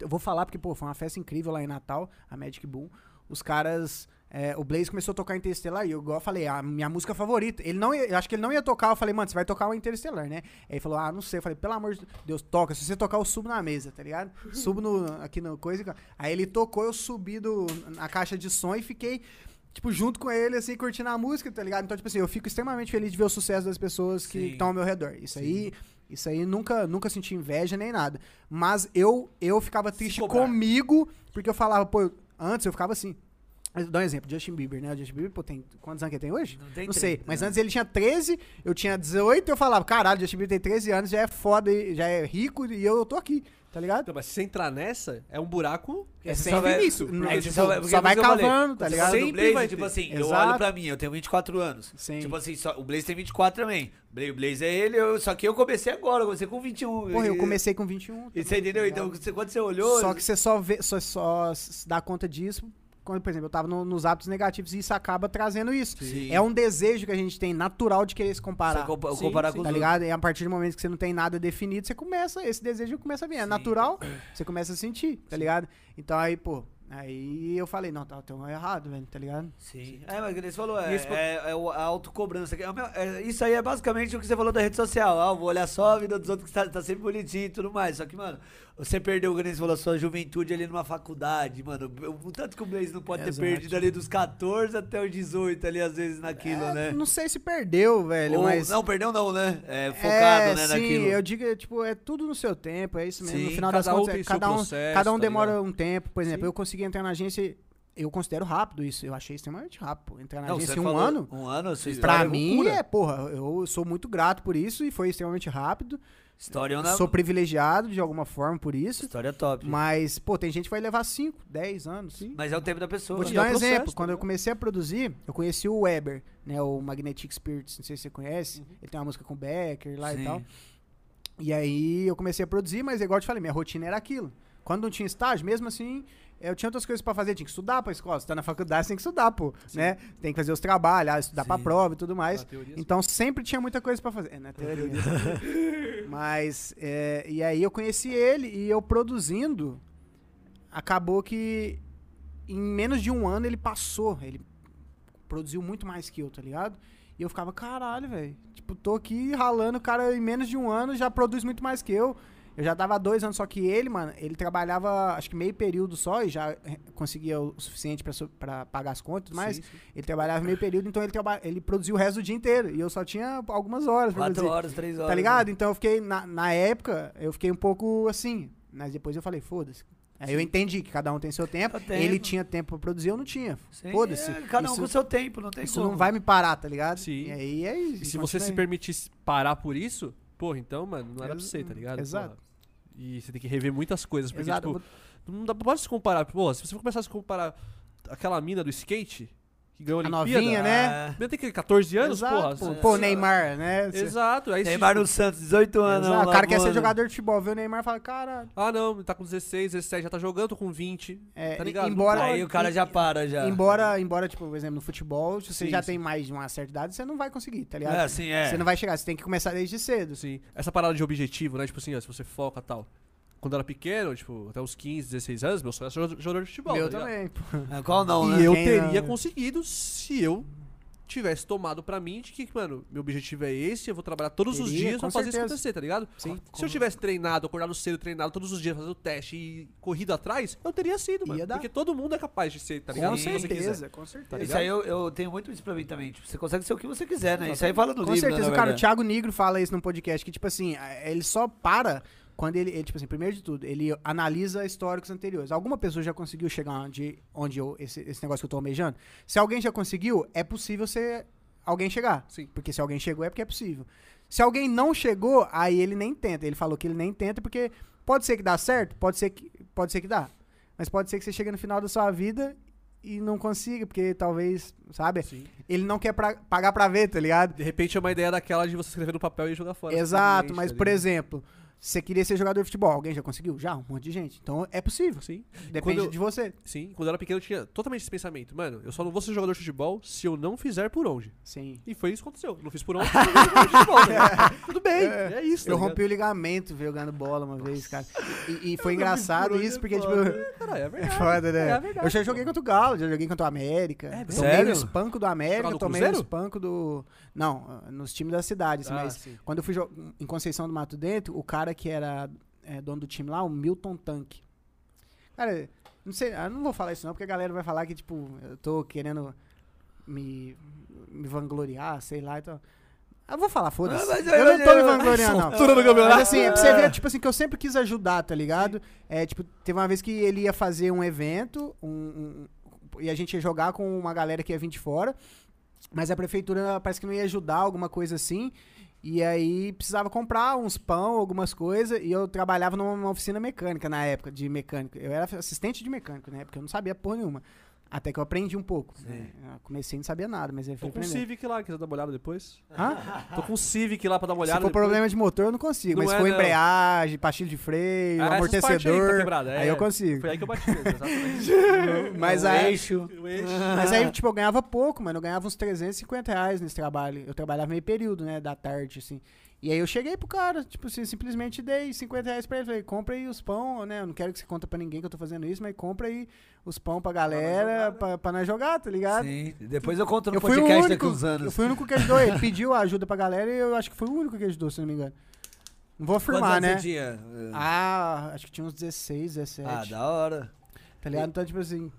eu vou falar porque, pô, foi uma festa incrível lá em Natal, a Magic Boom. Os caras. é, o Blaze começou a tocar Interestelar e eu, igual eu falei, a minha música favorita. Ele não ia, eu acho que ele não ia tocar. Eu falei, mano, você vai tocar o Interestelar, né? Aí ele falou, ah, não sei. Eu falei, pelo amor de Deus, toca. Se você tocar, eu subo na mesa, tá ligado? *laughs* Subo no, aqui no coisa. Aí ele tocou, eu subi do, na caixa de som e fiquei, tipo, junto com ele, assim, curtindo a música, tá ligado? Então, tipo assim, eu fico extremamente feliz de ver o sucesso das pessoas que Sim. estão ao meu redor. Isso aí. Isso aí nunca, nunca senti inveja nem nada. Mas eu, eu ficava triste comigo, porque eu falava, pô, eu- antes eu ficava assim. Mas Dá um exemplo, Justin Bieber, né? O Justin Bieber, pô, tem. Quantos anos que ele tem hoje? Não tem Não sei. 30, Mas né? antes ele tinha 13, eu tinha 18, eu falava, caralho, Justin Bieber tem 13 anos, já é foda, e- já é rico e eu, eu tô aqui, tá ligado? Então, mas se você entrar nessa, é um buraco É, É sem só vai- infinito. Não, é, tipo, você só vai, porque só é vai eu falei. cavando, tá ligado? Sempre Blaze, vai tipo assim, eu Exato. olho pra mim, eu tenho 24 anos. Sim. Tipo assim, só, o Blaze tem 24 também. O Blaze é ele, eu- só que eu comecei agora, eu comecei com 21. Porra, eu comecei com 21. E você entendeu? Então, você- quando você olhou. Só que você só, vê, só, só se dá conta disso quando, por exemplo, eu tava no- nos hábitos negativos e isso acaba trazendo isso. Sim. É um desejo que a gente tem natural de querer se comparar. Você compa- Sim, comparar sim. com Tá outros. ligado? E a partir do momento que você não tem nada definido, você começa, esse desejo começa a vir. É Sim. natural, *clears throat* você começa a sentir, tá ligado? Então aí, pô, aí eu falei, não, tá, tá errado, velho, tá ligado? Sim. É, mas o que você falou, é, esse- é, é a autocobrança. É é- isso aí é basicamente o que você falou da rede social. Ah, eu vou olhar só a vida dos outros que tá, tá sempre bonitinho e tudo mais. Só que, mano, você perdeu, o que você falou, sua juventude ali numa faculdade, mano. O tanto que o Blaze não pode ter perdido ali dos 14 até os 18 ali, às vezes, naquilo, É, né? Não sei se perdeu, velho, Ou- mas... Não, perdeu não, né? É focado, é, né, sim, naquilo. eu digo, é, tipo, é tudo no seu tempo, é isso mesmo. Sim, no final cada das um contas, é, cada um, processo, cada um tá demora ligado? um tempo. Por exemplo, Sim. eu consegui entrar na agência, eu considero rápido isso. Eu achei extremamente rápido. Entrar na Não, agência um ano, Um ano, pra história mim, é, porra, eu sou muito grato por isso e foi extremamente rápido. História, na... Sou privilegiado de alguma forma por isso. história top. Mas, pô, tem gente que vai levar 5, 10 anos. Mas é o tempo da pessoa. Vou te E dar é um processo, exemplo. Quando tá eu comecei a produzir, eu conheci o Weber, né? O Magnetic Spirits, não sei se você conhece. Ele tem uma música com o Becker lá Sim. e tal. E aí eu comecei a produzir, mas igual eu te falei, minha rotina era aquilo. Quando não tinha estágio, mesmo assim, eu tinha outras coisas pra fazer. Tinha que estudar pra escola. Você tá na faculdade, você tem que estudar, pô. Né? Tem que fazer os trabalhos, ah, estudar pra Sim. prova e tudo mais. Teoria, Então sempre tinha muita coisa pra fazer. É, na teoria. *laughs* Mas, é, e aí eu conheci ele e eu produzindo, acabou que em menos de um ano ele passou. Ele produziu muito mais que eu, tá ligado? E eu ficava, caralho, velho. Tipo, tô aqui ralando, o cara em menos de um ano já produz muito mais que eu. Eu já tava dois anos, só que ele, mano, ele trabalhava acho que meio período só e já eh, conseguia o suficiente pra, pra pagar as contas e tudo mais. Sim, sim. Ele trabalhava meio período, então ele, traba ele produziu o resto do dia inteiro. E eu só tinha algumas horas pra Quatro produzir. horas, três horas. Tá ligado? Então eu fiquei, na, na época, eu fiquei um pouco assim. Mas depois eu falei, foda-se. Aí eu entendi que cada um tem seu tempo. Tempo. Ele tinha tempo pra produzir, eu não tinha. Foda-se. é, cada um Isso- com seu tempo, não tem Isso como. não vai me parar, tá ligado? Sim. E aí é isso. E se você se aí. permitisse parar por isso, porra, então, mano, não era pra Ex- você, tá ligado? exato. Porra. E você tem que rever muitas coisas, porque, Exato. tipo, não dá, pode se comparar. Pô, se você começar a se comparar aquela mina do skate, que ganhou a A Olimpíada... novinha, né? Ah, A mina tem que 14 anos, Exato, porra. pô. Pô, Neymar, né? Exato. Aí, se- Neymar no Santos, 18 anos. Exato, O cara quer ser jogador de futebol, vê o Neymar e fala, caralho. Ah, não, tá com 16, 17, já tá jogando, tô com 20. É, tá ligado? embora- Aí o cara já para, já. Embora, embora, tipo, por exemplo, no futebol, se você Sim, já sim. tem mais de uma certa idade, você não vai conseguir, tá ligado? É, assim, é. Você não vai chegar, você tem que começar desde cedo. Sim. Essa parada de objetivo, né? Tipo assim, ó, se você foca e tal. Quando eu era pequeno, tipo, até uns 15, 16 anos, meu sonho era ser jogador- de futebol. Meu tá também, pô. É, Qual não, E né? eu Quem teria não- conseguido se eu tivesse tomado pra mim de que, mano, meu objetivo é esse, eu vou trabalhar todos os Teria, dias pra com fazer isso certeza. acontecer, tá ligado? Sim. Se eu tivesse treinado, acordado cedo, treinado todos os dias, fazendo o teste e corrido atrás, eu teria sido, mano. Ia dar. Porque todo mundo é capaz de ser, tá ligado? Com Se você quiser. certeza, com certeza. Isso aí eu, eu tenho muito isso pra mim também. Tipo, você consegue ser o que você quiser, né? Isso aí fala no Com livro, certeza, né, cara, o Thiago Negro fala isso no podcast, que, tipo assim, eh, ele só para quando ele, ele, tipo assim, primeiro de tudo, ele analisa históricos anteriores. Alguma pessoa já conseguiu chegar onde, onde eu, esse, esse negócio que eu tô almejando? Se alguém já conseguiu, é possível ser alguém chegar. Sim. Porque se alguém chegou, é porque é possível. Se alguém não chegou, aí ele nem tenta. Ele falou que ele nem tenta, porque pode ser que dá certo, pode ser que, pode ser que dá. Mas pode ser que você chegue no final da sua vida e não consiga, porque talvez, sabe? Sim. Ele não quer pra- pagar pra ver, tá ligado? De repente é uma ideia daquela de você escrever no papel e jogar fora. Exato, mas tá por exemplo, você queria ser jogador de futebol, alguém já conseguiu? Já, um monte de gente. Então é possível. Sim. Depende eu- de você. Sim, quando eu era pequeno eu tinha totalmente esse pensamento. Mano, eu só não vou ser jogador de futebol se eu não fizer por onde. Sim. E foi isso que aconteceu. Não fiz por onde, não de futebol. né? *laughs* Tudo bem, é, isso. Eu tá rompi o ligamento jogando bola uma vez, cara. E, e foi engraçado isso, por porque, tipo. é foda. Caralho, é *laughs* É verdade. foda, né? É verdade, eu já joguei contra o Galo, já joguei contra o América. É, tomei sério? o espanco do América, Jogava no tomei o espanco do. Não, nos times da cidade, assim, Ah, mas sim. quando eu fui em Conceição do Mato Dentro, o cara que era é, dono do time lá, o Milton Tanque. Cara, não sei, eu não vou falar isso não, porque a galera vai falar que, tipo, eu tô querendo me, me vangloriar, sei lá, então. Eu vou falar, foda-se. Ah, eu, eu- não tô me vangloriando, não. *laughs* Soltura no campeonato. Mas assim, é pra você ver, tipo assim, que eu sempre quis ajudar, tá ligado? É, tipo, teve uma vez que ele ia fazer um evento, um, um- e a gente ia jogar com uma galera que ia vir de fora, mas a prefeitura parece que não ia ajudar, alguma coisa assim. E aí precisava comprar uns pão, algumas coisas, e eu trabalhava numa oficina mecânica na época, de mecânico. Eu era assistente de mecânico na época, eu não sabia porra nenhuma. Até que eu aprendi um pouco. né? Eu comecei e não sabia nada, mas Tô fui com o aprendendo. Civic lá, quiser dar uma olhada depois. Hã? Tô com o Civic lá pra dar uma Se olhada. for depois. problema de motor, eu não consigo. Não mas é, se for não. embreagem, pastilha de freio, Ah, essas partes aí que tá amortecedor, quebrada, é. aí eu consigo. Foi aí que eu bati mesmo, exatamente. *laughs* Mas O aí, eixo. O eixo. mas aí, tipo, eu ganhava pouco, mano. Eu ganhava uns 350 reais nesse trabalho. Eu trabalhava meio período, né, da tarde, assim. E aí eu cheguei pro cara, tipo assim, simplesmente dei 50 reais pra ele. Falei, compra aí os pão, né? Eu não quero que você conta pra ninguém que eu tô fazendo isso, mas compra aí os pão pra galera, pra, pra nós jogar, tá ligado? Sim. Depois eu conto no Eu fui o podcast único, daqui uns anos. eu fui o único que ajudou ele. Pediu ajuda pra galera e eu acho que fui o único que ajudou, se não me engano. Não vou afirmar, né? você tinha? Ah, acho que tinha uns 16, 17. Ah, da hora. Tá ligado? Então, tipo assim.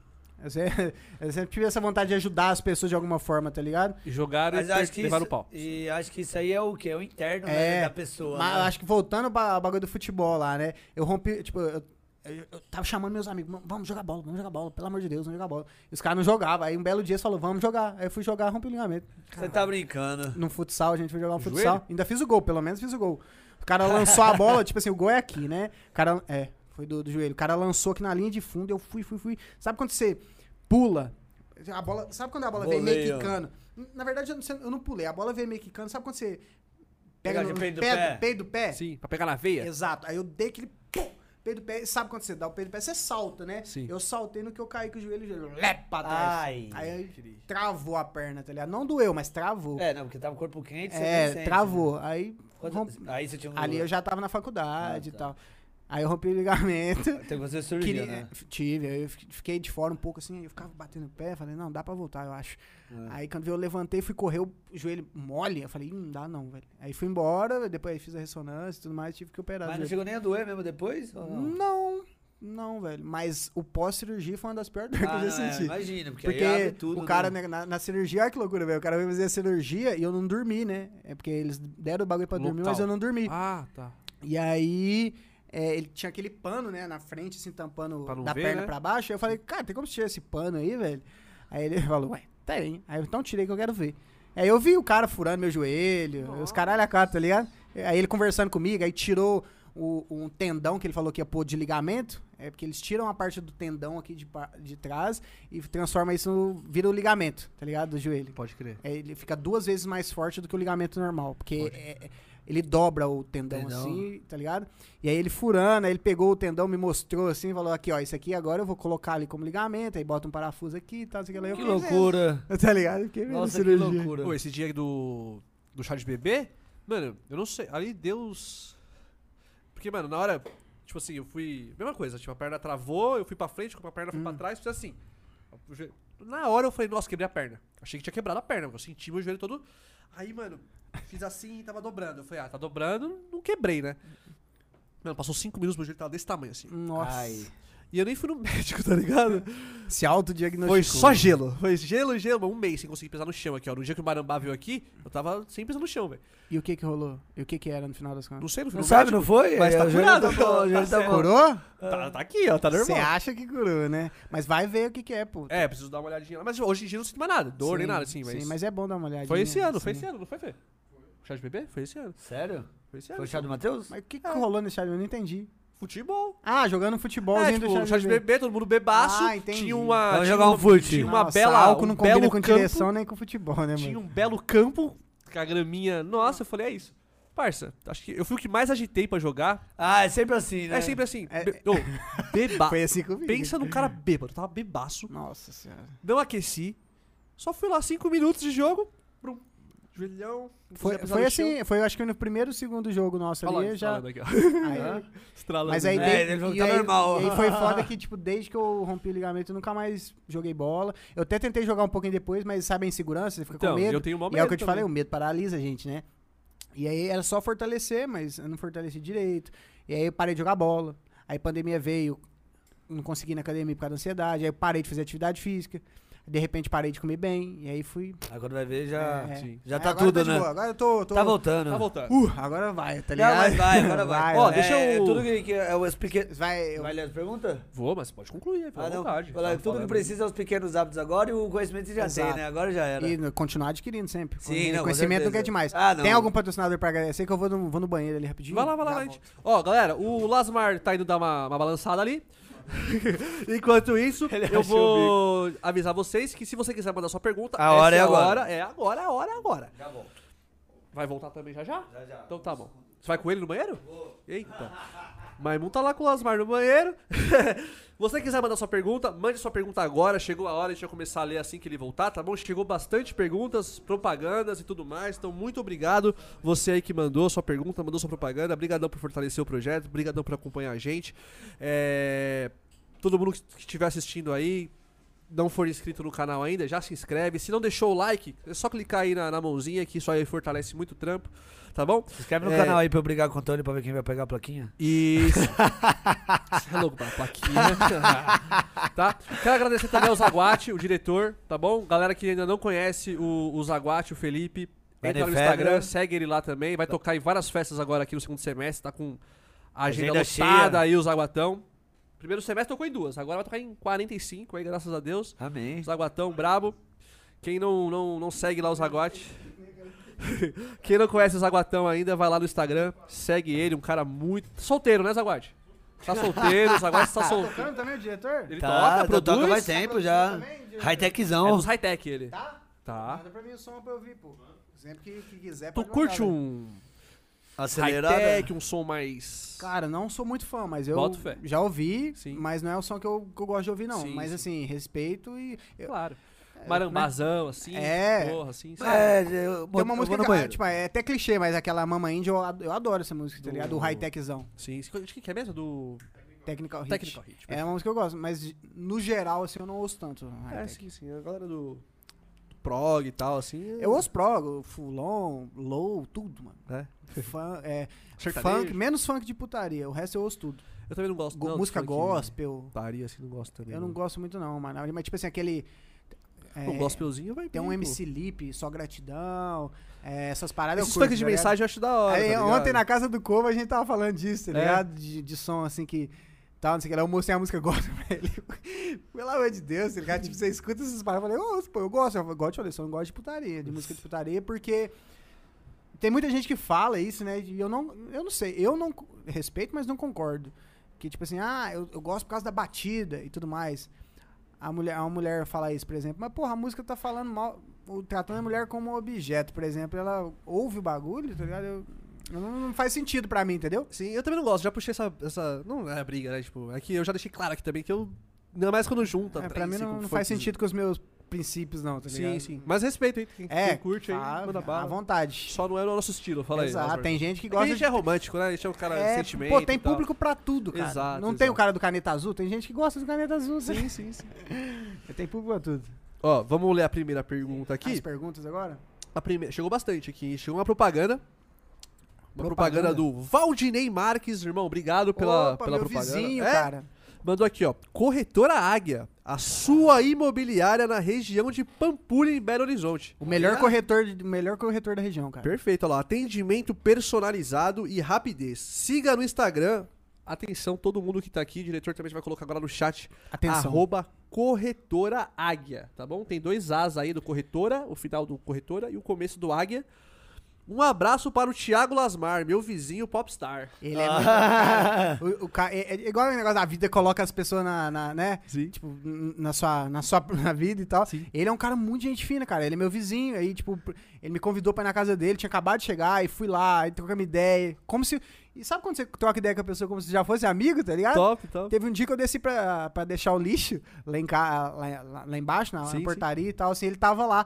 Eu sempre, *laughs* eu sempre tive essa vontade de ajudar as pessoas de alguma forma, tá ligado? E jogaram Mas e acho per- que levaram isso, o pau. E acho que isso aí é o quê? É o interno É, né, da pessoa. Mas né? acho que voltando pra bagulho do futebol lá, né? Eu rompi, tipo, eu, eu, eu tava chamando meus amigos, "Mano, vamos jogar bola, vamos jogar bola, pelo amor de Deus, vamos jogar bola. E os caras não jogavam. Aí um belo dia eles falaram, vamos jogar. Aí eu fui jogar, rompi o ligamento. Você tá brincando. Num futsal, a gente foi jogar um Joelho? futsal. Ainda fiz o gol, pelo menos fiz o gol. O cara lançou a bola, *laughs* tipo assim, o gol é aqui, né? O cara, é, foi do, do joelho. O cara lançou aqui na linha de fundo, eu fui, fui, fui. Sabe quando você pula? A bola, sabe quando a bola vem meio Voleio. quicando? Na verdade, eu não, eu não pulei. A bola veio meio quicando. Sabe quando você pega Pegar no peito do pé, pé? peito do pé? Sim, pra pegar na veia. Exato. Aí eu dei aquele pum, peito do pé. Sabe quando você dá o peito do pé? Você salta, né? Sim. Eu saltei no que eu caí com o joelho, o joelho lep pra trás. Ai. Aí aí travou a perna, tá ligado? Não doeu, mas travou. É, não, porque tava o corpo quente, você É, sente, travou. Aí né? Quanto- rompi- Aí você tinha um... ali eu já tava na faculdade Ah, tá. e tal. Aí eu rompi o ligamento. *laughs* Que fazer cirurgia, Queria- né? Tive, aí eu fi- fiquei de fora um pouco assim, eu ficava batendo o pé, falei, não, dá pra voltar, eu acho. É. Aí quando eu levantei, fui correr o joelho mole, eu falei, "Ih, não dá não, velho. Aí fui embora, depois fiz a ressonância e tudo mais, tive que operar. Mas não chegou nem a doer mesmo depois? não? Não, não, velho. Mas o pós-cirurgia foi uma das piores *laughs* dores Ah, que eu já não, é, senti. imagina, porque, Porque aí abre tudo, o cara né? na, na cirurgia, olha que loucura, velho. O cara veio fazer a cirurgia e eu não dormi, né? É porque eles deram o bagulho pra dormir, mas Local. eu não dormi. Ah, tá. E aí, é, ele tinha aquele pano, né, na frente, assim, tampando da ver, perna né? pra baixo. Aí eu falei, cara, tem como tirar esse pano aí, velho? Aí ele *laughs* falou, ué, tem. Aí eu, então tirei que eu quero ver. Aí eu vi o cara furando meu joelho, os caralho a cara, tá ligado? Aí ele conversando comigo, aí tirou o- um tendão que ele falou que ia pôr de ligamento. É porque eles tiram a parte do tendão aqui de, de trás e transforma isso no. vira o ligamento, tá ligado? Do joelho. Pode crer. É, ele fica duas vezes mais forte do que o ligamento normal. Porque é- é- ele dobra o tendão, Tendão. assim, tá ligado? E aí ele furando, aí ele pegou o tendão, me mostrou assim, falou: aqui, ó, isso aqui agora eu vou colocar ali como ligamento, aí bota um parafuso aqui e tal, sei lá. Eu Que vendo. loucura. *laughs* Tá ligado? Fiquei Nossa, que loucura. Pô, esse dia do, do chá de bebê, mano, eu não sei. Ali Deus. Porque, mano, na hora. Tipo assim, eu fui. Mesma coisa, tipo, a perna travou, eu fui pra frente, a perna foi pra trás, fiz assim. Na hora eu falei, nossa, quebrei a perna. Achei que tinha quebrado a perna, eu senti meu joelho todo. Aí, mano, fiz assim e tava dobrando. Eu falei, ah, tá dobrando, não quebrei, né? Mano, passou cinco minutos, meu joelho tava desse tamanho, assim. Nossa. Ai. E eu nem fui no *laughs* médico, tá ligado? Se autodiagnosticou. Foi só gelo. Foi gelo, gelo, um mês sem conseguir pisar no chão aqui, ó. No dia que o Marambá veio aqui, eu tava sem pisar no chão, velho. E o que que rolou? E o que que era no final das contas? Não sei, não fui Não no sabe, médico. não foi? Mas É, tá curado, tá tá tá. Curou? Tá, tá aqui, ó, tá Você normal. acha que curou, né? Mas vai ver o que que é, pô. É, preciso dar uma olhadinha lá. Mas hoje em dia eu não sinto mais nada. Dor nem Sim, nada, assim, mas. Sim, mas é bom dar uma olhadinha. Foi esse ano, foi sim. esse ano, não foi, Fê? O chá de bebê? Foi esse ano. Sério? Foi esse ano. Foi o chá do Matheus? Mas o que que rolou nesse chá? Eu não entendi. Futebol. Ah, jogando futebolzinho É, tipo, do chá de bebê, todo mundo bebaço. Ah, entendi. Tinha uma. Vamos jogar um fute. Tinha uma Nossa, bela. álcool um não combina belo com campo, direção nem com futebol, né, mano? Tinha um belo campo, com a graminha. Nossa, eu falei, é isso. Parça, acho que eu fui o que mais agitei pra jogar. Ah, é sempre assim, né? É sempre assim. É- be- Ô, beba. *laughs* Foi assim comigo. Pensa num cara bêbado. Eu tava bebaço. Nossa senhora. Não aqueci. Só fui lá cinco minutos de jogo. Brum, não Foi, foi assim, foi acho que no primeiro, segundo jogo nosso Olha ali, lá, já... estralando aqui, ó. *laughs* Aí- Estralando. mas aí, É, dei- ele falou que e tá aí- normal. E aí foi *laughs* foda que, tipo, desde que eu rompi o ligamento, eu nunca mais joguei bola. Eu até tentei jogar um pouquinho depois, mas sabe a insegurança, você fica Então, com medo. eu tenho mó E é o que eu medo te falei, o medo paralisa a gente, né? E aí era só fortalecer, mas eu não fortaleci direito. E aí eu parei de jogar bola. Aí pandemia veio, não consegui ir na academia por causa da ansiedade. Aí eu parei de fazer atividade física. De repente parei de comer bem. E aí fui. Agora vai ver, já, É. Sim. já tá agora tudo, de né? boa, Agora eu tô. tô Tá voltando. Tá voltando. Uh, agora vai, tá Não, ligado? mas vai, agora vai. *laughs* Ó, deixa é, eu- Tudo que, que é os pequenos... Vai, eu- Vai ler as perguntas? Vou, mas pode concluir, fica Ah, à não. vontade. Tava tudo que precisa é os pequenos hábitos agora e o conhecimento você já Exato. tem, né? Agora já era. E continuar adquirindo sempre. Sim, não, Conhecimento nunca é demais. Ah, não. Tem algum patrocinador pra agradecer que eu vou no, vou no banheiro ali rapidinho? Vai lá, vai lá, volto. Ó, galera, o Lasmar tá indo dar uma, uma balançada ali. *laughs* Enquanto isso, Ele eu vou avisar vocês que se você quiser mandar sua pergunta, A hora é a agora. hora, é agora, a hora é agora. Já volto. Vai voltar também já já? Já, já. Então tá bom. Você vai com ele no banheiro? Vou. Eita. *laughs* Maimun tá lá com o Lasmar no banheiro. *laughs* você quiser mandar sua pergunta, mande sua pergunta agora. Chegou a hora de eu começar a ler assim que ele voltar, tá bom? Chegou bastante perguntas, propagandas e tudo mais. Então, muito obrigado você aí que mandou sua pergunta, mandou sua propaganda. Obrigadão por fortalecer o projeto, obrigadão por acompanhar a gente. É, Todo mundo que estiver assistindo aí, não for inscrito no canal ainda, já se inscreve. Se não deixou o like, é só clicar aí na, na mãozinha que isso aí fortalece muito o trampo, tá bom? Se inscreve no É. canal aí pra eu brigar com o Antônio pra ver quem vai pegar a plaquinha. E. *laughs* Você é louco pra plaquinha. *laughs* tá? Quero agradecer também ao Zaguate, o diretor, tá bom? Galera que ainda não conhece o, o Zaguate, o Felipe. Entra no. Instagram, segue ele lá também. Vai tocar em várias festas agora aqui no segundo semestre. Tá com a agenda, Agenda lotada cheia. aí, o Zaguatão. Primeiro semestre tocou em duas, agora vai tocar em 45 aí, graças a Deus. Amém. Zaguatão, brabo. Quem não, não, não segue lá o Zaguate. *laughs* Quem não conhece o Zaguatão ainda, vai lá no Instagram, segue ele, um cara muito. Solteiro, né, Zaguate? Tá solteiro, o Zaguate tá solteiro. Tocando também o diretor? Ele Tá, toca, toca produz. faz tempo já. Diretor? É High-techzão. dos high-tech ele. Tá? Tá. Manda pra mim o som pra eu ouvir, pô. Sempre que, que quiser. Tu curte mandar, velho. um Acelerada. high-tech, um som mais. Cara, não sou muito fã, mas eu Boto fé. já ouvi, Sim. mas não é o som que eu, que eu gosto de ouvir, não. Sim, mas sim. assim, respeito e. eu- Claro. Marambazão, assim. É. Porra, assim. sabe? É, eu, Tem uma eu música que, banheiro. tipo, é até clichê, mas aquela Mama Índia, eu, ad- eu adoro essa música, tá Do- ligado? O high-techzão. Sim. De que é mesmo? Do Technical Hit. Technical Hit. É uma música que eu gosto, mas no geral, assim, eu não ouço tanto. É, sim, sim. A galera do, do prog e tal, assim. Eu ouço prog, fulon, low, tudo, mano. É. *laughs* Fun, é, funk, menos funk de putaria, o resto eu ouço tudo. Eu também não gosto. Go- não, música gospel, Putaria, assim, não gosto também. eu não gosto muito não, mano. Mas tipo assim, aquele... É, O gospelzinho vai Tem um bem. MC Lip, Só Gratidão, é, essas paradas. Esses eu curto, funk de tá mensagem eu acho da hora. Aí, tá ontem na casa do Covo a gente tava falando disso, tá É. ligado? De, de som assim que. Tal, não sei o que lá. Eu mostrei a música gospel *laughs* pra ele. Pelo amor de Deus, tá ligado? Tipo, você escuta essas paradas. Eu falei, ô, pô, eu gosto. Eu gosto de só não gosto de putaria, de música de putaria, porque. Tem muita gente que fala isso, né? E eu não, eu não sei. Eu não respeito, mas não concordo. Que tipo assim, ah, eu, eu gosto por causa da batida e tudo mais. A mulher, a mulher fala isso, por exemplo. Mas, porra, a música tá falando mal, tratando a mulher como um objeto, por exemplo. Ela ouve o bagulho, tá ligado? Eu- não, faz sentido pra mim, entendeu? Sim, eu também não gosto. Já puxei essa. essa não é briga, né? Tipo, é que eu já deixei claro aqui também que eu. Ainda mais quando junta. É, pra mim não, não faz sentido com os meus princípios, não, tá ligado? Sim, sim. Mas respeito, hein? Quem, É, quem curte aí, fala, manda à bala. vontade. Só não é o nosso estilo, fala aí. Exato, tem gente que gosta a gente é romântico, né? A gente é um cara de É, sentimento. Pô, tem e tal. público pra tudo, cara. Exato, não tem o exato. cara do caneta azul, tem gente que gosta do caneta azul. né? Sim, sim, sim. *laughs* Tem público pra tudo. Ó, vamos ler a primeira pergunta As aqui. perguntas agora? A primeira, chegou bastante aqui. Chegou uma propaganda. Uma propaganda, Propaganda? do Valdinei Marques, irmão. Obrigado pela, Opa, pela meu propaganda. vizinho, É, cara. Mandou aqui, ó. Corretora Águia, a sua imobiliária na região de Pampulha, em Belo Horizonte. O melhor corretor, de- melhor corretor da região, cara. Perfeito, olha lá. Atendimento personalizado e rapidez. Siga no Instagram. Atenção, todo mundo que tá aqui. O diretor também vai colocar agora no chat. Atenção. Arroba Corretora Águia, tá bom? Tem dois As aí do Corretora, o final do Corretora e o começo do Águia. Um abraço para o Thiago Lasmar, meu vizinho popstar. Ele é muito. *laughs* cara, o, o é, é igual o negócio da vida, coloca as pessoas na, na, né? Sim. Tipo, na sua, na sua *laughs* na vida e tal. Sim. Ele é um cara muito gente fina, cara. Ele é meu vizinho. Aí, tipo, ele me convidou pra ir na casa dele, tinha acabado de chegar, e fui lá, aí trocamos ideia. Como se. E sabe quando você troca ideia com a pessoa como se já fosse amigo, tá ligado? Top, top. Teve um dia que eu desci pra, pra deixar o lixo lá, em lá, lá- embaixo, na, na Sim, sim. portaria e tal, assim, ele tava lá.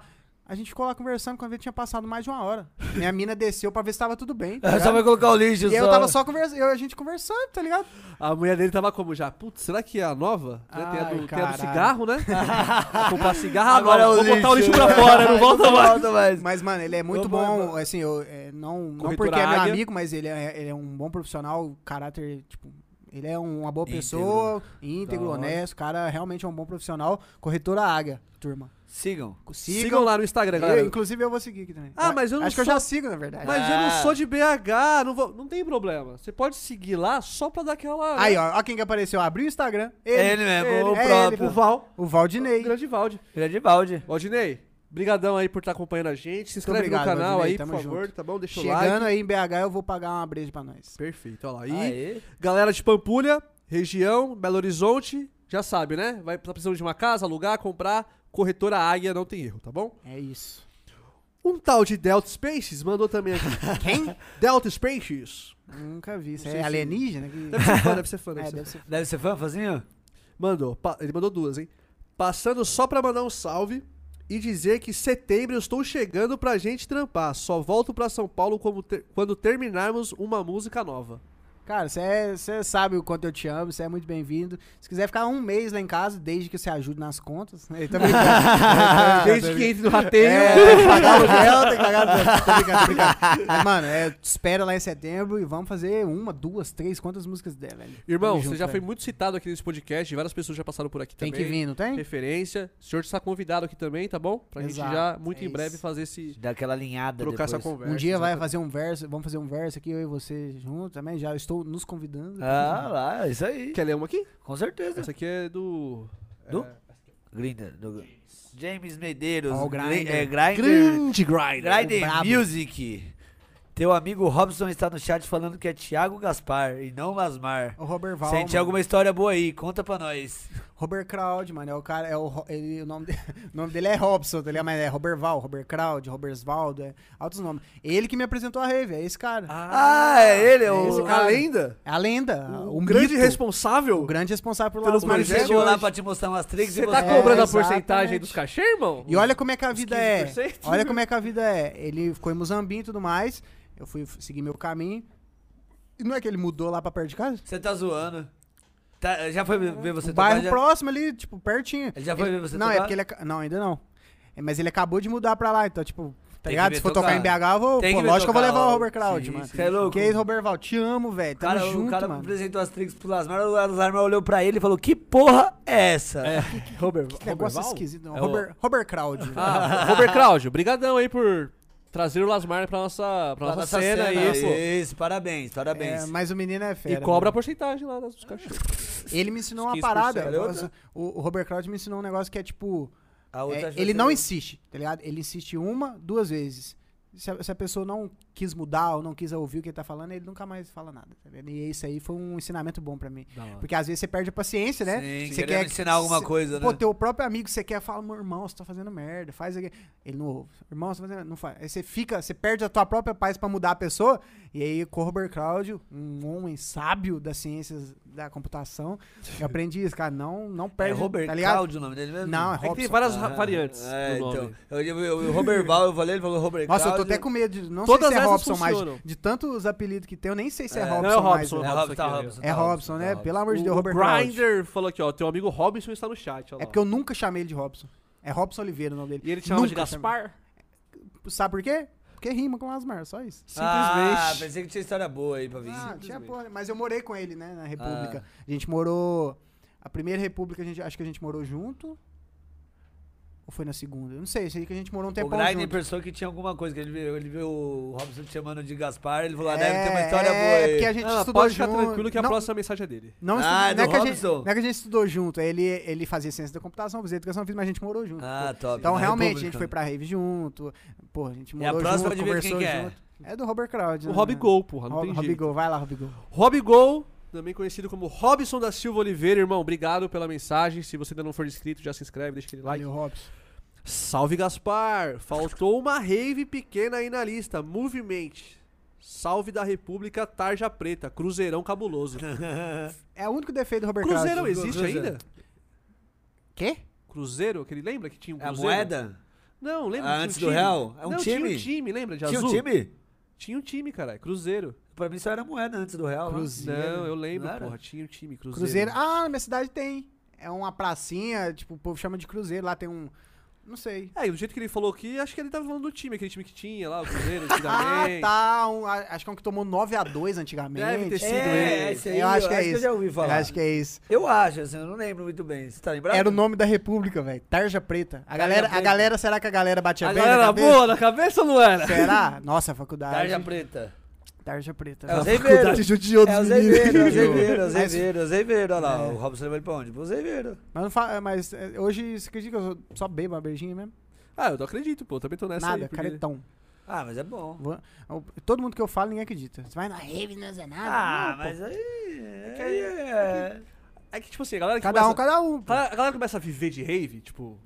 A gente ficou lá conversando quando ele tinha passado mais de uma hora. Minha mina desceu pra ver se tava tudo bem. tá *laughs* Só vai colocar o lixo. E eu tava só conversando, eu, a gente conversando, tá ligado? A mulher dele tava como já? Putz, será que é a nova? Né, tem, a do, Ai, tem a do cigarro, né? *laughs* Comprar cigarro Agora agora. é o Vou botar o lixo. lixo pra fora, não *laughs* volta mais. volta mais. Mas, mano, ele é muito bom, vamos. assim, eu, é, não, não porque é meu Águia. amigo, mas ele é, ele é um bom profissional, caráter, tipo, ele é um- uma boa Íntegro. pessoa, íntegro, hora. honesto, cara realmente é um bom profissional. Corretora Águia, turma. Sigam. Sigam lá no Instagram, Eu, galera. inclusive eu vou seguir aqui também. Ah, mas eu não Acho que eu sou- já sigo, na verdade. Mas eu não Ah. sou de BH, não, vou, não tem problema. Você pode seguir lá só pra dar aquela. Aí, ó, ó quem que apareceu. Abriu o Instagram. Ele mesmo, o é próprio. O Val. O Valdinei. O grande Valde. Grande balde. Valdinei, brigadão aí por estar acompanhando a gente. Se inscreve obrigado, no canal Valdinei, aí, por favor, junto. tá bom? Deixa o Chegando like. aí em BH, eu vou pagar uma breja pra nós. Perfeito, olha lá. E Aê. galera de Pampulha, região, Belo Horizonte, já sabe, né? Vai tá precisando de uma casa, alugar, comprar. Corretora Águia, não tem erro, tá bom? É isso. Um tal de Delta Spaces mandou também aqui. *laughs* Quem? Delta Spaces. Nunca vi. Isso é alienígena? Que... Deve ser fã, deve ser fã, *laughs* deve É, ser deve ser. Deve ser fã, Fazinho? Mandou. pa- Ele mandou duas, hein? Passando só pra mandar um salve e dizer que setembro eu estou chegando pra gente trampar. Só volto pra São Paulo como ter- quando terminarmos uma música nova. Cara, você sabe o quanto eu te amo, você é muito bem-vindo. Se quiser ficar um mês lá em casa, desde que você ajude nas contas. Né? Tô brincando. *laughs* Desde que entre no rateio. É, tem que pagar aluguel, tem que pagar. Tô brincando, tô brincando. Mas, mano, é, te espero lá em setembro e vamos fazer uma, duas, três, quantas músicas der, velho. Irmão, Tamo você junto, já foi muito citado aqui nesse podcast. Várias pessoas já passaram por aqui Tem também. que vir, não tem? Referência. O senhor está convidado aqui também, tá bom? Pra gente Exato, já, muito é em breve, fazer esse. Dá aquela alinhada trocar depois. essa conversa. Um dia vai exatamente. fazer um verso, vamos fazer um verso aqui, eu e você junto também. Já estou nos convidando. Ah, lá, isso aí. Quer ler uma aqui? Com certeza. Essa aqui é do. Do? é, Grinder. do- James Medeiros. Ó, o Gri- Grindr. É, Grindr. Grande Grinder. Grindr brabo. Music. Teu amigo Robson está no chat falando que é Thiago Gaspar e não Lasmar. O Robert Val. Sente alguma história boa aí, conta pra nós. Robert Kraud, mano, é o cara, é o, ele, o, nome dele, *laughs* o nome dele é Robson, tá ligado? Mas é Robert Val, Robert Kraud, Robertsvaldo, é altos nomes. Ele que me apresentou a Rave, é esse cara. Ah, é ele, é o. cara. A lenda? É a lenda, O, o, grande mito, responsável? o grande responsável por pelo Las projeto. Marias. Chegou lá pra te mostrar umas tricks Você e tá É, cobrando a exatamente. porcentagem aí dos cachê, irmão? E olha como é que a vida é. 15%? Olha como é que a vida é. Ele ficou em Muzambinho e tudo mais. Eu fui seguir meu caminho. E não é que ele mudou lá pra perto de casa? Você tá zoando. Tá, já foi ver você o bairro tocar? Já- próximo ali, tipo, pertinho. Ele já foi ver você Não, tocar? é porque ele. aca- Não, ainda não. É, Mas ele acabou de mudar pra lá, então, tipo, que ligado? Se for tocar. tocar em BH, eu vou. Tem Pô, que lógico que eu vou tocar, levar o ó. Robert Kraut, Sim, mano. Você é louco? Que isso, Robert Val, te amo, velho. O Tamo cara, junto, o cara mano. apresentou as tricks pro Lasmar, o Lasmar olhou pra ele e falou: Que porra é essa? *laughs* Robert, Que negócio Val? esquisito. Não, É o- Robert, Robert. Ah, Robert Cláudio, brigadão aí por trazer o Lasmar pra nossa, pra Pra nossa, nossa cena, cena, aí, pô. Isso, parabéns, parabéns. É, mas o menino é E fera. cobra a mano. porcentagem lá das cachorros. Ele me ensinou uma 15%. parada. Outra. O, o Robert Kraut me ensinou um negócio que é tipo. A outra é, ele não insiste, tá ligado? Ele insiste uma, duas vezes. Se a, se a pessoa não quis mudar ou não quis ouvir o que ele tá falando, ele nunca mais fala nada. Tá ligado? E isso aí foi um ensinamento bom pra mim. Porque às vezes você perde a paciência, né? Sim, você querendo ensinar alguma cê- coisa, né? Pô, teu próprio amigo, você quer falar, meu irmão, você tá fazendo merda, faz aqui. Ele não ouve. Irmão, você tá fazendo. Não faz. Aí você fica, você perde a tua própria paz pra mudar a pessoa. E aí, Robert Cláudio, um homem sábio das ciências da computação, eu aprendi isso, cara. Não, não É perde. Robert tá ligado? Cláudio o nome dele mesmo? Não, é É que tem Robson. várias Ah, variantes É, do nome. então. Eu, eu, eu- o *laughs* Robert Val, eu falei, ele falou Robert Nossa, eu tô até com medo de. Não Todas sei se é Robson mais. De tantos apelidos que tem, eu nem sei se é, É, Robson não é o mais. Robson, né? É Robson Robson, tá Robson. É tá Robson, né? tá Pelo amor de O, Deus, o Robert Cláudio. Grindr falou aqui, ó, teu amigo Robson está no chat. É porque eu nunca chamei ele de Robson. É Robson Oliveira o nome dele. E ele te chama de Gaspar? Sabe por quê? Porque rima com Asmar, só isso. Ah, pensei que tinha história boa aí pra vir. Ah, tinha simplesmente. porra, mas eu morei com ele, né, na República. Ah. A gente morou. A primeira República, a gente, acho que a gente morou junto. Ou foi na segunda? Eu não sei, sei que a gente morou um o tempão Grindr pensou que tinha alguma coisa, que ele viu, ele viu o Robson te chamando de Gaspar, ele falou, ah, É, deve ter uma história boa é, aí. porque a gente Não, estudou pode ficar junto. tranquilo que a não, próxima mensagem é dele. Não, Ah, estu- é não, é do que a gente, Robson? não é que a gente estudou junto, ele, ele fazia ciência da computação, fazia educação física, mas a gente morou junto. Ah, pô. top. Então, na realmente, a República. gente foi pra rave junto. Pô, a gente E a morou próxima junto, quem conversou que é? junto. É do Robert Cloud. O Rob Gol, porra, não Rob, tem Rob jeito. Gol, vai lá, Rob Gol. Rob Gol, também conhecido como Robson da Silva Oliveira, irmão, obrigado pela mensagem. Se você ainda não for inscrito, já se inscreve, deixa aquele like. Valeu, Robson. Salve Gaspar! Faltou uma rave pequena aí na lista. Movement. Salve da República Tarja Preta. Cruzeirão cabuloso. *laughs* É o único defeito do Robert Cruzeiro Cloud. existe Cruzeiro. ainda? Quê? Cruzeiro? Aquele lembra que tinha um É a Cruzeiro? moeda? Não, lembra? Ah, antes um do time? real? É um Não, time? Tinha um time, lembra? De Tinha um azul? time? Tinha um time, caralho. Cruzeiro. Pra mim só era moeda antes do real. né? Cruzeiro. Não, eu lembro, Não porra. Tinha um time, Cruzeiro. Cruzeiro. Ah, na minha cidade tem. É uma pracinha, tipo, o povo chama de Cruzeiro. Lá tem um. Não sei. É, e do jeito que ele falou aqui, acho que ele tava falando do time, aquele time que tinha lá, o Cruzeiro, *laughs* Ah, antigamente. tá. um- a- acho que é um que tomou 9x2 antigamente. Deve ter sido É, ele. esse aí, Eu acho que é eu isso. já ouvi Eu falar. acho que é isso. Eu acho, assim, eu não lembro muito bem. Você tá lembrado? Era o nome da República, velho. Tarja Preta. A Tarja galera, a Preta. galera, será que a galera batia A bem galera na era cabeça? boa na cabeça ou não era? Será? Nossa, a faculdade. Tarja Preta. Tarja Preta. É o judiou dos É o. Zeiveiro, é o Judiou. Zeiveiro, é o Zeiveiro, é o Zeiveiro. Olha lá, É. o Robson levou ele pra onde? Pro Zeiveiro. Mas, não fa- mas hoje, você acredita que eu só bebo uma beijinha mesmo? Ah, eu não acredito, pô. Também tô nessa Nada, aí. porque- caretão. Ah, mas é bom. Todo mundo que eu falo, ninguém acredita. Você vai na rave, não é nada. Ah, Não, mas aí... É que aí é... É que, tipo assim, a galera que Cada um, começa... cada um. pô. A galera começa a viver de rave, tipo.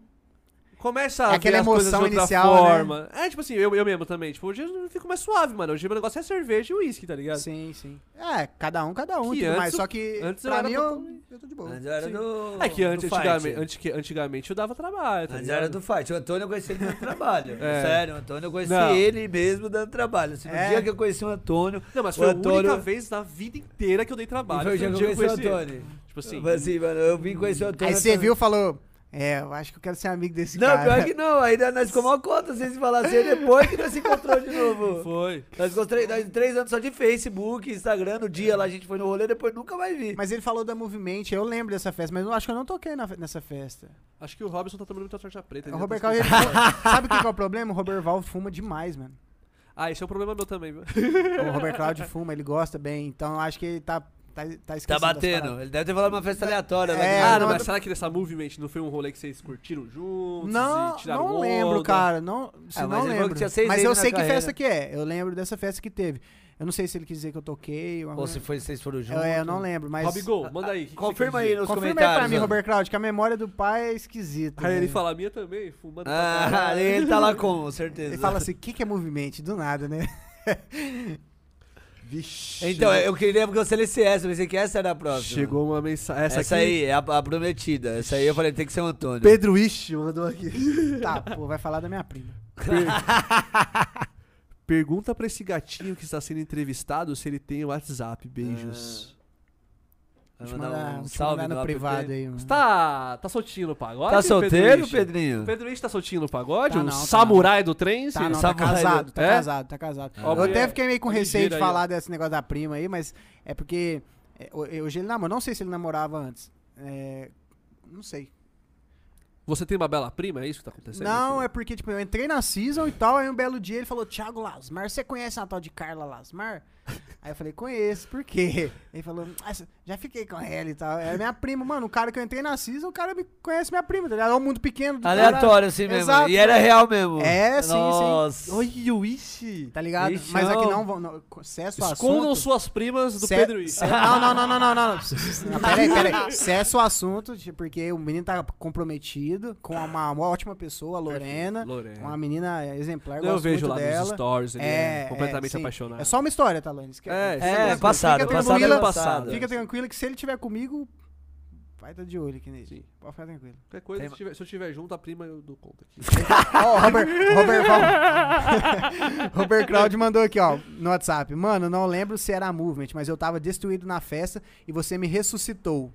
Começa É a aquela ver as coisas de emoção outra inicial, né? forma. É, tipo assim, eu, eu mesmo também. Tipo, hoje eu fico mais suave, mano. Hoje meu negócio é cerveja e uísque, tá ligado? Sim, sim. É, cada um, cada um. Que tudo antes mais. eu- Só que, antes eu pra era mim, eu, totalmente- eu tô de boa. Antes eu era Sim. do... É que antes, do antigamente, antes, que- antigamente eu dava trabalho, tá Antes ligado? era do fight. O Antônio eu conheci ele dando trabalho. *laughs* É. Sério, o Antônio eu conheci Não. ele mesmo dando trabalho. Assim, no É. dia que eu conheci o Antônio... Não, mas O foi Antônio- a única vez na vida inteira que eu dei E trabalho. foi o dia que eu conheci o Antônio. Tipo assim, Tipo assim, mano, eu vim conhecer o Antônio. Aí você viu e falou, é, eu acho que eu quero ser amigo desse Não, cara. pior que não. Ainda nós ficamos uma conta, vocês falaram assim, depois que nós se encontrou de novo. *laughs* foi. Nós ficamos três, nós, três anos só de Facebook, Instagram, no dia lá a gente foi no rolê, depois nunca mais vi. Mas ele falou da Movimento, eu lembro dessa festa, mas eu acho que eu não toquei na- nessa festa. Acho que o Robson tá tomando muita tarja preta. O já Robert Cal, sabe o que, que é o problema? O Robert Val fuma demais, mano. Ah, esse é um problema meu também, viu? O Robert Cloud fuma, ele gosta bem, então eu acho que ele tá, tá, tá Tá batendo. Ele deve ter falado uma festa aleatória. né? É, ah, não, mas será que nessa movement não foi um rolê que vocês curtiram juntos? Não, e tiraram não lembro, onda? cara. Não, se Ah, mas não lembro. que mas eu sei que carreira. festa que é. Eu lembro dessa festa que teve. Eu não sei se ele quis dizer que eu toquei. Ou se foi, vocês foram juntos. É, eu não lembro, mas. Rob Gol, manda aí. que que Confirma quer aí nos Confirma aí comentários. pra mim, ó. Robert Cloud, que a memória do pai é esquisita. Aí ele velho. fala a minha também, fumando Ah, ele tá lá com certeza. Ele fala assim: o que, que é movimento? Do nada, né? *laughs* Vixe. Então, eu queria que você lesse essa, eu pensei que essa era a próxima. Chegou uma mensagem. Essa, Essa, aqui. aí, é a, a prometida. Essa aí eu falei, tem que ser o Antônio. Pedro Ishi mandou aqui. tá, pô, vai falar da minha prima. *laughs* Pergunta pra esse gatinho que está sendo entrevistado se ele tem o WhatsApp. Beijos. Vai mandar mandar, um salve mandar no privado aí, mano. Você tá, tá soltinho no pagode? Tá solteiro? Pedrinho? Pedro Ixi tá soltinho no pagode? Tá não, tá samurai do trem? Tá, não, tá casado, tá É? casado, tá casado. Eu até fiquei meio com receio de ligeiro aí, falar desse negócio da prima aí, mas é porque é, ho- hoje ele namora. Não sei se ele namorava antes. É, não sei. Você tem uma bela prima? É isso que tá acontecendo? Não, é porque, tipo, eu entrei na season e tal, aí um belo dia ele falou, Thiago Lasmar, você conhece a tal de Carla Lasmar? Aí eu falei, conheço, por quê? Ele falou, "Ah, já fiquei com ela e tal. É minha prima, mano, o cara que eu entrei na season, o cara me conhece minha prima, tá ligado? É um mundo pequeno. do Aleatório cara. assim mesmo. Exato. E era real mesmo. É, sim, sim. Nossa. Olha o Ixi. Tá ligado? Ixi, Mas aqui não. não vão. Não, cesso ao Escondam assunto. suas primas do Pedro Ixi. ce- Não, não, não, não, não, não. não. Peraí, peraí. Cesso ao assunto, porque o menino tá comprometido com uma, uma ótima pessoa, a Lorena. Lorena. Uma menina exemplar, Eu vejo lá dela. nos stories, ele é, É, completamente é, sim. apaixonado. É só uma história, tá, Lorena? Esque- É, fica É, passado, fica passado é passado. Fica tranquila que se ele tiver comigo, vai estar de olho aqui nele. Sim. Pode ficar tranquilo. Qualquer coisa, Tem- se, tiver- se eu tiver junto, a prima eu dou conta aqui. *laughs* Ó, o Robert, Robert, *laughs* Robert Crowd mandou aqui, ó, no WhatsApp. Mano, não lembro se era a Movement, mas eu tava destruído na festa e você me ressuscitou.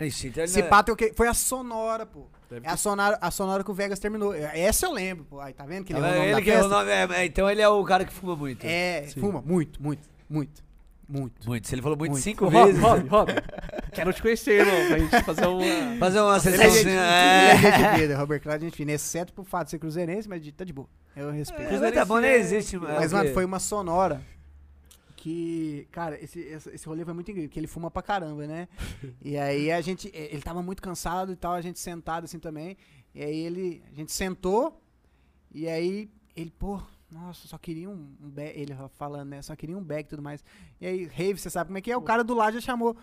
Ixi, então Se não é- pá, tem o quê? Foi a Sonora, pô. Deve É a sonora, a sonora que o Vegas terminou. Essa eu lembro, pô. Aí, tá vendo que ele Tá errou o vendo? nome Ele que é o festa? nome. é, é, então ele é o cara que fuma muito. É, Sim. fuma muito, muito, muito, muito. Muito. Se ele falou muito, Muito. cinco Rob, vezes. Rob, Rob. *laughs* Quero te conhecer, irmão, pra gente fazer uma... Fazer uma é gente, ele é gente *laughs* É. fina, Robert Crowd é gente fina. Exceto por fato de ser cruzeirense, mas de- tá de boa. Eu respeito. É, mas tá bom, nem existe. Mas, é o mano, foi uma sonora que. Cara, esse, esse, esse rolê foi muito incrível, porque ele fuma pra caramba, né? e aí a gente. Ele tava muito cansado e tal, a gente sentado assim também. E aí ele. A gente sentou, e aí ele, pô. Nossa, só queria um, um bag, ele falando, né? Só queria um bag e tudo mais. E aí, Rave, você sabe como é que é? O cara do lado já chamou.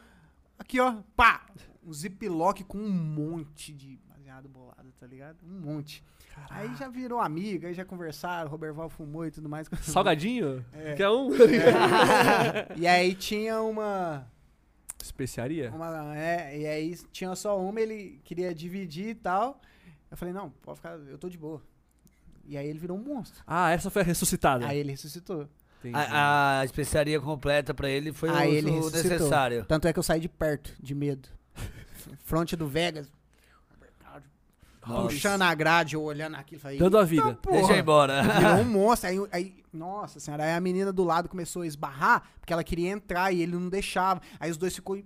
Aqui, ó, pá! Um ziplock com um monte de baseado bolado, tá ligado? Um monte. Aí já virou amiga, aí já conversaram, o Robert Val fumou e tudo mais. *laughs* Salgadinho? É. Que é um... *laughs* e aí tinha uma, Especiaria? uma. É, e aí tinha só uma, ele queria dividir e tal. Eu falei, não, pode ficar, eu tô de boa. E aí ele virou um monstro. Ah, essa foi a ressuscitada. Aí ele ressuscitou. A, a especiaria completa pra ele foi Aí o, ele necessário. Tanto é que eu saí de perto, de medo. *laughs* Fronte do Vegas. Nossa. Puxando a grade, eu olhando aquilo, falei. Dando a "Eita vida." porra." Deixa eu ir embora. Virou um *laughs* monstro. Aí, aí, nossa senhora, aí a menina do lado começou a esbarrar, porque ela queria entrar e ele não deixava. Aí os dois ficou,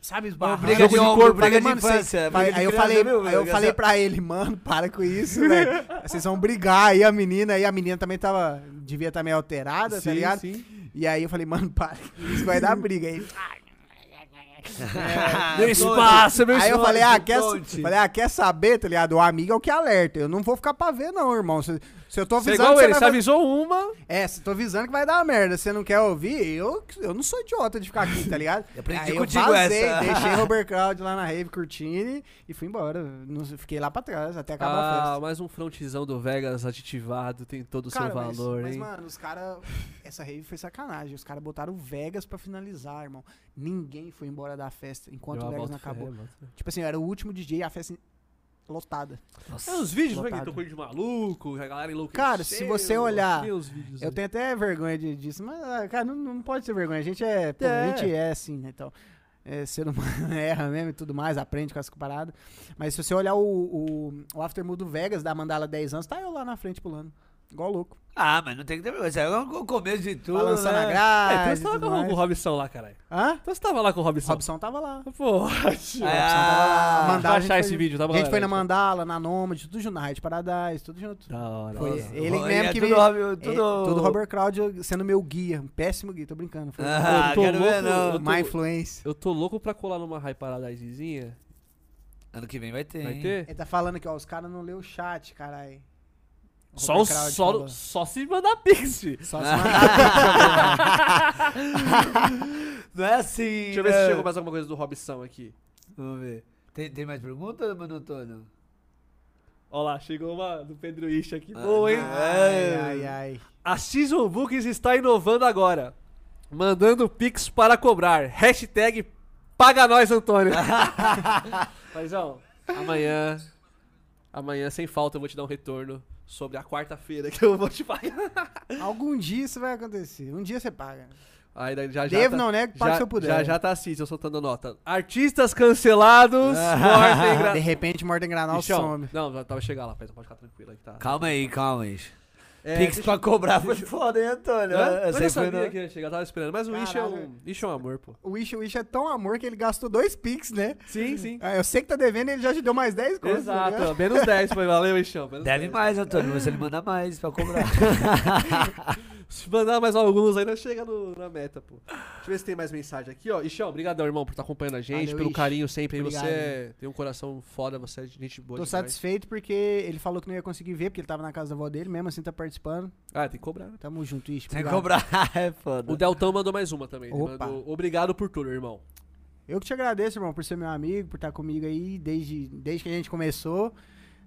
sabe, esbarrando. briga Jogo de corpo. briga de "Mano, infância, Aí eu falei, viu, aí eu falei pra ele, mano, para com isso, velho. *laughs* Vocês vão brigar. Aí a menina, aí a menina também tava, devia estar meio alterada, tá Sim, ligado? sim. E aí eu falei, mano, para, com isso vai dar briga. Aí, *laughs* Meu espaço, meu aí eu falei, ah, quer, falei, ah, quer saber, tá ligado? O amigo é o que alerta. Eu não vou ficar pra ver, não, irmão. Se, se eu tô Você é avisando igual que ele, você você vai avisou uma, é, se tô avisando que vai dar merda, você não quer ouvir, eu, eu não sou idiota de ficar aqui, tá ligado? *laughs* Eu aprendi Aí contigo eu vazei, essa. deixei *laughs* Robert Crowd lá na rave curtindo e fui embora. Não, fiquei lá pra trás até acabar a ah, festa. mais um frontzão do Vegas aditivado, tem todo o seu mas- valor, mas, hein? mano, os caras. Essa rave foi sacanagem. Os caras botaram o Vegas pra finalizar, irmão. Ninguém foi embora da festa enquanto Eu o Vegas não acabou. fé. Tipo assim, eu era o último DJ e a festa lotada. Nossa. É os vídeos, é que Lotado. tocou de maluco, a galera enlouqueceu. Cara, se você olhar- vídeos Eu aí. tenho até vergonha de- disso, mas, ah, cara, não, não pode ter vergonha. A gente é. pô, a É. gente é assim, né? Então. É, ser humano *laughs* erra mesmo e tudo mais, aprende com as paradas. Mas se você olhar o, o, o Aftermood do Vegas, da Mandala 10 anos, tá eu lá na frente pulando. Igual louco. Ah, mas não tem que ter vergonha. Isso é o começo de tudo. Balançando né? a É, grade. então e você tava tudo com o. Robson lá, caralho. Hã? Então você tava lá com o Robson. Robson tava lá. Pô, Robson Ah, tava lá. *laughs* Vou Mandala, a gente achar esse foi- vídeo, tá bom? A gente foi na? Mandala, na Nômade, tudo junto, na Rádio Paradise, tudo junto. Da hora. Foi Nossa. ele mesmo é que tudo, Rob- É, tudo... tudo Robert Crowd sendo meu guia, um péssimo guia, tô brincando. Foi Ah, Eu tô quero ver louco, não. eu tô- má influência. Eu tô louco pra colar numa High Paradisezinha. Ano que vem vai ter, Vai hein? ter? Ele tá falando aqui, ó, os caras não lê o chat, caralho. O Só, Crowd só, só se mandar pix. Só se mandar *laughs* Não é assim, Deixa eu ver se chegou mais alguma coisa do Robson aqui. Vamos ver. Tem, tem mais perguntas, Mano Antônio? Ó lá, chegou uma do Pedro Isch aqui. Ah, Boa, hein? Ai, ai, ai. A Season Books está inovando agora. Mandando pix para cobrar. Hashtag paga nós, Antônio. *laughs* Mas, ó, amanhã... Amanhã, sem falta, eu vou te dar um retorno sobre a quarta-feira *laughs* que eu vou te pagar. Algum dia isso vai acontecer. Um dia você paga. Aí já, já Devo, tá, não nego, pago já, se eu puder. Já, já tá assim, eu soltando nota. Artistas cancelados, *laughs* mortem gra... De repente, Morten Granal Michel, some. Não, já tava chegar lá, pode ficar tranquilo aí que tá. Calma aí, calma aí. É, Pix deixa- pra cobrar foi foda, hein, Antônio? Hã? Eu sabia no- que ia chegar, tava esperando. Mas o Ish é um. Ish é um amor, pô. O Wish, o é tão amor que ele gastou dois Pix, né? Sim, sim. Ah, Eu sei que tá devendo ele já te deu mais 10 contas. tá ligado? Exato, menos 10 foi, valeu, menos Deve 10. mais, Antônio, mas ele manda mais pra cobrar. *laughs* Se mandar mais alguns aí, nós chega no- na meta, pô. Deixa eu ver se tem mais mensagem aqui, ó. Ishão, obrigadão, irmão, por estar acompanhando a gente, Valeu, pelo carinho sempre. aí. Obrigado, você é- tem um coração foda, você é gente boa Tô demais. satisfeito porque ele falou que não ia conseguir ver, porque ele tava na casa da avó dele, mesmo assim tá participando. Ah, tem que cobrar. né? Tamo junto, Wish. Sem obrigado. cobrar, *laughs* é foda. O Deltão mandou mais uma também. Ele Opa. mandou, obrigado por tudo, irmão. Eu que te agradeço, irmão, por ser meu amigo, por estar comigo aí desde, desde que a gente começou.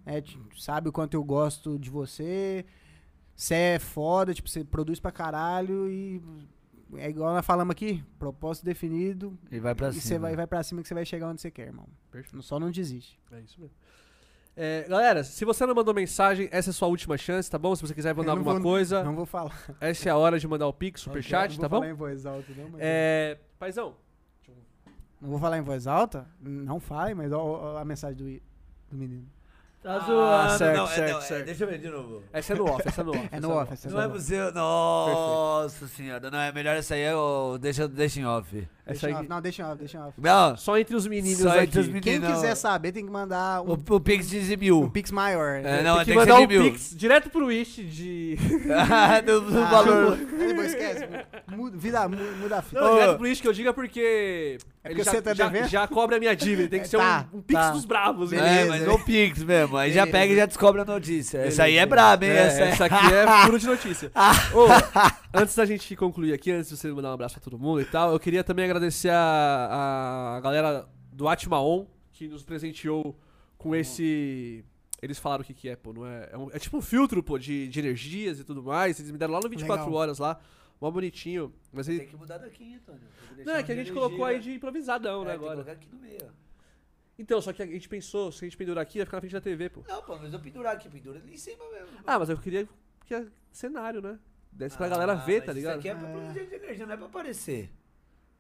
É, sabe o quanto eu gosto de você. Você é foda, tipo, você produz pra caralho e. É igual nós falamos aqui, propósito definido. E vai pra e cima. você vai, vai pra cima que você vai chegar onde você quer, irmão. Perfeito. Só não desiste. É isso mesmo. É, galera, se você não mandou mensagem, essa é a sua última chance, tá bom? Se você quiser mandar não alguma vou- coisa, Não vou falar. essa é a hora de mandar o pix, Não superchat, vou tá bom? falar em voz alta, não, mas- É, paizão, Não vou falar em voz alta? Não fale, mas ó a mensagem do, do menino. Tá Ah, zoando, certo, não, é- certo, não, é- certo. Deixa eu ver de novo. essa é no off, essa é no off. *laughs* É essa no off, essa é Não é no off. possível. Nossa senhora, não é melhor essa aí, eu deixa, deixa em off. Deixa aí, off. Não, deixa off, deixa off. Não, só entre os meninos Só aqui. entre os meninos. Quem não. quiser saber tem que mandar um, o, o Pix de 15 mil. um pix maior. É, não, tem que tem que mandar ser um mil. pix direto pro Wish de... do, do Ah, valor. Depois esquece. Muda, vida, mu- muda a fita. Não, Ô. direto pro Wish que eu diga porque... É ele porque já, você tá já, devendo? já cobra a minha dívida, tem que ser Tá, um, um pix tá. dos bravos. Beleza. né? É, mas no Pix mesmo. Aí já Beleza. pega e já descobre a notícia. Essa aí é Beleza. braba, hein? É, essa, essa, é... aqui é furo de notícia. *laughs* Ô, antes da gente concluir aqui, antes de você mandar um abraço pra todo mundo e tal, eu queria também agradecer a, a galera do Atmaon, que nos presenteou com esse... Eles falaram o que que é, pô, não é? É, um- é tipo um filtro, pô, de, de energias e tudo mais. Eles me deram lá no 24 Legal. horas lá, mó bonitinho. Mas ele... Tem que mudar daqui, Antônio. Tem que Não, é que a gente energia. colocou aí de improvisadão, né, É, tem que agora. colocar aqui no meio. Então, só que a gente pensou, se a gente pendurar aqui, ia ficar na frente da TV, pô. Não, pô, mas eu pendurar aqui, pendura ali em cima mesmo. Ah, mas eu queria que é cenário, né? Desse pra galera ver, tá ligado? Isso aqui é pra produzir de energia, não é pra aparecer.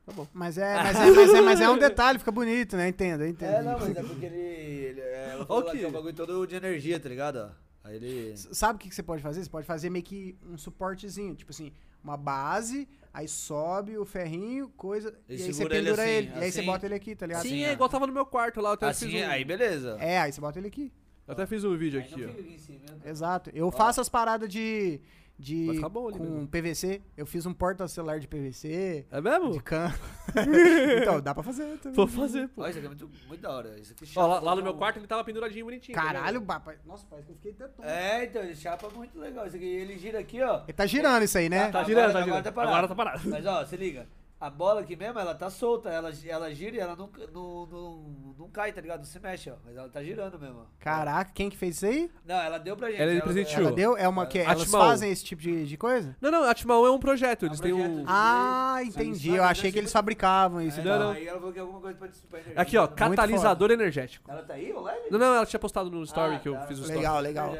Tá bom. Mas é, mas, é, mas, é, mas é um detalhe, fica bonito, né? Entendo, eu entendo. É, não, mas é porque ele. ele é, ela falou lá Ok. que é um bagulho todo de energia, tá ligado? ó? Aí ele. S- Sabe o que que você pode fazer? Você pode fazer meio que um suportezinho, tipo assim, uma base, aí sobe o ferrinho, coisa, E e, aí você segura ele pendura assim, ele. E aí você assim. bota ele aqui, tá ligado? Sim, Assim, é ó. igual tava no meu quarto lá, eu até Assim, fiz um, aí beleza. É, aí você bota ele aqui. eu até fiz um vídeo Aí aqui, não ó. fica aqui em cima, né? Exato. Eu faço as paradas de. De Vai ficar bom ali com mesmo. PVC. Eu fiz um porta-celular de PVC, É mesmo? de can. *laughs* então, dá pra fazer também. Vou fazer, pô. Ó, isso aqui é muito, muito da hora. Isso aqui Ó, lá, chapa lá no meu quarto ele tava penduradinho, bonitinho. tá Caralho, vendo? papai. Nossa, parece que eu fiquei até tonto. É, então, ele chapa muito legal. Isso aqui, ele gira aqui, ó. Ele tá girando isso aí, né? Tá Agora- girando, tá agora girando. tá parado. Agora tá parado. Mas ó, se liga. A bola aqui mesmo, ela tá solta. Ela, ela gira e ela não, não, não, não cai, tá ligado? Não se mexe, ó. Mas ela tá girando mesmo, ó. Caraca, quem que fez isso aí? Não, ela deu pra gente. Ela me presenteou. Ela deu? É uma que elas Atmão. fazem esse tipo de, de coisa? Não, não, a Atmão é um projeto, eles É um têm um... de- Ah, entendi. Eu achei que eles ser- fabricavam isso. É, e Não, não. Aí ela falou que é alguma coisa pra energia. Aqui, ó, catalisador energético. Ela tá aí, ô Lely? Não, não, ela tinha postado no story Ah, que eu tá. fiz o story. Legal, legal.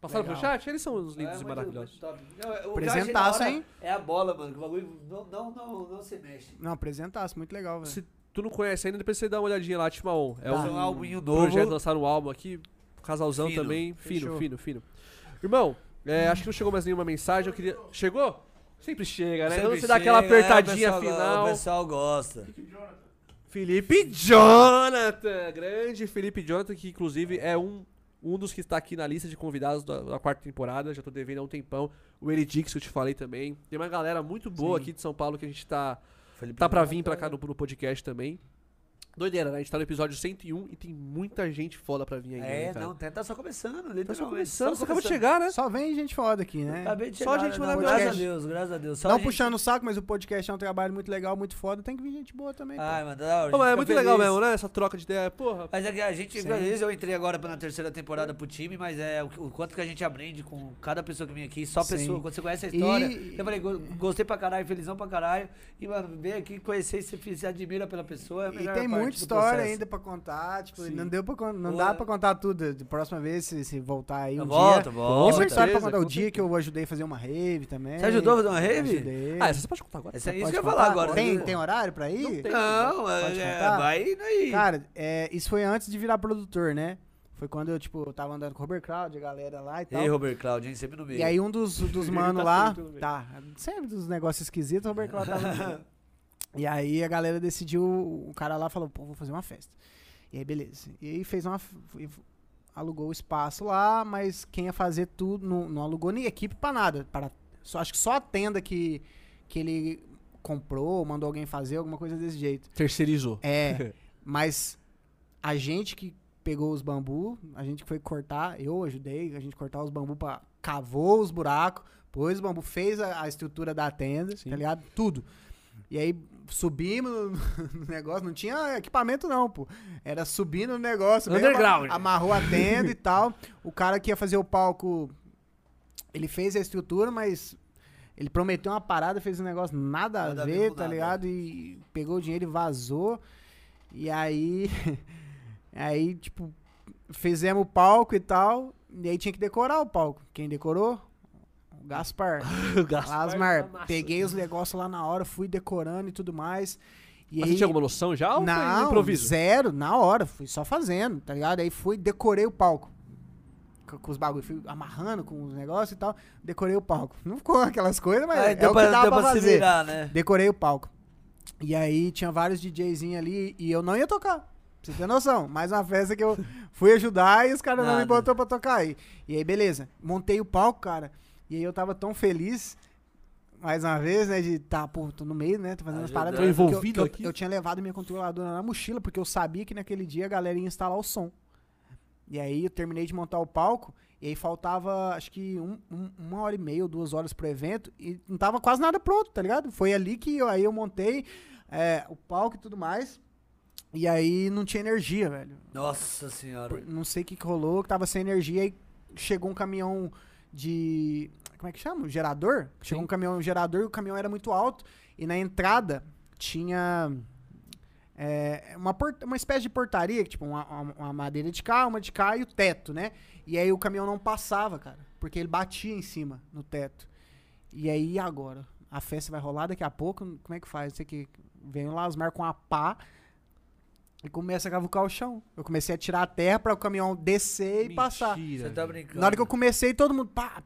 Passaram pro Legal. chat? Eles são os lindos É, e muito- maravilhosos. muito top. Não, o que eu achei da Presentaço, hora hein? É a bola, mano. O bagulho não, não, não, não se mexe. Não, apresentasse, muito legal, velho. Se tu não conhece ainda, depois você dá uma olhadinha lá, Atmão. É Tá. um um álbuminho novo. projeto, lançaram um álbum aqui, casalzão Fino. também, fino, Fechou. fino, fino. Irmão, é, acho que não chegou mais nenhuma mensagem, eu queria... Chegou? Sempre chega, né? Sempre Quando você dá aquela é, o apertadinha pessoal go- final. O pessoal gosta. Felipe Jonathan! Grande Felipe Jonathan, que inclusive é um, um dos que está aqui na lista de convidados da, da quarta temporada. Já tô devendo há um tempão. O Eridix, que eu te falei também. Tem uma galera muito boa Sim. aqui de São Paulo que a gente tá, Felipe tá pra Jonathan. vir pra cá no, no podcast também. Doideira, né? A gente tá no episódio 101 e tem muita gente foda pra vir ainda. né, É, cara? não, tá só começando, Tá só começando, você acabou de chegar, né? Só vem gente foda aqui, né? Acabei de Só chegar, gente não, maravilhosa. Graças a Deus, graças a Deus. Só Não gente- puxando o saco, mas o podcast é um trabalho muito legal, muito foda. Tem que vir gente boa também. Ai, mano. Pô, mas a é gente muito fica legal feliz. mesmo, né? Essa troca de ideia. Porra. Mas é que a gente, vezes eu entrei agora na terceira temporada pro time, mas é o, o quanto que a gente aprende com cada pessoa que vem aqui, só Sim. pessoa, quando você conhece a história. E- Eu falei, go- gostei pra caralho, felizão pra caralho. E, mano, vem aqui conhecer e se admira pela pessoa, é a E melhor tem parte. Muita história ainda pra contar. Tipo, Sim. não, deu pra, não Boa. dá pra contar tudo. De próxima vez, se, se voltar aí um volta, dia. volta. Tem Com muita história pra contar. O dia que eu ajudei a fazer uma rave também. Você ajudou a fazer uma rave? Ajudei. Ah, essa você pode contar agora. Essa é isso que eu ia falar agora. Tem, né? tem horário pra ir? Não tem. Não, é, contar? vai indo aí. Cara, é, isso foi antes de virar produtor, né? Foi quando eu, tipo, eu tava andando com o Robert Crowd, a galera lá e tal. Ei, Robert hein? Sempre no meio. E aí um dos, dos mano tá lá, tá, sempre dos negócios esquisitos, o Robert Cláudio tava no meio. *laughs* E aí a galera decidiu, o cara lá falou, pô, vou fazer uma festa. E aí, beleza. E aí fez uma, alugou o espaço lá, mas quem ia fazer tudo, não, não alugou nem equipe pra nada. Para, só, acho que só a tenda que, que ele comprou, mandou alguém fazer, alguma coisa desse jeito. Terceirizou. É, *laughs* mas a gente que pegou os bambu, a gente que foi cortar, eu ajudei a gente cortar os bambu para cavou os buracos, pôs os bambu, fez a, a estrutura da tenda, Sim. tá ligado? Tudo. E aí subimos *laughs* no, negócio, não tinha equipamento não, pô. Era subindo no negócio, mesmo, Underground. amarrou a tenda e tal. O cara que ia fazer o palco, ele fez a estrutura, mas ele prometeu uma parada, fez um negócio nada, Nada a ver tá nada. ligado? E pegou o dinheiro e vazou. E aí, *laughs* aí, tipo, fizemos o palco e tal. E aí tinha que decorar o palco. Quem decorou? *laughs* Gaspar. Gaspar Asmar, tá massa. peguei os negócios lá na hora, fui decorando e tudo mais. E Mas aí, você tinha alguma noção já ou foi no não, improviso? zero, na hora, fui só fazendo, tá ligado? Aí fui, decorei o palco. Com, com os bagulhos, fui amarrando com os negócios e tal, decorei o palco. *laughs* Não ficou aquelas coisas, mas Aí é deu o que pra, dava deu pra fazer. virar, né? Decorei o palco. E aí tinha vários DJzinhos ali e eu não ia tocar. Pra você ter noção. Mais uma festa que eu fui ajudar e os caras não me botou pra tocar aí. E aí, beleza. Montei o palco, cara. E aí eu tava tão feliz, mais uma vez, né? De tá, pô, tô no meio, né? Tô fazendo as Ajudando. paradas. Tô porque eu- envolvido que eu, aqui. Eu tinha levado minha controladora na mochila, porque eu sabia que naquele dia a galera ia instalar o som. E aí eu terminei de montar o palco. E aí faltava, acho que um- um- uma hora e meia ou duas horas pro evento. E não tava quase nada pronto, tá ligado? Foi ali que eu, aí eu montei é, o palco e tudo mais. E aí não tinha energia, velho. Nossa senhora. Não sei o que, que rolou, que tava sem energia. Aí chegou um caminhão de. Como é que chama? Gerador? Chegou Sim. um caminhão gerador e o caminhão era muito alto. E na entrada tinha. é, uma, port- uma espécie de portaria, tipo, uma, uma- madeira de cá, uma de cá e o teto, né? E aí o caminhão não passava, cara. Porque ele batia em cima no teto. E aí, agora? A festa vai rolar daqui a pouco? Como é que faz? Sei que vem lá os mar com a pá e começa a cavucar o chão. Eu comecei a tirar a terra para o caminhão descer e passar. Mentira, Você tá brincando. Na hora que eu comecei, todo mundo, pá,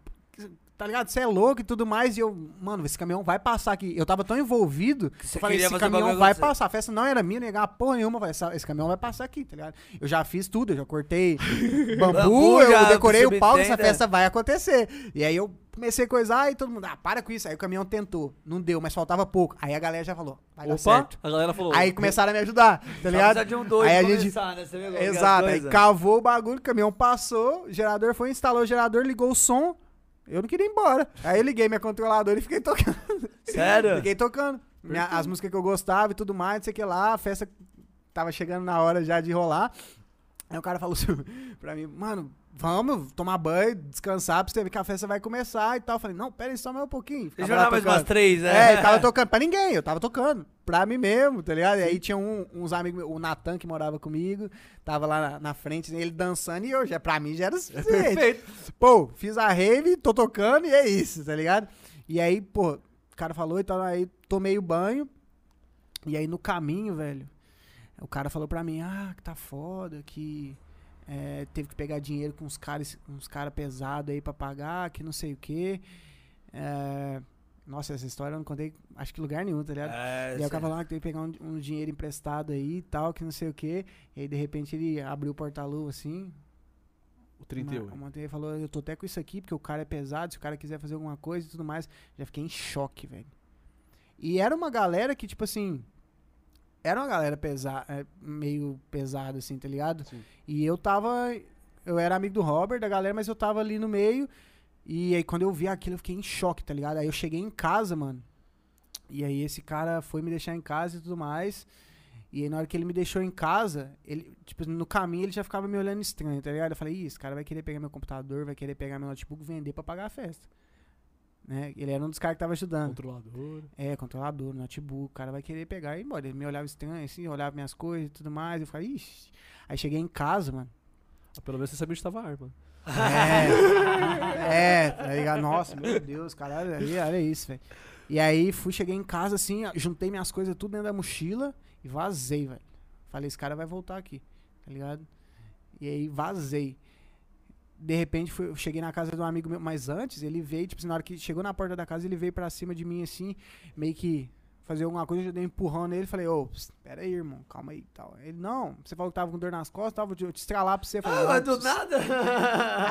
tá ligado? Você é louco e tudo mais. E eu, mano, esse caminhão vai passar aqui. Eu tava tão envolvido que eu falei, esse caminhão vai passar. A festa não era minha, negar porra nenhuma. essa- esse caminhão vai passar aqui, tá ligado? Eu já fiz tudo, eu já cortei *laughs* bambu, Bambu, eu já decorei o palco, essa festa vai acontecer. E aí eu comecei a coisar e todo mundo, ah, para com isso. Aí o caminhão tentou, não deu, mas faltava pouco. Aí a galera já falou, vai dar Opa, certo. a galera falou. Aí começaram a me ajudar, tá ligado? de um doido Aí a gente- né? Você é Exato, aí cavou o bagulho, o caminhão passou, o gerador foi, instalou o gerador, ligou o som. Eu não queria ir embora. Aí eu liguei minha controladora e fiquei tocando. Sério? *laughs* Fiquei tocando. Minha- as músicas que eu gostava e tudo mais, não sei o que lá. A festa tava chegando na hora já de rolar. Aí o cara falou assim *laughs* pra mim, mano, vamos tomar banho, descansar pra você ver que a festa vai começar e tal. Eu falei, não, pera aí, só mais um pouquinho. Eu lá jogar mais umas três, né? É, ele tava *laughs* tocando pra ninguém, eu tava tocando. Pra mim mesmo, tá ligado? E aí tinha um- uns amigos, o Natan que morava comigo, tava lá na, na frente, ele dançando e eu já, pra mim já era. *laughs* Perfeito. Pô, fiz a rave, tô tocando e é isso, tá ligado? E aí, pô, o cara falou e tal, aí tomei o banho. E aí no caminho, velho, o cara falou pra mim, ah, que tá foda, que é, teve que pegar dinheiro com uns caras uns cara pesados aí pra pagar, que não sei o quê. É, nossa, essa história eu não contei, acho que em lugar nenhum, tá ligado? É, E aí o cara falou ah, que teve que pegar um, um dinheiro emprestado aí e tal, que não sei o quê. E aí, de repente, ele abriu o porta-luva assim, O 38. o Monteiro falou, eu tô até com isso aqui, porque o cara é pesado, se o cara quiser fazer alguma coisa e tudo mais. Já fiquei em choque, velho. E era uma galera que, tipo assim. Era uma galera pesa é, meio pesada, assim, tá ligado? Sim. E eu tava. Eu era amigo do Robert, da galera, mas eu tava ali no meio. E aí, quando eu vi aquilo, eu fiquei em choque, tá ligado? Aí eu cheguei em casa, mano. E aí, esse cara foi me deixar em casa e tudo mais. E aí, na hora que ele me deixou em casa, ele, tipo, no caminho ele já ficava me olhando estranho, tá ligado? Eu falei, Ih, esse cara vai querer pegar meu computador, vai querer pegar meu notebook, vender pra pagar a festa. Né? Ele era um dos caras que tava ajudando. Controlador. É, controlador, notebook, o cara vai querer pegar e ir embora. Ele me olhava estranho, assim, olhava minhas coisas e tudo mais. Eu falei, ixi. Aí cheguei em casa, mano. Ah, pelo menos você sabia onde tava a arma. É, é, tá ligado? Nossa, meu Deus, caralho, aí, olha isso, velho. E aí fui, cheguei em casa assim, juntei minhas coisas tudo dentro da mochila e vazei, velho. Falei, esse cara vai voltar aqui, tá ligado? E aí vazei. De repente fui, eu cheguei na casa de um amigo meu, mas antes ele veio, tipo, assim, na hora que chegou na porta da casa, ele veio pra cima de mim assim, meio que fazer alguma coisa, eu dei um empurrão nele, falei, ô, pss, pera aí, irmão, calma aí e tal. Ele, não, você falou que tava com dor nas costas, tava, eu te estralar pra você. Falei, Ah, "Não, mas do nada.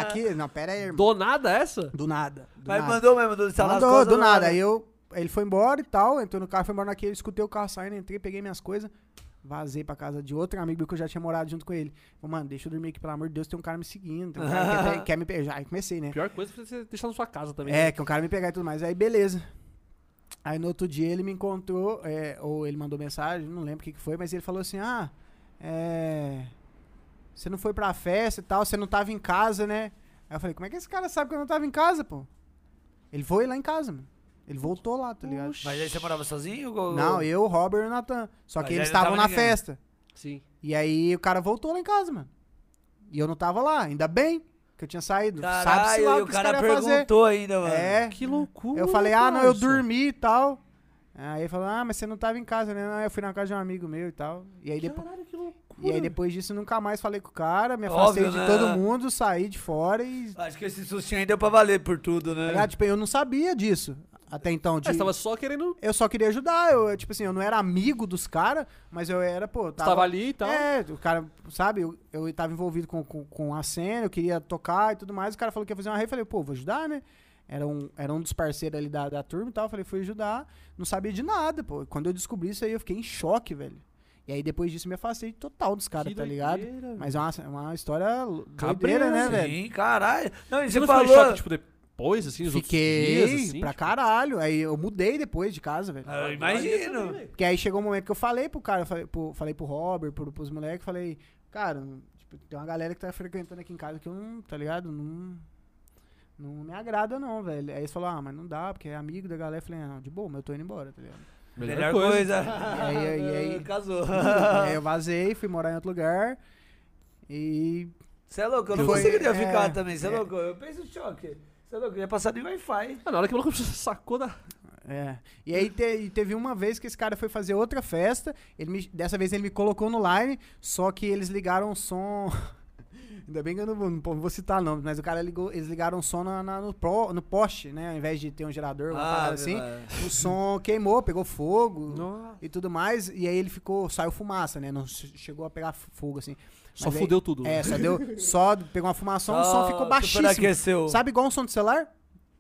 Aqui, não, pera aí, irmão. Do nada essa? Do nada. Do Mas nada. mandou mesmo, mandou instalar as Mandou, coisas. do nada. Aí eu, ele foi embora e tal, entrou no carro, foi embora naquele, escutei o carro saindo, entrei, peguei minhas coisas, vazei pra casa de outro amigo meu que eu já tinha morado junto com ele. Falei, mano, deixa eu dormir aqui, pelo amor de Deus, tem um cara me seguindo, tem um cara que quer, *laughs* quer me pegar. Aí comecei, né? Pior coisa é você deixar na sua casa também. É, né? que um cara me pegar e tudo mais. Aí, beleza. Aí no outro dia ele me encontrou, é, ou ele mandou mensagem, não lembro o que, que foi, mas ele falou assim: Ah, é. Você não foi pra festa e tal, você não tava em casa, né? Aí eu falei: Como é que esse cara sabe que eu não tava em casa, pô? Ele foi lá em casa, mano. Ele voltou lá, tá ligado? Mas aí você morava sozinho? ou- Não, eu, o Robert e o Natan. Só Mas que eles estavam na ninguém. festa. Sim. E aí o cara voltou lá em casa, mano. E eu não tava lá, ainda bem que eu tinha saído. Sabe-se lá o o que esse cara cara ia fazer. perguntou ainda, mano. É. Que loucura. Eu falei, ah, não, eu dormi e tal. Aí ele falou, ah, mas você não tava em casa, né? Não, eu fui na casa de um amigo meu e tal. E aí, depois, Caralho, que loucura. e aí depois disso nunca mais falei com o cara, me afastei Óbvio, de né? todo mundo, saí de fora e. Acho que esse sustinho aí deu pra valer por tudo, tá né? ligado? Tipo, eu não sabia disso. Até então, de, É, você tava só querendo. eu só queria ajudar. Eu, tipo assim, eu não era amigo dos caras, mas eu era, pô. Você tava ali e tal. É, o cara, sabe, eu, eu tava envolvido com, com, com a cena, eu queria tocar e tudo mais. O cara falou que ia fazer uma rave, eu falei, pô, vou ajudar, né? Era um, era um dos parceiros ali da, da turma e tal. Eu falei, fui ajudar, não sabia de nada, pô. Quando eu descobri isso aí, eu fiquei em choque, velho. E aí depois disso me afastei total dos caras, tá ligado? Mas é uma, é uma história Cabreira, doideira, né, sim. velho? Sim, caralho. Não, e Você você não falou... choque, tipo, depois, assim, os Fiquei outros dias, assim? pra tipo? caralho. Aí eu mudei depois de casa, velho. Ah, Eu imagino. Porque aí chegou um momento que eu falei pro cara, eu falei pro, falei pro Robert, pro, pros moleques, falei, cara, tipo, tem uma galera que tá frequentando aqui em casa que eu não, tá ligado? Não. Não me agrada, não, velho. Aí eles falaram, ah, mas não dá, porque é amigo da galera. Eu falei, não, de boa, mas eu tô indo embora, tá ligado? Melhor coisa. E aí, e aí- *laughs* Casou. e *laughs* aí eu vazei, fui morar em outro lugar. E. Você é louco, eu não Foi- conseguiria é, ficar também. Você é é. louco, eu penso em choque. Você é louco, eu ia passar nem Wi-Fi. Ah, na hora que o maluco *laughs* sacou da. É. E aí te- e teve uma vez que esse cara foi fazer outra festa. Ele me- dessa vez ele me colocou no line, só que eles ligaram o som. *laughs* Ainda bem que eu não vou, não vou citar nomes, mas o cara ligou, eles ligaram o som na, na- no, pro- no poste, né? Ao invés de ter um gerador, uma parada assim. O som queimou, pegou fogo Nossa. e tudo mais. E aí ele ficou, saiu fumaça, né? Não che- chegou a pegar fogo, assim. Só aí- fudeu tudo. É, só deu. Só pegou uma fumação, o som ficou baixíssimo. Sabe igual um som de celular?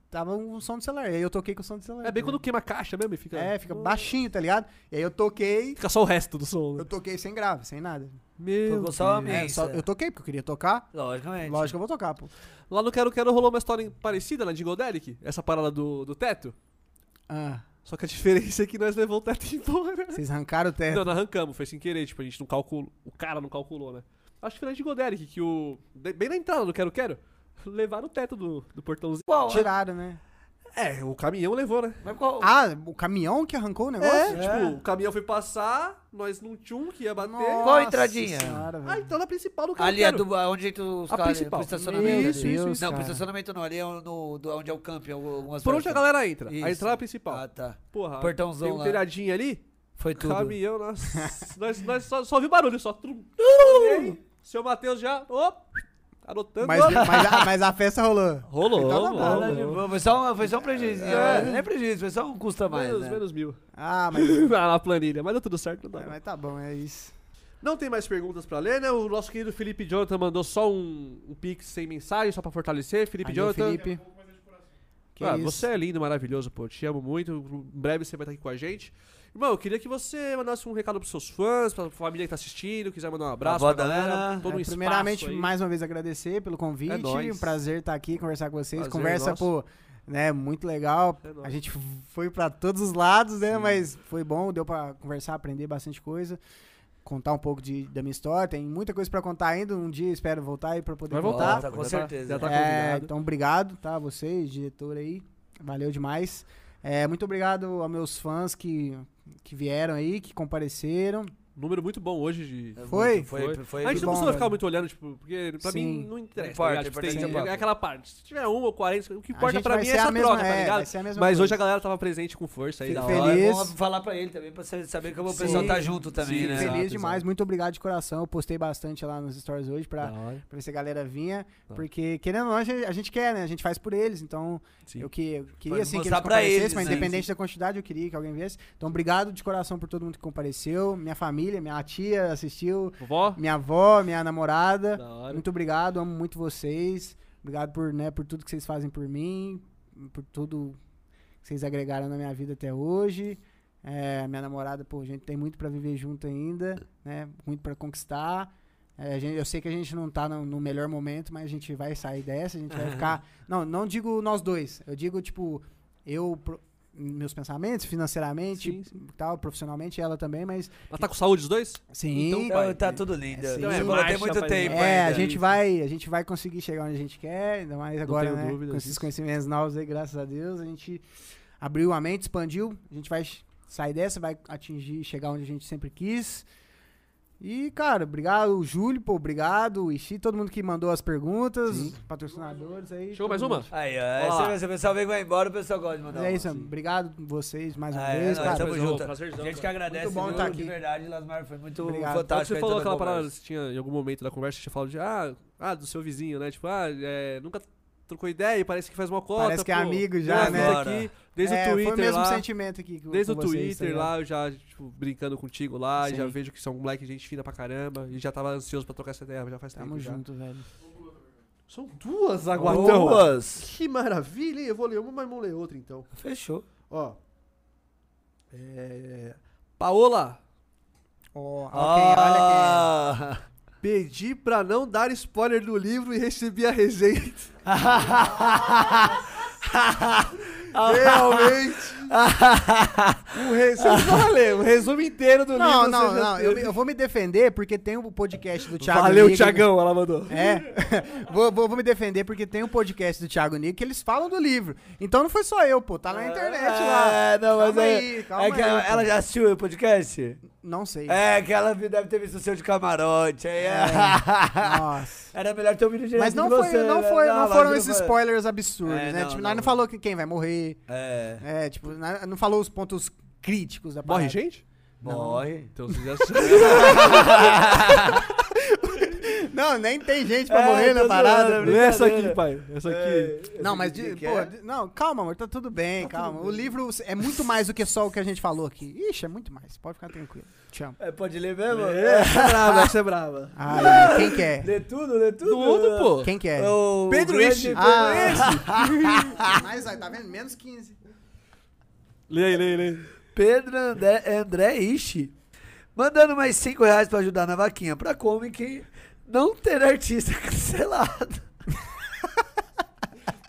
Tava um som de celular. E aí eu toquei com o som de celular. É bem quando queima a caixa mesmo e fica. é, fica baixinho, tá ligado? E aí eu toquei. Fica só o resto do som. né? Eu toquei sem grave, sem nada. Meu Tocou só Deus. É, só- eu toquei porque eu queria tocar. Logicamente. Lógico que eu vou tocar, pô. Lá no Quero Quero rolou uma história parecida na Jingle Derek, essa parada do, do teto. Ah, Só que a diferença é que nós levou o teto *laughs* embora. vocês arrancaram o teto. Não, nós arrancamos, foi sem querer, tipo, a gente não calculou. O cara não calculou, né? Acho que foi na Jingle Derek que o. de- Bem na entrada do Quero Quero, *laughs* levaram o teto do, do portãozinho. Qual? Tiraram, né? É, o caminhão levou, né? Mas qual? Ah, o caminhão que arrancou o negócio? É, tipo, o caminhão foi passar, nós não tinha um que ia bater. Nossa Qual a entradinha? senhora. Ah, então na principal do Quero Ali é do, onde entra os A caras, principal. pro estacionamento. Isso, ali. isso, Não, isso, pro estacionamento não, ali é no, do, onde é o camping, algumas Por onde a galera entra? Isso. A entrada principal. Ah, tá. Porra, Portãozão tem um lá. telhadinho ali, Foi tudo. caminhão, nossa. *laughs* nós, nós só, só viu barulho, só. Trum. Seu Matheus já. Ô, anotando. Mas, mas, a, mas a festa rolou. Rolou, Então tá rolou, bom, Ah, rolou. Foi só, um- foi só um prejuízo. É. Não é prejuízo, foi só um custo a mais. menos, né? menos mil. Ah, mas, *laughs* Na na planilha, mas deu tudo certo. Não, dá. mas tá bom, é isso. não tem mais perguntas pra ler, né? O nosso querido Felipe Jonathan mandou só um, um pix sem mensagem, só pra fortalecer. Felipe Valeu, Jonathan. Felipe. Que Ah, você é lindo, maravilhoso, pô. Te amo muito. Em breve você vai estar aqui com a gente. Irmão, eu queria que você mandasse um recado pros seus fãs, pra família que tá assistindo, quiser mandar um abraço pra galera. Todo um É, espaço primeiramente, aí. mais uma vez agradecer pelo convite. É nóis. um prazer estar aqui, conversar com vocês. Prazer Conversa, nosso. pô, né, muito legal. É a gente foi pra todos os lados, né? Mas foi bom, deu pra conversar, aprender bastante coisa. Contar um pouco de, da minha história. Tem muita coisa pra contar ainda. Um dia espero voltar aí pra poder Vai voltar. voltar, Volta, com tá- certeza. Já tá É, então, obrigado, tá? Vocês, diretor aí. Valeu demais. É, muito obrigado aos meus fãs que, que vieram aí, que compareceram. Número muito bom hoje de. Foi? Foi, Foi. foi. a gente que não bom, precisa ficar velho. muito olhando, tipo, porque pra Sim. mim não interessa. Não importa, tá ligado? Tipo, tem- é é aquela parte. Se tiver uma ou 40, o que importa gente pra vai mim é ser a essa mesma- troca, tá é, ligado? vai ser a mesma Mas coisa. hoje a galera tava presente com força aí Fico da feliz. hora. É bom falar pra ele também, pra você saber como o Sim. pessoal tá junto também, Sim, né? Feliz Exato, demais, exato. muito obrigado de coração. Eu postei bastante lá nos stories hoje pra, hora. pra ver se a galera vinha. Tá. Porque, querendo ou não, a gente, a gente quer, né? A gente faz por eles. Então, Sim. eu, que, eu queria Pode assim que mostrar eles pra comparecessem, eles, mas né? independente da quantidade, eu queria que alguém viesse. Então, obrigado de coração por todo mundo que compareceu. Minha família, minha tia assistiu, Vovó? minha avó, minha namorada. Muito obrigado, amo muito vocês. Obrigado por, né, por tudo que vocês fazem por mim, por tudo que vocês agregaram na minha vida até hoje. É, minha namorada, pô, a gente tem muito pra viver junto ainda, né? Muito pra conquistar. É, gente- eu sei que a gente não tá no, no melhor momento, mas a gente vai sair dessa, a gente vai *laughs* ficar. Não, não digo nós dois. Eu digo, tipo, eu. pro- Meus pensamentos, financeiramente Sim, e tal, profissionalmente, ela também, mas. Ela tá com saúde os dois? Sim, Então, Então, pai, tá tudo lindo. é, sim. Você É marcha, muito tempo É, ainda. a gente vai, a gente vai conseguir chegar onde a gente quer, ainda mais agora, né? Com esses disso. conhecimentos novos aí, graças a Deus, a gente abriu a mente, expandiu, a gente vai sair dessa, vai atingir, chegar onde a gente sempre quis. E, cara, obrigado, o Júlio, pô, obrigado, o Ixi, todo mundo que mandou as perguntas, Sim. os patrocinadores aí. Chegou todo mais uma? mundo. Aí, ó. Olá. Aí, se o pessoal vem e vai embora, o pessoal gosta de mandar é uma. isso, obrigado vocês mais uma Ah, é, vez, nós cara. tamo junto. prazerzão, A gente que agradece Muito bom viu, tá de aqui. verdade, Lasmar, foi muito Obrigado. Fantástico. você aí falou aquela parada, conversa. você tinha em algum momento da conversa, você tinha falado de, ah, ah, do seu vizinho, né? Tipo, ah, é, nunca trocou ideia e parece que faz uma cota. Parece que é pô, amigo já, né? Agora. Aqui, desde É, o Twitter Foi o mesmo lá. sentimento aqui com Desde o com vocês, tá Twitter lá, eu já, tipo, brincando contigo lá, Sim. já vejo que são um moleque gente fina pra caramba, e já tava ansioso pra trocar essa ideia, já faz Tamo tempo já. junto, velho. São duas, Duas. Que maravilha, hein? Eu vou ler uma, mas vamos ler outra então. Fechou. Ó. É... Paola, Ó, ó quem, olha Ah. Pedi pra não dar spoiler do livro e recebi a resenha. *laughs* *laughs* Realmente. *laughs* um, re... Você não vai ler, um resumo inteiro do Não, livro. não, já não. Eu, eu vou me defender porque tem o podcast do Thiago Valeu, Nick- Thiagão, ela mandou. É. *laughs* vou, vou, vou me defender porque tem um podcast do Thiago Nico que eles falam do livro. Então não foi só eu, pô. Tá na internet lá. É, não, mas Calma é. aí, calma é que aí, ela, já assistiu o podcast? Não sei. É, que ela deve ter visto o seu de camarote. Aí é. Nossa. *laughs* Era melhor ter um vídeo direto Mas não, foi, você, não, né? foi, não lógico foram esses spoilers absurdos, É, né? não, tipo, não. nós não falou que quem vai morrer. É. É, tipo, não falou os pontos críticos da Morre parada. gente? Morre. Então você já *laughs* Não, nem tem gente pra É, morrer na parada. zoando, Lê essa aqui, pai. Essa aqui. É, Não, mas, de- pô, é? de- não, calma, amor, tá tudo bem, calma. O livro é muito mais do que só o que a gente falou aqui. Ixi, é muito mais. Pode ficar tranquilo. Te amo. É, pode ler mesmo? É, essa é brava, essa é brava. Ai, quem quer? Lê tudo, lê tudo. Tudo, pô. Quem quer? O Pedro Ishi. Pedro Ah, *laughs* mas aí, tá vendo? Menos 15. Aí, lê aí. Pedro André, André Ishi. Mandando mais 5 reais pra ajudar na vaquinha pra Comic não ter artista *laughs* cancelado.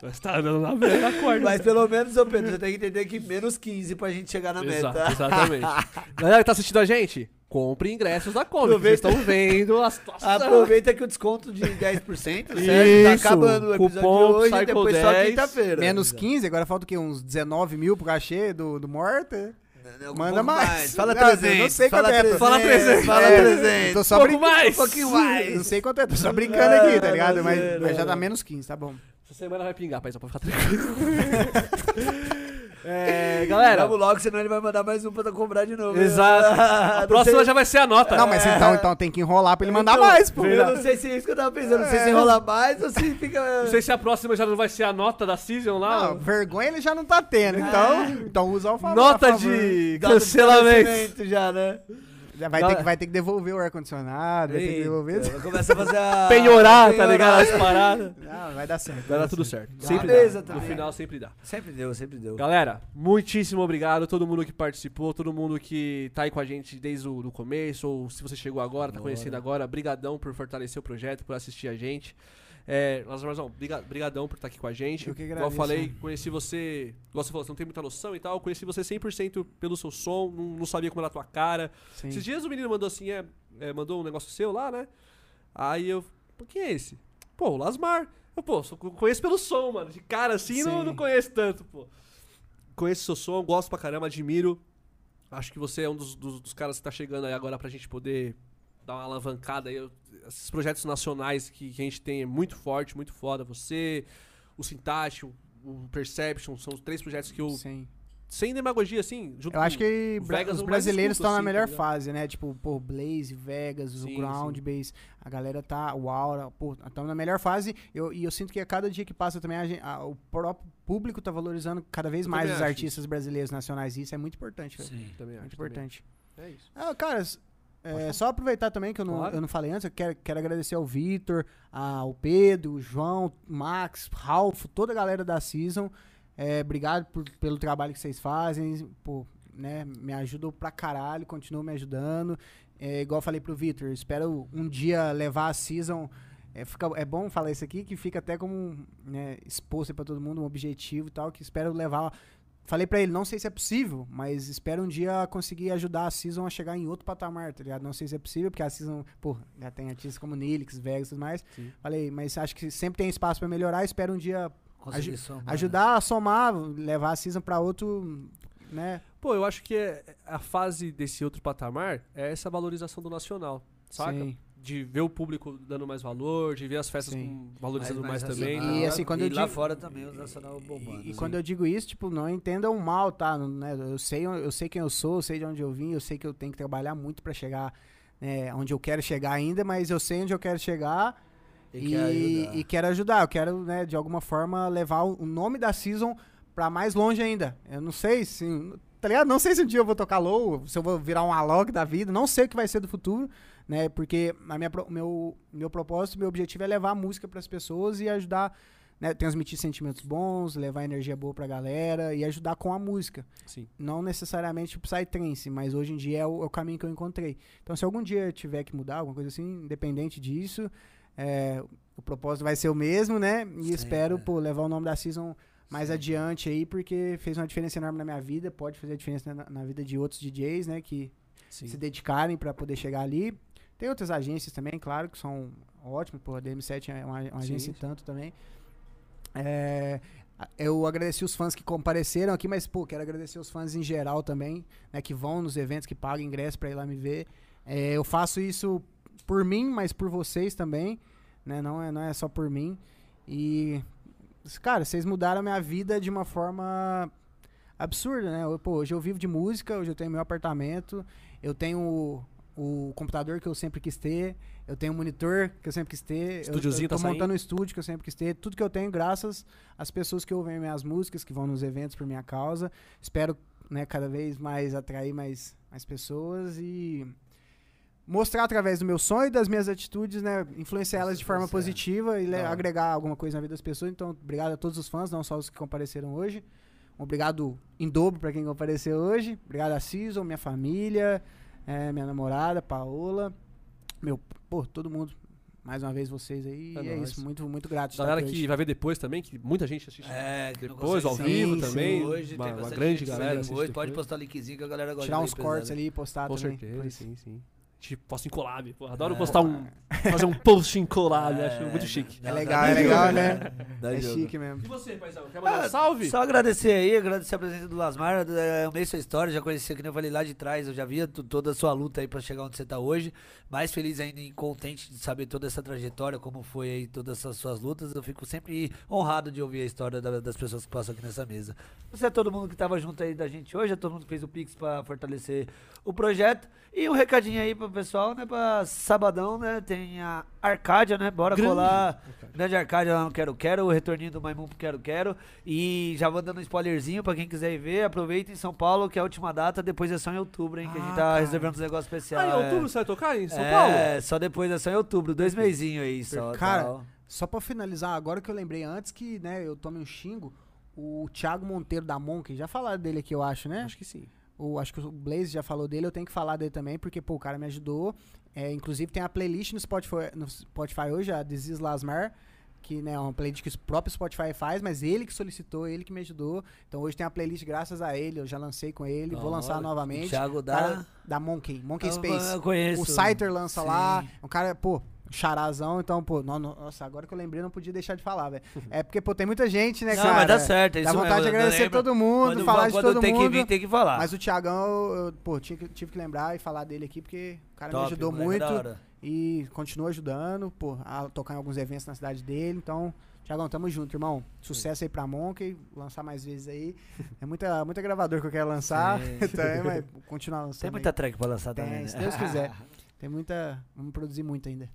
Você tá andando na, na corda. Mas pelo menos, ô Pedro, você tem que entender que menos 15 pra gente chegar na Exato, meta. exatamente. *laughs* Galera que tá assistindo a gente, compre ingressos da Comic. Vocês estão vendo a situação. Aproveita que o desconto de 10%, certo? Isso, tá acabando o episódio cupom de hoje, Psycho depois só 10, quinta-feira. Menos 15, agora falta o quê? Uns 19 mil pro cachê do, do Morta? Um Manda pouco mais. Fala Não, eu 300. não sei fala quanto é, 300. fala 300. Fala É, 300. Tô só Pouco brincando. mais. Um pouquinho mais. Não sei quanto é, tô só brincando aqui, tá É, ligado? Mas, mas já tá menos 15, tá bom. Essa semana vai pingar, paizão, pode ficar tranquilo. *laughs* *laughs* é, galera. Vamos logo, senão ele vai mandar mais um pra cobrar de novo. Exato. *laughs* A Não próxima sei- já vai ser a nota. Não, mas então, então tem que enrolar pra ele mandar Então, mais, pô. Eu não sei se é isso que eu tava pensando. Não sei se enrola mais ou se fica. Não sei se a próxima já não vai ser a nota da season lá. Não, vergonha ele já não tá tendo, então, então usa o favor. nota a favor. de Data de cancelamento. falecimento já, né? Vai ter, que, vai ter que devolver o ar-condicionado, vai ter que devolver. Começa a fazer a. *laughs* Penhorar, tá ligado? As *laughs* paradas. Não, vai dar certo. Vai dar tudo certo. Dá Sempre mesa dá. No também. final sempre dá. Sempre deu, sempre deu. Galera, muitíssimo obrigado a todo mundo que participou, todo mundo que tá aí com a gente desde o começo, ou se você chegou agora, tá conhecendo agora, brigadão por fortalecer o projeto, por assistir a gente. É, Lazarzão, briga- brigadão por estar aqui com a gente. Eu que Igual eu agradeço, falei, conheci você, igual você falou, você não tem muita noção e tal, conheci você 100% pelo seu som, não, não sabia como era a tua cara. Sim. Esses dias o menino mandou assim, é, é, mandou um negócio seu lá, né? Aí eu, pô, quem é esse? Pô, o Lasmar. Eu, pô, só conheço pelo som, mano. De cara assim, não, não conheço tanto, pô. Conheço seu som, gosto pra caramba, admiro. Acho que você é um dos, dos, dos caras que tá chegando aí agora pra gente poder dar uma alavancada aí. Eu- Esses projetos nacionais que, que a gente tem é muito forte, muito foda. Você, o Sintátil, o Perception, são os três projetos que eu. Sim. Sem demagogia, assim, junto Eu acho com que o Vegas os eu mais brasileiros estão na assim, tá melhor ligado? fase, né? Tipo, pô, Blaze, Vegas, Sim, o Ground Base, a galera tá, o Aura, pô, estão na melhor fase. Eu, e eu sinto que a cada dia que passa também a gen- a- o próprio público tá valorizando cada vez Eu mais os acho artistas brasileiros nacionais. E isso é muito importante, velho. Sim. Também acho, Muito também. importante. É isso. Ah, cara, é, só aproveitar também que eu não, Claro. eu não falei antes, eu quero, quero agradecer ao Vitor, ao Pedro, o João, Max, Ralph, toda a galera da Season. É, obrigado por- pelo trabalho que vocês fazem. Pô, né, me ajudam pra caralho, continuam me ajudando. É, igual eu falei pro Vitor, espero um dia levar a Season. É, fica- é bom falar isso aqui, que fica até como né, exposto pra todo mundo, um objetivo e tal, que espero levar. Falei pra ele, não sei se é possível, mas espero um dia conseguir ajudar a Season a chegar em outro patamar, tá ligado? Não sei se é possível, porque a Season, pô, já tem artistas como Nilix, Vegas e tudo mais. Sim. Falei, mas acho que sempre tem espaço pra melhorar, espero um dia Aju- somar, né? ajudar a somar, levar a Season pra outro, né? Pô, eu acho que é- a fase desse outro patamar é essa valorização do nacional, saca? Sim. De ver o público dando mais valor, de ver as festas valorizando Mas- mais, mas também. E, assim, quando e eu lá digo- fora também os nacional bombando. E, e né? quando eu digo isso, tipo, não entendam mal, tá? Não, né? Eu sei, eu sei quem eu sou, eu sei de onde eu vim, eu sei que eu tenho que trabalhar muito pra chegar né, onde eu quero chegar ainda, mas eu sei onde eu quero chegar E e, quer e quero ajudar. Eu quero, né, de alguma forma, levar o o nome da Season pra mais longe ainda. Eu não sei se. Tá ligado? Não sei se um dia eu vou tocar low, se eu vou virar um Alok da vida, não sei o que vai ser do futuro, né? Porque a minha, meu, meu propósito, meu objetivo é levar a música pras pessoas e ajudar, né? Transmitir sentimentos bons, levar energia boa pra galera e ajudar com a música Sim. não necessariamente o Psytrance, mas hoje em dia é o, é o caminho que eu encontrei. Então, se algum dia eu tiver que mudar, alguma coisa assim, independente disso, é, o propósito vai ser o mesmo, né? E Sim, espero, é. pô, levar o nome da Season mais Sim. adiante aí, porque fez uma diferença enorme na minha vida, pode fazer a diferença na, na vida de outros DJs, né? Que Sim. se dedicarem pra poder chegar ali. Tem outras agências também, claro, que são ótimas, pô, a DM7 é uma, uma agência e tanto também. É, eu agradeci os fãs que compareceram aqui, mas, pô, quero agradecer os fãs em geral também, né, que vão nos eventos, que pagam ingresso pra ir lá me ver. É, eu faço isso por mim, mas por vocês também, né, não é, não é só por mim. E, cara, vocês mudaram a minha vida de uma forma absurda, né? Eu, Pô, hoje eu vivo de música, hoje eu tenho meu apartamento, eu tenho o, computador que eu sempre quis ter, eu tenho um monitor que eu sempre quis ter, eu- Estúdiozinho eu tô tá saindo? montando um estúdio que eu sempre quis ter, tudo que eu tenho graças às pessoas que ouvem minhas músicas, que vão nos eventos por minha causa. Espero, né, cada vez mais atrair mais, mais pessoas e mostrar através do meu sonho e das minhas atitudes, né, influenciar elas de forma positiva e agregar alguma coisa na vida das pessoas. Então, obrigado a todos os fãs, não só os que compareceram hoje. Obrigado em dobro pra quem compareceu hoje. Obrigado a Season, minha família, eh, minha namorada, Paola, meu, pô, todo mundo. Mais uma vez vocês aí. É e é isso, muito, muito grato. Galera aqui que hoje. vai ver depois também, que muita gente assiste É, depois, ao vivo sim, também. Hoje uma, tem uma grande galera. depois. Pode postar linkzinho que a galera gosta Tirar uns cortes ali e postar Com também. certeza, Pois. sim, sim. Tipo, posto em collab. Pô, adoro É. postar um. fazer um post em collab, É, acho muito chique. É dá- legal, é legal, jogo, né? É jogo. chique mesmo. E você, paizão? Quer mandar Ah, um salve? Só agradecer aí, agradecer a presença do Lasmar. é, Eu amei sua história, já conhecia, que nem eu falei lá de trás, eu já via toda a sua luta aí pra chegar onde você tá hoje. Mais feliz ainda e contente de saber toda essa trajetória, como foi aí todas essas suas lutas. Eu fico sempre honrado de ouvir a história da- das pessoas que passam aqui nessa mesa. Você é todo mundo que tava junto aí da gente hoje, é todo mundo que fez o Pix pra fortalecer o projeto. E um recadinho aí pro pessoal, né? Pra sabadão, né? Tem a Arcádia, né? Bora Grande colar. Grande Arcádia lá no Quero Quero, o retorninho do Maimum pro Quero Quero. E já vou dando um spoilerzinho pra quem quiser ir ver. Aproveita em São Paulo, que é a última data. Depois é só em outubro, hein? Que a gente Ah, tá cara. reservando uns negócios especiais. Ah, em outubro você vai tocar em São é, Paulo? É, só depois é só em outubro. Dois meizinhos aí só. Cara, tal. Só pra finalizar, agora que eu lembrei antes que, né, eu tomei um xingo, o Thiago Monteiro da Monkey, já falaram dele aqui, eu acho, né? Acho que sim. O, acho que o Blaze já falou dele, eu tenho que falar dele também, porque, pô, o cara me ajudou. É, inclusive tem a playlist no Spotify, no Spotify hoje, a This Is Lasmar, que né, é uma playlist que o próprio Spotify faz, mas ele que solicitou, ele que me ajudou. Então hoje tem a playlist graças a ele, eu já lancei com ele, vou Da lançar novamente. O Thiago Cara da... da Monkey, Monkey Eu- Space. Eu conheço. O Scyther lança lá. Sim. Um cara, pô, charazão, então, pô, no- no- nossa, agora que eu lembrei, não podia deixar de falar, velho. É porque, pô, tem muita gente, né, Não, cara? mas dá certo. é Dá vontade mesmo, de agradecer todo mundo, Quando- falar de quando todo tem mundo. que vir, tem que falar. Mas o Thiagão, eu, pô, tinha que- tive que lembrar e falar dele aqui, porque o cara me Top, ajudou moleque, muito e continua ajudando, pô, a tocar em alguns eventos na cidade dele. Então, Thiagão, tamo junto, irmão. Sucesso aí pra Monkey, lançar mais vezes aí. *laughs* É muita, muita gravador que eu quero lançar, também, *laughs* mas continuar lançando. Tem aí. muita track pra lançar Tem, também, se né? Deus quiser. *laughs* Tem muita. Vamos produzir muito ainda.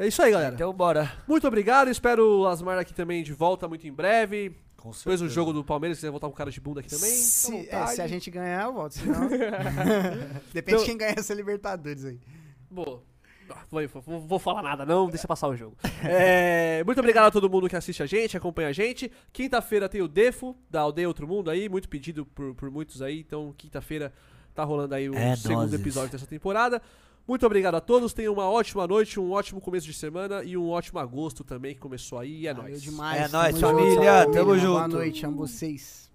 É isso aí, galera. Então bora. Muito obrigado. Espero o Asmar aqui também de volta muito em breve. Com Depois do jogo do Palmeiras, se quiser voltar com cara de bunda aqui também. Se, é, se a gente ganhar, eu volto. Senão. *laughs* Depende Então- de quem ganha essa Libertadores aí. Boa. Ah, Vou, vou, vou falar nada, não, deixa passar o jogo. É, muito obrigado a todo mundo que assiste a gente, acompanha a gente. Quinta-feira tem o Defo, da Aldeia Outro Mundo aí, muito pedido por, por muitos aí. Então, quinta-feira tá rolando aí o É segundo nozes. episódio dessa temporada. Muito obrigado a todos, tenham uma ótima noite, um ótimo começo de semana e um ótimo agosto também que começou aí. E é Valeu nóis. demais. É nóis, Tamo junto, família. Tamo Boa junto. noite, amo vocês.